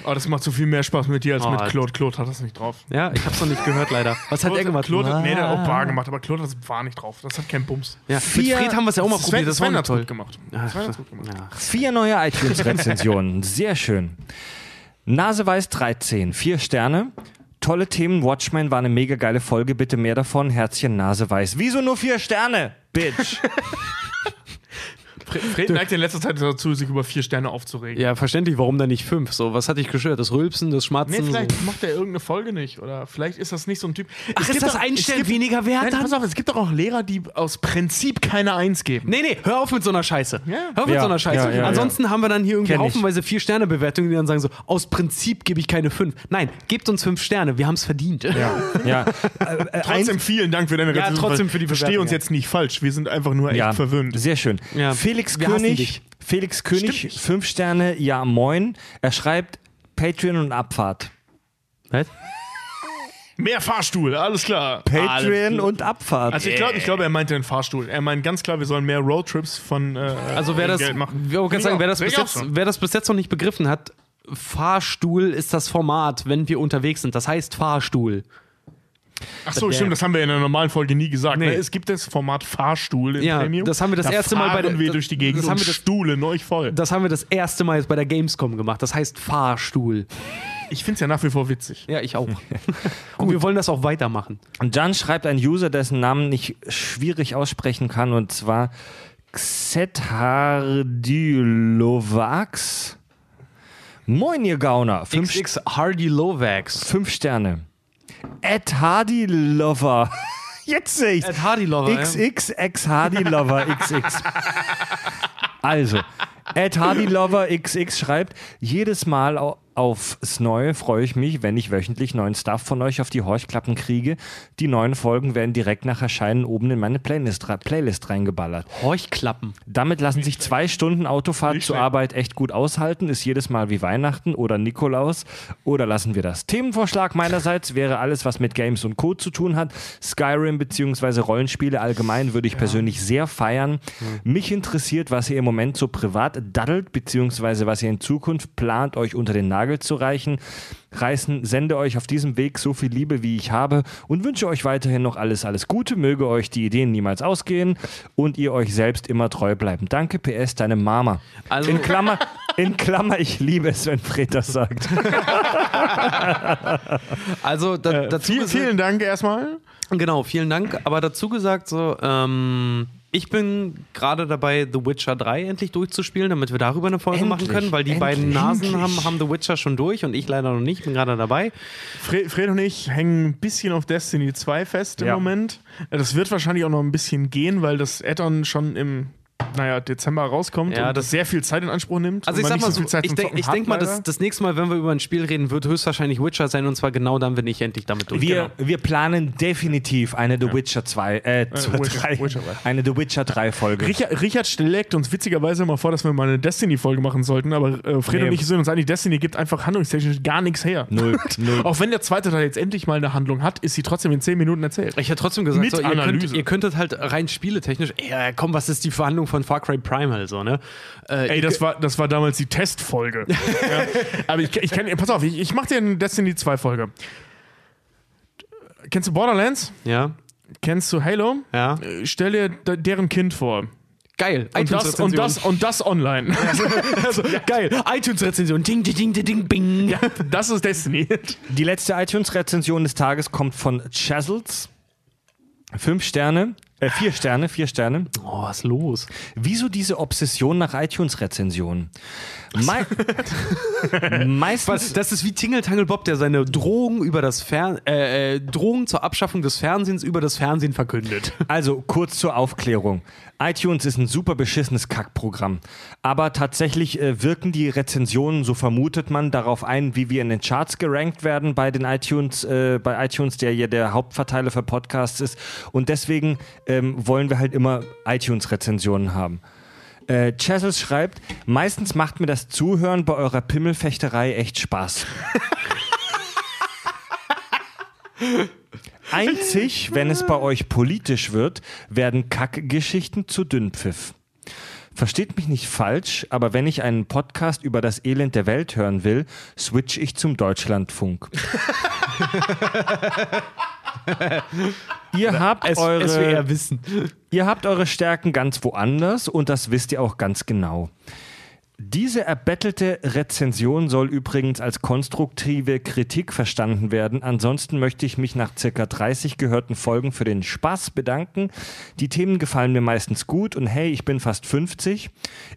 Oh, das macht so viel mehr Spaß mit dir als Oh, mit Alter. Claude. Claude hat das nicht drauf. Ja, ich hab's noch nicht gehört, leider. Was hat er gemacht? Claude, nee, der hat auch Bar gemacht, aber Claude hat das war nicht drauf. Das hat keinen Bums. Ja, Vier- mit Fred haben wir es ja auch mal Sven- probiert, das war Sven nicht hat's toll. gut gemacht. Ja, Sven hat's gut gemacht. ja. Vier neue iTunes-Rezensionen. Sehr schön. Naseweiß 13, vier Sterne. Tolle Themen. Watchmen war eine mega geile Folge. Bitte mehr davon. Herzchen Naseweiß. Wieso nur vier Sterne? Bitch. Fred, neigt in letzter Zeit dazu, sich über vier Sterne aufzuregen. ja, verständlich, warum dann nicht fünf? So, was hat dich gestört? Das Rülpsen, das Nee, Schmatzen? vielleicht so. macht er irgendeine Folge nicht. Oder vielleicht ist das nicht so ein Typ. Ach, Es ist gibt das doch- ein es Stern gibt- weniger wert Nein, dann? pass auf, es gibt doch auch Lehrer, die aus Prinzip keine Eins geben. Nee, nee, hör auf mit so einer Scheiße. Ja. Hör auf mit Ja, so einer Scheiße. ja, ja, Ansonsten haben wir dann hier irgendwie Kenn ich. haufenweise Vier-Sterne-Bewertungen, die dann sagen so, aus Prinzip gebe ich keine fünf. Nein, gebt uns fünf Sterne, wir haben es verdient. ja. Äh, äh, Trotzdem vielen Dank für deine Ja, Rezension. trotzdem weil- für die Versteh Bewertung, uns ja. jetzt nicht falsch. Wir sind einfach nur echt ja, verwöhnt. Sehr schön. Ja. Felix Wir König. Felix König, fünf Sterne. Ja, moin. Er schreibt Patreon und Abfahrt. Was? Mehr Fahrstuhl, alles klar. Patreon und Abfahrt. Also ich glaube, ich glaube, er meinte den Fahrstuhl. Er meint ganz klar, wir sollen mehr Roadtrips von äh, Also wer das, Geld machen. wollte gerade sagen, wer das, bis jetzt, wer das bis jetzt noch nicht begriffen hat, Fahrstuhl ist das Format, wenn wir unterwegs sind. Das heißt Fahrstuhl. Ach so, stimmt, das haben wir in der normalen Folge nie gesagt. Nee. Ne? Es gibt das Format Fahrstuhl im Ja, Premium. das haben wir das da erste Mal bei der- wir durch die Gegend das haben und wir das- stuhlen euch voll. Das haben wir das erste Mal jetzt bei der Gamescom gemacht. Das heißt Fahrstuhl. Ich finde es ja nach wie vor witzig. Ja, ich auch. Und wir wollen das auch weitermachen. Und dann schreibt ein User, dessen Namen ich schwierig aussprechen kann, und zwar Xethardylovax. Moin, ihr Gauner. Fünf, XX Hardy Lovax. fünf Sterne. Ed Hardy Lover. Jetzt sehe ich Ed Hardy Lover. ja. XX Hardy Lover XX. Also, Ed Hardy Lover XX schreibt, jedes Mal aufs Neue freue ich mich, wenn ich wöchentlich neuen Stuff von euch auf die Horchklappen kriege. Die neuen Folgen werden direkt nach Erscheinen oben in meine Playlist, Playlist reingeballert. Horchklappen. Damit lassen sich zwei Stunden Autofahrt zur. Arbeit echt gut aushalten. Ist jedes Mal wie Weihnachten oder Nikolaus. Oder lassen wir das? Themenvorschlag meinerseits wäre alles, was mit Games und Co. zu tun hat. Skyrim bzw. Rollenspiele allgemein würde ich persönlich sehr feiern. Mich interessiert, was ihr im Moment so privat daddelt, beziehungsweise was ihr in Zukunft plant, euch unter den Nagel zu reichen. Reißen, sende euch auf diesem Weg so viel Liebe, wie ich habe und wünsche euch weiterhin noch alles, alles Gute. Möge euch die Ideen niemals ausgehen und ihr euch selbst immer treu bleiben. Danke, PS, deine Mama. Also- in Klammer, in Klammer, ich liebe es, wenn Fred das sagt. Also da, dazu Viel, gesagt- vielen Dank erstmal. Genau, vielen Dank. Aber dazu gesagt, so, ähm, ich bin gerade dabei, The Witcher 3 endlich durchzuspielen, damit wir darüber eine Folge machen Endlich, können, weil die endlich, beiden Nasen endlich. haben, haben The Witcher schon durch und ich leider noch nicht, bin gerade dabei. Fred, Fred und ich hängen ein bisschen auf Destiny 2 fest im Ja. Moment. Äh, Das wird wahrscheinlich auch noch ein bisschen gehen, weil das Add-on schon im naja, Dezember rauskommt Ja, und das- sehr viel Zeit in Anspruch nimmt. Also ich sag mal so, viel Zeit ich zum denke denk mal, das, das nächste Mal, wenn wir über ein Spiel reden, wird höchstwahrscheinlich Witcher sein und zwar genau dann, wenn ich endlich damit durch Wir, wir planen definitiv eine The Witcher 2, äh, Witcher- 3, Witcher 3. eine The Witcher 3 Folge. Richard, Richard schlägt uns witzigerweise immer vor, dass wir mal eine Destiny-Folge machen sollten, aber äh, Fred Nee. und ich sind uns einig, Destiny gibt einfach handlungstechnisch gar nichts her. Null, null. Auch wenn der zweite Teil jetzt endlich mal eine Handlung hat, ist sie trotzdem in 10 Minuten erzählt. Ich hätte trotzdem gesagt, Mit so, ihr, könnt, Analyse. ihr könntet halt rein spieletechnisch, ja, komm, was ist die Verhandlung von Far Cry Primal so, ne? Äh, Ey, das war, das war damals die Testfolge. ja. Aber ich, ich kann, pass auf, ich, ich mach dir eine Destiny 2 Folge. Kennst du Borderlands? ja, Kennst du Halo? ja. Stell dir deren Kind vor. Geil. Und das, und das, und das online. also, Geil. iTunes-Rezension. Ding, ding, ding, ding, ding, bing. Das ist Destiny. Die letzte iTunes-Rezension des Tages kommt von Chazels. Fünf Sterne, äh, vier Sterne, vier Sterne. Oh, was ist los? Wieso diese Obsession nach iTunes-Rezensionen? Mei meistens. Was, das ist wie Tingle Tangle Bob, der seine Drohung über das Fern äh, äh, Drohung zur Abschaffung des Fernsehens über das Fernsehen verkündet. Also kurz zur Aufklärung. iTunes ist ein super beschissenes Kackprogramm. Aber tatsächlich äh, wirken die Rezensionen, so vermutet man, darauf ein, wie wir in den Charts gerankt werden bei den iTunes, äh, bei iTunes, der ja der Hauptverteiler für Podcasts ist. Und deswegen ähm, wollen wir halt immer iTunes-Rezensionen haben. Äh, Chazels schreibt, meistens macht mir das Zuhören bei eurer Pimmelfechterei echt Spaß. Einzig, wenn es bei euch politisch wird, werden Kackgeschichten zu Dünnpfiff. Versteht mich nicht falsch, aber wenn ich einen Podcast über das Elend der Welt hören will, switch ich zum Deutschlandfunk. ihr habt S eure SWR Wissen. Ihr habt eure Stärken ganz woanders und das wisst ihr auch ganz genau. Diese erbettelte Rezension soll übrigens als konstruktive Kritik verstanden werden. Ansonsten möchte ich mich nach circa 30 gehörten Folgen für den Spaß bedanken. Die Themen gefallen mir meistens gut und hey, ich bin fast 50.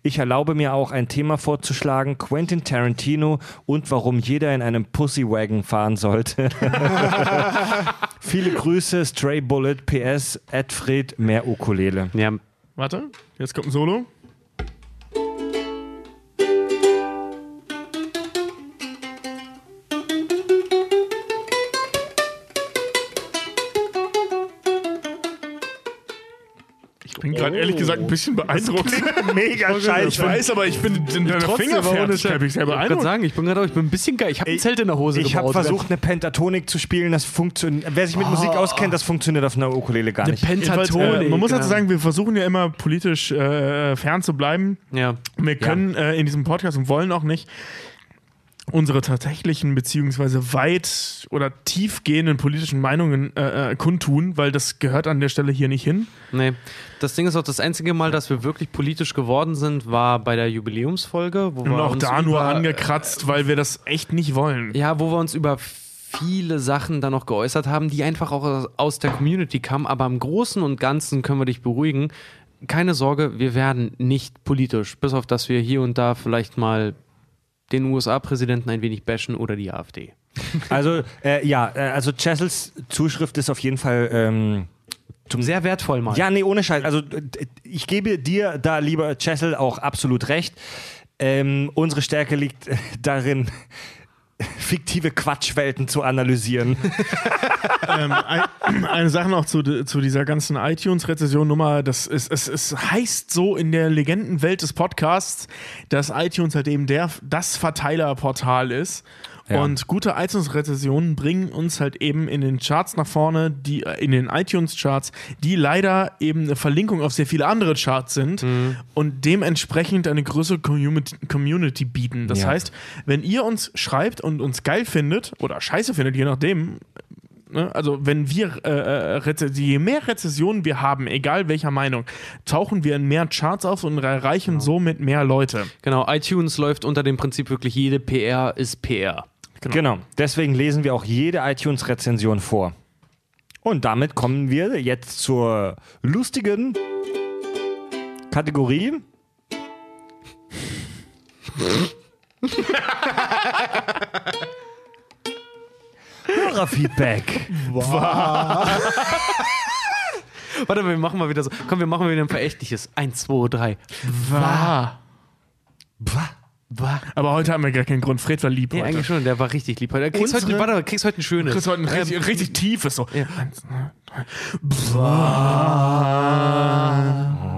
Ich erlaube mir auch ein Thema vorzuschlagen, Quentin Tarantino und warum jeder in einem Pussywagon fahren sollte. Viele Grüße, Stray Bullet, PS, Edfred, mehr Ukulele. Ja, Warte, jetzt kommt ein Solo. Bin gerade ehrlich gesagt ein bisschen beeindruckt. Mega Ich weiß, aber ich bin in deiner Finger fertig. Ich bin sehr Ich wollte beeindruckt. sagen, ich bin gerade, ich bin ein bisschen geil. Ich habe ein Zelt in der Hose Ich habe gebaut. versucht, eine Pentatonik zu spielen. Das funktioniert. Wer sich mit Musik auskennt, das funktioniert auf einer Ukulele gar eine nicht. Jedenfalls, Pentatonik. äh, man muss dazu ja. sagen, wir versuchen ja immer politisch äh, fern zu bleiben. Ja. Wir können äh, in diesem Podcast und wollen auch nicht unsere tatsächlichen beziehungsweise weit oder tiefgehenden politischen Meinungen äh, äh, kundtun, weil das gehört an der Stelle hier nicht hin. Nee. Das Ding ist auch, das einzige Mal, dass wir wirklich politisch geworden sind, war bei der Jubiläumsfolge. Wo Und wir auch uns da nur angekratzt, weil wir das echt nicht wollen. Ja, wo wir uns über viele Sachen dann noch geäußert haben, die einfach auch aus- aus der Community kamen. Aber im Großen und Ganzen können wir dich beruhigen. Keine Sorge, wir werden nicht politisch. Bis auf, dass wir hier und da vielleicht mal den USA-Präsidenten ein wenig bashen oder die AfD. Also, äh, ja, äh, also Chessels Zuschrift ist auf jeden Fall. Ähm, Sehr wertvoll mal. ja, nee, ohne Scheiß. Also, ich gebe dir da, lieber Chessel, auch absolut recht. Ähm, unsere Stärke liegt darin, fiktive Quatschwelten zu analysieren. ähm, ein, eine Sache noch zu, zu dieser ganzen iTunes-Rezession-Nummer. Das ist, es, es heißt so in der Legendenwelt des Podcasts, dass iTunes halt eben der, das Verteilerportal ist. Ja. Und gute iTunes-Rezessionen bringen uns halt eben in den Charts nach vorne, die äh, in den iTunes-Charts, die leider eben eine Verlinkung auf sehr viele andere Charts sind und dementsprechend eine größere Community, Community bieten. Das Ja. heißt, wenn ihr uns schreibt und uns geil findet oder scheiße findet, je nachdem, Ne? Also wenn wir, äh, äh, je mehr Rezessionen wir haben, egal welcher Meinung, tauchen wir in mehr Charts auf und erreichen somit mehr Leute. Genau, iTunes läuft unter dem Prinzip wirklich jede PR ist PR. Genau. Deswegen lesen wir auch jede iTunes-Rezension vor. Und damit kommen wir jetzt zur lustigen Kategorie. Hörerfeedback. Warte, wir machen mal wieder so. Komm, wir machen mal wieder ein verächtliches. Eins, zwei, drei. War. Pah. Aber heute haben wir gar keinen Grund. Fred war lieb Nee, heute. eigentlich schon, der war richtig lieb. Du kriegst, Unsere- heute, warte, kriegst heute ein schönes. Ist heute ein richtig, Ähm, richtig tiefes so. ja.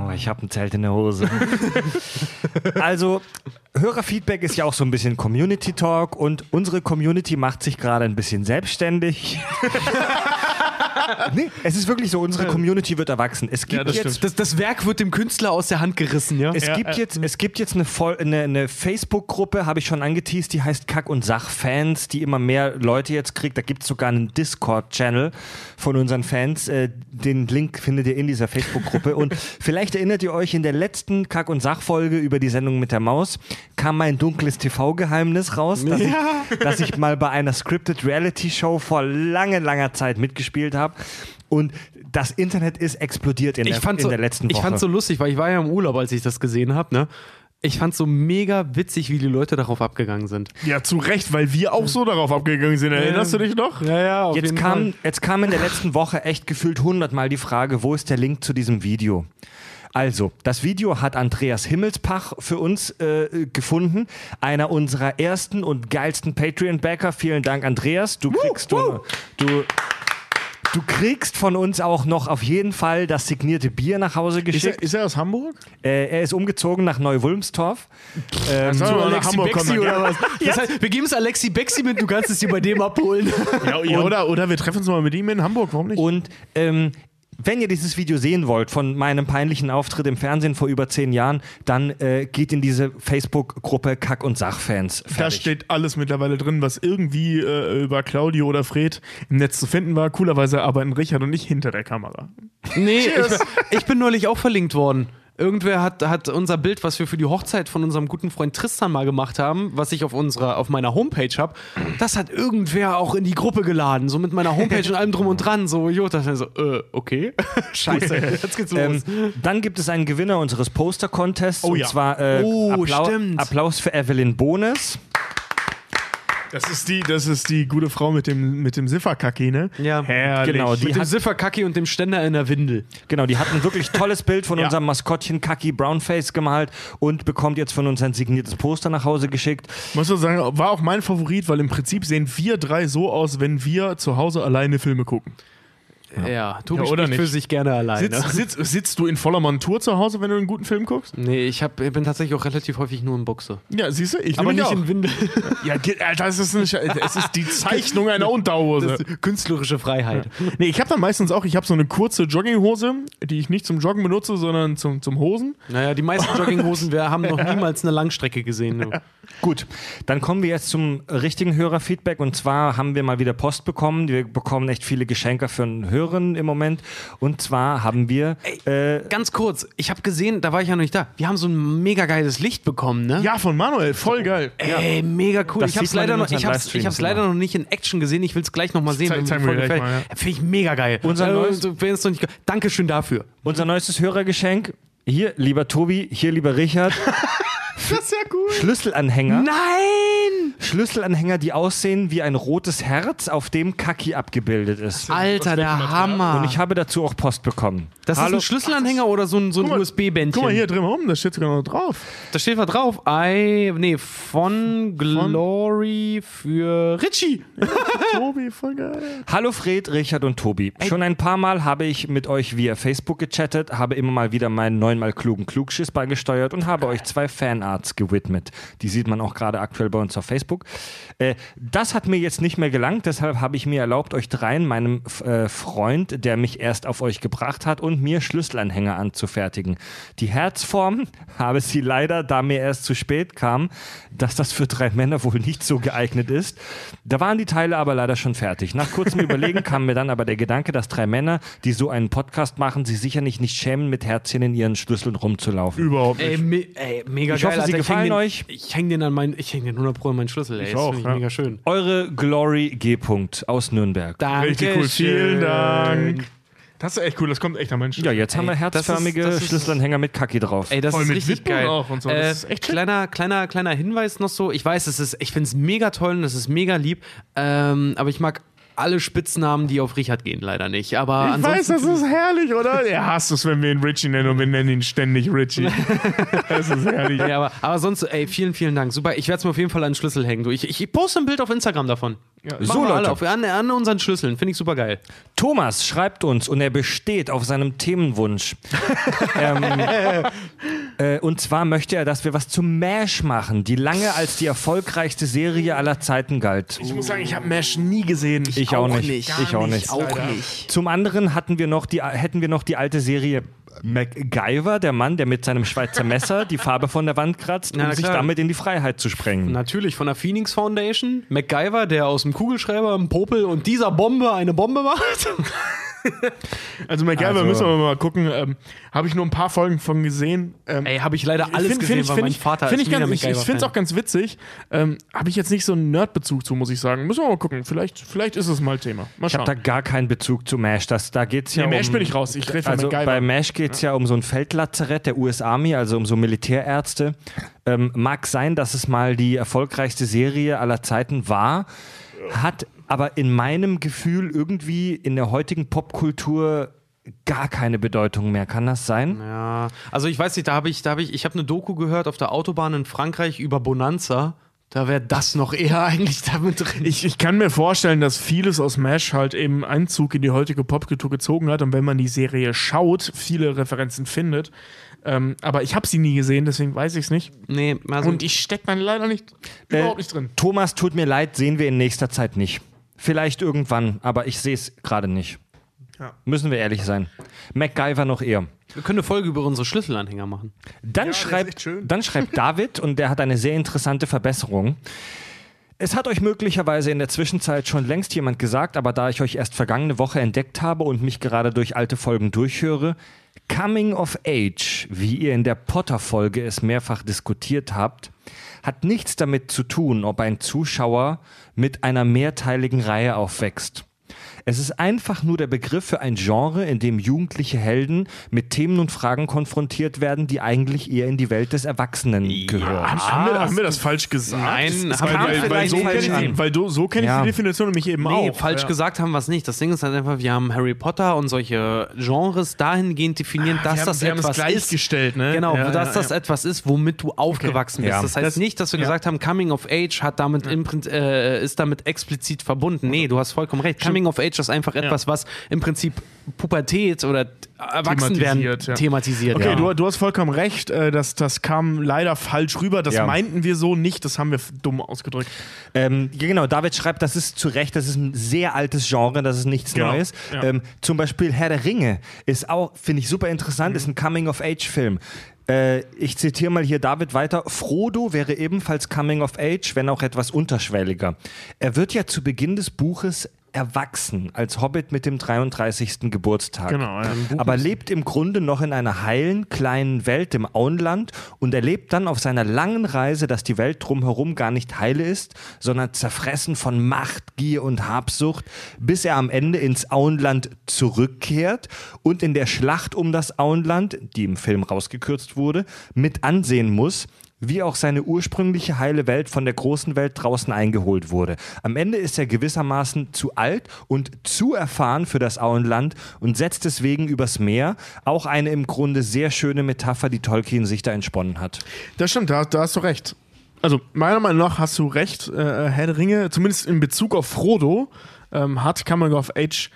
Oh, ich habe ein Zelt in der Hose. also, Hörerfeedback ist ja auch so ein bisschen Community Talk und unsere Community macht sich gerade ein bisschen selbstständig. nee, es ist wirklich so, unsere Community wird erwachsen. Es gibt das jetzt Das, das Werk wird dem Künstler aus der Hand gerissen, ja? es, Ja, gibt äh, jetzt, es gibt jetzt eine, eine, eine Facebook-Gruppe, habe ich schon angeteased, die heißt Kack- und Sach-Fans, die immer mehr Leute jetzt kriegt. Da gibt es sogar einen Discord-Channel von unseren Fans. Äh, den Link findet ihr in dieser Facebook-Gruppe. Und vielleicht erinnert ihr euch, in der letzten Kack- und Sach-Folge über die Sendung mit der Maus kam mein dunkles TV-Geheimnis raus, dass, ich, dass ich mal bei einer Scripted Reality-Show vor lange, langer Zeit mitgespielt habe. Und das Internet ist explodiert in, ich der, fand in so, der letzten Woche. Ich fand so lustig, weil ich war ja im Urlaub, als ich das gesehen habe, ne? Ich fand so mega witzig, wie die Leute darauf abgegangen sind. Ja, zu Recht, weil wir auch so darauf abgegangen sind. Erinnerst du dich noch? Ja, ja, auf Jetzt kam, jetzt kam in der letzten Woche echt gefühlt hundertmal die Frage, wo ist der Link zu diesem Video? Also, das Video hat Andreas Himmelspach für uns äh, gefunden. Einer unserer ersten und geilsten Patreon-Backer. Vielen Dank, Andreas. Du kriegst, du, du, du kriegst von uns auch noch auf jeden Fall das signierte Bier nach Hause Ist geschickt. er, ist er aus Hamburg? äh, er ist umgezogen nach Neu-Wulmstorf. Ähm, nach Alexi Hamburg Bexi kommen, oder ja? was? Das heißt, wir geben es Alexi Bexi mit, du kannst es dir bei dem abholen. Ja, ja oder, oder wir treffen uns mal mit ihm in Hamburg, warum nicht? Und ähm, wenn ihr dieses Video sehen wollt von meinem peinlichen Auftritt im Fernsehen vor über zehn Jahren, dann äh, geht in diese Facebook-Gruppe Kack- und Sachfans. Da steht alles mittlerweile drin, was irgendwie äh, über Claudio oder Fred im Netz zu finden war. Coolerweise arbeiten Richard und ich hinter der Kamera. Nee, ich, ich bin neulich auch verlinkt worden. Irgendwer hat, hat unser Bild, was wir für die Hochzeit von unserem guten Freund Tristan mal gemacht haben, was ich auf unserer, auf meiner Homepage habe, das hat irgendwer auch in die Gruppe geladen, so mit meiner Homepage und allem drum und dran. So, jo, das so, äh, okay. Scheiße, jetzt geht's los. Ähm, dann gibt es einen Gewinner unseres Poster-Contests. Oh und ja. zwar äh, Oh, Applau stimmt. Applaus für Evelyn Bones. Das ist die, das ist die gute Frau mit dem, mit dem Sifferkacki, ne? Ja, Herrlich. genau, die mit dem Sifferkacki und dem Ständer in der Windel. Genau, die hat ein wirklich tolles Bild von Ja. unserem Maskottchen Kaki Brownface gemalt und bekommt jetzt von uns ein signiertes Poster nach Hause geschickt. Muss man sagen, war auch mein Favorit, weil im Prinzip sehen wir drei so aus, wenn wir zu Hause alleine Filme gucken. Ja, Tobi Ja, oder spricht für nicht? sich gerne alleine. Sitzt, sitzt, sitzt du in voller Montur zu Hause, wenn du einen guten Film guckst? Nee, ich, hab, ich bin tatsächlich auch relativ häufig nur in Buchse. Ja, siehst du, ich Aber nicht auch. in Windel. Ja, Alter, es ist, nicht, es ist die Zeichnung einer Unterhose. Künstlerische Freiheit. Nee, ich habe dann meistens auch, ich habe so eine kurze Jogginghose, die ich nicht zum Joggen benutze, sondern zum, zum Hosen. Naja, die meisten Jogginghosen, wir haben noch niemals eine Langstrecke gesehen. Du. Gut, dann kommen wir jetzt zum richtigen Hörerfeedback und zwar haben wir mal wieder Post bekommen. Wir bekommen echt viele Geschenke für einen Hörern im Moment und zwar haben wir äh, Ganz kurz, ich habe gesehen, da war ich ja noch nicht da. Wir haben so ein mega geiles Licht bekommen, ne? Ja, von Manuel, voll geil. Ey, mega cool. Das ich hab's sieht man leider noch, ich hab's, ich hab's leider noch nicht in Action gesehen. Ich will es gleich nochmal sehen. Zeig- wenn zeig mir gleich mal, Finde ich mega geil. Unser äh, neues- noch nicht Dankeschön dafür. unser neuestes Hörergeschenk. Hier, lieber Tobi, hier, lieber Richard. Das ist ja cool. Schlüsselanhänger. Nein! Schlüsselanhänger, die aussehen wie ein rotes Herz, auf dem Kaki abgebildet ist. Alter, der Hammer. Und ich habe dazu auch Post bekommen. das ist Hallo. ein Schlüsselanhänger oder so ein, so ein mal, USB-Bändchen? Guck mal hier drin rum, da steht sogar noch drauf. Da steht was drauf. I, nee, von Glory für Richie. Tobi, voll geil. Hallo Fred, Richard und Tobi. Schon ein paar Mal habe ich mit euch via Facebook gechattet, habe immer mal wieder meinen neunmal klugen Klugschiss beigesteuert und habe euch zwei Fanarts gewidmet. Die sieht man auch gerade aktuell bei uns auf Facebook. Äh, das hat mir jetzt nicht mehr gelangt, deshalb habe ich mir erlaubt, euch dreien, meinem äh, Freund, der mich erst auf euch gebracht hat, und mir Schlüsselanhänger anzufertigen. Die Herzform habe sie leider, da mir erst zu spät kam, dass das für drei Männer wohl nicht so geeignet ist. Da waren die Teile aber leider schon fertig. Nach kurzem Überlegen kam mir dann aber der Gedanke, dass drei Männer, die so einen Podcast machen, sich sicherlich nicht schämen, mit Herzchen in ihren Schlüsseln rumzulaufen. Überhaupt nicht. Ey, me ey mega Ich geil. hoffe, sie Alter. gefallen häng den, euch. Ich hänge den an meinen, ich hänge den 100 Pro an meinen Schlüssel, ey. Ich das auch, ja. mega schön. Eure Glory G. -Punkt aus Nürnberg. Danke Richtig cool, vielen Dank. Das ist echt cool, das kommt echt am Menschen. Ja, jetzt haben wir Ey, das ist- herzförmige das ist- Schlüsselanhänger mit Kaki drauf. Ey, das Voll ist mit richtig Widmung geil. auch und so. Das Äh, ist echt schick. kleiner, kleiner, kleiner Hinweis noch so. Ich weiß, es ist, ich finde es mega toll und es ist mega lieb. Ähm, aber ich mag alle Spitznamen, die auf Richard gehen, leider nicht. Aber Ich weiß, ansonsten das ist herrlich, oder? Er hasst es, wenn wir ihn Richie nennen und wir nennen ihn ständig Richie. das ist herrlich. Ja, aber, aber sonst, ey, vielen, vielen Dank. Super. Ich werde es mir auf jeden Fall an den Schlüssel hängen. Du, ich, ich, poste ein Bild auf Instagram davon. Machen So, wir Leute. alle auf, an, an unseren Schlüsseln. Finde ich super geil. Thomas schreibt uns und er besteht auf seinem Themenwunsch. ähm, äh, und zwar möchte er, dass wir was zum MASH machen, die lange als die erfolgreichste Serie aller Zeiten galt. Ich muss sagen, ich habe Mesh nie gesehen. Ich auch, nicht. Ich auch nicht. Auch nicht. Zum anderen hatten wir noch die, hätten wir noch die alte Serie MacGyver, der Mann, der mit seinem Schweizer Messer die Farbe von der Wand kratzt, um Na, sich damit in die Freiheit zu sprengen. Natürlich von der Phoenix Foundation. MacGyver, der aus dem Kugelschreiber einen Popel und dieser Bombe eine Bombe macht. Also MacGyver Also- müssen wir mal gucken. Ähm, habe ich nur ein paar Folgen von gesehen. Ähm, Ey, habe ich leider alles find- gesehen, find ich- weil find mein Vater find ist ich, ganz, ich, ich finde es auch ganz witzig. Ähm, habe ich jetzt nicht so einen Nerdbezug zu, muss ich sagen. Müssen wir mal gucken. Vielleicht, vielleicht ist es mal Thema. Mal Ich habe da gar keinen Bezug zu MASH. Das, da geht's ja Nee, um, MASH bin ich raus. Ich rede Also MacGyver. bei MASH geht es ja um so ein Feldlazarett der US Army, also um so Militärärzte. Ähm, mag sein, dass es mal die erfolgreichste Serie aller Zeiten war, hat aber in meinem Gefühl irgendwie in der heutigen Popkultur gar keine Bedeutung mehr. Kann das sein? Ja, also ich weiß nicht, da habe ich, da habe ich, ich habe eine Doku gehört auf der Autobahn in Frankreich über Bonanza. Da wäre das noch eher eigentlich damit drin. Ich, ich kann mir vorstellen, dass vieles aus MASH halt eben Einzug in die heutige Popkultur gezogen hat und wenn man die Serie schaut, viele Referenzen findet. Ähm, aber ich habe sie nie gesehen, deswegen weiß ich es nicht. Nee, also Und ich stecke dann leider nicht Äh, überhaupt nicht drin. Thomas, tut mir leid, sehen wir in nächster Zeit nicht. Vielleicht irgendwann, aber ich sehe es gerade nicht. Müssen wir ehrlich sein. MacGyver noch eher. Wir können eine Folge über unsere Schlüsselanhänger machen. Dann, echt schreibt, schön. dann schreibt David, und der hat eine sehr interessante Verbesserung. Es hat euch möglicherweise in der Zwischenzeit schon längst jemand gesagt, aber da ich euch erst vergangene Woche entdeckt habe und mich gerade durch alte Folgen durchhöre, Coming of Age, wie ihr in der Potter-Folge es mehrfach diskutiert habt, hat nichts damit zu tun, ob ein Zuschauer mit einer mehrteiligen Reihe aufwächst. Es ist einfach nur der Begriff für ein Genre, in dem jugendliche Helden mit Themen und Fragen konfrontiert werden, die eigentlich eher in die Welt des Erwachsenen gehören. haben, wir, haben wir das falsch gesagt? Nein, das, haben weil, wir weil, weil so falsch kenne ich, weil du, so kenn ich Ja. die Definition nämlich eben Nee, auch. falsch ja. gesagt haben wir es nicht. Das Ding ist halt einfach, wir haben Harry Potter und solche Genres dahingehend definiert, Ah, dass haben- das wir haben es etwas ist. gleichgestellt, ne? Genau, Ja, dass ja, das ja. etwas ist, womit du aufgewachsen bist. Ja. Das heißt Das- nicht, dass wir ja. gesagt haben, Coming of Age hat damit äh, ist damit explizit verbunden. Nee, du hast vollkommen recht. Coming of Age ist einfach etwas, was im Prinzip Pubertät oder Erwachsenwerden Thematisiert, ja. thematisiert. Okay, ja. du, du hast vollkommen recht. Äh, das, das kam leider falsch rüber. Das Ja. meinten wir so nicht. Das haben wir dumm ausgedrückt. Ähm, ja, genau, David schreibt, das ist zu Recht, das ist ein sehr altes Genre, das ist nichts Genau, Neues. ja. Ähm, zum Beispiel Herr der Ringe ist auch, finde ich super interessant, ist ein Coming-of-Age-Film. Äh, ich zitiere mal hier David weiter. Frodo wäre ebenfalls Coming of Age, wenn auch etwas unterschwelliger. Er wird ja zu Beginn des Buches erwachsen als Hobbit mit dem 33. Geburtstag. Genau, ja, Buch Aber lebt im Grunde noch in einer heilen kleinen Welt im Auenland und erlebt dann auf seiner langen Reise, dass die Welt drumherum gar nicht heile ist, sondern zerfressen von Macht, Gier und Habsucht, bis er am Ende ins Auenland zurückkehrt und in der Schlacht um das Auenland, die im Film rausgekürzt wurde, mit ansehen muss, wie auch seine ursprüngliche heile Welt von der großen Welt draußen eingeholt wurde. Am Ende ist er gewissermaßen zu alt und zu erfahren für das Auenland und setzt deswegen übers Meer. Auch eine im Grunde sehr schöne Metapher, die Tolkien sich da entsponnen hat. Das stimmt, da, da hast du recht. Also, meiner Meinung nach hast du recht. Äh, Herr der Ringe, zumindest in Bezug auf Frodo, ähm, hat Coming of Age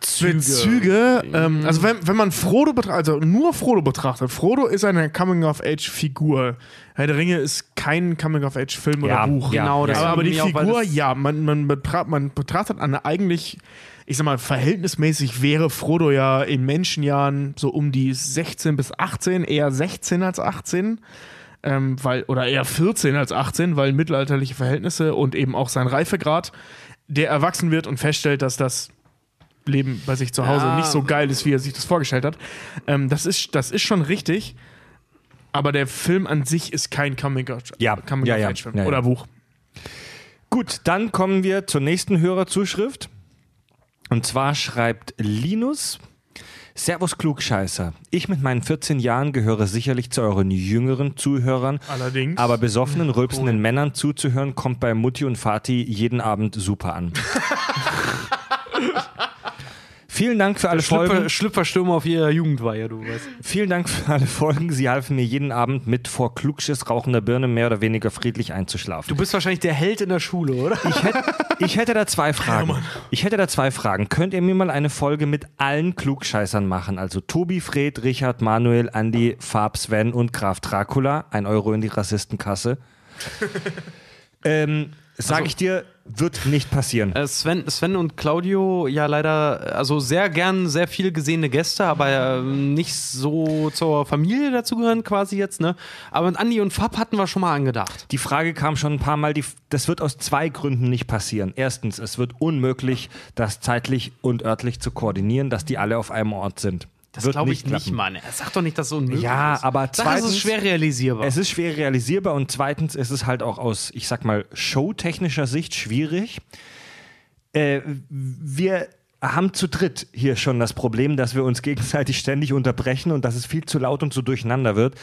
Bezüge. Ähm, also, wenn, wenn man Frodo betrachtet, also nur Frodo betrachtet, Frodo ist eine Coming of Age Figur. Herr der Ringe ist kein Coming of Age Film Ja, oder Buch. ja, Genau, das aber, aber die auch, Figur, das- ja, man, man, betra man betrachtet eine eigentlich, ich sag mal, verhältnismäßig wäre Frodo ja in Menschenjahren so um die 16 bis 18, eher 16 als 18. Ähm, weil, oder eher 14 als 18, weil mittelalterliche Verhältnisse und eben auch sein Reifegrad, der erwachsen wird und feststellt, dass das Leben bei sich zu Hause Ja. nicht so geil ist, wie er sich das vorgestellt hat. Ähm, das, ist, das ist schon richtig, aber der Film an sich ist kein Coming of, Ja, Coming ja, ja, Age Film ja, ja. oder Buch. Gut, dann kommen wir zur nächsten Hörerzuschrift. Und zwar schreibt Linus. Servus Klugscheißer. Ich mit meinen 14 Jahren gehöre sicherlich zu euren jüngeren Zuhörern. Allerdings. Aber besoffenen, rülpsenden Männern zuzuhören, kommt bei Mutti und Vati jeden Abend super an. Vielen Dank für alle Schlüpfer, Folgen. Schlüpferstürme auf ihrer Jugendweihe, du weißt. Vielen Dank für alle Folgen. Sie halfen mir jeden Abend mit vor Klugschiss rauchender Birne mehr oder weniger friedlich einzuschlafen. Du bist wahrscheinlich der Held in der Schule, oder? Ich hätte, ich hätte da zwei Fragen. Ich hätte da zwei Fragen. Könnt ihr mir mal eine Folge mit allen Klugscheißern machen? Also Tobi, Fred, Richard, Manuel, Andi, Fab, Sven und Graf Dracula. Ein Euro in die Rassistenkasse. ähm, sag ich dir, wird nicht passieren. Äh, Sven, Sven und Claudio, ja leider, also sehr gern sehr viel gesehene Gäste, aber ähm, nicht so zur Familie dazugehören quasi jetzt, ne? Aber mit Andi und Fab hatten wir schon mal angedacht. Die Frage kam schon ein paar Mal. Die, das wird aus zwei Gründen nicht passieren. Erstens, es wird unmöglich, das zeitlich und örtlich zu koordinieren, dass die alle auf einem Ort sind. Das glaube ich nicht, klappen. Mann. Sag doch nicht, dass so unmöglich Ja, ist. aber Sag, es ist zweitens- schwer realisierbar. Es ist schwer realisierbar und zweitens ist es halt auch aus, ich sag mal, showtechnischer Sicht schwierig. Äh, wir haben zu dritt hier schon das Problem, dass wir uns gegenseitig ständig unterbrechen und dass es viel zu laut und so durcheinander wird.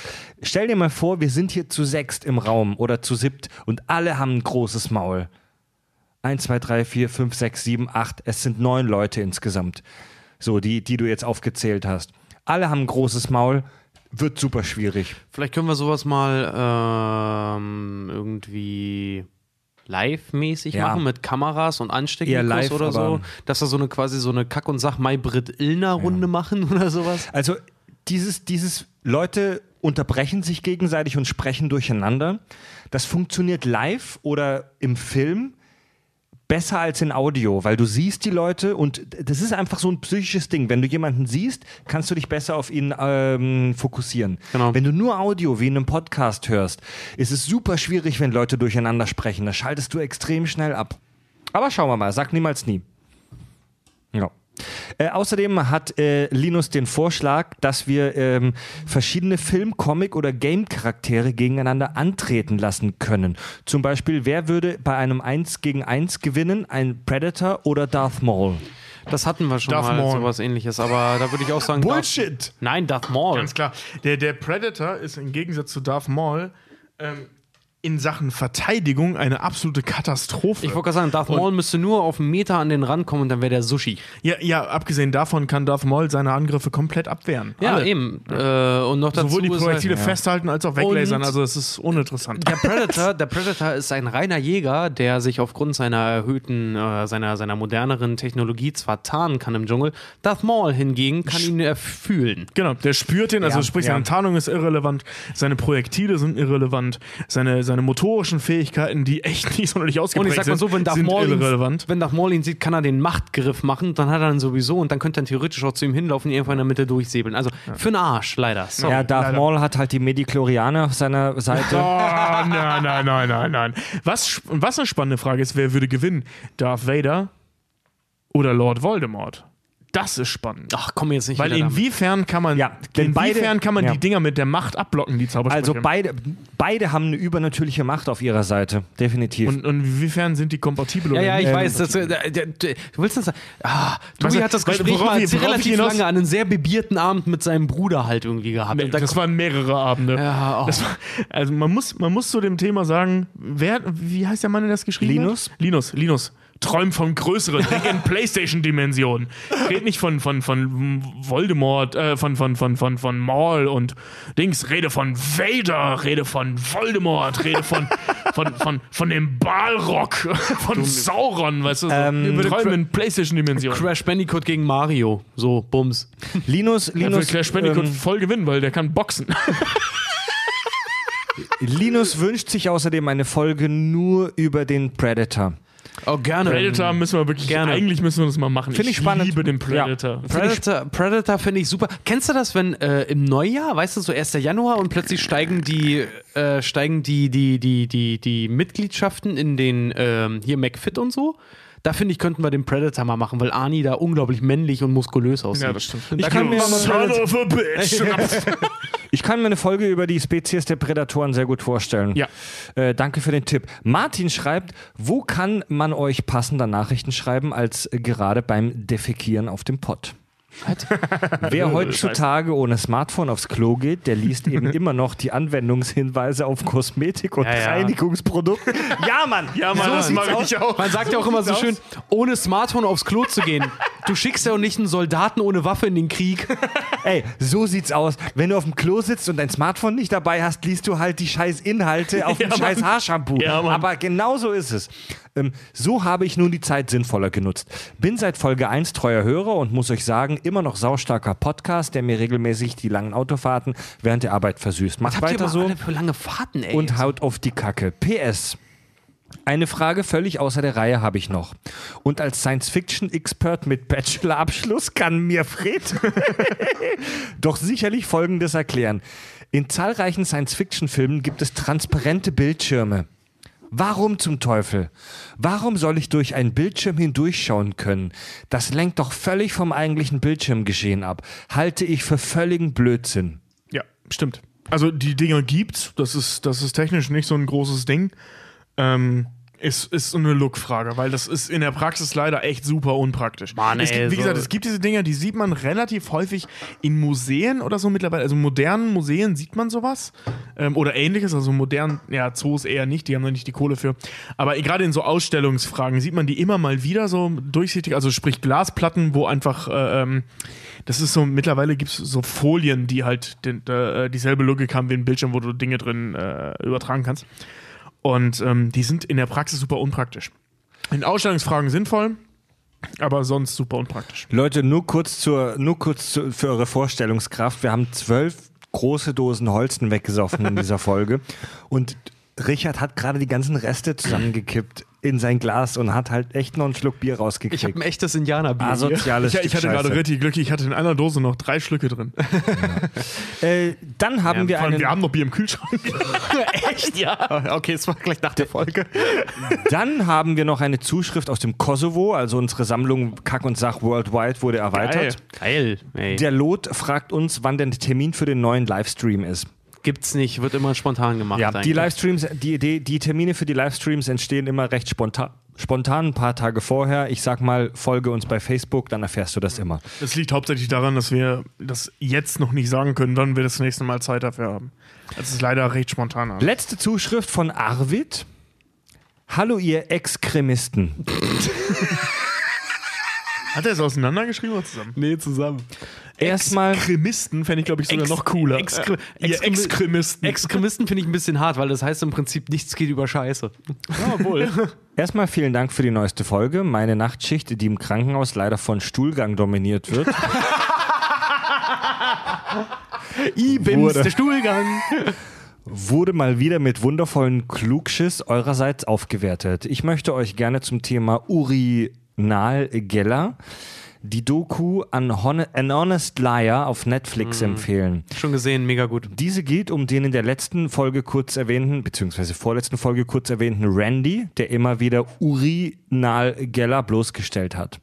Stell dir mal vor, wir sind hier zu sechst im Raum oder zu siebt und alle haben ein großes Maul. Eins, zwei, drei, vier, fünf, sechs, sieben, acht. Es sind neun Leute insgesamt. So, die, die du jetzt aufgezählt hast. Alle haben ein großes Maul. Wird super schwierig. Vielleicht können wir sowas mal ähm, irgendwie live-mäßig Ja. machen mit Kameras und Ansteckmikros oder so. Dass wir so eine quasi so eine Kack- und Sach-Mai-Brit-Illner-Runde machen oder sowas. Also dieses, dieses Leute unterbrechen sich gegenseitig und sprechen durcheinander. Das funktioniert live oder im Film besser als in Audio, weil du siehst die Leute und das ist einfach so ein psychisches Ding. Wenn du jemanden siehst, kannst du dich besser auf ihn ähm, fokussieren. Genau. Wenn du nur Audio wie in einem Podcast hörst, ist es super schwierig, wenn Leute durcheinander sprechen. Da schaltest du extrem schnell ab. Aber schauen wir mal, sag niemals nie. Ja. Äh, außerdem hat äh, Linus den Vorschlag, dass wir ähm, verschiedene Film-, Comic- oder Game-Charaktere gegeneinander antreten lassen können. Zum Beispiel, wer würde bei einem 1 gegen 1 gewinnen? Ein Predator oder Darth Maul? Das hatten wir schon Darth mal, Maul. sowas ähnliches. Aber da würde ich auch sagen. Bullshit! Darth, nein, Darth Maul. Ganz klar. Der, der Predator ist im Gegensatz zu Darth Maul ähm, in Sachen Verteidigung eine absolute Katastrophe. Ich wollte gerade sagen, Darth Maul müsste nur auf einen Meter an den Rand kommen und dann wäre der Sushi. ja, ja, abgesehen davon kann Darth Maul seine Angriffe komplett abwehren. Ja, Alle. eben. Äh, und noch dazu Sowohl die Projektile halt, festhalten als auch weglasern. Also es ist uninteressant. der Predator, der Predator ist ein reiner Jäger, der sich aufgrund seiner erhöhten, äh, seiner, seiner moderneren Technologie zwar tarnen kann im Dschungel. Darth Maul hingegen kann ihn äh, fühlen. Genau, der spürt den, also Ja, sprich, ja. seine Tarnung ist irrelevant, seine Projektile sind irrelevant, seine, seine motorischen Fähigkeiten, die echt nicht sonderlich Und ausgeprägt ich sag mal so, wenn sind, Darth, sind Maul ihn, irrelevant. wenn Darth Maul ihn sieht, kann er den Machtgriff machen, dann hat er ihn sowieso und dann könnte er theoretisch auch zu ihm hinlaufen und irgendwo in der Mitte durchsäbeln. Also für einen Arsch, leider. So. Ja, Darth leider. Maul hat halt die Mediklorianer auf seiner Seite. Oh, nein, nein, nein, nein, nein. Was, was eine spannende Frage ist, wer würde gewinnen? Darth Vader oder Lord Voldemort? Das ist spannend. Ach, komm jetzt nicht Weil damit. inwiefern kann man, Ja, denn inwiefern beide- kann man ja. die Dinger mit der Macht abblocken, die Zaubersprüche? Also beide, beide haben eine übernatürliche Macht auf ihrer Seite. Definitiv. und, und inwiefern sind die kompatibel? Ja, ja, ich weiß. Das, äh, du willst das. Ah, Tobi du, hat das Gespräch worauf mal ich- worauf relativ hinaus- lange an einen sehr bebierten Abend mit seinem Bruder halt irgendwie gehabt. Nee, Und da das waren mehrere Abende. Ja, oh. das war, also man muss, man muss zu dem Thema sagen, wer, wie heißt der Mann, der das geschrieben Linus? hat? Linus, Linus. Träum vom Größeren, denk in Playstation-Dimension. Red nicht von, von, von Voldemort, äh, von, von, von, von, von Maul und Dings. Rede von Vader, rede von Voldemort, rede von, von, von, von dem Balrog, von Sauron, weißt du? So. Ähm, Träume in Playstation-Dimension. Crash Bandicoot gegen Mario. So, Bums. Linus, Er will Linus, Crash Bandicoot ähm, voll gewinnen, weil der kann boxen. Linus wünscht sich außerdem eine Folge nur über den Predator. Oh, gerne. Predator müssen wir wirklich, Gerne. eigentlich müssen wir das mal machen. Finde ich spannend. liebe den Predator. Predator, Predator finde ich super. Kennst du das, wenn äh, im Neujahr, weißt du, so 1. Januar und plötzlich steigen die, äh, steigen die, die, die, die, die Mitgliedschaften in den, ähm, hier McFit und so? Da finde ich, könnten wir den Predator mal machen, weil Arnie da unglaublich männlich und muskulös aussieht. Ja, das stimmt. Ich kann mir-. Ich kann eine Folge über die Spezies der Prädatoren sehr gut vorstellen. Ja. Äh, danke für den Tipp. Martin schreibt, wo kann man euch passender Nachrichten schreiben als gerade beim Defekieren auf dem Pott? Wer heutzutage ohne Smartphone aufs Klo geht, der liest eben immer noch die Anwendungshinweise auf Kosmetik und Ja, ja. Reinigungsprodukte. Ja, Mann! Ja, Mann, so das sieht's mag aus. ich auch. Man sagt ja auch immer so schön, ohne Smartphone aufs Klo zu gehen. Du schickst ja auch nicht einen Soldaten ohne Waffe in den Krieg. Ey, so sieht's aus. Wenn du auf dem Klo sitzt und dein Smartphone nicht dabei hast, liest du halt die scheiß Inhalte auf dem Ja, scheiß Mann. Haarshampoo. Ja. Aber genau so ist es. Ähm, so habe ich nun die Zeit sinnvoller genutzt. Bin seit Folge 1 treuer Hörer und muss euch sagen, immer noch saustarker Podcast, der mir regelmäßig die langen Autofahrten während der Arbeit versüßt. Macht weiter so alle für lange Fahrten, ey? und haut auf die Kacke. PS. Eine Frage völlig außer der Reihe habe ich noch. Und als Science-Fiction-Expert mit Bachelor-Abschluss kann mir Fred doch sicherlich Folgendes erklären. In zahlreichen Science-Fiction-Filmen gibt es transparente Bildschirme. Warum zum Teufel? Warum soll ich durch einen Bildschirm hindurchschauen können? Das lenkt doch völlig vom eigentlichen Bildschirmgeschehen ab. Halte ich für völligen Blödsinn. Ja, stimmt. Also die Dinger gibt's. Das ist, das ist technisch nicht so ein großes Ding. Ähm, ist, ist so eine Look-Frage, weil das ist in der Praxis leider echt super unpraktisch. Mann, es ey, gibt, wie so- gesagt, es gibt diese Dinger, die sieht man relativ häufig in Museen oder so mittlerweile. Also modernen Museen sieht man sowas. Ähm, oder ähnliches. Also modernen, ja, Zoos eher nicht, die haben da nicht die Kohle für. Aber gerade in so Ausstellungsfragen sieht man die immer mal wieder so durchsichtig, also sprich Glasplatten, wo einfach. Äh, ähm, das ist so, mittlerweile gibt es so Folien, die halt den, äh, dieselbe Logik haben wie ein Bildschirm, wo du Dinge drin äh, übertragen kannst. Und ähm, die sind in der Praxis super unpraktisch. In Ausstellungsfragen sinnvoll, aber sonst super unpraktisch. Leute, nur kurz, zur, nur kurz zu, für eure Vorstellungskraft. Wir haben zwölf große Dosen Holzen weggesoffen in dieser Folge. Und Richard hat gerade die ganzen Reste zusammengekippt. In sein Glas und hat halt echt noch einen Schluck Bier Ich habe rausgekriegt. ein echtes Indianerbier. Asoziales Ich, ich hatte gerade richtig Glück, ich hatte in einer Dose noch drei Schlücke drin. Äh, dann haben wir Vor allem, einen wir haben noch Bier im Kühlschrank. Echt? Ja. Okay, das war gleich nach der Folge. Dann haben wir noch eine Zuschrift aus dem Kosovo, also unsere Sammlung Kack und Sach Worldwide wurde erweitert. Geil. Ey. Der Lot fragt uns, wann denn der Termin für den neuen Livestream ist. Gibt's nicht, wird immer spontan gemacht. Ja, eigentlich. die Livestreams, die, die, die Termine für die Livestreams entstehen immer recht spontan. Spontan, ein paar Tage vorher. Ich sag mal, folge uns bei Facebook, dann erfährst du das immer. Das liegt hauptsächlich daran, dass wir das jetzt noch nicht sagen können, wann wir das nächste Mal Zeit dafür haben. Das ist leider recht spontan. alles. Letzte Zuschrift von Arvid. Hallo, ihr Extremisten. Hat er es auseinandergeschrieben oder zusammen? Nee, zusammen. Erstmal, Extremisten fände ich, glaube ich, sogar Ex- noch cooler. Ihr Extremi- Extremisten. Extremisten finde ich ein bisschen hart, weil das heißt im Prinzip, nichts geht über Scheiße. ja, wohl. erstmal vielen Dank für die neueste Folge. Meine Nachtschicht, die im Krankenhaus leider von Stuhlgang dominiert wird. Ibims, der Stuhlgang. wurde mal wieder mit wundervollen Klugschiss eurerseits aufgewertet. Ich möchte euch gerne zum Thema Urinalgeller die Doku An, Hon An Honest Liar auf Netflix empfehlen. Schon gesehen, mega gut. Diese geht um den in der letzten Folge kurz erwähnten, beziehungsweise vorletzten Folge kurz erwähnten Randy, der immer wieder Urinalgeller bloßgestellt hat.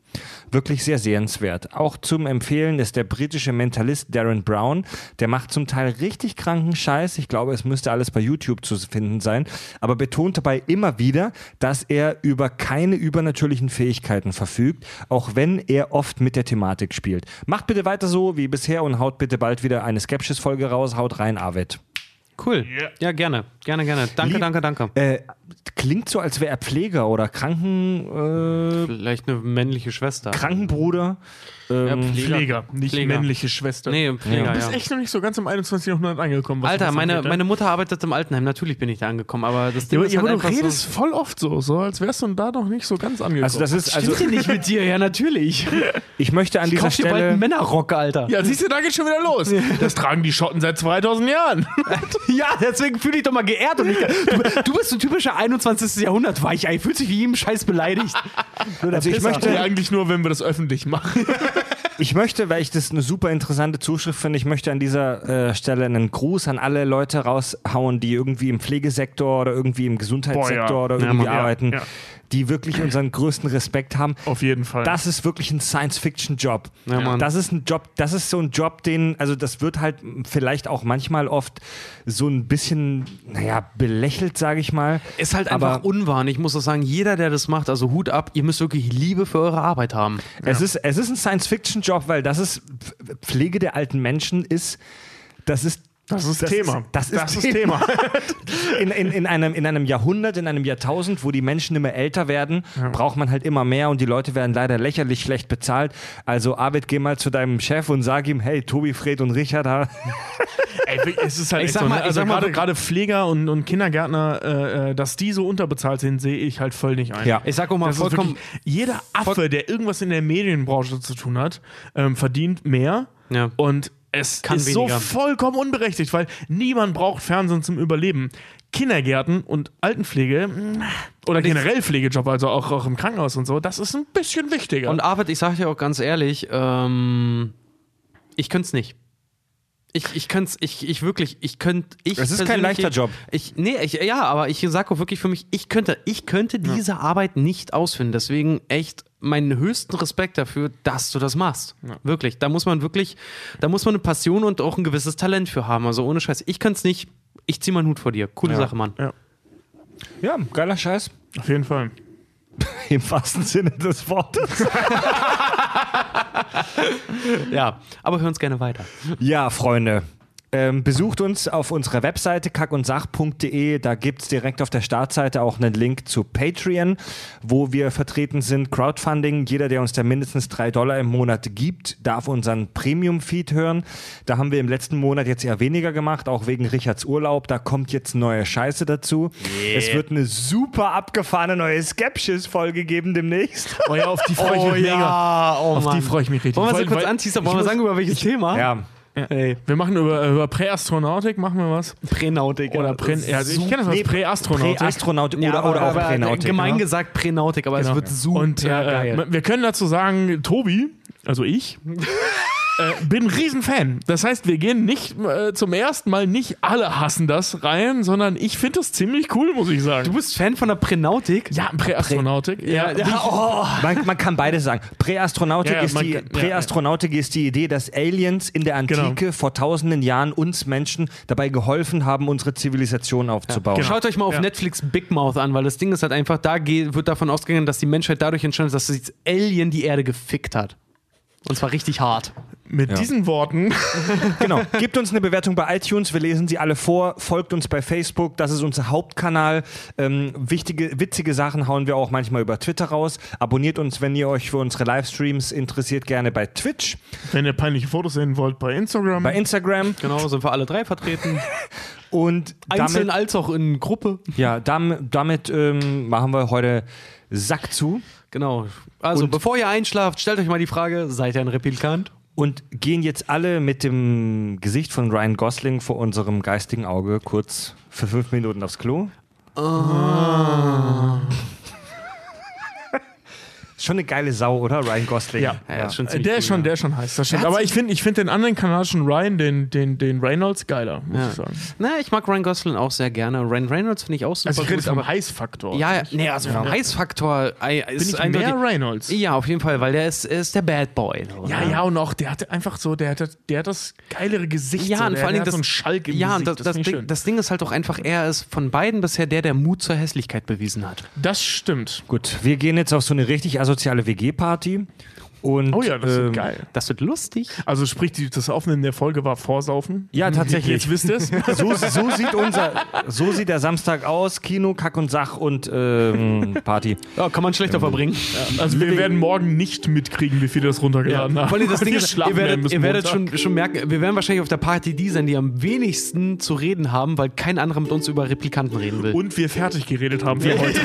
Wirklich sehr sehenswert. Auch zum Empfehlen ist der britische Mentalist Darren Brown. Der macht zum Teil richtig kranken Scheiß. Ich glaube, es müsste alles bei YouTube zu finden sein. Aber betont dabei immer wieder, dass er über keine übernatürlichen Fähigkeiten verfügt, auch wenn er oft mit der Thematik spielt. Macht bitte weiter so wie bisher und haut bitte bald wieder eine Skepsis-Folge raus. Haut rein, Arvid. Cool. Ja, gerne. Gerne, gerne. Danke, Lieb- danke, danke. Äh, klingt so, als wäre er Pfleger oder Kranken, äh, Vielleicht eine männliche Schwester. Krankenbruder. Ähm, Pfleger, nicht Pfleger. männliche Schwester. Nee, Pfleger, Du bist ja. echt noch nicht so ganz im 21. Jahrhundert angekommen. was Alter, meine, ne? meine Mutter arbeitet im Altenheim. Natürlich bin ich da angekommen, aber das Ding Ja, aber, ist ja, halt aber du redest so. voll oft so, so als wärst du da noch nicht so ganz angekommen. also das ist, also Stimmt nicht mit dir? Ja, natürlich. ich möchte an Ich dieser kauf dir bald einen Stelle, Männerrock, Alter. ja, siehst du, da geht's schon wieder los. Das tragen die Schotten seit 2000 Jahren. Ja, deswegen fühle ich doch mal geehrt. Und nicht, du, du bist ein typischer 21. Jahrhundert Weichei. Fühlt sich wie jedem Scheiß beleidigt. also ich möchte, Ja, eigentlich nur, wenn wir das öffentlich machen. Ich möchte, weil ich das eine super interessante Zuschrift finde, ich möchte an dieser äh, Stelle einen Gruß an alle Leute raushauen, die irgendwie im Pflegesektor oder irgendwie im Gesundheitssektor Boah, ja. oder Ja, irgendwie ja, arbeiten, ja. Die wirklich unseren größten Respekt haben. Auf jeden Fall. Das ist wirklich ein Science-Fiction-Job. Ja, Mann. Das ist ein Job, das ist so ein Job, den, also das wird halt vielleicht auch manchmal oft so ein bisschen, naja, belächelt, sage ich mal. Ist halt einfach Aber- unwahr. Ich muss auch sagen, jeder, der das macht, also Hut ab, ihr müsst wirklich Liebe für eure Arbeit haben. Es, ist, es ist ein Science-Fiction-Job, weil das ist, Pflege der alten Menschen ist, das ist das ist das Thema. Ist, das ist, das ist Thema. in, in, in, einem, in einem Jahrhundert, in einem Jahrtausend, wo die Menschen immer älter werden, braucht man halt immer mehr und die Leute werden leider lächerlich schlecht bezahlt. Also Arvid, geh mal zu deinem Chef und sag ihm, hey, Tobi, Fred und Richard, ha- Ey, es ist halt Ich echt sag so, mal- ne? ich also sag mal gerade, Pfleger und, und Kindergärtner, äh, äh, dass die so unterbezahlt sind, sehe ich halt voll nicht ein. Ja. Ich sag auch mal Das vollkommen. wirklich, jeder Affe, der irgendwas in der Medienbranche zu tun hat, ähm, verdient mehr Ja. und es Kann ist weniger. so vollkommen unberechtigt, weil niemand braucht Fernsehen zum Überleben. Kindergärten und Altenpflege mh, oder generell Pflegejob, also auch, auch im Krankenhaus und so, das ist ein bisschen wichtiger. Und Arvid, ich sage dir auch ganz ehrlich, ähm, ich könnte es nicht. Ich, ich könnte es, ich, ich wirklich, ich könnte, ich Es ist kein leichter Job. Ich, nee, ich, ja, aber ich sage auch wirklich für mich, ich könnte, ich könnte diese Arbeit nicht ausführen. Deswegen echt meinen höchsten Respekt dafür, dass du das machst. Wirklich. Da muss man wirklich, da muss man eine Passion und auch ein gewisses Talent für haben. Also ohne Scheiß. Ich könnte es nicht. Ich zieh meinen Hut vor dir. Coole Sache, Mann. ja, ja, geiler Scheiß. auf jeden Fall. Im wahrsten Sinne des Wortes. Ja, aber hör uns gerne weiter. Ja, Freunde. Ähm, besucht uns auf unserer Webseite kackundsach.de. Da gibt es direkt auf der Startseite auch einen Link zu Patreon, wo wir vertreten sind. Crowdfunding. Jeder, der uns da mindestens drei Dollar im Monat gibt, darf unseren Premium-Feed hören. Da haben wir im letzten Monat jetzt eher weniger gemacht, auch wegen Richards Urlaub. Da kommt jetzt neue Scheiße dazu. Es wird eine super abgefahrene neue Skepsis-Folge geben demnächst. Oh ja, auf die freue ich mich mega. oh Auf die freue ich mich richtig. Wollen wir sie kurz ich Wollen wir sagen, über welches Thema? Ja. Ey, Wir machen über, über Präastronautik, machen wir was? Pränautik. Oder Prä, ja, ich kenne das als Nee, Präastronautik. Präastronautik Ja, oder, aber, oder auch Pränautik. Gemein ja. gesagt Pränautik, aber es wird super Und äh, geil. wir können dazu sagen, Tobi, also ich, äh, bin ein Riesenfan. Das heißt, wir gehen nicht äh, zum ersten Mal nicht alle hassen das rein, sondern ich finde das ziemlich cool, muss ich sagen. Du bist Fan von der Pränautik? ja, Präastronautik. Ja, ja, oh. Man, man kann beides sagen. Präastronautik, Ja, ist, die, kann- ja, Präastronautik ist die Idee, dass Aliens in der Antike Genau. vor tausenden Jahren uns Menschen dabei geholfen haben, unsere Zivilisation aufzubauen. genau. Schaut euch mal auf Ja. Netflix Big Mouth an, weil das Ding ist halt einfach, da geht, wird davon ausgegangen, dass die Menschheit dadurch entstanden ist, dass das Alien die Erde gefickt hat. Und zwar richtig hart. Mit diesen Worten. Genau. Gebt uns eine Bewertung bei iTunes. Wir lesen sie alle vor. Folgt uns bei Facebook. Das ist unser Hauptkanal. Ähm, wichtige, witzige Sachen hauen wir auch manchmal über Twitter raus. Abonniert uns, wenn ihr euch für unsere Livestreams interessiert, gerne bei Twitch, Wenn ihr peinliche Fotos sehen wollt, bei Instagram. bei Instagram Genau, sind wir alle drei vertreten. und Einzeln damit, als auch in Gruppe. ja, damit, damit ähm, machen wir heute Sack zu Genau. Also, Und- bevor ihr einschlaft, stellt euch mal die Frage: Seid ihr ein Replikant? und gehen jetzt alle mit dem Gesicht von Ryan Gosling vor unserem geistigen Auge kurz für fünf Minuten aufs Klo. Schon eine geile Sau, oder? Ryan Gosling. Ja. Ja, ist schon Äh, der cool, ist schon, ja. der ist schon heiß. Das stimmt. Er hat Aber ich finde ich find den anderen kanadischen Ryan, den, den, den Reynolds, geiler, muss Ja. ich sagen. Na, ich mag Ryan Gosling auch sehr gerne. Ryan Reynolds finde ich auch super Also ich rede gut. vom aber Heißfaktor. ja, ja, nee, also vom Heißfaktor äh, Bin ist ich mehr Reynolds? Ja, auf jeden Fall, weil der ist, ist der Bad Boy. so, Ja, ne? ja, und auch der hatte einfach so, der hat, der hat das geilere Gesicht. Ja, so, und der, vor hat das, so einen Schalk im ja, und Gesicht. das, das, ich Ding, das Ding ist halt auch einfach, er ist von beiden bisher der, der Mut zur Hässlichkeit bewiesen hat. das stimmt. Gut, wir gehen jetzt auf so eine richtig asoziale WG-Party. Und, Oh ja, das ähm, ist geil. Das wird lustig. Also sprich, die, das Aufnehmen der Folge war Vorsaufen. Ja, tatsächlich. Jetzt wisst ihr es. So, so, sieht unser, so sieht der Samstag aus. Kino, Kack und Sach und ähm, Party. Ja, kann man schlechter verbringen. Also wir werden morgen nicht mitkriegen, wie viele das runtergeladen haben. Vor allem das Ding Wir ist, ihr werdet, ihr werdet schon, schon merken, wir werden wahrscheinlich auf der Party die sein, die am wenigsten zu reden haben, weil kein anderer mit uns über Replikanten reden will. Und wir fertig geredet haben für heute.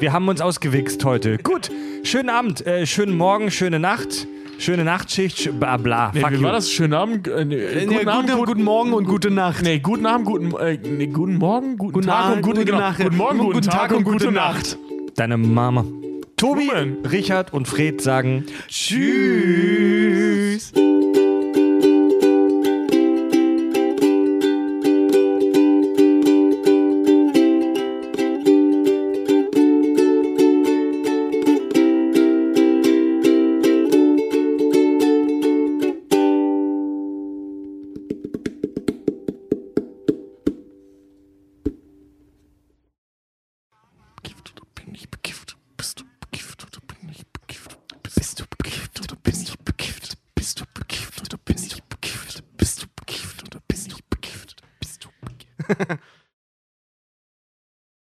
Wir haben uns ausgewichst heute. Gut, schönen Abend, äh, schönen Morgen, schöne Nacht, schöne Nachtschicht, sch- bla bla. Nee, Fuck wie you. war das? Schönen Abend. Äh, nee, Nee, guten, Abend, guten, guten, guten Morgen und gute Nacht. nee, guten Abend, guten, äh, nee, guten Morgen, guten, Guten Tag Abend, und gute, gute genau, Nacht. Guten Morgen, guten, Guten Tag und gute Nacht. Deine Mama. Tobi, Blumen. Richard und Fred sagen Tschüss.